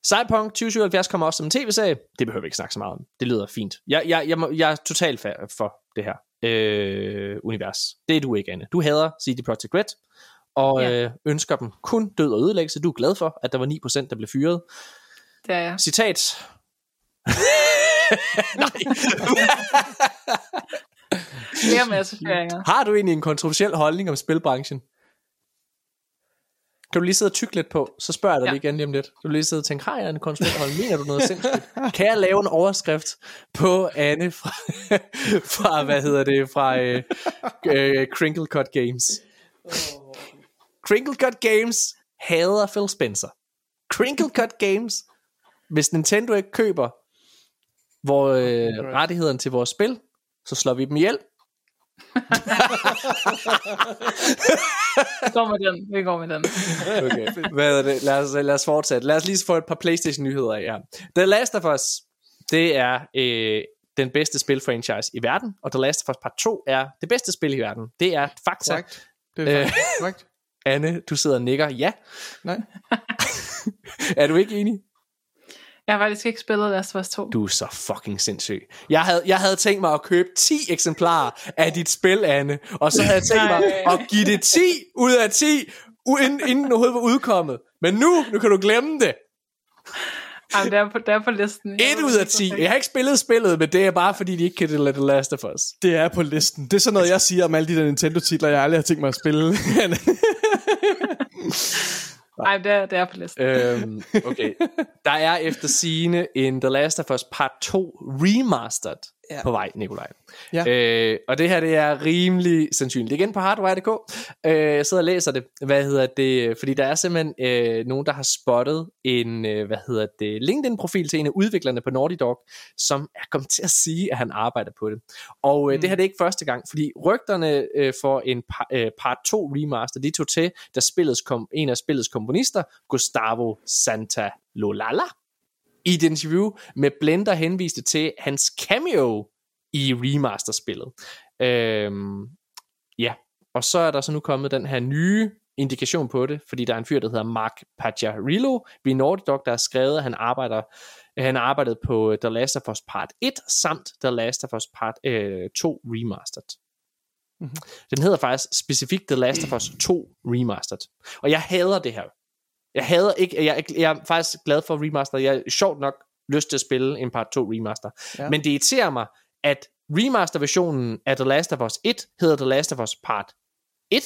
Cyberpunk 2077 kommer også som en tv-serie. Det behøver vi ikke snakke så meget om. Det lyder fint. Jeg, jeg, jeg, jeg er totalt for det her øh, univers. Det er du ikke, Anne. Du hader CD Projekt Red og ja. øh, ønsker dem kun død og ødelæggelse. Du er glad for, at der var 9%, der blev fyret. Det er jeg. Citat. Nej. Flere masse fyringer. Har du egentlig en kontroversiel holdning om spilbranchen? Kan du lige sidde og tykke lidt på, så spørger jeg dig ja. lige igen lige om lidt. Du lige sidde og tænke, har jeg en kontroversiel holdning? Mener du noget sindssygt? Kan jeg lave en overskrift på Anne fra, fra hvad hedder det, fra uh, uh, Crinkle Cut Games? Crinkle Cut Games hader Phil Spencer. Crinkle Cut Games, hvis Nintendo ikke køber hvor, øh, rettigheden til vores spil, så slår vi dem ihjel. vi går med den. Vi går med den. okay. Hvad er det? Lad os, lad os fortsætte. Lad os lige få et par Playstation nyheder af her. The Last of Us, det er øh, den bedste spilfranchise i verden, og The Last of Us Part 2 er det bedste spil i verden. Det er fakta. Korrekt. Det er fakta. Anne, du sidder og nikker. Ja. Nej. er du ikke enig? Jeg har faktisk ikke spillet Last of Us 2. Du er så fucking sindssyg. Jeg havde, jeg havde tænkt mig at købe 10 eksemplarer af dit spil, Anne. Og så havde jeg tænkt mig at give det 10 ud af 10, inden, inden det overhovedet var udkommet. Men nu, nu kan du glemme det. Jamen, det er på, det er på listen. 1 ud af 10. Jeg har ikke spillet spillet, men det er bare fordi, de ikke kan lade The Last of Us. Det er på listen. Det er sådan noget, jeg siger om alle de der Nintendo-titler, jeg aldrig har tænkt mig at spille. Nej, det er, det er på listen. øhm, okay. Der er efter sine en The Last of Us Part 2 Remastered ja. på vej, Nikolaj. Ja. Øh, og det her, det er rimelig sandsynligt. Igen på hardware.dk. Øh, jeg sidder og læser det. Hvad hedder det? Fordi der er simpelthen øh, nogen, der har spottet en, øh, hvad hedder det, LinkedIn-profil til en af udviklerne på Naughty Dog, som er kommet til at sige, at han arbejder på det. Og øh, mm. det her det er ikke første gang, fordi rygterne øh, for en par, øh, part 2 remaster, de tog til, da spillets kom, en af spillets komponister, Gustavo Santa Lolala, i et interview med Blender henviste til hans cameo i remasterspillet. Øhm, ja, og så er der så nu kommet den her nye indikation på det, fordi der er en fyr, der hedder Mark Pagliarillo ved Naughty Dog, der har skrevet, at han arbejder han har arbejdet på The Last of Us Part 1 samt The Last of Us Part øh, 2 Remastered. Mm-hmm. Den hedder faktisk specifikt The Last of Us 2 Remastered. Og jeg hader det her. Jeg hader ikke, jeg, jeg er faktisk glad for remaster. Jeg er sjovt nok lyst til at spille en part 2 remaster. Ja. Men det irriterer mig, at remaster-versionen af The Last of Us 1 hedder The Last of Us Part 1,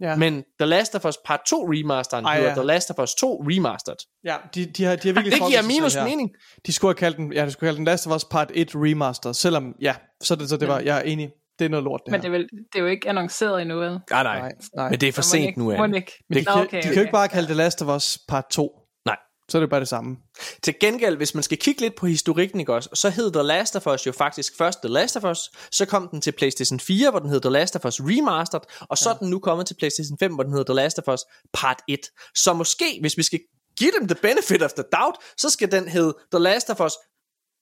ja. men The Last of Us Part 2 remasteren Ej, hedder ja. The Last of Us 2 Remastered. Ja, de, de, har, de har virkelig Det giver minus mening. De skulle have kaldt den, ja, de skulle have kaldt den Last of Us Part 1 Remaster, selvom, ja, så det, så det ja. var, jeg er enig det er noget lort, det Men det er, vel, det er jo ikke annonceret endnu, vel? Nej, nej. nej. Men det er for sent nu, Anne. Men de, okay, okay. de kan jo ikke bare kalde det Last of Us Part 2. Nej. Så er det bare det samme. Til gengæld, hvis man skal kigge lidt på historikken, ikke også, så hed The Last of Us jo faktisk først The Last of Us, så kom den til PlayStation 4, hvor den hed The Last of Us Remastered, og så ja. er den nu kommet til PlayStation 5, hvor den hedder The Last of Us Part 1. Så måske, hvis vi skal give dem the benefit of the doubt, så skal den hedde The Last of Us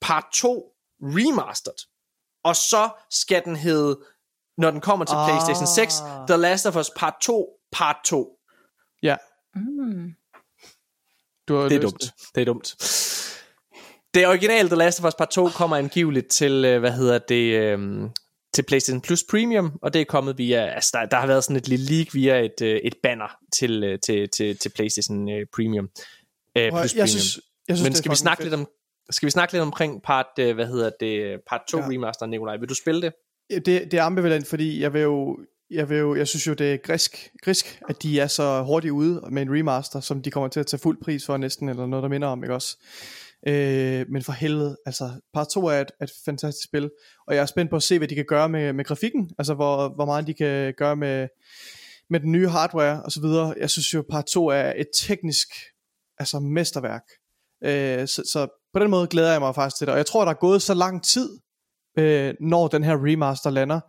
Part 2 Remastered. Og så skal den hedde når den kommer til ah. PlayStation 6, The Last of Us Part 2, Part 2. Ja. Mm. Du har det er dumt. Det. det er dumt. Det originale The Last of Us Part 2 kommer angiveligt til, øh, hvad hedder det, um, til PlayStation Plus Premium, og det er kommet via, altså der, der har været sådan et lille leak via et, øh, et banner til, til, til, til PlayStation Premium. Uh, Plus jeg Premium. Synes, jeg synes, Men skal vi snakke fedt. lidt om skal vi snakke lidt omkring part, uh, hvad hedder det, part 2 ja. remaster, Nikolaj? Vil du spille det? Det, det er ambivalent, fordi jeg vil jo, jeg, vil jo, jeg synes jo, det er grisk, grisk, at de er så hurtigt ude med en remaster, som de kommer til at tage fuld pris for næsten, eller noget, der minder om, ikke også? Øh, men for helvede, altså part 2 er et, et fantastisk spil, og jeg er spændt på at se, hvad de kan gøre med, med grafikken, altså hvor, hvor meget de kan gøre med, med den nye hardware og så videre. Jeg synes jo, part 2 er et teknisk altså mesterværk. Øh, så, så på den måde glæder jeg mig faktisk til det, og jeg tror, der er gået så lang tid øh, når den her remaster lander,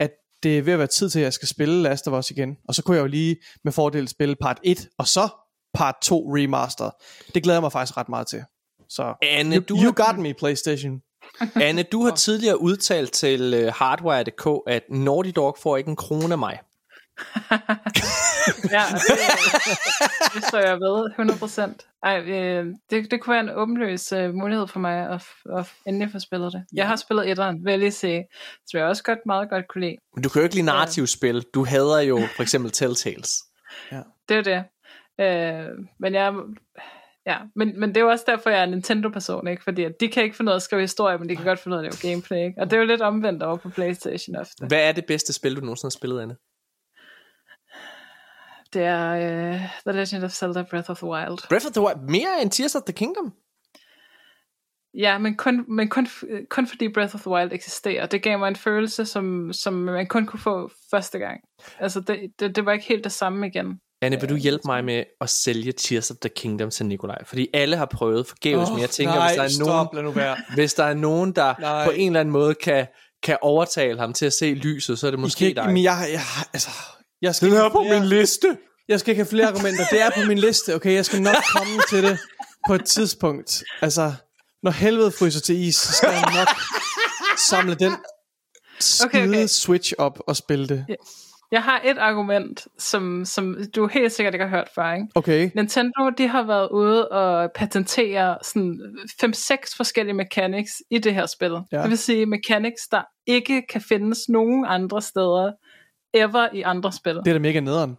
at det er ved at være tid til, at jeg skal spille Last of Us igen. Og så kunne jeg jo lige med fordel spille part 1, og så part 2 remaster. Det glæder jeg mig faktisk ret meget til. Så Anne, you, du you har... got me, PlayStation. Anne, du har tidligere udtalt til uh, Hardware.dk, at Naughty Dog får ikke en krone af mig. Ja, det, det står jeg ved, 100%. Ej, øh, det, det kunne være en åbenløs uh, mulighed for mig at, at endelig få spillet det. Jeg har spillet etteren, vil jeg lige sige, så jeg også godt meget godt kunne lide. Men du kan jo ikke lide narrativspil. Du hader jo for eksempel Telltales. Ja. Det er det. Øh, men jeg... Ja, men, men det er jo også derfor, jeg er en Nintendo-person, ikke? Fordi at de kan ikke finde noget at skrive historie, men de kan godt finde noget at lave gameplay, ikke? Og det er jo lidt omvendt over på Playstation ofte. Hvad er det bedste spil, du nogensinde har spillet, Anne? Det er uh, The Legend of Zelda Breath of the Wild. Breath of the Wild? Mere end Tears of the Kingdom? Ja, men kun, men kun, kun fordi Breath of the Wild eksisterer. Det gav mig en følelse, som, som man kun kunne få første gang. Altså, det, det, det var ikke helt det samme igen. Anne, vil du hjælpe mig med at sælge Tears of the Kingdom til Nikolaj? Fordi alle har prøvet forgæves, oh, men jeg tænker, nej, hvis, der er stop, nogen, nu være. hvis der er nogen, der nej. på en eller anden måde kan, kan overtale ham til at se lyset, så er det måske ikke, dig. Men jeg, jeg, altså, jeg skal Den er på min liste. Jeg skal ikke have flere argumenter. Det er på min liste, okay? Jeg skal nok komme til det på et tidspunkt. Altså, når helvede fryser til is, så skal jeg nok samle den skide okay, okay. switch op og spille det. Jeg har et argument, som, som du helt sikkert ikke har hørt før. Ikke? Okay. Nintendo de har været ude og patentere sådan 5-6 forskellige mechanics i det her spil. Ja. Det vil sige mechanics, der ikke kan findes nogen andre steder ever i andre spil. Det er da mega nederen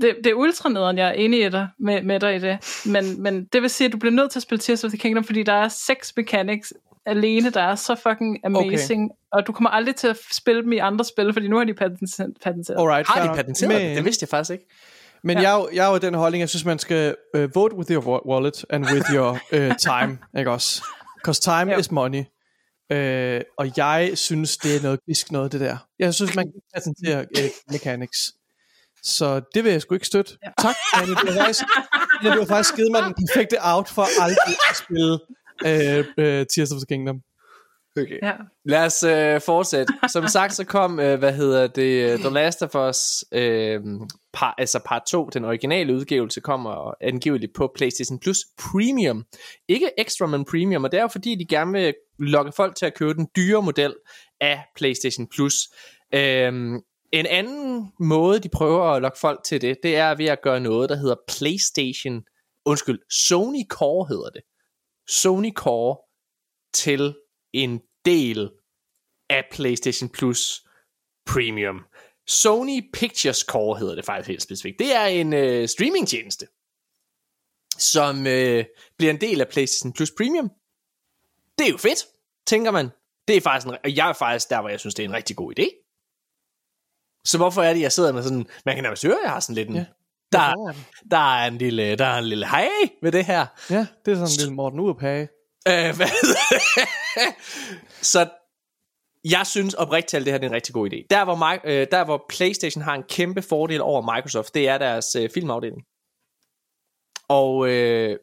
det, det er ultra nederen, jeg er enig i dig, med, med dig i det. Men, men det vil sige, at du bliver nødt til at spille Tears of the Kingdom, fordi der er seks mechanics alene, der er så fucking amazing. Okay. Og du kommer aldrig til at spille dem i andre spil, fordi nu har de patenteret. Alright, har de patenteret men, det? vidste jeg faktisk ikke. Men ja. jeg, er jo, jeg er jo den holdning, jeg synes, man skal uh, vote with your wallet and with your uh, time, ikke også? Because time ja. is money. Øh, og jeg synes, det er noget bisk noget, det der. Jeg synes, man kan patentere øh, mechanics. Så det vil jeg sgu ikke støtte. Ja. Tak, Anne. Du har faktisk, Anne, du har faktisk givet mig den perfekte out for aldrig at spille øh, øh, Tears of the Kingdom. Okay. Ja. Lad os øh, fortsætte. Som sagt, så kom, øh, hvad hedder det, The Last of Us, øh, par, altså part 2, den originale udgivelse, kommer angiveligt på PlayStation Plus Premium. Ikke ekstra, men Premium, og det er jo fordi, de gerne vil lokke folk til at købe den dyre model af PlayStation Plus. Øh, en anden måde, de prøver at lokke folk til det, det er ved at gøre noget, der hedder PlayStation, undskyld, Sony Core hedder det. Sony Core til en del af PlayStation Plus Premium. Sony Pictures Core hedder det faktisk helt specifikt. Det er en øh, streamingtjeneste, som øh, bliver en del af PlayStation Plus Premium. Det er jo fedt, tænker man. Det er faktisk en, og jeg er faktisk der, hvor jeg synes, det er en rigtig god idé. Så hvorfor er det, jeg sidder med sådan, man kan nærmest høre, jeg har sådan lidt en, ja, der, der, er en lille, der er en lille hej ved det her. Ja, det er sådan en lille Morten Urpage. Øh, hvad så jeg synes oprigtigt talt, det her er en rigtig god idé. Der hvor, my, øh, der hvor PlayStation har en kæmpe fordel over Microsoft, det er deres øh, filmafdeling. Og øh,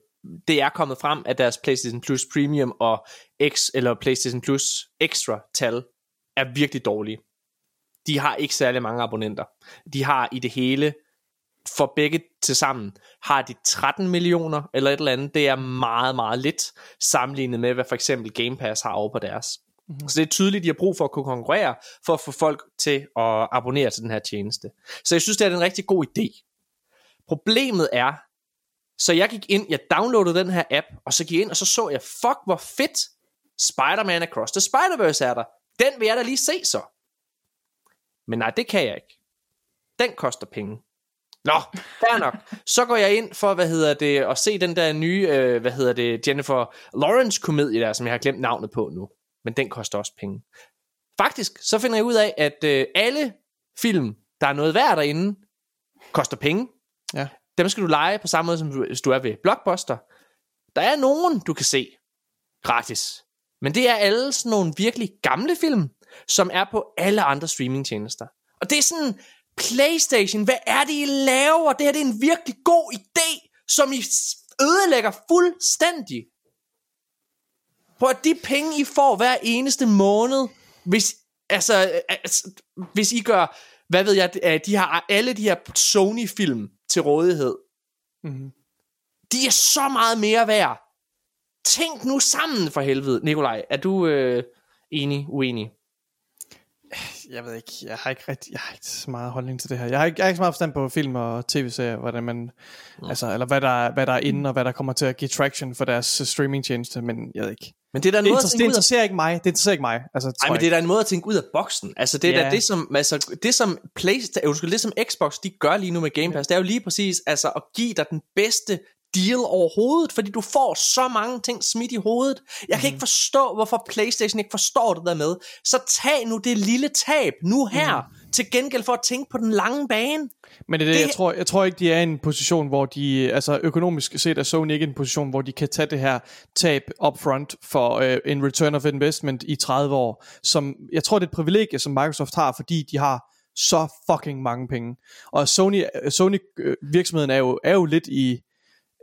det er kommet frem, at deres PlayStation Plus Premium og X, eller PlayStation Plus Extra tal er virkelig dårlige. De har ikke særlig mange abonnenter. De har i det hele for begge til sammen har de 13 millioner eller et eller andet. Det er meget, meget lidt sammenlignet med, hvad for eksempel Game Pass har over på deres. Mm-hmm. Så det er tydeligt, at de har brug for at kunne konkurrere, for at få folk til at abonnere til den her tjeneste. Så jeg synes, det er en rigtig god idé. Problemet er, så jeg gik ind, jeg downloadede den her app, og så gik jeg ind, og så så jeg, fuck hvor fedt, Spider-Man Across the Spider-Verse er der. Den vil jeg da lige se så. Men nej, det kan jeg ikke. Den koster penge. Nå, fair nok. Så går jeg ind for, hvad hedder det, at se den der nye, øh, hvad hedder det, Jennifer Lawrence komedie der, som jeg har glemt navnet på nu. Men den koster også penge. Faktisk, så finder jeg ud af, at øh, alle film, der er noget værd derinde, koster penge. Ja. Dem skal du lege på samme måde, som hvis du er ved Blockbuster. Der er nogen, du kan se gratis. Men det er alle sådan nogle virkelig gamle film, som er på alle andre streamingtjenester. Og det er sådan, PlayStation, hvad er det, I laver? Det her det er en virkelig god idé, som I ødelægger fuldstændig. På at de penge, I får hver eneste måned, hvis, altså, altså, hvis I gør, hvad ved jeg, de har alle de her Sony-film til rådighed. Mm-hmm. De er så meget mere værd. Tænk nu sammen for helvede. Nikolaj, er du øh, enig, uenig? Jeg ved ikke, jeg har ikke rigtig, jeg har ikke så meget holdning til det her. Jeg har ikke, jeg har ikke så meget forstand på film og tv-serier, hvordan man, ja. altså, eller hvad der, hvad der er inde, og hvad der kommer til at give traction for deres streamingtjeneste, men jeg ved ikke. Men det er der noget det, det interesserer ikke mig. Det interesserer ikke mig. Altså, Ej, men det er da en måde at tænke ud af boksen. Altså det er ja. da det som altså det som PlayStation, det som Xbox de gør lige nu med Game Pass, det er jo lige præcis altså at give dig den bedste deal overhovedet, fordi du får så mange ting smidt i hovedet. Jeg kan mm. ikke forstå, hvorfor PlayStation ikke forstår det der med. Så tag nu det lille tab nu her, mm. til gengæld for at tænke på den lange bane. Men det er det, det, jeg tror, jeg tror ikke, de er i en position, hvor de, altså økonomisk set er Sony ikke i en position, hvor de kan tage det her tab upfront for uh, en return of investment i 30 år. Som, jeg tror, det er et privilegie, som Microsoft har, fordi de har så fucking mange penge. Og Sony, Sony øh, virksomheden er jo, er jo lidt i,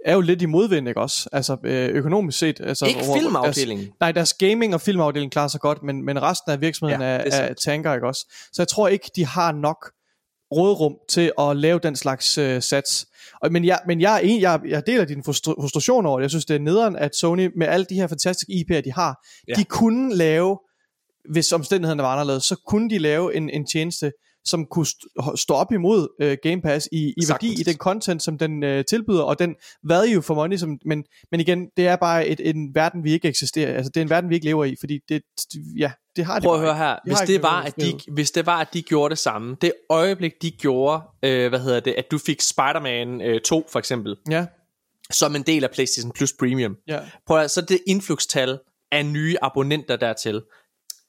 er jo lidt i modvind, ikke også? Altså øh, økonomisk set. Altså, ikke hvor, filmafdelingen. Deres, nej, deres gaming- og filmafdeling klarer sig godt, men, men resten af virksomheden ja, er, er, er tanker, ikke også? Så jeg tror ikke, de har nok rådrum til at lave den slags øh, sats. Og, men jeg, men jeg, er en, jeg, jeg deler din frustration over det. Jeg synes, det er nederen, at Sony med alle de her fantastiske IP'er, de har, ja. de kunne lave, hvis omstændighederne var anderledes, så kunne de lave en, en tjeneste, som kunne stå op imod øh, Game Pass i, i værdi i den content, som den øh, tilbyder, og den value for money, som, men, men igen, det er bare et, en verden, vi ikke eksisterer, altså det er en verden, vi ikke lever i, fordi det, ja, det har Prøv at høre her, hvis det, var, at de, hvis det var, at de gjorde det samme, det øjeblik, de gjorde, øh, hvad hedder det, at du fik Spider-Man øh, 2 for eksempel, ja. som en del af PlayStation Plus Premium, ja. prøv at, så det influxtal af nye abonnenter dertil,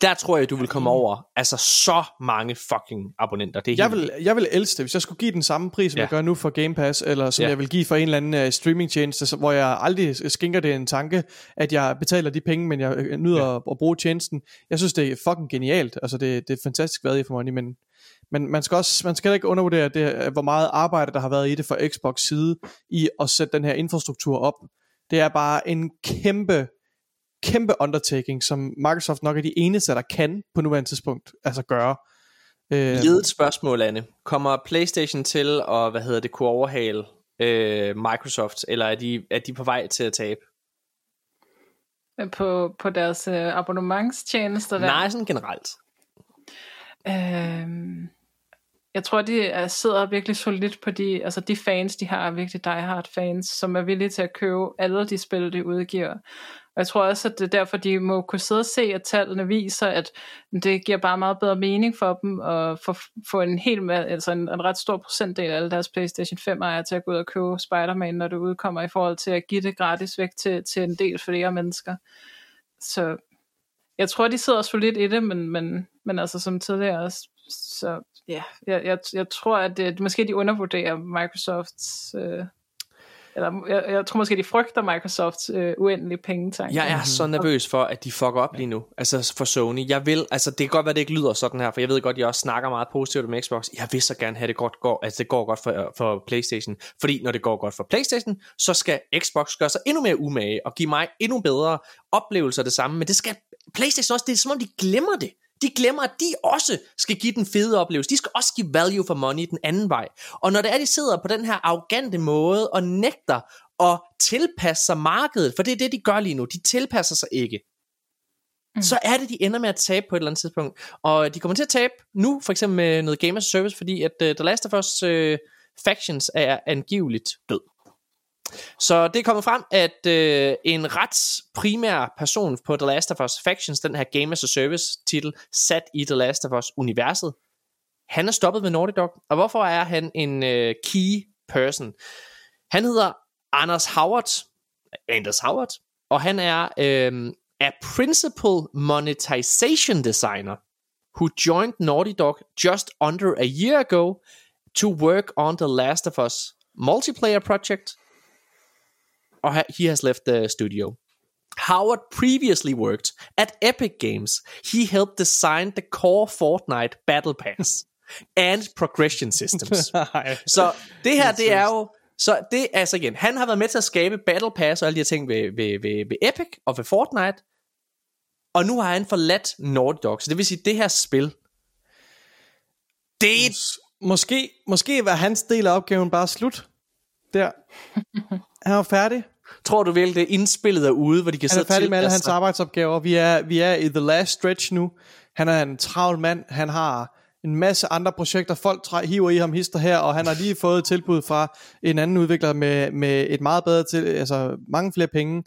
der tror jeg, du vil komme over altså så mange fucking abonnenter. Det er Jeg helt vil, jeg vil elske det, hvis jeg skulle give den samme pris, som Ja. jeg gør nu for Game Pass, eller som Ja. jeg vil give for en eller anden uh, streamingtjeneste, hvor jeg aldrig skænker det en tanke, at jeg betaler de penge, men jeg øh, nyder ja. at, at bruge tjenesten. Jeg synes, det er fucking genialt. Altså, det, det er fantastisk value for money, men, men man skal også man skal ikke undervurdere, det, øh, hvor meget arbejde, der har været i det fra Xbox side, i at sætte den her infrastruktur op. Det er bare en kæmpe, kæmpe undertaking, som Microsoft nok er de eneste, der kan på nuværende tidspunkt altså gøre. Øh, Ledet spørgsmål, Anne. Kommer PlayStation til at, hvad hedder det, kunne overhale øh, Microsoft, eller er de, er de på vej til at tabe? På, på deres øh, abonnementstjenester der. Nej, sådan generelt. Øhm, jeg tror, de er, sidder virkelig solidt på de, altså de fans, de har, er virkelig diehard fans, som er villige til at købe alle de spil, de udgiver. Og jeg tror også, at det er derfor, de må kunne sidde og se, at tallene viser, at det giver bare meget bedre mening for dem at få, få en helt ma- altså en, en ret stor procentdel af alle deres PlayStation 5 ejere til at gå ud og købe Spider-Man, når det udkommer, i forhold til at give det gratis væk til, til en del flere mennesker. Så jeg tror, de sidder solidt i det, men, men, men altså som tidligere også, så ja, jeg, jeg, jeg tror, at det, måske de undervurderer Microsofts, øh, eller jeg, jeg tror måske, de frygter Microsofts øh, uendelige pengetank. Jeg er så nervøs for, at de fucker op lige nu. Altså for Sony. Jeg vil, altså det kan godt være, det ikke lyder sådan her, for jeg ved godt, jeg også snakker meget positivt om Xbox. Jeg vil så gerne have det godt går, altså det går godt for, for Playstation. Fordi når det går godt for Playstation, så skal Xbox gøre sig endnu mere umage og give mig endnu bedre oplevelser af det samme. Men det skal Playstation også, det er som om de glemmer det. De glemmer, at de også skal give den fede oplevelse. De skal også give value for money den anden vej. Og når det er, de sidder på den her arrogante måde og nægter at tilpasse sig markedet, for det er det, de gør lige nu. De tilpasser sig ikke. Mm. Så er det, de ender med at tabe på et eller andet tidspunkt. Og de kommer til at tabe nu, for eksempel med noget Game as Service, fordi at uh, The Last of Us uh, Factions er angiveligt død. Så det er kommet frem, at øh, en ret primær person på The Last of Us Factions, den her Game as a Service titel, sat i The Last of Us universet, han er stoppet ved Naughty Dog. Og hvorfor er han en øh, key person? Han hedder Anders Howard, Anders Howard, og han er øh, a principal monetization designer, who joined Naughty Dog just under a year ago to work on The Last of Us multiplayer project, or he has left the studio. Howard previously worked at Epic Games. He helped design the core Fortnite Battle Pass and progression systems. Så det her, det er jo... Så det altså igen, han har været med til at skabe Battle Pass og alle de her ting ved, ved, ved, ved Epic og ved Fortnite. Og nu har han forladt Naughty Dog. Så det vil sige, det her spil, det er Måske, måske var hans del af opgaven bare slut. Der. Han var færdig. Tror du virkelig, det er indspillet er ude, hvor de kan Han er færdig med alle hans sig? arbejdsopgaver. Vi er, vi er i the last stretch nu. Han er en travl mand. Han har en masse andre projekter. Folk hiver i ham hister her, og han har lige fået et tilbud fra en anden udvikler med, med et meget bedre til, altså mange flere penge.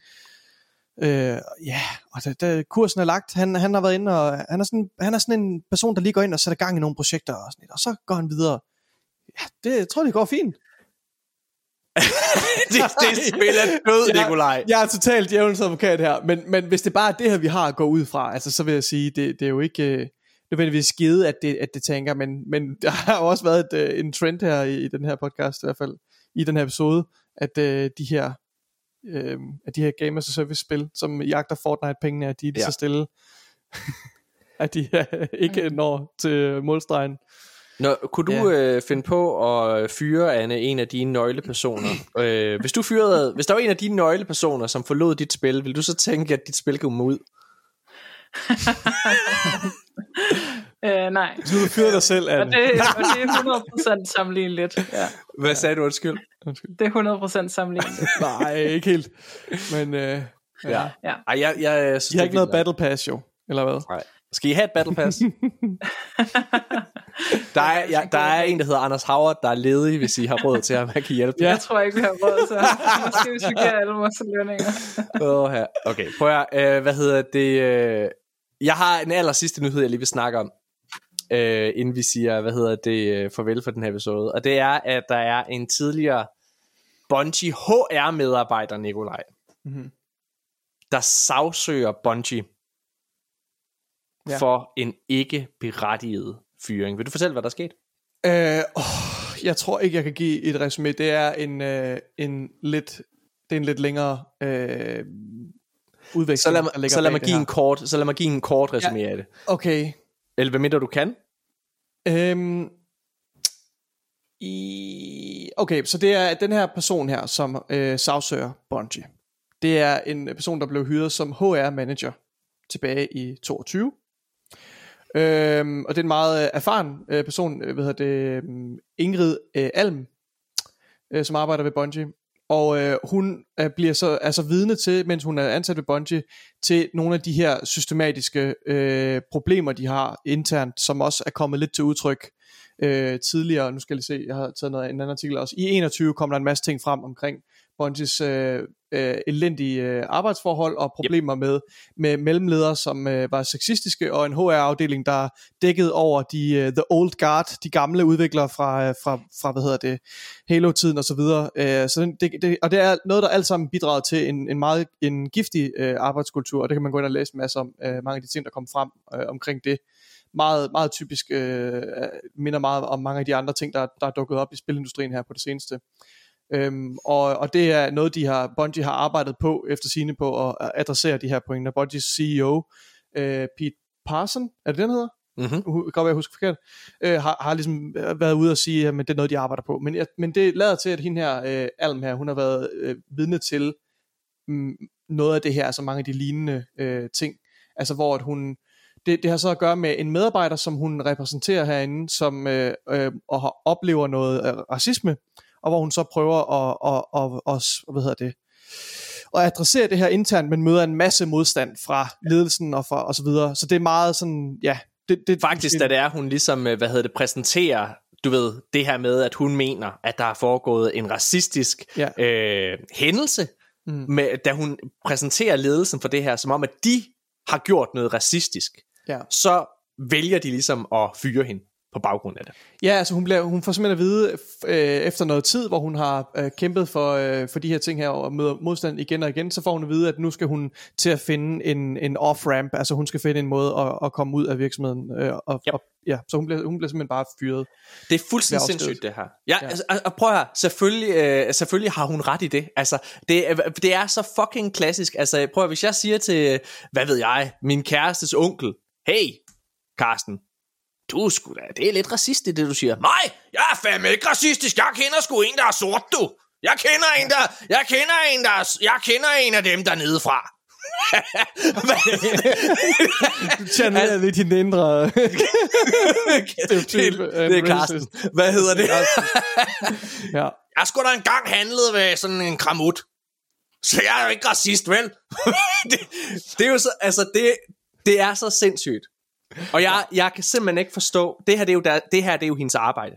Øh, ja, og da, da kursen er lagt, han, han har været inde, og han er, sådan, han er sådan en person, der lige går ind og sætter gang i nogle projekter, og, sådan, lidt, og så går han videre. Ja, det jeg tror det går fint. det, det spil er død, Nikolaj. Jeg er totalt djævelens advokat her, men, men hvis det bare er det her, vi har at gå ud fra, altså, så vil jeg sige, det, det er jo ikke øh, nødvendigvis skide, at det, at det tænker, men, men der har jo også været et, øh, en trend her i, i den her podcast, i hvert fald i den her episode, at øh, de her øh, at de her Game as a Service spil, som jagter Fortnite-pengene, at de er Ja. så stille, at de øh, ikke når til målstregen. Nå, kunne du Ja. øh, finde på at fyre, Anne, en af dine nøglepersoner? øh, hvis, du fyrede, hvis der var en af dine nøglepersoner, som forlod dit spil, vil du så tænke, at dit spil kom ud? Øh, nej. Så du fyrer dig selv, Og Anne. det, og det er 100% sammenligneligt. Ja, Hvad sagde du, undskyld? det er 100% sammenligneligt. Nej, ikke helt. Men øh, Ja. Ja. Ej, jeg, jeg, jeg synes, I har ikke noget Battle Pass, jo? Eller hvad? Nej. Skal I have et battle pass? der, er, ja, der er en, der hedder Anders Howard, der er ledig, hvis I har råd til ham. Han kan hjælpe. Ja. Jeg tror ikke, vi har råd til Måske hvis vi giver alle vores lønninger. Åh, her. Okay, prøv at øh, hvad hedder det? Øh, jeg har en aller sidste nyhed, jeg lige vil snakke om, øh, inden vi siger, hvad hedder det, øh, farvel for den her episode. Og det er, at der er en tidligere Bungie HR-medarbejder, Nikolaj, Mhm. der sagsøger Bungie ja. for en ikke berettiget fyring. Vil du fortælle, hvad der er sket? Øh, oh, jeg tror ikke, jeg kan give et resume. Det er en, øh, en lidt det er en lidt længere øh, udveksling. Så lad mig, så lad mig give en kort, så lad mig give en kort resume ja. af det. Okay. Eller hvad mindre du kan? Øhm, i, okay, så det er den her person her, som øh, sagsøger Bungie. Det er en person, der blev hyret som HR-manager tilbage i 22. Øhm, og det er en meget øh, erfaren øh, person, øh, hvad hedder det, øh, Ingrid øh, Alm, øh, som arbejder ved Bungie. Og øh, hun øh, bliver så altså vidne til, mens hun er ansat ved Bungie, til nogle af de her systematiske øh, problemer, de har internt, som også er kommet lidt til udtryk øh, tidligere. Nu skal jeg lige se, jeg har taget noget, en anden artikel også. I 21 kommer der en masse ting frem omkring Bungies øh, øh, elendige øh, arbejdsforhold og problemer yep. med, med mellemledere, som øh, var sexistiske, og en HR-afdeling, der dækkede over de uh, the old guard, de gamle udviklere fra, uh, fra, fra hvad hedder det, Halo-tiden og så videre. Uh, så det, det, og det er noget, der alt sammen bidrager til en, en meget en giftig uh, arbejdskultur, og det kan man gå ind og læse masser om, uh, mange af de ting, der kom frem uh, omkring det meget, meget typisk øh, minder meget om mange af de andre ting, der, der er dukket op i spilindustrien her på det seneste. Øhm, og, og det er noget, de har, Bungie har arbejdet på efter sine på at adressere de her pointer. Bungies CEO, øh, Pete Parson, er det den hedder? Mm-hmm. Uh, kan jeg huske forkert, øh, har, har ligesom været ude og sige, at det er noget, de arbejder på. Men, men det lader til, at hende her, øh, Alm her, hun har været øh, vidne til mm, noget af det her, altså mange af de lignende øh, ting. Altså hvor at hun, det, det har så at gøre med en medarbejder, som hun repræsenterer herinde, som øh, øh, og oplever noget øh, racisme, og hvor hun så prøver at, at, at, at, hvad hedder det, at adressere det her internt, men møder en masse modstand fra ledelsen og, fra, og så videre. Så det er meget sådan, ja. Det, det, Faktisk, da det er, hun ligesom, øh, hvad hedder det, præsenterer du ved, det her med, at hun mener, at der er foregået en racistisk ja. øh, hændelse, mm. med, da hun præsenterer ledelsen for det her, som om, at de har gjort noget racistisk, ja. så vælger de ligesom at fyre hende på baggrund af det. Ja, altså hun, bliver, hun får simpelthen at vide øh, efter noget tid, hvor hun har øh, kæmpet for, øh, for de her ting her og møder modstand igen og igen, så får hun at vide, at nu skal hun til at finde en, en off-ramp, altså hun skal finde en måde at, at komme ud af virksomheden. Øh, og, yep. og, ja, så hun bliver, hun bliver simpelthen bare fyret. Det er fuldstændig sindssygt det her. Ja, ja. Altså, og prøv her, selvfølgelig, øh, selvfølgelig har hun ret i det. Altså, det, det er så fucking klassisk. Altså, prøv at, hvis jeg siger til, hvad ved jeg, min kærestes onkel, hey, Karsten, du er sgu da, det er lidt racistisk, det du siger. Nej, jeg er fandme ikke racistisk. Jeg kender sgu en, der er sort, du. Jeg kender en, der, jeg kender en, der, jeg kender en af dem der nedefra. du channeler lidt din indre det, det, det er Karsten. Hvad hedder det? ja. Jeg skulle da engang handlet ved sådan en kramut. Så jeg er jo ikke racist, vel? det, det, er jo så, altså det, det er så sindssygt. Og jeg, jeg kan simpelthen ikke forstå, det her det er jo, der, det her, det er jo hendes arbejde.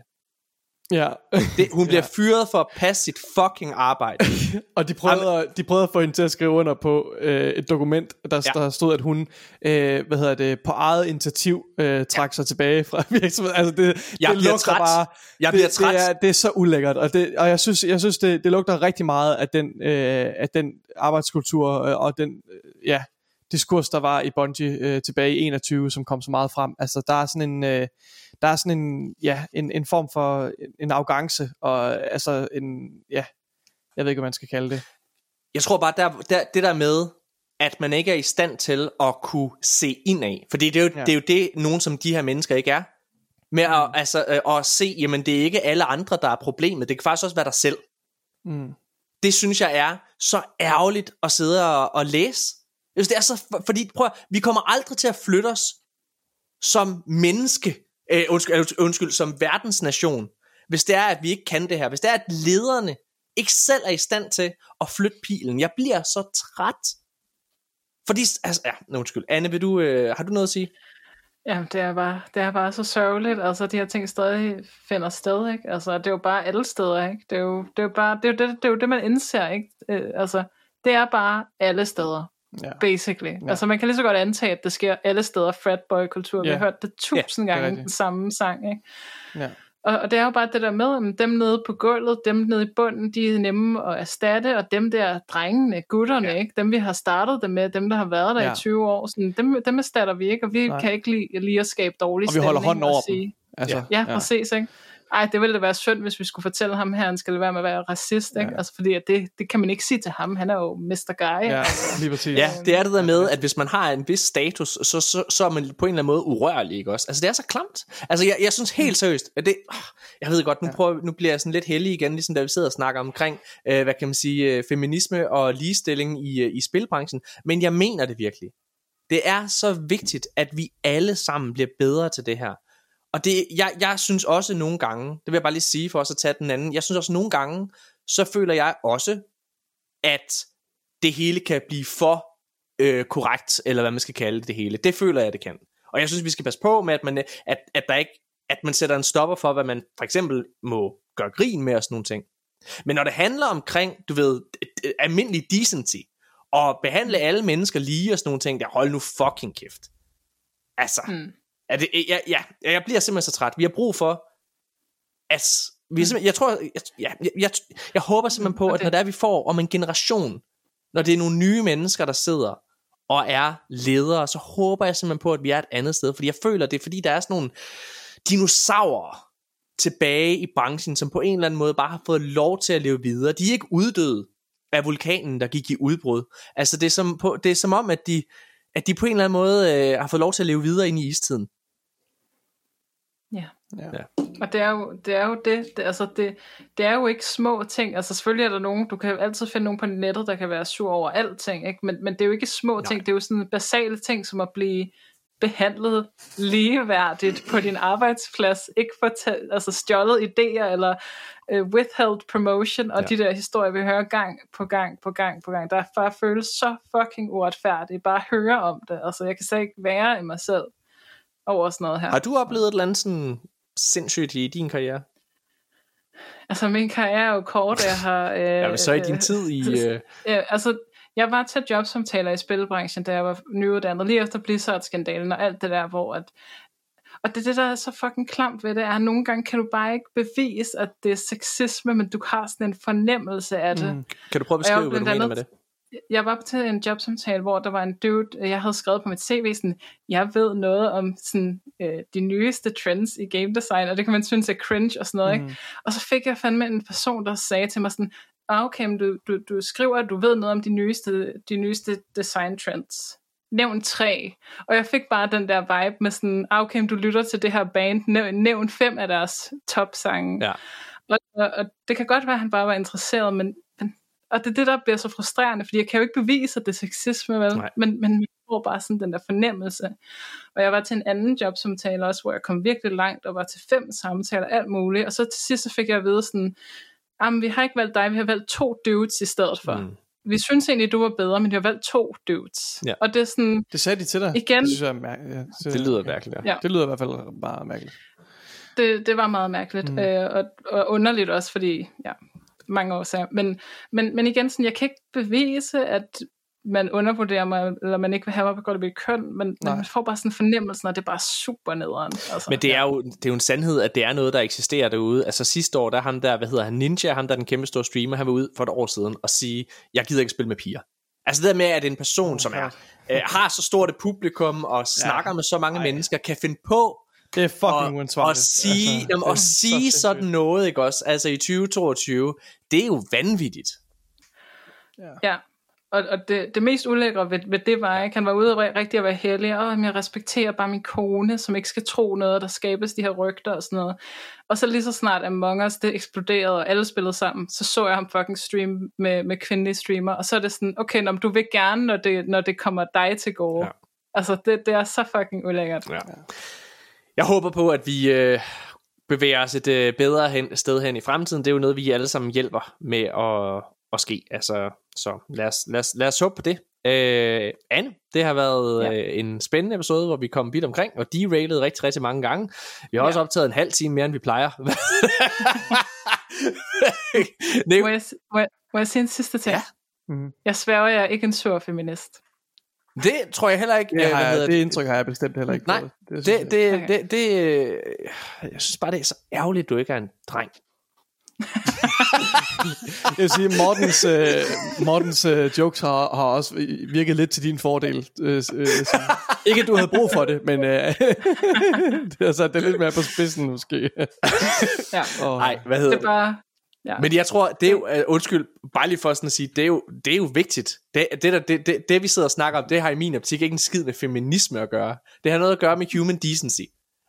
Ja. det, hun bliver ja. fyret for at passe sit fucking arbejde. og de prøvede, Amen. de prøvede at få hende til at skrive under på øh, et dokument, der, ja. der stod, at hun øh, hvad hedder det, på eget initiativ øh, trak ja. sig tilbage fra virksomheden. Altså det, jeg det bliver træt. Bare, jeg det, bliver træt. Det er, det er så ulækkert, og, det, og jeg synes, jeg synes det, det lugter rigtig meget af den, øh, af den arbejdskultur øh, og den, øh, ja, diskurs, der var i Bungie øh, tilbage i 21, som kom så meget frem. Altså, der er sådan en, øh, der er sådan en, ja, en, en form for en, arrogance, og altså en, ja, jeg ved ikke, hvad man skal kalde det. Jeg tror bare, der, der, det der med, at man ikke er i stand til at kunne se indad, fordi det er jo, ja. det, er jo det, nogen som de her mennesker ikke er, med at, mm. altså, øh, at se, jamen det er ikke alle andre, der er problemet, det kan faktisk også være dig selv. Mm. Det synes jeg er så ærgerligt at sidde og, og læse, synes, det er så, fordi prøv, vi kommer aldrig til at flytte os som menneske, øh, undskyld, øh, undskyld, som verdensnation, hvis det er, at vi ikke kan det her. Hvis det er, at lederne ikke selv er i stand til at flytte pilen. Jeg bliver så træt. Fordi, altså, ja, undskyld. Anne, vil du, øh, har du noget at sige? Ja, det er, bare, det er bare så sørgeligt, altså de her ting stadig finder sted, ikke? Altså det er jo bare alle steder, ikke? Det er jo, det er jo bare, det er jo det, det, er jo det man indser, ikke? Øh, altså, det er bare alle steder. Ja. Basically. Ja. Altså man kan lige så godt antage, at det sker alle steder fratboy-kultur. Ja. Vi har hørt det tusind ja, gange, den samme sang. Ikke? Ja. Og, og det er jo bare det der med, at dem nede på gulvet, dem nede i bunden, de er nemme at erstatte, og dem der drengene, gutterne, ja. ikke? dem vi har startet det med, dem der har været der ja. I 20 år, sådan, dem, dem erstatter vi ikke, og vi Nej. kan ikke lide, lige at skabe dårlig Og vi holder stemning hånden og over sige, dem. Altså, Ja, ja, præcis, ikke? Ej, det ville da være synd, hvis vi skulle fortælle ham her, han skal være med at være racist, ikke? Ja. Altså, fordi at det, det kan man ikke sige til ham. Han er jo Mr. Guy. Ja, altså. lige præcis. Ja, det er det der med, at hvis man har en vis status, så, så, så er man på en eller anden måde urørlig, ikke også? Altså, det er så klamt. Altså, jeg, jeg synes helt seriøst, at det... Jeg ved godt, nu, prøver, nu bliver jeg sådan lidt heldig igen, ligesom da vi sidder og snakker omkring, øh, hvad kan man sige, øh, feminisme og ligestilling i, øh, i spilbranchen. Men jeg mener det virkelig. Det er så vigtigt, at vi alle sammen bliver bedre til det her. Og det, jeg, jeg synes også nogle gange, det vil jeg bare lige sige for os at tage den anden, jeg synes også nogle gange, så føler jeg også, at det hele kan blive for øh, korrekt, eller hvad man skal kalde det, hele. Det føler jeg, det kan. Og jeg synes, vi skal passe på med, at man, at, at der ikke, at man sætter en stopper for, hvad man for eksempel må gøre grin med og sådan nogle ting. Men når det handler omkring, du ved, almindelig decency, og behandle alle mennesker lige og sådan nogle ting, der hold nu fucking kæft. Altså, Mm er det, ja, ja, jeg bliver simpelthen så træt. Vi har brug for, at vi simpelthen, jeg tror, jeg, ja, jeg, jeg, jeg håber simpelthen på, at når det er, vi får om en generation, når det er nogle nye mennesker, der sidder og er ledere, så håber jeg simpelthen på, at vi er et andet sted, fordi jeg føler, det er fordi, der er sådan nogle dinosaurer tilbage i branchen, som på en eller anden måde bare har fået lov til at leve videre. De er ikke uddøde af vulkanen, der gik i udbrud. Altså det er som, på, det er som om, at de, at de på en eller anden måde øh, har fået lov til at leve videre ind i istiden. Ja. Ja. Og det er jo det, er jo det, det, altså det, det er jo ikke små ting, altså selvfølgelig er der nogen, du kan altid finde nogen på nettet, der kan være sur over alting, ikke? Men, men det er jo ikke små Nej. ting, det er jo sådan basale ting, som at blive behandlet ligeværdigt på din arbejdsplads, ikke ta- altså stjålet idéer, eller uh, withheld promotion, og Ja. ja. de der historier, vi hører gang på gang på gang på gang, der bare føles så fucking uretfærdigt, bare at høre om det, altså jeg kan slet ikke være i mig selv over sådan noget her. Har du oplevet et eller andet sådan sindssygt i din karriere? Altså, min karriere er jo kort, jeg har... Øh, Ja, men så i din øh, tid i... Øh, Øh, altså, jeg var til jobsamtaler i spilbranchen, da jeg var nyuddannet, lige efter Blizzard-skandalen og alt det der, hvor at, og det, er det, der er så fucking klamt ved det, er, at nogle gange kan du bare ikke bevise, at det er sexisme, men du har sådan en fornemmelse af det. Mm. kan du prøve at beskrive, hvad du mener med det? Jeg var til en jobsamtale, hvor der var en dude, øh, jeg havde skrevet på mit CV, sådan, jeg ved noget om sådan, øh, de nyeste trends i game design, og det kan man synes er cringe og sådan noget, ikke? Mm. Og så fik jeg fandme en person, der sagde til mig sådan, ah, okay, men du, du, du skriver, at du ved noget om de nyeste, de nyeste design trends. Nævn tre. Og jeg fik bare den der vibe med sådan, ah, okay, men du lytter til det her band, nævn, nævn fem af deres topsange. Ja. Og, og, og det kan godt være, at han bare var interesseret, men og det er det, der bliver så frustrerende, fordi jeg kan jo ikke bevise, at det er sexisme, vel? Nej. Men, men jeg får bare sådan den der fornemmelse. Og jeg var til en anden jobsamtale også, hvor jeg kom virkelig langt, og var til fem samtaler, alt muligt. Og så til sidst så fik jeg at vide sådan, jamen vi har ikke valgt dig, vi har valgt to dudes i stedet for. Mm. Vi synes egentlig, du var bedre, men vi har valgt to dudes. Ja. Og det er sådan, Det sagde de til dig. Igen. Det synes jeg er mærkeligt. Ja, så- Det lyder mærkeligt, ja. Ja. Det lyder i hvert fald bare mærkeligt. det, det var meget mærkeligt, mm. øh, og, og underligt også, fordi, ja, mange årsager. Men, men, men igen, sådan, jeg kan ikke bevise, at man undervurderer mig, eller man ikke vil have mig på godt mit køn, men, Nej. man får bare sådan en fornemmelse, og det er bare super nederen. Altså, Men det er, jo, det er jo en sandhed, at det er noget, der eksisterer derude. Altså sidste år, der ham der, hvad hedder han, Ninja, ham der er den kæmpe store streamer, han var ude for et år siden og sige, jeg gider ikke spille med piger. Altså det der med, at en person, som er, øh, har så stort et publikum og snakker med så mange Ej. mennesker, kan finde på Det er fucking og, uansvarligt. og sige, altså, jamen, så sige sindssygt. sådan noget, ikke også? Altså i 2022, det er jo vanvittigt. Ja, og, og det, det mest ulækre ved, ved det var, ikke? han var ude og rigtig at være heldig, og jeg respekterer bare min kone, som ikke skal tro noget, der skabes de her rygter og sådan noget. Og så lige så snart Among Us, det eksploderede, og alle spillede sammen, så så jeg ham fucking stream med, med kvindelige streamer, og så er det sådan, okay, når du vil gerne, når det, når det kommer dig til gode. Ja. Ja. Altså, det, det er så fucking ulækkert. Ja. Jeg håber på, at vi øh, bevæger os et øh, bedre hen, sted hen i fremtiden. Det er jo noget, vi alle sammen hjælper med at, at ske. Altså, så lad os, lad, os, lad os håbe på det. Øh, Anne, det har været Ja. øh, en spændende episode, hvor vi kom vidt omkring og derailede rigtig, rigtig mange gange. Vi har også Ja. optaget en halv time mere, end vi plejer. Må jeg, må, jeg, må jeg sige en sidste ting? Ja. Mhm. Jeg sværger, jeg er ikke en sur feminist. Det tror jeg heller ikke. Det, øh, jeg, hedder det indtryk har jeg bestemt heller ikke. Nej, det, Det, jeg. det, det, det, øh, jeg synes bare, det er så ærgerligt, at du ikke er en dreng. Jeg vil sige, Mortens, øh, Mortens øh, jokes har, har også virket lidt til din fordel. Øh, øh, så. Ikke at du havde brug for det, men øh, det har sat det lidt mere på spidsen måske. Ja. Og, Nej, hvad hedder Det det? er bare... Ja. Men jeg tror, det er jo, uh, undskyld, bare lige for sådan at sige, det er jo, det er jo vigtigt. Det, det, der, det, det, det, vi sidder og snakker om, det har i min optik ikke en skid med feminisme at gøre. Det har noget at gøre med human decency.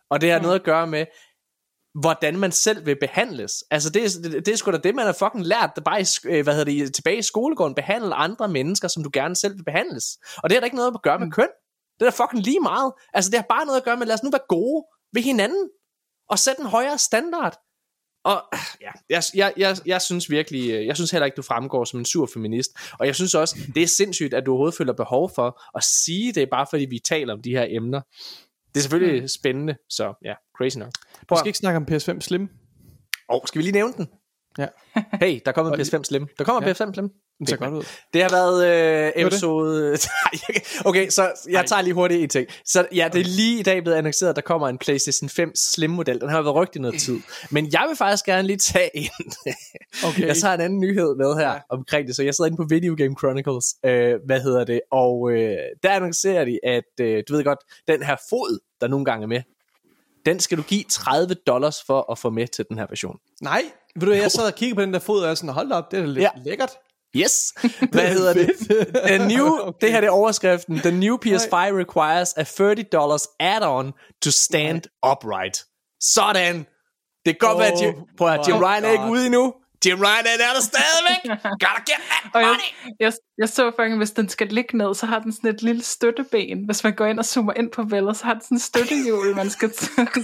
Og det har Mm. noget at gøre med, hvordan man selv vil behandles. Altså det, er- det, det er sgu da det, man har fucking lært, der bare i, øh, hvad hedder det, tilbage i skolegården, behandle andre mennesker, som du gerne selv vil behandles. Og det har da ikke noget at gøre med Mm. køn. Det er da fucking lige meget. Altså det har bare noget at gøre med, lad os nu være gode ved hinanden, og sætte en højere standard. Og ja, jeg, jeg, jeg, jeg synes virkelig, øh, jeg synes heller ikke, du fremgår som en sur feminist. Og jeg synes også, det er sindssygt, at du overhovedet føler behov for at sige det, bare fordi vi taler om de her emner. Det er selvfølgelig mm. spændende, så ja, crazy nok. Vi Prøv, skal ikke snakke om PS5 Slim. oh, skal vi lige nævne den? Ja. Hey, der kommer en Og lige- PS5 Slim. Der kommer Ja. PS5 Slim. Den ser godt ud. Det har været øh, episode... Okay, så jeg tager lige hurtigt en ting. Så ja, det er lige i dag blevet annonceret, at der kommer en PlayStation 5 Slim-model. Den har været rygtet i noget tid. Men jeg vil faktisk gerne lige tage en... Okay. Jeg tager en anden nyhed med her ja. omkring det, så jeg sidder inde på Video Game Chronicles, øh, hvad hedder det, og øh, der annoncerer de, at øh, du ved godt, den her fod, der nogle gange er med, den skal du give 30 dollars for at få med til den her version. Nej, ved du, jeg sad og kiggede på den der fod, og jeg er sådan, hold op, det er da lidt ja. lækkert. Yes. Hvad hedder det? The new, Okay. Det her det er overskriften. The new PS5 requires a 30 dollars add-on to stand upright. Sådan. Det kan godt Oh være, at Jim, prøv at, Jim Ryan er ikke ude endnu. Jim Ryan er der, stadigvæk. Gotta get that Og jeg, money. jeg, jeg så faktisk, hvis den skal ligge ned, så har den sådan et lille støtteben. Hvis man går ind og zoomer ind på billedet, så har den sådan en støttehjul, man skal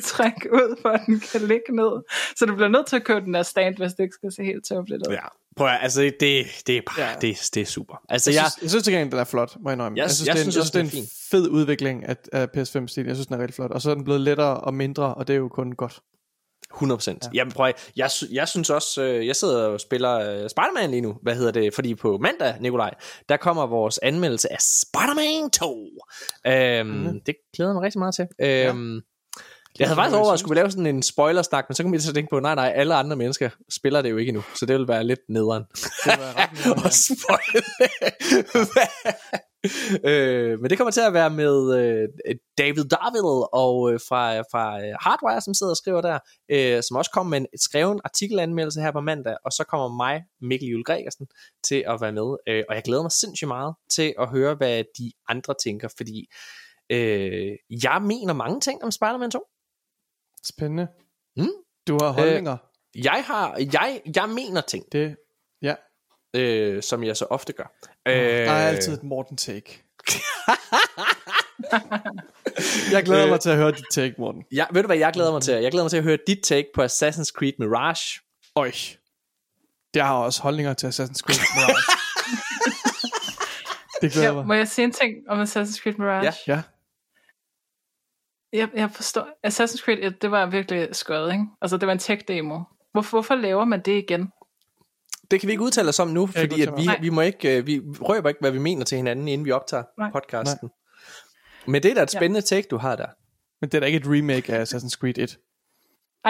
trække ud, for at den kan ligge ned. Så du bliver nødt til at købe den der stand, hvis det ikke skal se helt tåbeligt ud. Ja, prøv at, altså det, det, er, bare, Ja. det, det er super. Altså Jeg jeg, synes, jeg synes til gengæld, den er flot, må jeg indrømme. Jeg- Jeg, synes, jeg det er en, synes jeg synes, det er en er fed udvikling af, af PS5-stilen. Jeg synes, den er rigtig flot. Og så er den blevet lettere og mindre, og det er jo kun godt. 100%. Ja. Jamen prøv at, jeg, jeg synes også, øh, jeg sidder og spiller øh, Spider-Man lige nu. Hvad hedder det? Fordi på mandag, Nikolaj, der kommer vores anmeldelse af Spider-Man 2. Øhm, mm. Det glæder jeg mig rigtig meget til. Øhm, Jeg havde faktisk overvejet, at skulle lave sådan en spoiler-snak, men så kom jeg til at tænke på, nej, nej, alle andre mennesker spiller det jo ikke endnu, så det vil være lidt nederen. Det ja. og spoil øh, men det kommer til at være med øh, David Darville og øh, fra, fra øh, Hardwire, som sidder og skriver der, øh, som også kommer med en skreven artikelanmeldelse her på mandag, og så kommer mig, Mikkel Jule Gregersen, til at være med. Øh, og jeg glæder mig sindssygt meget til at høre, hvad de andre tænker, fordi øh, jeg mener mange ting om Spider-Man 2. Spændende. Mm. Du har holdninger. Jeg har, jeg, jeg mener ting, Det, ja. øh, som jeg så ofte gør. Øh, Øh, der er altid et Morten take. jeg glæder Øh. mig til at høre dit take, Morten. Ja, ved du hvad jeg glæder mig til? Jeg glæder mig til at høre dit take på Assassin's Creed Mirage. Øj. Jeg har også holdninger til Assassin's Creed Mirage. det glæder Ja, mig. må jeg sige en ting om Assassin's Creed Mirage? Ja. Ja. Jeg, jeg forstår. Assassin's Creed 1, det var virkelig skørt, ikke? Altså, det var en tech-demo. Hvorfor, hvorfor laver man det igen? Det kan vi ikke udtale os om nu, fordi at vi, vi må ikke, øh, vi røber ikke, hvad vi mener til hinanden, inden vi optager Nej. podcasten. Men det er da et Ja. spændende take, du har der. Men det er da ikke et remake af Assassin's Creed 1.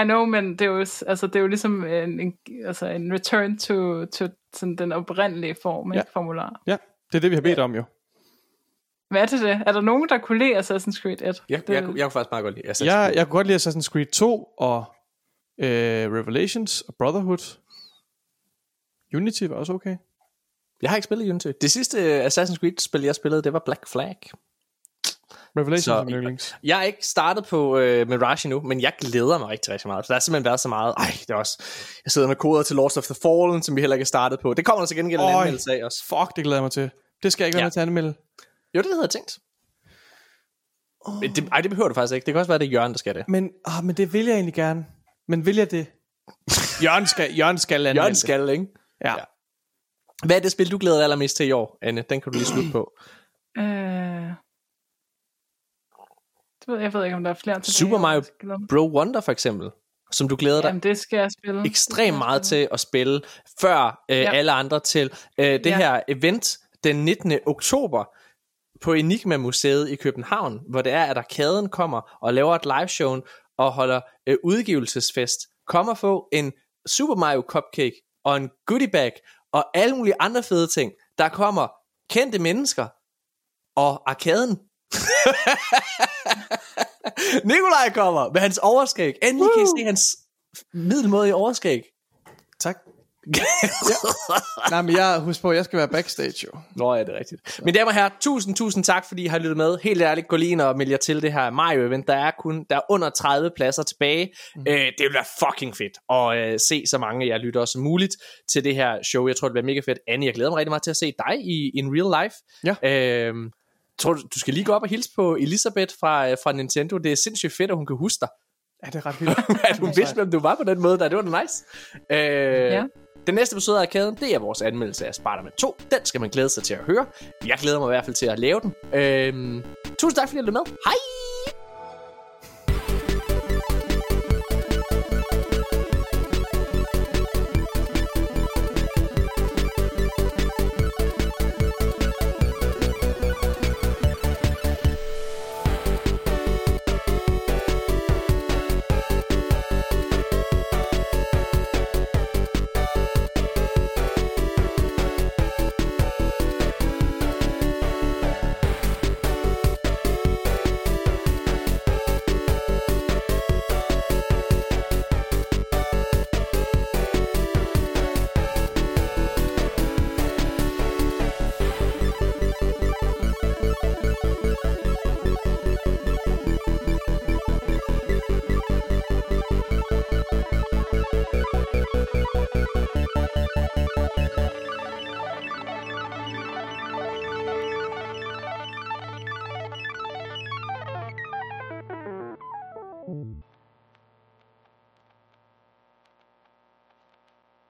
I know, men det er jo, altså, det er jo ligesom en, en, altså en return to, to sådan den oprindelige form, Ja. ikke? Formular. Ja, det er det, vi har bedt om jo. Hvad er det det? Er der nogen, der kunne lide Assassin's Creed 1? Jeg, det, jeg, jeg, jeg kunne faktisk meget godt lide Assassin's Jeg, Creed. jeg kunne godt lide Assassin's Creed 2 og øh, Revelations og Brotherhood. Unity var også okay. jeg har ikke spillet Unity. Det sidste øh, Assassin's Creed-spil, jeg spillede, det var Black Flag. Revelations Så- og yndlings. Jeg er ikke startet på øh, Mirage endnu, men jeg glæder mig rigtig, rigtig meget. Så der har simpelthen været så meget. Ej, det er også... Jeg sidder med koder til Lords of the Fallen, som vi heller ikke er startet på. Det kommer der til gengæld en anmeldelse af også. Fuck, det glæder jeg mig til. Det skal jeg ikke være Ja. med til at anmelde. Jo, det havde jeg tænkt. Oh. Det, ej, det behøver du faktisk ikke. Det kan også være, det er Jørgen, der skal det. Men, ah, men det vil jeg egentlig gerne. Men vil jeg det? Jørgen skal, Jørgen skal anmelde Jørgen skal, ikke? Ja. Ja. Hvad er det spil, du glæder dig allermest til i år, Anne? Den kan du lige slutte på. øh, det ved, jeg ved ikke, om der er flere tilbage. Super Mario. Bro Wonder for eksempel, som du glæder dig Jamen, det skal jeg spille. ekstremt meget til at spille, før øh, Ja. alle andre til øh, det Ja. her event den 19. oktober på Enigma Museet i København, hvor det er, at arkaden kommer og laver et liveshow og holder øh, udgivelsesfest. Kom og få en Super Mario Cupcake og en goodie bag og alle mulige andre fede ting. Der kommer kendte mennesker og arkaden. Nikolaj kommer med hans overskæg. Endelig kan I se hans middelmådige overskæg. Tak. Nej, men jeg, husk på, jeg skal være backstage jo. Nå ja, det er rigtigt. Mine damer og herrer, tusind, tusind tak, fordi I har lyttet med. Helt ærligt, gå lige ind og meld jer til det her Mario-event. Der er kun der er under 30 pladser tilbage. Mm. Øh, det vil være fucking fedt at øh, se så mange af jer lytter som muligt til det her show. Jeg tror, det bliver mega fedt. Annie, jeg glæder mig rigtig meget til at se dig i in real life. Ja. Øh, tror du, du skal lige gå op og hilse på Elisabeth fra, øh, fra Nintendo. Det er sindssygt fedt, at hun kan huske dig. Ja, det er ret vildt. at hun vidste, hvem du var på den måde der. Det var nice. Øh, Ja. Den næste episode af Arkaden, det er vores anmeldelse af Spider-Man 2. Den skal man glæde sig til at høre. Jeg glæder mig i hvert fald til at lave den. Øhm, tusind tak, fordi I lyttede med. Hej!